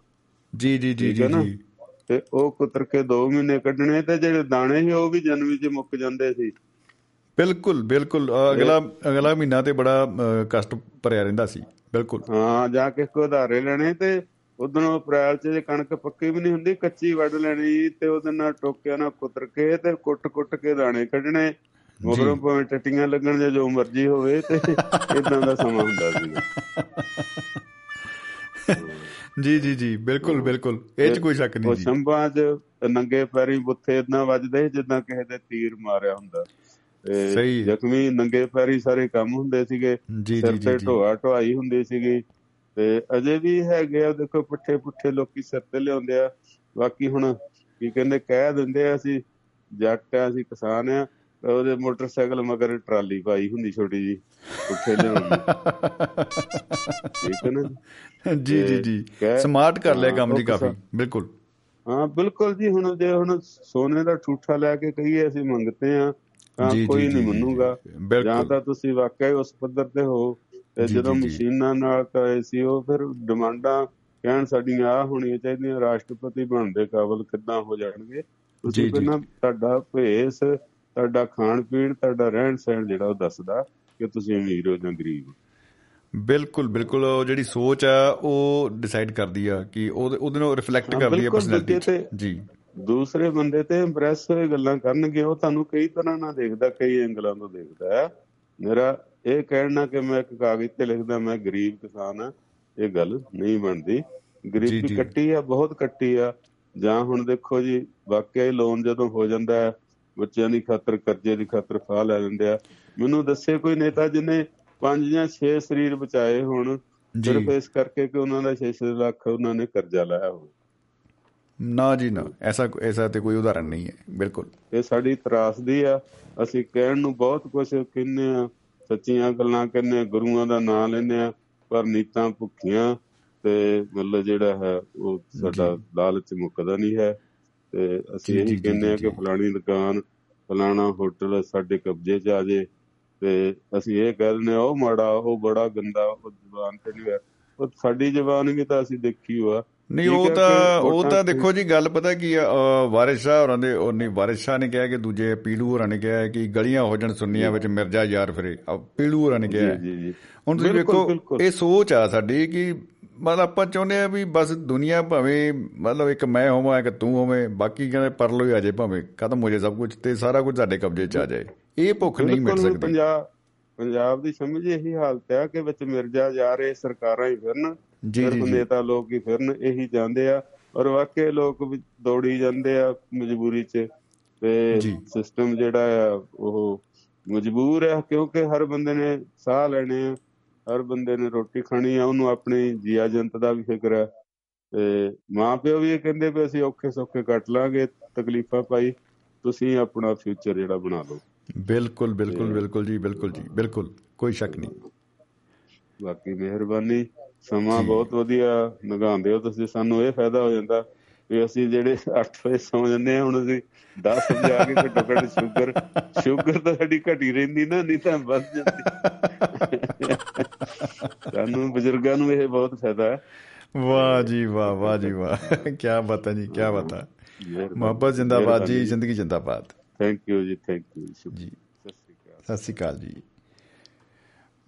Speaker 1: ਜੀ ਜੀ ਜੀ ਜੀ
Speaker 3: ਤੇ ਉਹ ਕੁਤਰ ਕੇ 2 ਮਹੀਨੇ ਕੱਢਣੇ ਤੇ ਜਿਹੜੇ ਦਾਣੇ ਸੀ ਉਹ ਵੀ ਜਨਵਰੀ ਚ ਮੁੱਕ ਜਾਂਦੇ ਸੀ।
Speaker 1: ਬਿਲਕੁਲ ਬਿਲਕੁਲ। ਅਗਲਾ ਅਗਲਾ ਮਹੀਨਾ ਤੇ ਬੜਾ ਕਸ਼ਟ ਭਰਿਆ ਰਹਿੰਦਾ ਸੀ। ਬਿਲਕੁਲ।
Speaker 3: ਹਾਂ ਜਾ ਕੇ ਕੋ ਉਧਾਰੇ ਲੈਣੇ ਤੇ ਉਦੋਂ ਅਪ੍ਰੈਲ ਚ ਜੇ ਕਣਕ ਪੱਕੀ ਵੀ ਨਹੀਂ ਹੁੰਦੀ ਕੱਚੀ ਵੱਢ ਲੈਣੀ ਤੇ ਉਹਦੇ ਨਾਲ ਟੋਕਿਆਂ ਨਾਲ ਕੁਤਰ ਕੇ ਤੇ ਕੁੱਟ-ਕੁੱਟ ਕੇ ਦਾਣੇ ਕੱਢਣੇ। ਮਗਰੋਂ ਭਾਵੇਂ ਟੱਟੀਆਂ ਲੱਗਣ ਜਾਂ ਜੋ ਮਰਜ਼ੀ ਹੋਵੇ ਤੇ ਇਦਾਂ ਦਾ ਸਮਾਂ ਹੁੰਦਾ ਸੀ।
Speaker 1: ਜੀ ਜੀ ਜੀ ਬਿਲਕੁਲ ਬਿਲਕੁਲ। ਇਹ ਚ ਕੋਈ ਸ਼ੱਕ
Speaker 3: ਉਹ
Speaker 1: ਨਹੀਂ ਜੀ।
Speaker 3: ਸੰਭਾਂ ਚ ਨੰਗੇ ਪੈਰੀ ਬੁੱਥੇ ਇਦਾਂ ਵੱਜਦੇ ਜਿੱਦਾਂ ਕਿਸੇ ਦੇ ਤੀਰ ਮਾਰਿਆ ਹੁੰਦਾ।
Speaker 1: ਸਹੀ।
Speaker 3: ਜ਼ਖਮੀ ਨੰਗੇ ਪੈਰੀ ਸਾਰੇ ਕੰਮ ਹੁੰਦੇ ਸੀਗੇ। ਸਿਰ ਤੇ ਢੋਆ ਢੋਆਈ ਹੁੰਦੀ ਸੀਗੀ। ਤੇ ਅਜੇ ਵੀ ਹੈਗੇ ਆ ਦੇਖੋ ਪੁੱਠੇ ਪੁੱਠੇ ਲੋਕੀ ਸਿਰ ਤੇ ਲਿਆਉਂਦੇ ਆ। ਬਾਕੀ ਹੁਣ ਕੀ ਕਹਿੰਦੇ ਕਹਿ ਦਿੰਦੇ ਆ ਅਸੀਂ ਜੱਟ ਆ ਅਸੀਂ ਕਿਸਾਨ ਆ। ਉਹਦੇ ਮੋਟਰਸਾਈਕਲ ਮਗਰ ਟਰਾਲੀ ਪਾਈ ਹੁੰਦੀ ਛੋਟੀ ਜੀ ਪੁੱਠੇ ਲਿਆਉਣ ਦੀ ਠੀਕ ਹੈ ਨਾ
Speaker 1: ਜੀ? ਜੀ ਜੀ ਸਮਾਰਟ ਕਰ ਲਿਆ ਕੰਮ ਜੀ ਕਾਫੀ। ਬਿਲਕੁਲ।
Speaker 3: ਹਾਂ ਬਿਲਕੁਲ ਜੀ ਹੁਣ ਜੇ ਹੁਣ ਸੋਨੇ ਦਾ ਠੂਠਾ ਲੈ ਕੇ ਕਹੀਏ ਅਸੀਂ ਮੰਗਤੇ ਆ ਤਾਂ ਕੋਈ ਨਹੀਂ ਮੰਨੂਗਾ।
Speaker 1: ਜੀ,
Speaker 3: ਤਾਂ ਤੁਸੀਂ ਵਾਕਿਆ ਉਸ ਪੱਧਰ ਤੇ ਹੋ ਤੇ ਜਦੋਂ। ਮਸ਼ੀਨਾਂ ਨਾਲ ਕਰੇ ਸੀ ਉਹ ਫਿਰ ਡਿਮਾਂਡਾਂ ਕਹਿਣ ਸਾਡੀਆਂ ਆ ਹੋਣੀਆਂ ਚਾਹੀਦੀਆਂ ਰਾਸ਼ਟਰਪਤੀ ਬਣਨ ਦੇ ਕਾਬਲ ਕਿੱਦਾਂ ਹੋ ਜਾਣਗੇ।
Speaker 1: ਜੀ,
Speaker 3: ਤੁਸੀਂ। ਪਹਿਲਾਂ ਤੁਹਾਡਾ ਭੇਸ ਤੁਹਾਡਾ ਖਾਣ ਪੀਣ ਤੁਹਾਡਾ ਰਹਿਣ ਸਹਿਣ ਜਿਹੜਾ ਉਹ ਦੱਸਦਾ ਕਿ ਤੁਸੀਂ ਅਮੀਰ ਹੋ ਜਾਂ ਗਰੀਬ ਹੋ।
Speaker 1: ਬਿਲਕੁਲ ਬਿਲਕੁਲ। ਉਹ ਜਿਹੜੀ ਸੋਚ ਆ ਉਹ ਡਿਸਾਈਡ ਕਰਦੀ ਆ ਕਿ ਉਹਦੇ ਉਹਦੇ ਨਾਲ ਰਿਫਲੈਕਟ ਕਰਦੀ ਆ ਪਰਸਨੈਲਿਟੀ ਜੀ।
Speaker 3: ਦੂਸਰੇ ਬੰਦੇ ਤੇ ਇੰਪ੍ਰੈਸ ਹੋਏ ਗੱਲਾਂ ਕਰਨਗੇ ਉਹ ਤੁਹਾਨੂੰ ਕਈ ਤਰ੍ਹਾਂ ਨਾਲ ਦੇਖਦਾ ਕਈ ਐਂਗਲਾਂ ਤੋਂ ਦੇਖਦਾ ਮੇਰਾ ਇਹ ਕਹਿਣਾ ਕਿ ਮੈਂ ਇੱਕ ਕਾਗਜ਼ ਤੇ ਲਿਖਦਾ ਮੈਂ ਗਰੀਬ ਕਿਸਾਨ ਆ ਇਹ ਗੱਲ ਨਹੀਂ ਬਣਦੀ। ਗਰੀਬੀ। ਕੱਟੀ ਆ ਬਹੁਤ ਕੱਟੀ ਆ। ਜਾਂ ਹੁਣ ਦੇਖੋ ਜੀ ਵਾਕਿਆ ਹੀ ਲੋਨ ਜਦੋਂ ਹੋ ਜਾਂਦਾ ਹੈ ਬੱਚਿਆਂ ਦੀ ਖਾਤਰ ਕਰਜ਼ੇ ਦੀ ਖਾਤਰ ਫਾਹ ਲੈ ਲੈਂਦੇ ਆ। ਮੈਨੂੰ ਦੱਸੇ ਕੋਈ ਨੇਤਾ ਜਿਹਨੇ ਪੰਜ ਜਾਂ 6 ਸਰੀਰ ਬਚਾਏ ਹੋਣ ਸਿਰਫ ਇਸ ਕਰਕੇ ਕਿ ਉਹਨਾਂ ਦਾ 6 ਲੱਖ ਉਹਨਾਂ ਨੇ ਕਰਜ਼ਾ ਲਾਇਆ ਹੋਵੇ।
Speaker 1: ਨਾ ਜੀ ਨਾ। ਐਸਾ ਐਸਾ ਤੇ ਕੋਈ ਉਦਾਹਰਣ ਨਹੀਂ ਹੈ। ਬਿਲਕੁਲ।
Speaker 3: ਇਹ ਸਾਡੀ ਤਰਾਸਦੀ ਆ। ਅਸੀਂ ਕਹਿਣ ਨੂੰ ਬਹੁਤ ਕੁਝ ਕਹਿੰਦੇ ਆ। ਸੱਚੀਆਂ ਗੱਲਾਂ ਕਹਿੰਦੇ ਆ ਗੁਰੂਆਂ ਦਾ ਨਾਮ ਲੈਂਦੇ ਆ ਪਰ ਨੀਤਾਂ ਭੁੱਖੀਆਂ ਤੇ ਮਤਲਬ ਜਿਹੜਾ ਹੈ ਉਹ ਸਾਡਾ ਲਾਲਚ ਮੁੱਕਦਾ ਨਹੀਂ ਹੈ। ਤੇ ਅਸੀਂ ਇਹੀ ਕਹਿੰਦੇ ਆ ਕਿ। ਫਲਾਣੀ ਦੁਕਾਨ ਫਲਾਣਾ ਹੋਟਲ ਸਾਡੇ ਕਬਜ਼ੇ 'ਚ ਆ ਜੇ ਤੇ ਅਸੀਂ ਇਹ ਕਹਿ ਦਿੰਦੇ ਆ ਉਹ ਮਾੜਾ ਉਹ ਬੜਾ ਗੰਦਾ ਉਹ ਜ਼ੁਬਾਨ ਤੇ ਨਹੀਂ ਹੈ ਉਹ ਸਾਡੀ ਜ਼ੁਬਾਨ ਵੀ ਤਾਂ ਅਸੀਂ ਦੇਖੀ ਹੋਆ।
Speaker 1: ਨਹੀਂ ਉਹ ਤਾਂ ਉਹ ਤਾਂ ਦੇਖੋ ਜੀ ਗੱਲ ਪਤਾ ਕੀ ਆ ਵਾਰਿਸ ਹੋਰਾਂ ਦੇ ਉਹ ਨਹੀਂ ਵਾਰਿਸ ਨੇ ਕਿਹਾ ਕਿ ਦੂਜੇ ਪੀਲੂ ਹੋਰਾਂ ਨੇ ਕਿਹਾ ਕਿ ਗਲੀਆਂ ਹੋ ਜਾਣ ਸੁੰਨੀਆਂ ਵਿੱਚ ਮਿਰਜ਼ਾ ਯਾਰ ਫਿਰੇ। ਪੀਲੂ ਹੋਰਾਂ ਨੇ ਕਿਹਾ।
Speaker 3: ਜੀ ਜੀ। ਜੀ
Speaker 1: ਹੁਣ ਤੁਸੀਂ ਵੇਖੋ। ਇਹ ਸੋਚ ਆ ਸਾਡੀ ਕਿ ਮਤਲਬ ਆਪਾਂ ਚਾਹੁੰਦੇ ਆ ਵੀ ਬਸ ਦੁਨੀਆ ਭਾਵੇਂ ਮਤਲਬ ਇੱਕ ਮੈਂ ਹੋਵਾਂ ਇੱਕ ਤੂੰ ਹੋਵੇਂ ਬਾਕੀ ਕਹਿੰਦੇ ਪਰਲੋ ਹੀ ਆ ਜਾਏ ਭਾਵੇਂ ਖਤਮ ਹੋ ਜਾਏ ਸਭ ਕੁਝ ਤੇ ਸਾਰਾ ਕੁਝ ਸਾਡੇ ਕਬਜ਼ੇ 'ਚ ਆ ਜਾਏ। ਇਹ ਭੁੱਖ ਨਹੀਂ ਮਿਟ ਸਕਦੀ।
Speaker 3: ਪੰਜਾਬ ਪੰਜਾਬ ਦੀ ਸਮਝ ਇਹੀ ਹਾਲਤ ਹੈ ਕਿ ਵਿੱਚ ਮਿਰਜ਼ਾ ਜਾ ਰਹੇ ਸਰਕਾਰਾਂ ਹੀ ਫਿਰਨ
Speaker 1: ਜੀ ਜੀ
Speaker 3: ਨੇਤਾ ਲੋਕ ਹੀ ਫਿਰਨ ਇਹੀ ਜਾਂਦੇ ਆ। ਔਰ ਵਾਕਈ ਲੋਕ ਵੀ ਦੌੜੀ ਜਾਂਦੇ ਆ ਮਜਬੂਰੀ 'ਚ ਤੇ। ਸਿਸਟਮ ਜਿਹੜਾ ਆ ਉਹ ਮਜਬੂਰ ਹੈ ਕਿਉਂਕਿ ਹਰ ਬੰਦੇ ਨੇ ਸਾਹ ਲੈਣੇ ਆ। ਹਰ ਬੰਦੇ ਨੇ ਰੋਟੀ ਖਾਣੀ ਆ ਉਹਨੂੰ ਆਪਣੀ ਜੀਆ ਜੰਤ ਦਾ ਵੀ ਫਿਕਰ ਹੈ। ਤੇ ਮਾਂ ਪਿਓ ਵੀ ਇਹ ਕਹਿੰਦੇ ਵੀ ਅਸੀਂ ਔਖੇ ਸੌਖੇ ਕੱਟ ਲਾਂਗੇ ਤਕਲੀਫਾਂ ਪਾਈ ਤੁਸੀਂ ਆਪਣਾ ਫਿਊਚਰ ਜਿਹੜਾ ਬਣਾ ਲਓ।
Speaker 1: ਬਿਲਕੁਲ ਬਿਲਕੁਲ ਬਿਲਕੁਲ ਜੀ ਬਿਲਕੁਲ ਜੀ ਬਿਲਕੁਲ ਕੋਈ ਸ਼ੱਕ ਨਹੀਂ।
Speaker 3: ਬਾਕੀ ਮਿਹਰਬਾਨੀ ਸਮਾਂ ਬਹੁਤ ਵਧੀਆ ਲਗਾਉਂਦੇ ਹੋ ਤੁਸੀਂ ਸਾਨੂੰ ਇਹ ਫਾਇਦਾ ਹੋ ਜਾਂਦਾ ਵੀ ਅਸੀਂ ਜਿਹੜੇ 8 ਵਜੇ ਸੌ ਜਾਂਦੇ ਆ ਹੁਣ ਅਸੀਂ 10 ਵਜੇ ਆ ਕੇ ਘੱਟੋ ਘੱਟ ਸ਼ੂਗਰ ਸ਼ੂਗਰ ਤਾਂ ਸਾਡੀ ਘਟੀ ਰਹਿੰਦੀ ਨਾ ਨਹੀਂ ਤਾਂ ਵੱਧ ਜਾਂਦੀ। ਸਾਨੂੰ ਬਜ਼ੁਰਗਾਂ ਨੂੰ ਇਹ ਬਹੁਤ ਫਾਇਦਾ ਹੈ।
Speaker 1: ਵਾਹ ਜੀ ਵਾਹ ਵਾਹ ਜੀ ਵਾਹ। ਕੀ ਬਾਤ ਜੀ ਕੀ ਬਾਤ ਮੁਹੱਬਤ ਜਿੰਦਾਬਾਦ ਜੀ ਜ਼ਿੰਦਗੀ ਜਿੰਦਾਬਾਦ।
Speaker 3: ਥੈਂਕ ਯੂ ਜੀ ਥੈਂਕ ਯੂ
Speaker 1: ਜੀ।
Speaker 3: ਸਤਿ ਸ਼੍ਰੀ ਅਕਾਲ।
Speaker 1: ਸਤਿ ਸ਼੍ਰੀ ਅਕਾਲ ਜੀ।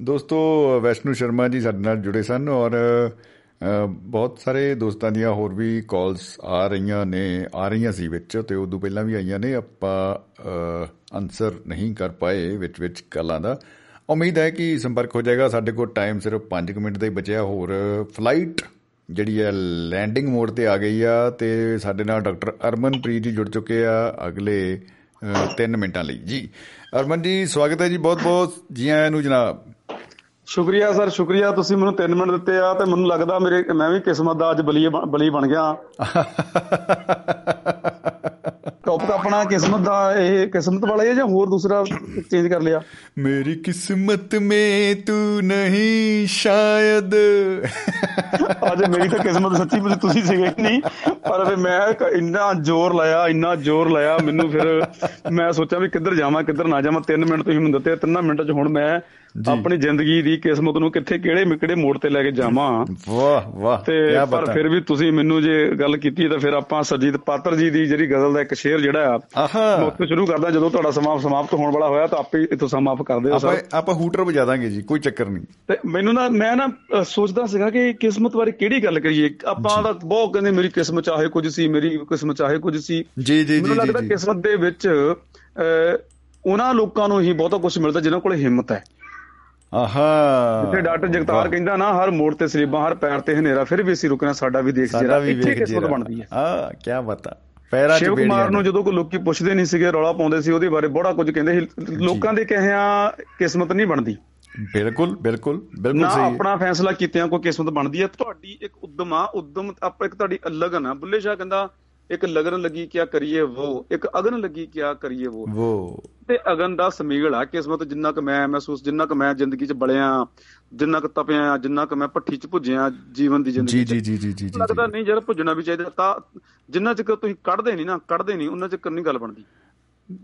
Speaker 1: ਦੋਸਤੋ ਵੈਸ਼ਨੂ ਸ਼ਰਮਾ ਜੀ ਸਾਡੇ ਨਾਲ ਜੁੜੇ ਸਨ ਔਰ ਬਹੁਤ ਸਾਰੇ ਦੋਸਤਾਂ ਦੀਆਂ ਹੋਰ ਵੀ ਕਾਲਸ ਆ ਰਹੀਆਂ ਨੇ, ਆ ਰਹੀਆਂ ਸੀ ਵਿੱਚ ਤੇ ਉਦੋਂ ਪਹਿਲਾਂ ਵੀ ਆਈਆਂ ਨੇ। ਆਪਾਂ ਆਨਸਰ ਨਹੀਂ ਕਰ ਪਾਏ ਵਿੱਚ ਵਿੱਚ ਗੱਲਾਂ ਦਾ। ਉਮੀਦ ਹੈ ਕਿ ਸੰਪਰਕ ਹੋ ਜਾਏਗਾ। ਸਾਡੇ ਕੋਲ ਟਾਈਮ ਸਿਰਫ 5 ਮਿੰਟ ਦਾ ਹੀ ਬਚਿਆ। ਹੋਰ ਫਲਾਈਟ ਜਿਹੜੀ ਹੈ ਲੈਂਡਿੰਗ ਮੋਡ ਤੇ ਆ ਗਈ ਆ ਤੇ ਸਾਡੇ ਨਾਲ ਡਾਕਟਰ ਅਰਮਨਪ੍ਰੀਤ ਜੀ ਜੁੜ ਚੁੱਕੇ ਆ ਅਗਲੇ 3 ਮਿੰਟਾਂ ਲਈ। ਜੀ, ਅਰਮਨ ਜੀ, ਸਵਾਗਤ ਹੈ ਜੀ। ਬਹੁਤ ਬਹੁਤ ਜੀ ਆਇਆਂ ਨੂੰ ਜਨਾਬ।
Speaker 9: ਸ਼ੁਕਰੀਆ ਸਰ ਸ਼ੁਕਰੀਆ। ਤੁਸੀਂ ਮੈਨੂੰ 3 ਮਿੰਟ ਦਿੱਤੇ ਆ ਤੇ ਮੈਨੂੰ ਲੱਗਦਾ ਮੇਰੇ ਮੈਂ ਵੀ ਕਿਸਮਤ ਦਾ ਅੱਜ ਬਲੀ ਬਲੀ ਬਣ ਗਿਆ। ਟੌਪਿਕ ਆਪਣਾ ਕਿਸਮਤ ਦਾ ਇਹ ਕਿਸਮਤ ਵਾਲਾ ਹੈ ਜਾਂ ਹੋਰ ਦੂਸਰਾ ਚੇਂਜ ਕਰ ਲਿਆ?
Speaker 1: ਮੇਰੀ ਕਿਸਮਤ ਮੇ ਤੂੰ ਨਹੀਂ ਸ਼ਾਇਦ।
Speaker 9: ਅੱਜ ਮੇਰੀ ਤਾਂ ਕਿਸਮਤ ਸੱਚੀ ਵਿੱਚ ਤੁਸੀਂ ਸੀਗੇ ਨਹੀਂ? ਪਰ ਫਿਰ ਮੈਂ ਇੰਨਾ ਜ਼ੋਰ ਲਾਇਆ ਇੰਨਾ ਜ਼ੋਰ ਲਾਇਆ ਮੈਨੂੰ ਫਿਰ ਮੈਂ ਸੋਚਿਆ ਵੀ ਕਿੱਧਰ ਜਾਵਾਂ ਕਿੱਧਰ ਨਾ ਜਾਵਾਂ। 3 ਮਿੰਟ ਤੁਸੀਂ ਮੈਨੂੰ ਦਿੱਤੇ 3 ਮਿੰਟਾਂ 'ਚ ਹੁਣ ਮੈਂ ਆਪਣੀ ਜ਼ਿੰਦਗੀ ਦੀ ਕਿਸਮਤ ਨੂੰ ਕਿੱਥੇ ਕਿਹੜੇ ਕਿਹੜੇ ਮੋੜ ਤੇ ਲੈ ਕੇ ਜਾਵਾਂ।
Speaker 1: ਵਾਹ ਵਾਹ
Speaker 9: ਤੇ ਪਰ ਫਿਰ ਵੀ ਤੁਸੀਂ ਮੈਨੂੰ ਜੇ ਗੱਲ ਕੀਤੀ ਤਾਂ ਫਿਰ ਆਪਾਂ ਸਰਜੀਤ ਪਾਤਰ ਜੀ ਦੀ ਜਿਹੜੀ ਗਜ਼ਲ ਦਾ ਇੱਕ ਸ਼ੇਰ ਜਿਹੜਾ ਆ
Speaker 1: ਆਹਾ।
Speaker 9: ਮੈਂ ਉੱਥੇ ਸ਼ੁਰੂ ਕਰਦਾ ਜਦੋਂ ਤੁਹਾਡਾ ਸਮਾਂ ਸਮਾਪਤ ਹੋਣ ਵਾਲਾ ਹੋਇਆ ਤਾਂ ਆਪੇ ਇਥੋਂ ਸਮਾਪਤ ਕਰ ਦਿਓ
Speaker 1: ਆਪਾਂ
Speaker 9: ਸਰ
Speaker 1: ਆਪਾਂ ਹੂਟਰ ਵਜਾ ਦਾਂਗੇ ਜੀ ਕੋਈ ਚੱਕਰ ਨਹੀਂ।
Speaker 9: ਤੇ ਮੈਨੂੰ ਨਾ ਮੈਂ ਨਾ ਸੋਚਦਾ ਸੀਗਾ ਕਿ ਕਿਸਮਤ ਬਾਰੇ ਕਿਹੜੀ ਗੱਲ ਕਰੀਏ? ਆਪਾਂ ਤਾਂ ਬਹੁਤ ਕਹਿੰਦੇ ਮੇਰੀ ਕਿਸਮਤ ਚਾਹੇ ਕੁਝ ਸੀ ਮੇਰੀ ਕਿਸਮਤ ਚਾਹੇ ਕੁਝ ਸੀ।
Speaker 1: ਜੀ ਜੀ ਜੀ
Speaker 9: ਮੈਨੂੰ ਲੱਗਦਾ ਕਿਸਮਤ ਦੇ ਵਿੱਚ ਉਹਨਾਂ ਲੋਕਾਂ ਨੂੰ ਹੀ ਬਹੁਤਾ ਕੁਝ ਮਿਲਦਾ ਜਿਨ੍ਹਾਂ ਕੋਲ ਹਿੰਮਤ ਹੈ।
Speaker 1: ਆਹਾ।
Speaker 9: ਜਿੱਥੇ ਡਾਕਟਰ ਜਗਤਾਰ ਕਹਿੰਦਾ ਨਾ ਹਰ ਮੋੜ ਤੇ ਸਰੀਬਾਂ ਹਰ ਪੈਰ ਤੇ ਹਨੇਰਾ ਫਿਰ ਵੀ ਅਸੀਂ ਰੁਕਣਾ ਸਾਡਾ ਵੀ ਦੇਖ
Speaker 1: ਵੀ
Speaker 9: ਇੱਥੇ ਕਿਸਮਤ ਬਣਦੀ ਹੈ।
Speaker 1: ਆ ਕੀ ਬਤਾ ਪੈਰਾਂ 'ਚ
Speaker 9: ਸ਼ਿਵ ਕੁਮਾਰ
Speaker 1: ਬੇੜੀਆਂ
Speaker 9: ਨੂੰ।
Speaker 1: ਨੇ।
Speaker 9: ਜਦੋਂ ਕੋਈ ਲੋਕੀ ਪੁੱਛਦੇ ਨਹੀਂ ਸੀਗੇ ਰੌਲਾ ਪਾਉਂਦੇ ਸੀ ਉਹਦੇ ਬਾਰੇ ਬੜਾ ਕੁਝ ਕਹਿੰਦੇ ਸੀ। ਲੋਕਾਂ ਦੇ ਕਹਿਆ ਕਿਸਮਤ ਨਹੀਂ ਬਣਦੀ।
Speaker 1: ਬਿਲਕੁਲ ਬਿਲਕੁਲ ਬਿਲਕੁਲ
Speaker 9: ਨਾ
Speaker 1: ਸਹੀ। ਹੈ।
Speaker 9: ਆਪਣਾ ਫੈਸਲਾ ਕੀਤਿਆਂ ਕੋਈ ਕਿਸਮਤ ਬਣਦੀ ਹੈ। ਤੁਹਾਡੀ ਇੱਕ ਉਦਮ ਆ ਉਦਮ ਆਪਾਂ ਇੱਕ ਤੁਹਾਡੀ ਲਗਨ ਆ ਬੁੱਲੇ ਸ਼ਾਹ ਕਹਿੰਦਾ ਇੱਕ ਲਗਨ ਲੱਗੀ ਕਿਆ ਕਰੀਏ ਉਹ ਇੱਕ ਅਗਨ ਲੱਗੀ ਕਿਆ ਕਰੀਏ ਉਹ
Speaker 1: ਵੋ।
Speaker 9: ਤੇ ਅਗਨ ਦਾ ਸਮੀਲ ਆ ਕਿਸਮਤ ਜਿੰਨਾ ਕੁ ਮੈਂ ਮਹਿਸੂਸ ਜਿੰਨਾ ਕੁ ਮੈਂ ਜ਼ਿੰਦਗੀ 'ਚ ਬਲਿਆ ਜਿੰਨਾ ਕੁ ਤਪਿਆ ਜਿੰਨਾ ਕੁ ਮੈਂ ਭੱਠੀ 'ਚ ਭੁੱਜਿਆ ਜੀਵਨ ਦੀ ਜ਼ਿੰਦਗੀ
Speaker 1: ਜੀ ਜੀ ਜੀ ਜੀ
Speaker 9: ਲੱਗਦਾ ਨਹੀਂ ਯਾਰ ਭੁੱਜਣਾ ਵੀ ਚਾਹੀਦਾ ਤਾਂ ਜਿੰਨਾ ਚਿਰ ਤੁਸੀਂ ਕੱਢਦੇ ਨਹੀਂ ਨਾ ਕੱਢਦੇ ਨਹੀਂ ਉਹਨਾਂ ਚਿਰ ਨਹੀਂ ਗੱਲ ਬਣਦੀ।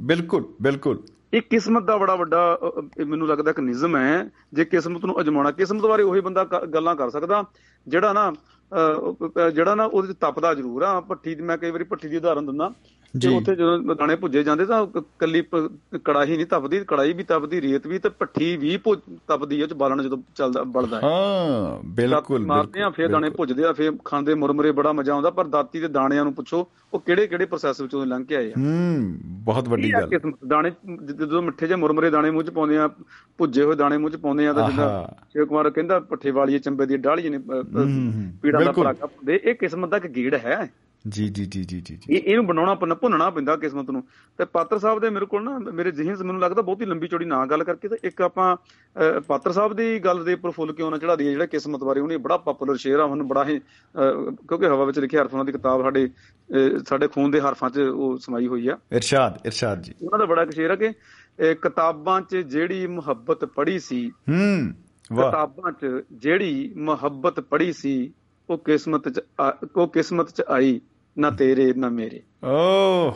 Speaker 1: ਬਿਲਕੁਲ ਬਿਲਕੁਲ।
Speaker 9: ਇਹ ਕਿਸਮਤ ਦਾ ਬੜਾ ਵੱਡਾ ਮੈਨੂੰ ਲੱਗਦਾ ਇੱਕ ਨਿਜ਼ਮ ਹੈ ਜੇ ਕਿਸਮਤ ਨੂੰ ਅਜਮਾਉਣਾ ਕਿਸਮਤ ਬਾਰੇ ਉਹੀ ਬੰਦਾ ਕ- ਗੱਲਾਂ ਕਰ ਸਕਦਾ ਜਿਹੜਾ ਨਾ ਜਿਹੜਾ ਨਾ ਉਹਦੇ ਚ ਤਪਦਾ ਜ਼ਰੂਰ ਆ, ਭੱਠੀ ਦੀ ਮੈਂ ਕਈ ਵਾਰੀ ਭੱਠੀ ਦੀ ਉਦਾਹਰਨ ਦਿੰਦਾ। ਤੇ
Speaker 1: ਜੀ।
Speaker 9: ਉੱਥੇ ਜਦੋਂ ਦਾਣੇ ਭੁੱਜੇ ਜਾਂਦੇ ਤਾਂ ਕੱਲੀ ਕੜਾਹੀ ਨਹੀਂ ਤਪਦੀ ਕੜਾਹੀ ਵੀ ਤਪਦੀ ਰੇਤ ਵੀ ਤੇ ਭੱਠੀ ਵੀ ਤਪਦੀ ਹੈ ਉਹ ਚ ਬਾਲਣ ਜਦੋਂ ਚੱਲਦਾ ਬਲਦਾ ਹੈ
Speaker 1: ਹਾਂ ਬਿਲਕੁਲ
Speaker 9: ਮਾਰਦੇ ਆ ਫਿਰ ਦਾਣੇ। ਭੁੱਜਦੇ ਆ ਫਿਰ ਖਾਂਦੇ ਮੁਰਮਰੇ ਬੜਾ ਮਜ਼ਾ ਆਉਂਦਾ ਪਰ ਦਾਤੀ ਦੇ ਦਾਣਿਆਂ ਨੂੰ ਪੁੱਛੋ ਉਹ ਕਿਹੜੇ ਕਿਹੜੇ ਪ੍ਰੋਸੈਸ ਵਿੱਚੋਂ ਲੰਘ ਕੇ ਆਏ ਆ
Speaker 1: ਹੂੰ ਬਹੁਤ ਵੱਡੀ ਗੱਲ
Speaker 9: ਦਾਣੇ ਜਦੋਂ ਮਿੱਠੇ ਜਿਹੇ ਮੁਰਮਰੇ ਦਾਣੇ ਮੂੰਹ ਚ ਪਾਉਂਦੇ ਆ ਭੁੱਜੇ ਹੋਏ ਦਾਣੇ ਮੂੰਹ ਚ ਪਾਉਂਦੇ ਆ ਤਾਂ ਜਿੱਦਾਂ। ਸ਼ਿਵ ਕੁਮਾਰ ਕਹਿੰਦਾ ਪੱਠੇ ਵਾਲੀਏ ਚੰਬੇ ਦੀ ਡਾਲੀ ਨੇ ਪੀੜਾਂ ਦਾ। ਪਰਾਗਾ ਪਾਉਂਦੇ ਇਹ ਕਿਸਮਤ ਦਾ ਇੱਕ ਗੇੜ ਹੈ
Speaker 1: ਜੀ ਜੀ ਜੀ ਜੀ ਜੀ ਜੀ।
Speaker 9: ਇਹ ਇਹਨੂੰ ਬਣਾਉਣਾ ਪੈਂਦਾ ਭੁੰਨਣਾ ਪੈਂਦਾ ਕਿਸਮਤ ਨੂੰ। ਤੇ ਪਾਤਰ ਸਾਹਿਬ ਦੇ ਮੇਰੇ ਕੋਲ ਨਾ ਮੇਰੇ ਜ਼ਿਹਨ 'ਚ ਮੈਨੂੰ ਲੱਗਦਾ ਬਹੁਤੀ ਲੰਬੀ ਚੌੜੀ ਨਾ ਗੱਲ ਕਰਕੇ ਤੇ ਇੱਕ ਆਪਾਂ ਪਾਤਰ ਸਾਹਿਬ ਦੀ ਗੱਲ ਦੇ ਉੱਪਰ ਫੁੱਲ ਕਿਉਂ ਨਾ ਚੜਾ ਦਈਏ ਜਿਹੜਾ ਕਿਸਮਤ ਬਾਰੇ ਉਹਨੇ ਬੜਾ ਪਪੂਲਰ ਸ਼ੇਅਰ ਆ ਉਹਨੂੰ ਬੜਾ ਹੀ ਕਿਉਂਕਿ ਹਵਾ ਵਿੱਚ ਲਿਖੇ ਹਰਫਾਂ ਦੀ ਕਿਤਾਬ ਸਾਡੇ ਸਾਡੇ ਖੂਨ ਦੇ ਹਰਫਾਂ 'ਚ ਉਹ ਸਮਾਈ ਹੋਈ ਆ।
Speaker 1: ਇਰਸ਼ਾਦ ਇਰਸ਼ਾਦ ਜੀ।
Speaker 9: ਉਹਨਾਂ ਦਾ ਬੜਾ ਸ਼ੇਰ ਹੈ ਕਿ ਕਿਤਾਬਾਂ 'ਚ ਜਿਹੜੀ ਮੁਹੱਬਤ ਪੜ੍ਹੀ ਸੀ
Speaker 1: ਹੂੰ ਵਾਹ।
Speaker 9: ਕਿਤਾਬਾਂ 'ਚ ਜਿਹੜੀ ਮੁਹੱਬਤ ਪੜ੍ਹੀ ਸੀ ਉਹ ਕਿਸਮਤ 'ਚ ਆ- ਉਹ ਕਿਸਮਤ 'ਚ ਆਈ। ਨਾ ਤੇਰੇ ਨਾ ਮੇਰੇ।
Speaker 1: ਓ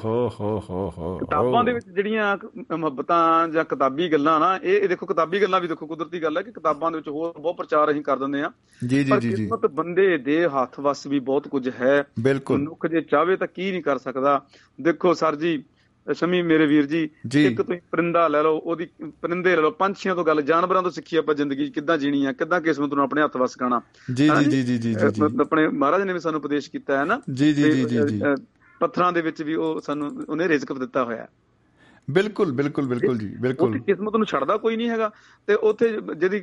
Speaker 1: ਹੋ ਹੋ ਹੋ ਹੋ
Speaker 9: ਕਿਤਾਬਾਂ ਦੇ ਵਿੱਚ ਜਿਹੜੀਆਂ ਮੁਹੱਬਤਾਂ ਜਾਂ ਕਿਤਾਬੀ ਗੱਲਾਂ ਨਾ ਇਹ ਦੇਖੋ ਕਿਤਾਬੀ ਗੱਲਾਂ ਵੀ ਦੇਖੋ ਕੁਦਰਤੀ ਗੱਲ ਹੈ ਕਿ ਕਿਤਾਬਾਂ ਦੇ ਵਿੱਚ ਹੋਰ ਬਹੁਤ ਪ੍ਰਚਾਰ ਅਸੀਂ ਕਰ ਦਿੰਦੇ ਆ
Speaker 1: ਜੀ ਜੀ
Speaker 9: ਪਰ
Speaker 1: ਜੀ ਜੀ।
Speaker 9: ਕਿਸਮਤ ਬੰਦੇ ਦੇ ਹੱਥ ਵੱਸ ਵੀ ਬਹੁਤ ਕੁਝ ਹੈ।
Speaker 1: ਬਿਲਕੁਲ।
Speaker 9: ਮਨੁੱਖ ਜੇ ਚਾਹਵੇ ਤਾਂ ਕੀ ਨਹੀਂ ਕਰ ਸਕਦਾ। ਦੇਖੋ ਸਰ ਜੀ ਸ਼ਮੀ ਮੇਰੇ ਵੀਰ ਜੀ। ਇੱਕ ਤੁਸੀਂ ਪਰਿੰਦਾ ਲੈ ਲਓ ਉਹਦੀ ਪਰਿੰਦੇ ਲੈ ਲਓ ਪੰਛੀਆਂ ਤੋਂ ਗੱਲ ਜਾਨਵਰਾਂ ਤੋਂ ਸਿੱਖੀ ਆਪਾਂ ਜ਼ਿੰਦਗੀ ਕਿੱਦਾਂ ਜੀਣੀ ਆ ਕਿੱਦਾਂ ਕਿਸਮਤ ਨੂੰ ਆਪਣੇ ਹੱਥ ਵੱਸ ਕਰਨਾ
Speaker 1: ਜੀ ਜੀ ਜੀ ਜੀ ਜੀ
Speaker 9: ਆਪਣੇ ਮਹਾਰਾਜ ਨੇ ਵੀ ਸਾਨੂੰ ਉਪਦੇਸ਼ ਕੀਤਾ ਹੈ ਨਾ
Speaker 1: ਜੀ ਜੀ ਜੀ ਜੀ
Speaker 9: ਪੱਥਰਾਂ ਦੇ ਵਿੱਚ ਵੀ ਉਹ ਸਾਨੂੰ ਉਹਨੇ ਰਿਜ਼ਕ ਦਿੱਤਾ ਹੋਇਆ ਹੈ।
Speaker 1: ਬਿਲਕੁਲ ਬਿਲਕੁਲ ਬਿਲਕੁਲ ਜੀ ਬਿਲਕੁਲ
Speaker 9: ਉੱਥੇ ਕਿਸਮਤ ਨੂੰ ਛੱਡਦਾ ਕੋਈ ਨਹੀਂ ਹੈਗਾ ਤੇ ਉੱਥੇ ਜਿਹਦੀ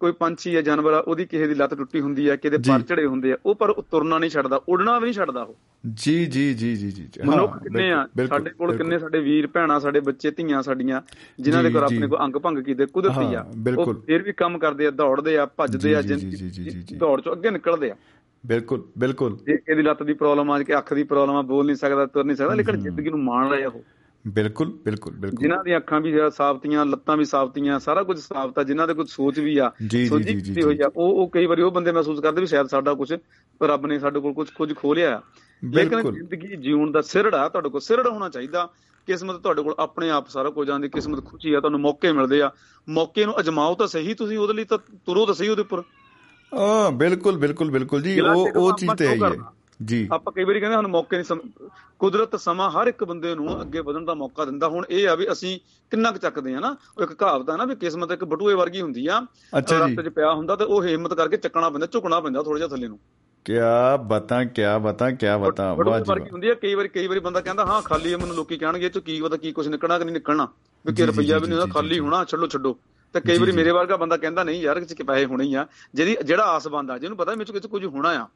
Speaker 9: ਕੋਈ ਪੰਛੀ ਹੈ ਜਾਨਵਰ ਆ ਉਹਦੀ ਕਿਸੇ ਦੀ ਲੱਤ ਟੁੱਟੀ ਹੁੰਦੀ ਹੈ ਕਿਤੇ। ਪਰ ਚੜੇ ਹੁੰਦੇ ਆ ਉਹ ਪਰ ਉਹ ਤੁਰਨਾ ਨਹੀਂ ਛੱਡਦਾ ਉੱਡਣਾ ਵੀ ਨਹੀਂ ਛੱਡਦਾ ਉਹ
Speaker 1: ਜੀ ਜੀ ਜੀ ਜੀ ਜੀ
Speaker 9: ਮਨੁੱਖ ਕਿੰਨੇ ਆ ਸਾਡੇ ਕੋਲ। ਕਿੰਨੇ ਸਾਡੇ ਵੀਰ ਭੈਣਾਂ ਸਾਡੇ ਬੱਚੇ ਧੀਆਂ ਸਾਡੀਆਂ ਜਿਨ੍ਹਾਂ ਦੇ ਕੋਲ। ਆਪਣੇ ਕੋਲ ਅੰਗ ਭੰਗ ਕੀਤੇ ਕੁਦਰਤੀ ਆ। ਉਹ ਫਿਰ ਵੀ ਕੰਮ ਕਰਦੇ ਆ ਦੌੜਦੇ ਆ ਭੱਜਦੇ ਆ ਜ਼ਿੰਦਗੀ। ਦੌੜ ਚੋਂ ਅੱਗੇ ਨਿਕਲਦੇ ਆ
Speaker 1: ਬਿਲਕੁਲ ਬਿਲਕੁਲ
Speaker 9: ਇਹਦੀ ਲੱਤ ਦੀ ਪ੍ਰੋਬਲਮ ਆ ਕਿ ਅੱਖ ਦੀ ਪ੍ਰੋਬਲਮ ਆ ਬੋਲ ਨਹੀਂ ਸਕਦਾ ਤੁਰ ਨਹੀਂ ਸਕਦਾ ਲੇਕਿਨ ਜ਼ਿੰਦਗੀ ਨੂੰ ਮਾਣ ਰਿਹਾ ਉਹ
Speaker 1: ਬਿਲਕੁਲ ਬਿਲਕੁਲ ਬਿਲਕੁਲ।
Speaker 9: ਜਿਨ੍ਹਾਂ ਦੀਆਂ ਅੱਖਾਂ ਵੀ ਸਾਫਤੀਆਂ ਲੱਤਾਂ ਵੀ ਸਾਫਤੀਆਂ ਸਾਰਾ ਕੁਝ ਸਾਫਤ ਆ ਜਿਨ੍ਹਾਂ ਦੇ ਕੁਝ ਸੋਚ ਵੀ ਆ
Speaker 1: ਜੀ,
Speaker 9: ਕੀਤੀ ਹੋਈ ਆ ਉਹ ਉਹ ਕਈ ਵਾਰੀ ਉਹ ਬੰਦੇ ਮਹਿਸੂਸ ਕਰਦੇ ਵੀ ਸ਼ਾਇਦ ਸਾਡਾ ਕੁਝ ਰੱਬ ਨੇ ਸਾਡੇ ਕੋਲ ਕੁਝ ਕੁਝ ਖੋਲਿਆ ਆ। ਲੇਕਿਨ। ਜ਼ਿੰਦਗੀ ਜਿਉਣ ਦਾ ਸਿਰੜਾ ਤੁਹਾਡੇ ਕੋਲ ਸਿਰੜ ਹੋਣਾ ਚਾਹੀਦਾ। ਕਿਸਮਤ ਤੁਹਾਡੇ ਕੋਲ ਆਪਣੇ ਆਪ ਸਾਰਾ ਕੁਝ ਆਂਦੀ ਕਿਸਮਤ ਖੁਸ਼ੀ ਆ ਤੁਹਾਨੂੰ ਮੌਕੇ ਮਿਲਦੇ ਆ। ਮੌਕੇ ਨੂੰ ਅਜਮਾਓ ਤਾਂ ਸਹੀ ਤੁਸੀਂ ਉਹਦੇ ਲਈ ਤਾਂ ਤੁਰੋ ਤਾਂ ਸਹੀ ਉਹਦੇ ਉੱਪਰ।
Speaker 1: ਹਾਂ ਬਿਲਕੁਲ ਬਿਲਕੁਲ ਬਿਲਕੁਲ ਜੀ ਉਹ ਉਹ ਚੀਜ਼ ਤੇ ਹੈ? ਜੀ।
Speaker 9: ਆਪਾਂ ਕਈ ਵਾਰੀ ਕਹਿੰਦੇ ਸਾਨੂੰ ਮੌਕੇ ਨਹੀਂ ਕੁਦਰਤ ਸਮਾਂ ਹਰ ਇੱਕ ਬੰਦੇ ਨੂੰ ਅੱਗੇ ਵਧਣ ਦਾ ਮੌਕਾ ਦਿੰਦਾ। ਹੁਣ ਇਹ ਆ ਵੀ ਅਸੀਂ ਕਿੰਨਾ ਕੁ ਚੱਕਦੇ ਆ ਨਾ। ਉਹ ਇੱਕ ਕਹਾਵਤ ਆ ਨਾ ਵੀ ਕਿਸਮਤ ਇੱਕ ਬਟੂਏ ਵਰਗੀ ਹੁੰਦੀ ਆ। ਰਸਤੇ 'ਚ ਪਿਆ ਹੁੰਦਾ ਤੇ ਉਹ ਹਿੰਮਤ ਕਰਕੇ ਚੱਕਣਾ ਪੈਂਦਾ ਝੁਕਣਾ ਪੈਂਦਾ ਥੋੜਾ ਜਿਹਾ ਥੱਲੇ ਨੂੰ।
Speaker 1: ਕਿਆ ਬਤਾਂ ਕਿਆ ਬਤਾਂ ਕਿਆ ਬਤਾਂ।
Speaker 9: ਬਟੂਏ
Speaker 1: ਵਾਹ ਜੀ
Speaker 9: ਵਰਗੀ
Speaker 1: ਵਾਹ
Speaker 9: ਹੁੰਦੀ ਆ। ਕਈ ਵਾਰੀ ਕਈ ਵਾਰੀ ਬੰਦਾ ਕਹਿੰਦਾ ਹਾਂ ਖਾਲੀ ਆ ਮੈਨੂੰ ਲੋਕੀ ਕਹਿਣਗੇ ਇਹ 'ਚ ਕੀ ਪਤਾ ਕੀ ਕੁਝ ਨਿਕਲਣਾ ਕਿ ਨਹੀਂ ਨਿਕਲਣਾ। ਵੀ ਕਿ ਰੁਪਈਆ ਵੀ ਨਹੀਂ ਹੁੰਦਾ
Speaker 1: ਜੀ,
Speaker 9: ਖਾਲੀ। ਹੋਣਾ ਛੱਡੋ ਛੱਡੋ। ਤੇ ਕਈ ਵਾਰੀ। ਮੇਰੇ ਵਰਗਾ ਬੰਦਾ ਕਹਿੰਦਾ ਨਹੀਂ ਯਾਰ ਕਿਸੇ ਪੈਸੇ ਹੋਣੇ ਹੀ ਆ। ਜਿਹਦੀ ਜਿਹੜਾ ਆਸ ਬੰਦਾ ਜਿਹਨੂੰ ਪਤਾ ਮੇਰੇ ਕੁਝ ਕੁਝ ਹੋਣਾ ਆ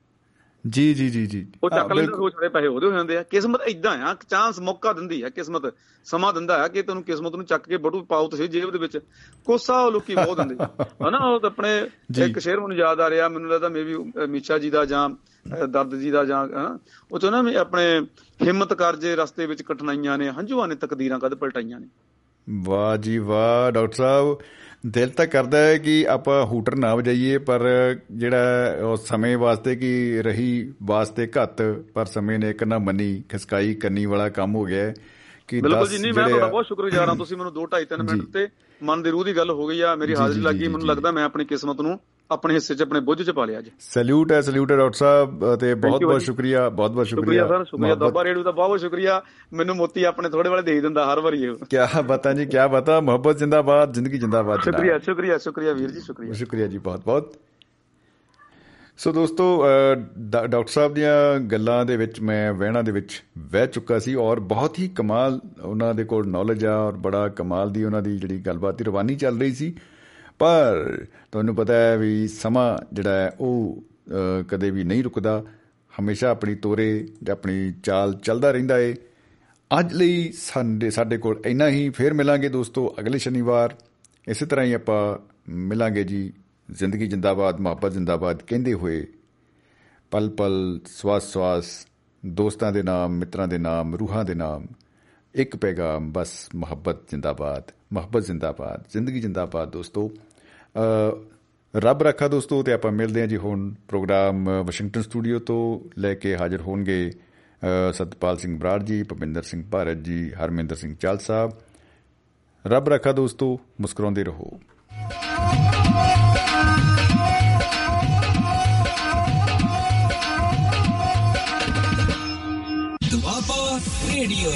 Speaker 1: ਜੀ ਜੀ ਜੀ ਜੀ
Speaker 9: ਉਹ ਚੱਕ ਲੈਂਦਾ। ਉਹ ਛੜੇ ਪੈਸੇ ਉਹਦੇ ਹੋ ਜਾਂਦੇ ਆ ਕਿਸਮਤ ਇਦਾਂ ਆ ਚਾਂਸ ਮੌਕਾ ਦਿੰਦੀ ਆ ਕਿਸਮਤ ਸਮਾਂ ਦਿੰਦਾ ਆ ਕਿ ਤੈਨੂੰ ਕਿਸਮਤ ਨੂੰ ਚੱਕ ਕੇ ਬਟੂ ਪਾਓ ਤੁਸੀਂ ਜੇਬ ਦੇ ਵਿੱਚ ਕੋਸਾ ਉਹ ਲੋਕੀ ਬਹੁਤ ਦਿੰਦੇ। ਹਨਾ ਉਹ ਆਪਣੇ। ਇੱਕ ਸ਼ੇਰ ਮੈਨੂੰ ਯਾਦ ਆ ਰਿਹਾ ਮੈਨੂੰ ਲੱਗਦਾ ਮੇਬੀ ਮੀਸ਼ਾ ਜੀ ਦਾ ਜਾਂ ਦਰਦ ਜੀ ਦਾ ਜਾਂ ਹਨਾ ਉਹ ਚ ਨਾ ਆਪਣੇ ਹਿੰਮਤ ਕਰ ਜੇ ਰਸਤੇ ਵਿੱਚ ਕਠਿਨਾਈਆਂ ਨੇ ਹੰਝੂਆਂ ਨੇ ਤਕਦੀਰਾਂ ਕਦ ਪਲਟਾਈਆਂ ਨੇ
Speaker 1: ਵਾਹ ਜੀ ਵਾਹ ਡਾਕਟਰ ਸਾਹਿਬ ਦਿਲ ਤਾਂ ਕਰਦਾ ਹੈ ਕਿ ਆਪਾਂ ਹੂਟਰ ਨਾ ਵਜਾਈਏ ਪਰ ਜਿਹੜਾ ਉਹ ਸਮੇਂ ਵਾਸਤੇ ਕੀ ਰਹੀ ਵਾਸਤੇ ਘੱਤ ਪਰ ਸਮੇਂ ਨੇ ਇੱਕ ਨਾ ਮੰਨੀ ਖਸਕਾਈ ਕੰਨੀ ਵਾਲਾ ਕੰਮ ਹੋ ਗਿਆ ਕਿ
Speaker 9: ਬਿਲਕੁਲ
Speaker 1: 10
Speaker 9: ਜੀ ਨਹੀਂ ਮੈਂ ਤੁਹਾਡਾ ਬਹੁਤ ਸ਼ੁਕਰਗੁਜ਼ਾਰ ਹਾਂ ਤੁਸੀਂ ਮੈਨੂੰ 2 2.5 3 ਮਿੰਟ। ਤੇ ਮਨ ਦੀ ਰੂਹ ਦੀ ਗੱਲ ਹੋ ਗਈ ਆ ਮੇਰੀ ਹਾਜ਼ਰੀ ਲੱਗੀ ਮੈਨੂੰ। ਲੱਗਦਾ ਮੈਂ ਆਪਣੀ ਕਿਸਮਤ ਨੂੰ ਆਪਣੇ ਹਿੱਸੇ 'ਚ ਆਪਣੇ ਬੁੱਝ 'ਚ ਪਾ ਲਿਆ ਅੱਜ।
Speaker 1: ਸੈਲੂਟ ਹੈ ਸੈਲੂਟ ਹੈ ਡਾਕਟਰ ਸਾਹਿਬ ਤੇ ਬਹੁਤ ਬਹੁਤ
Speaker 9: ਜੀ।
Speaker 1: ਸ਼ੁਕਰੀਆ ਬਹੁਤ ਬਹੁਤ
Speaker 9: ਸ਼ੁਕਰੀਆ
Speaker 1: ਸ਼ੁਕਰੀਆ।
Speaker 9: ਸਰ ਸ਼ੁਕਰੀਆ
Speaker 1: ਮੁਹੱਬਤ-
Speaker 9: ਦਾਬਾ ਰੇਡੂ ਦਾ ਬਹੁਤ ਬਹੁਤ ਸ਼ੁਕਰੀਆ। ਮੈਨੂੰ ਮੋਤੀ ਆਪਣੇ ਥੋੜੇ ਵਾਲੇ ਦੇ ਹੀ ਦਿੰਦਾ ਹਰ ਵਾਰੀ। ਇਹ
Speaker 1: ਕਿਆ ਬਤਾ ਜੀ ਕਿਆ ਬਤਾ ਮੁਹੱਬਤ ਜਿੰਦਾਬਾਦ ਜ਼ਿੰਦਗੀ ਜਿੰਦਾਬਾਦ।
Speaker 9: ਸ਼ੁਕਰੀਆ ਸ਼ੁਕਰੀਆ ਸ਼ੁਕਰੀਆ ਵੀਰ ਜੀ ਸ਼ੁਕਰੀਆ।
Speaker 1: ਸ਼ੁਕਰੀਆ ਜੀ ਬਹੁਤ ਬਹੁਤ। ਸੋ ਦੋਸਤੋ ਡਾਕਟਰ ਸਾਹਿਬ ਦੀਆਂ ਗੱਲਾਂ ਦੇ ਵਿੱਚ ਮੈਂ ਵਹਿਣਾ ਦੇ ਵਿੱਚ ਵਹਿ ਚੁੱਕਾ ਸੀ ਔਰ ਬਹੁਤ ਹੀ ਕਮਾਲ ਉਹਨਾਂ ਦੇ ਕੋਲ ਨੌਲੇਜ ਆ ਔਰ ਬੜਾ ਕਮਾਲ ਦੀ ਉਹਨਾਂ ਦੀ ਜਿਹੜੀ ਗੱਲਬਾਤ ਦੀ ਰਵਾਨੀ ਚੱਲ ਰਹੀ ਸੀ। ਪਰ ਤੁਹਾਨੂੰ ਪਤਾ ਹੈ ਵੀ ਸਮਾਂ ਜਿਹੜਾ ਹੈ ਉਹ ਅ, ਕਦੇ ਵੀ ਨਹੀਂ ਰੁਕਦਾ। ਹਮੇਸ਼ਾ ਆਪਣੀ ਤੋਰੇ ਜਾਂ ਆਪਣੀ ਚਾਲ ਚੱਲਦਾ ਰਹਿੰਦਾ ਏ। ਅੱਜ ਲਈ ਸਾਡੇ ਸਾਡੇ ਕੋਲ ਇੰਨਾ ਹੀ। ਫੇਰ ਮਿਲਾਂਗੇ ਦੋਸਤੋ ਅਗਲੇ ਸ਼ਨੀਵਾਰ। ਇਸੇ ਤਰ੍ਹਾਂ ਹੀ ਆਪਾਂ ਮਿਲਾਂਗੇ ਜੀ। ਜ਼ਿੰਦਗੀ ਜਿੰਦਾਬਾਦ ਮੁਹੱਬਤ ਜਿੰਦਾਬਾਦ ਕਹਿੰਦੇ ਹੋਏ। ਪਲ ਪਲ ਸਵਾਸ ਸਵਾਸ ਦੋਸਤਾਂ ਦੇ ਨਾਮ ਮਿੱਤਰਾਂ ਦੇ ਨਾਮ ਰੂਹਾਂ ਦੇ ਨਾਮ। ਇੱਕ ਪੈਗਾਮ ਬਸ ਮੁਹੱਬਤ ਜਿੰਦਾਬਾਦ ਮੁਹੱਬਤ ਜਿੰਦਾਬਾਦ ਜ਼ਿੰਦਗੀ ਜਿੰਦਾਬਾਦ ਦੋਸਤੋ। ਅ, ਰੱਬ ਰੱਖਾ ਦੋਸਤੋ ਤੇ ਆਪਾਂ ਮਿਲਦੇ ਹਾਂ ਜੀ ਹੁਣ ਪ੍ਰੋਗਰਾਮ ਅ, ਵਾਸ਼ਿੰਗਟਨ ਸਟੂਡੀਓ ਤੋਂ ਲੈ ਕੇ ਹਾਜ਼ਰ ਹੋਣਗੇ ਅ, ਸਤਪਾਲ ਸਿੰਘ ਬਰਾੜ ਜੀ ਭਪਿੰਦਰ ਸਿੰਘ ਭਾਰਤ ਜੀ ਹਰਮਿੰਦਰ ਸਿੰਘ ਚਾਲ ਸਾਹਿਬ ਰੱਬ ਰੱਖਾ ਦੋਸਤੋ ਮੁਸਕਰਾਉਂਦੇ ਰਹੋ।
Speaker 2: ਦੁਆਬਾ ਰੇਡੀਓ।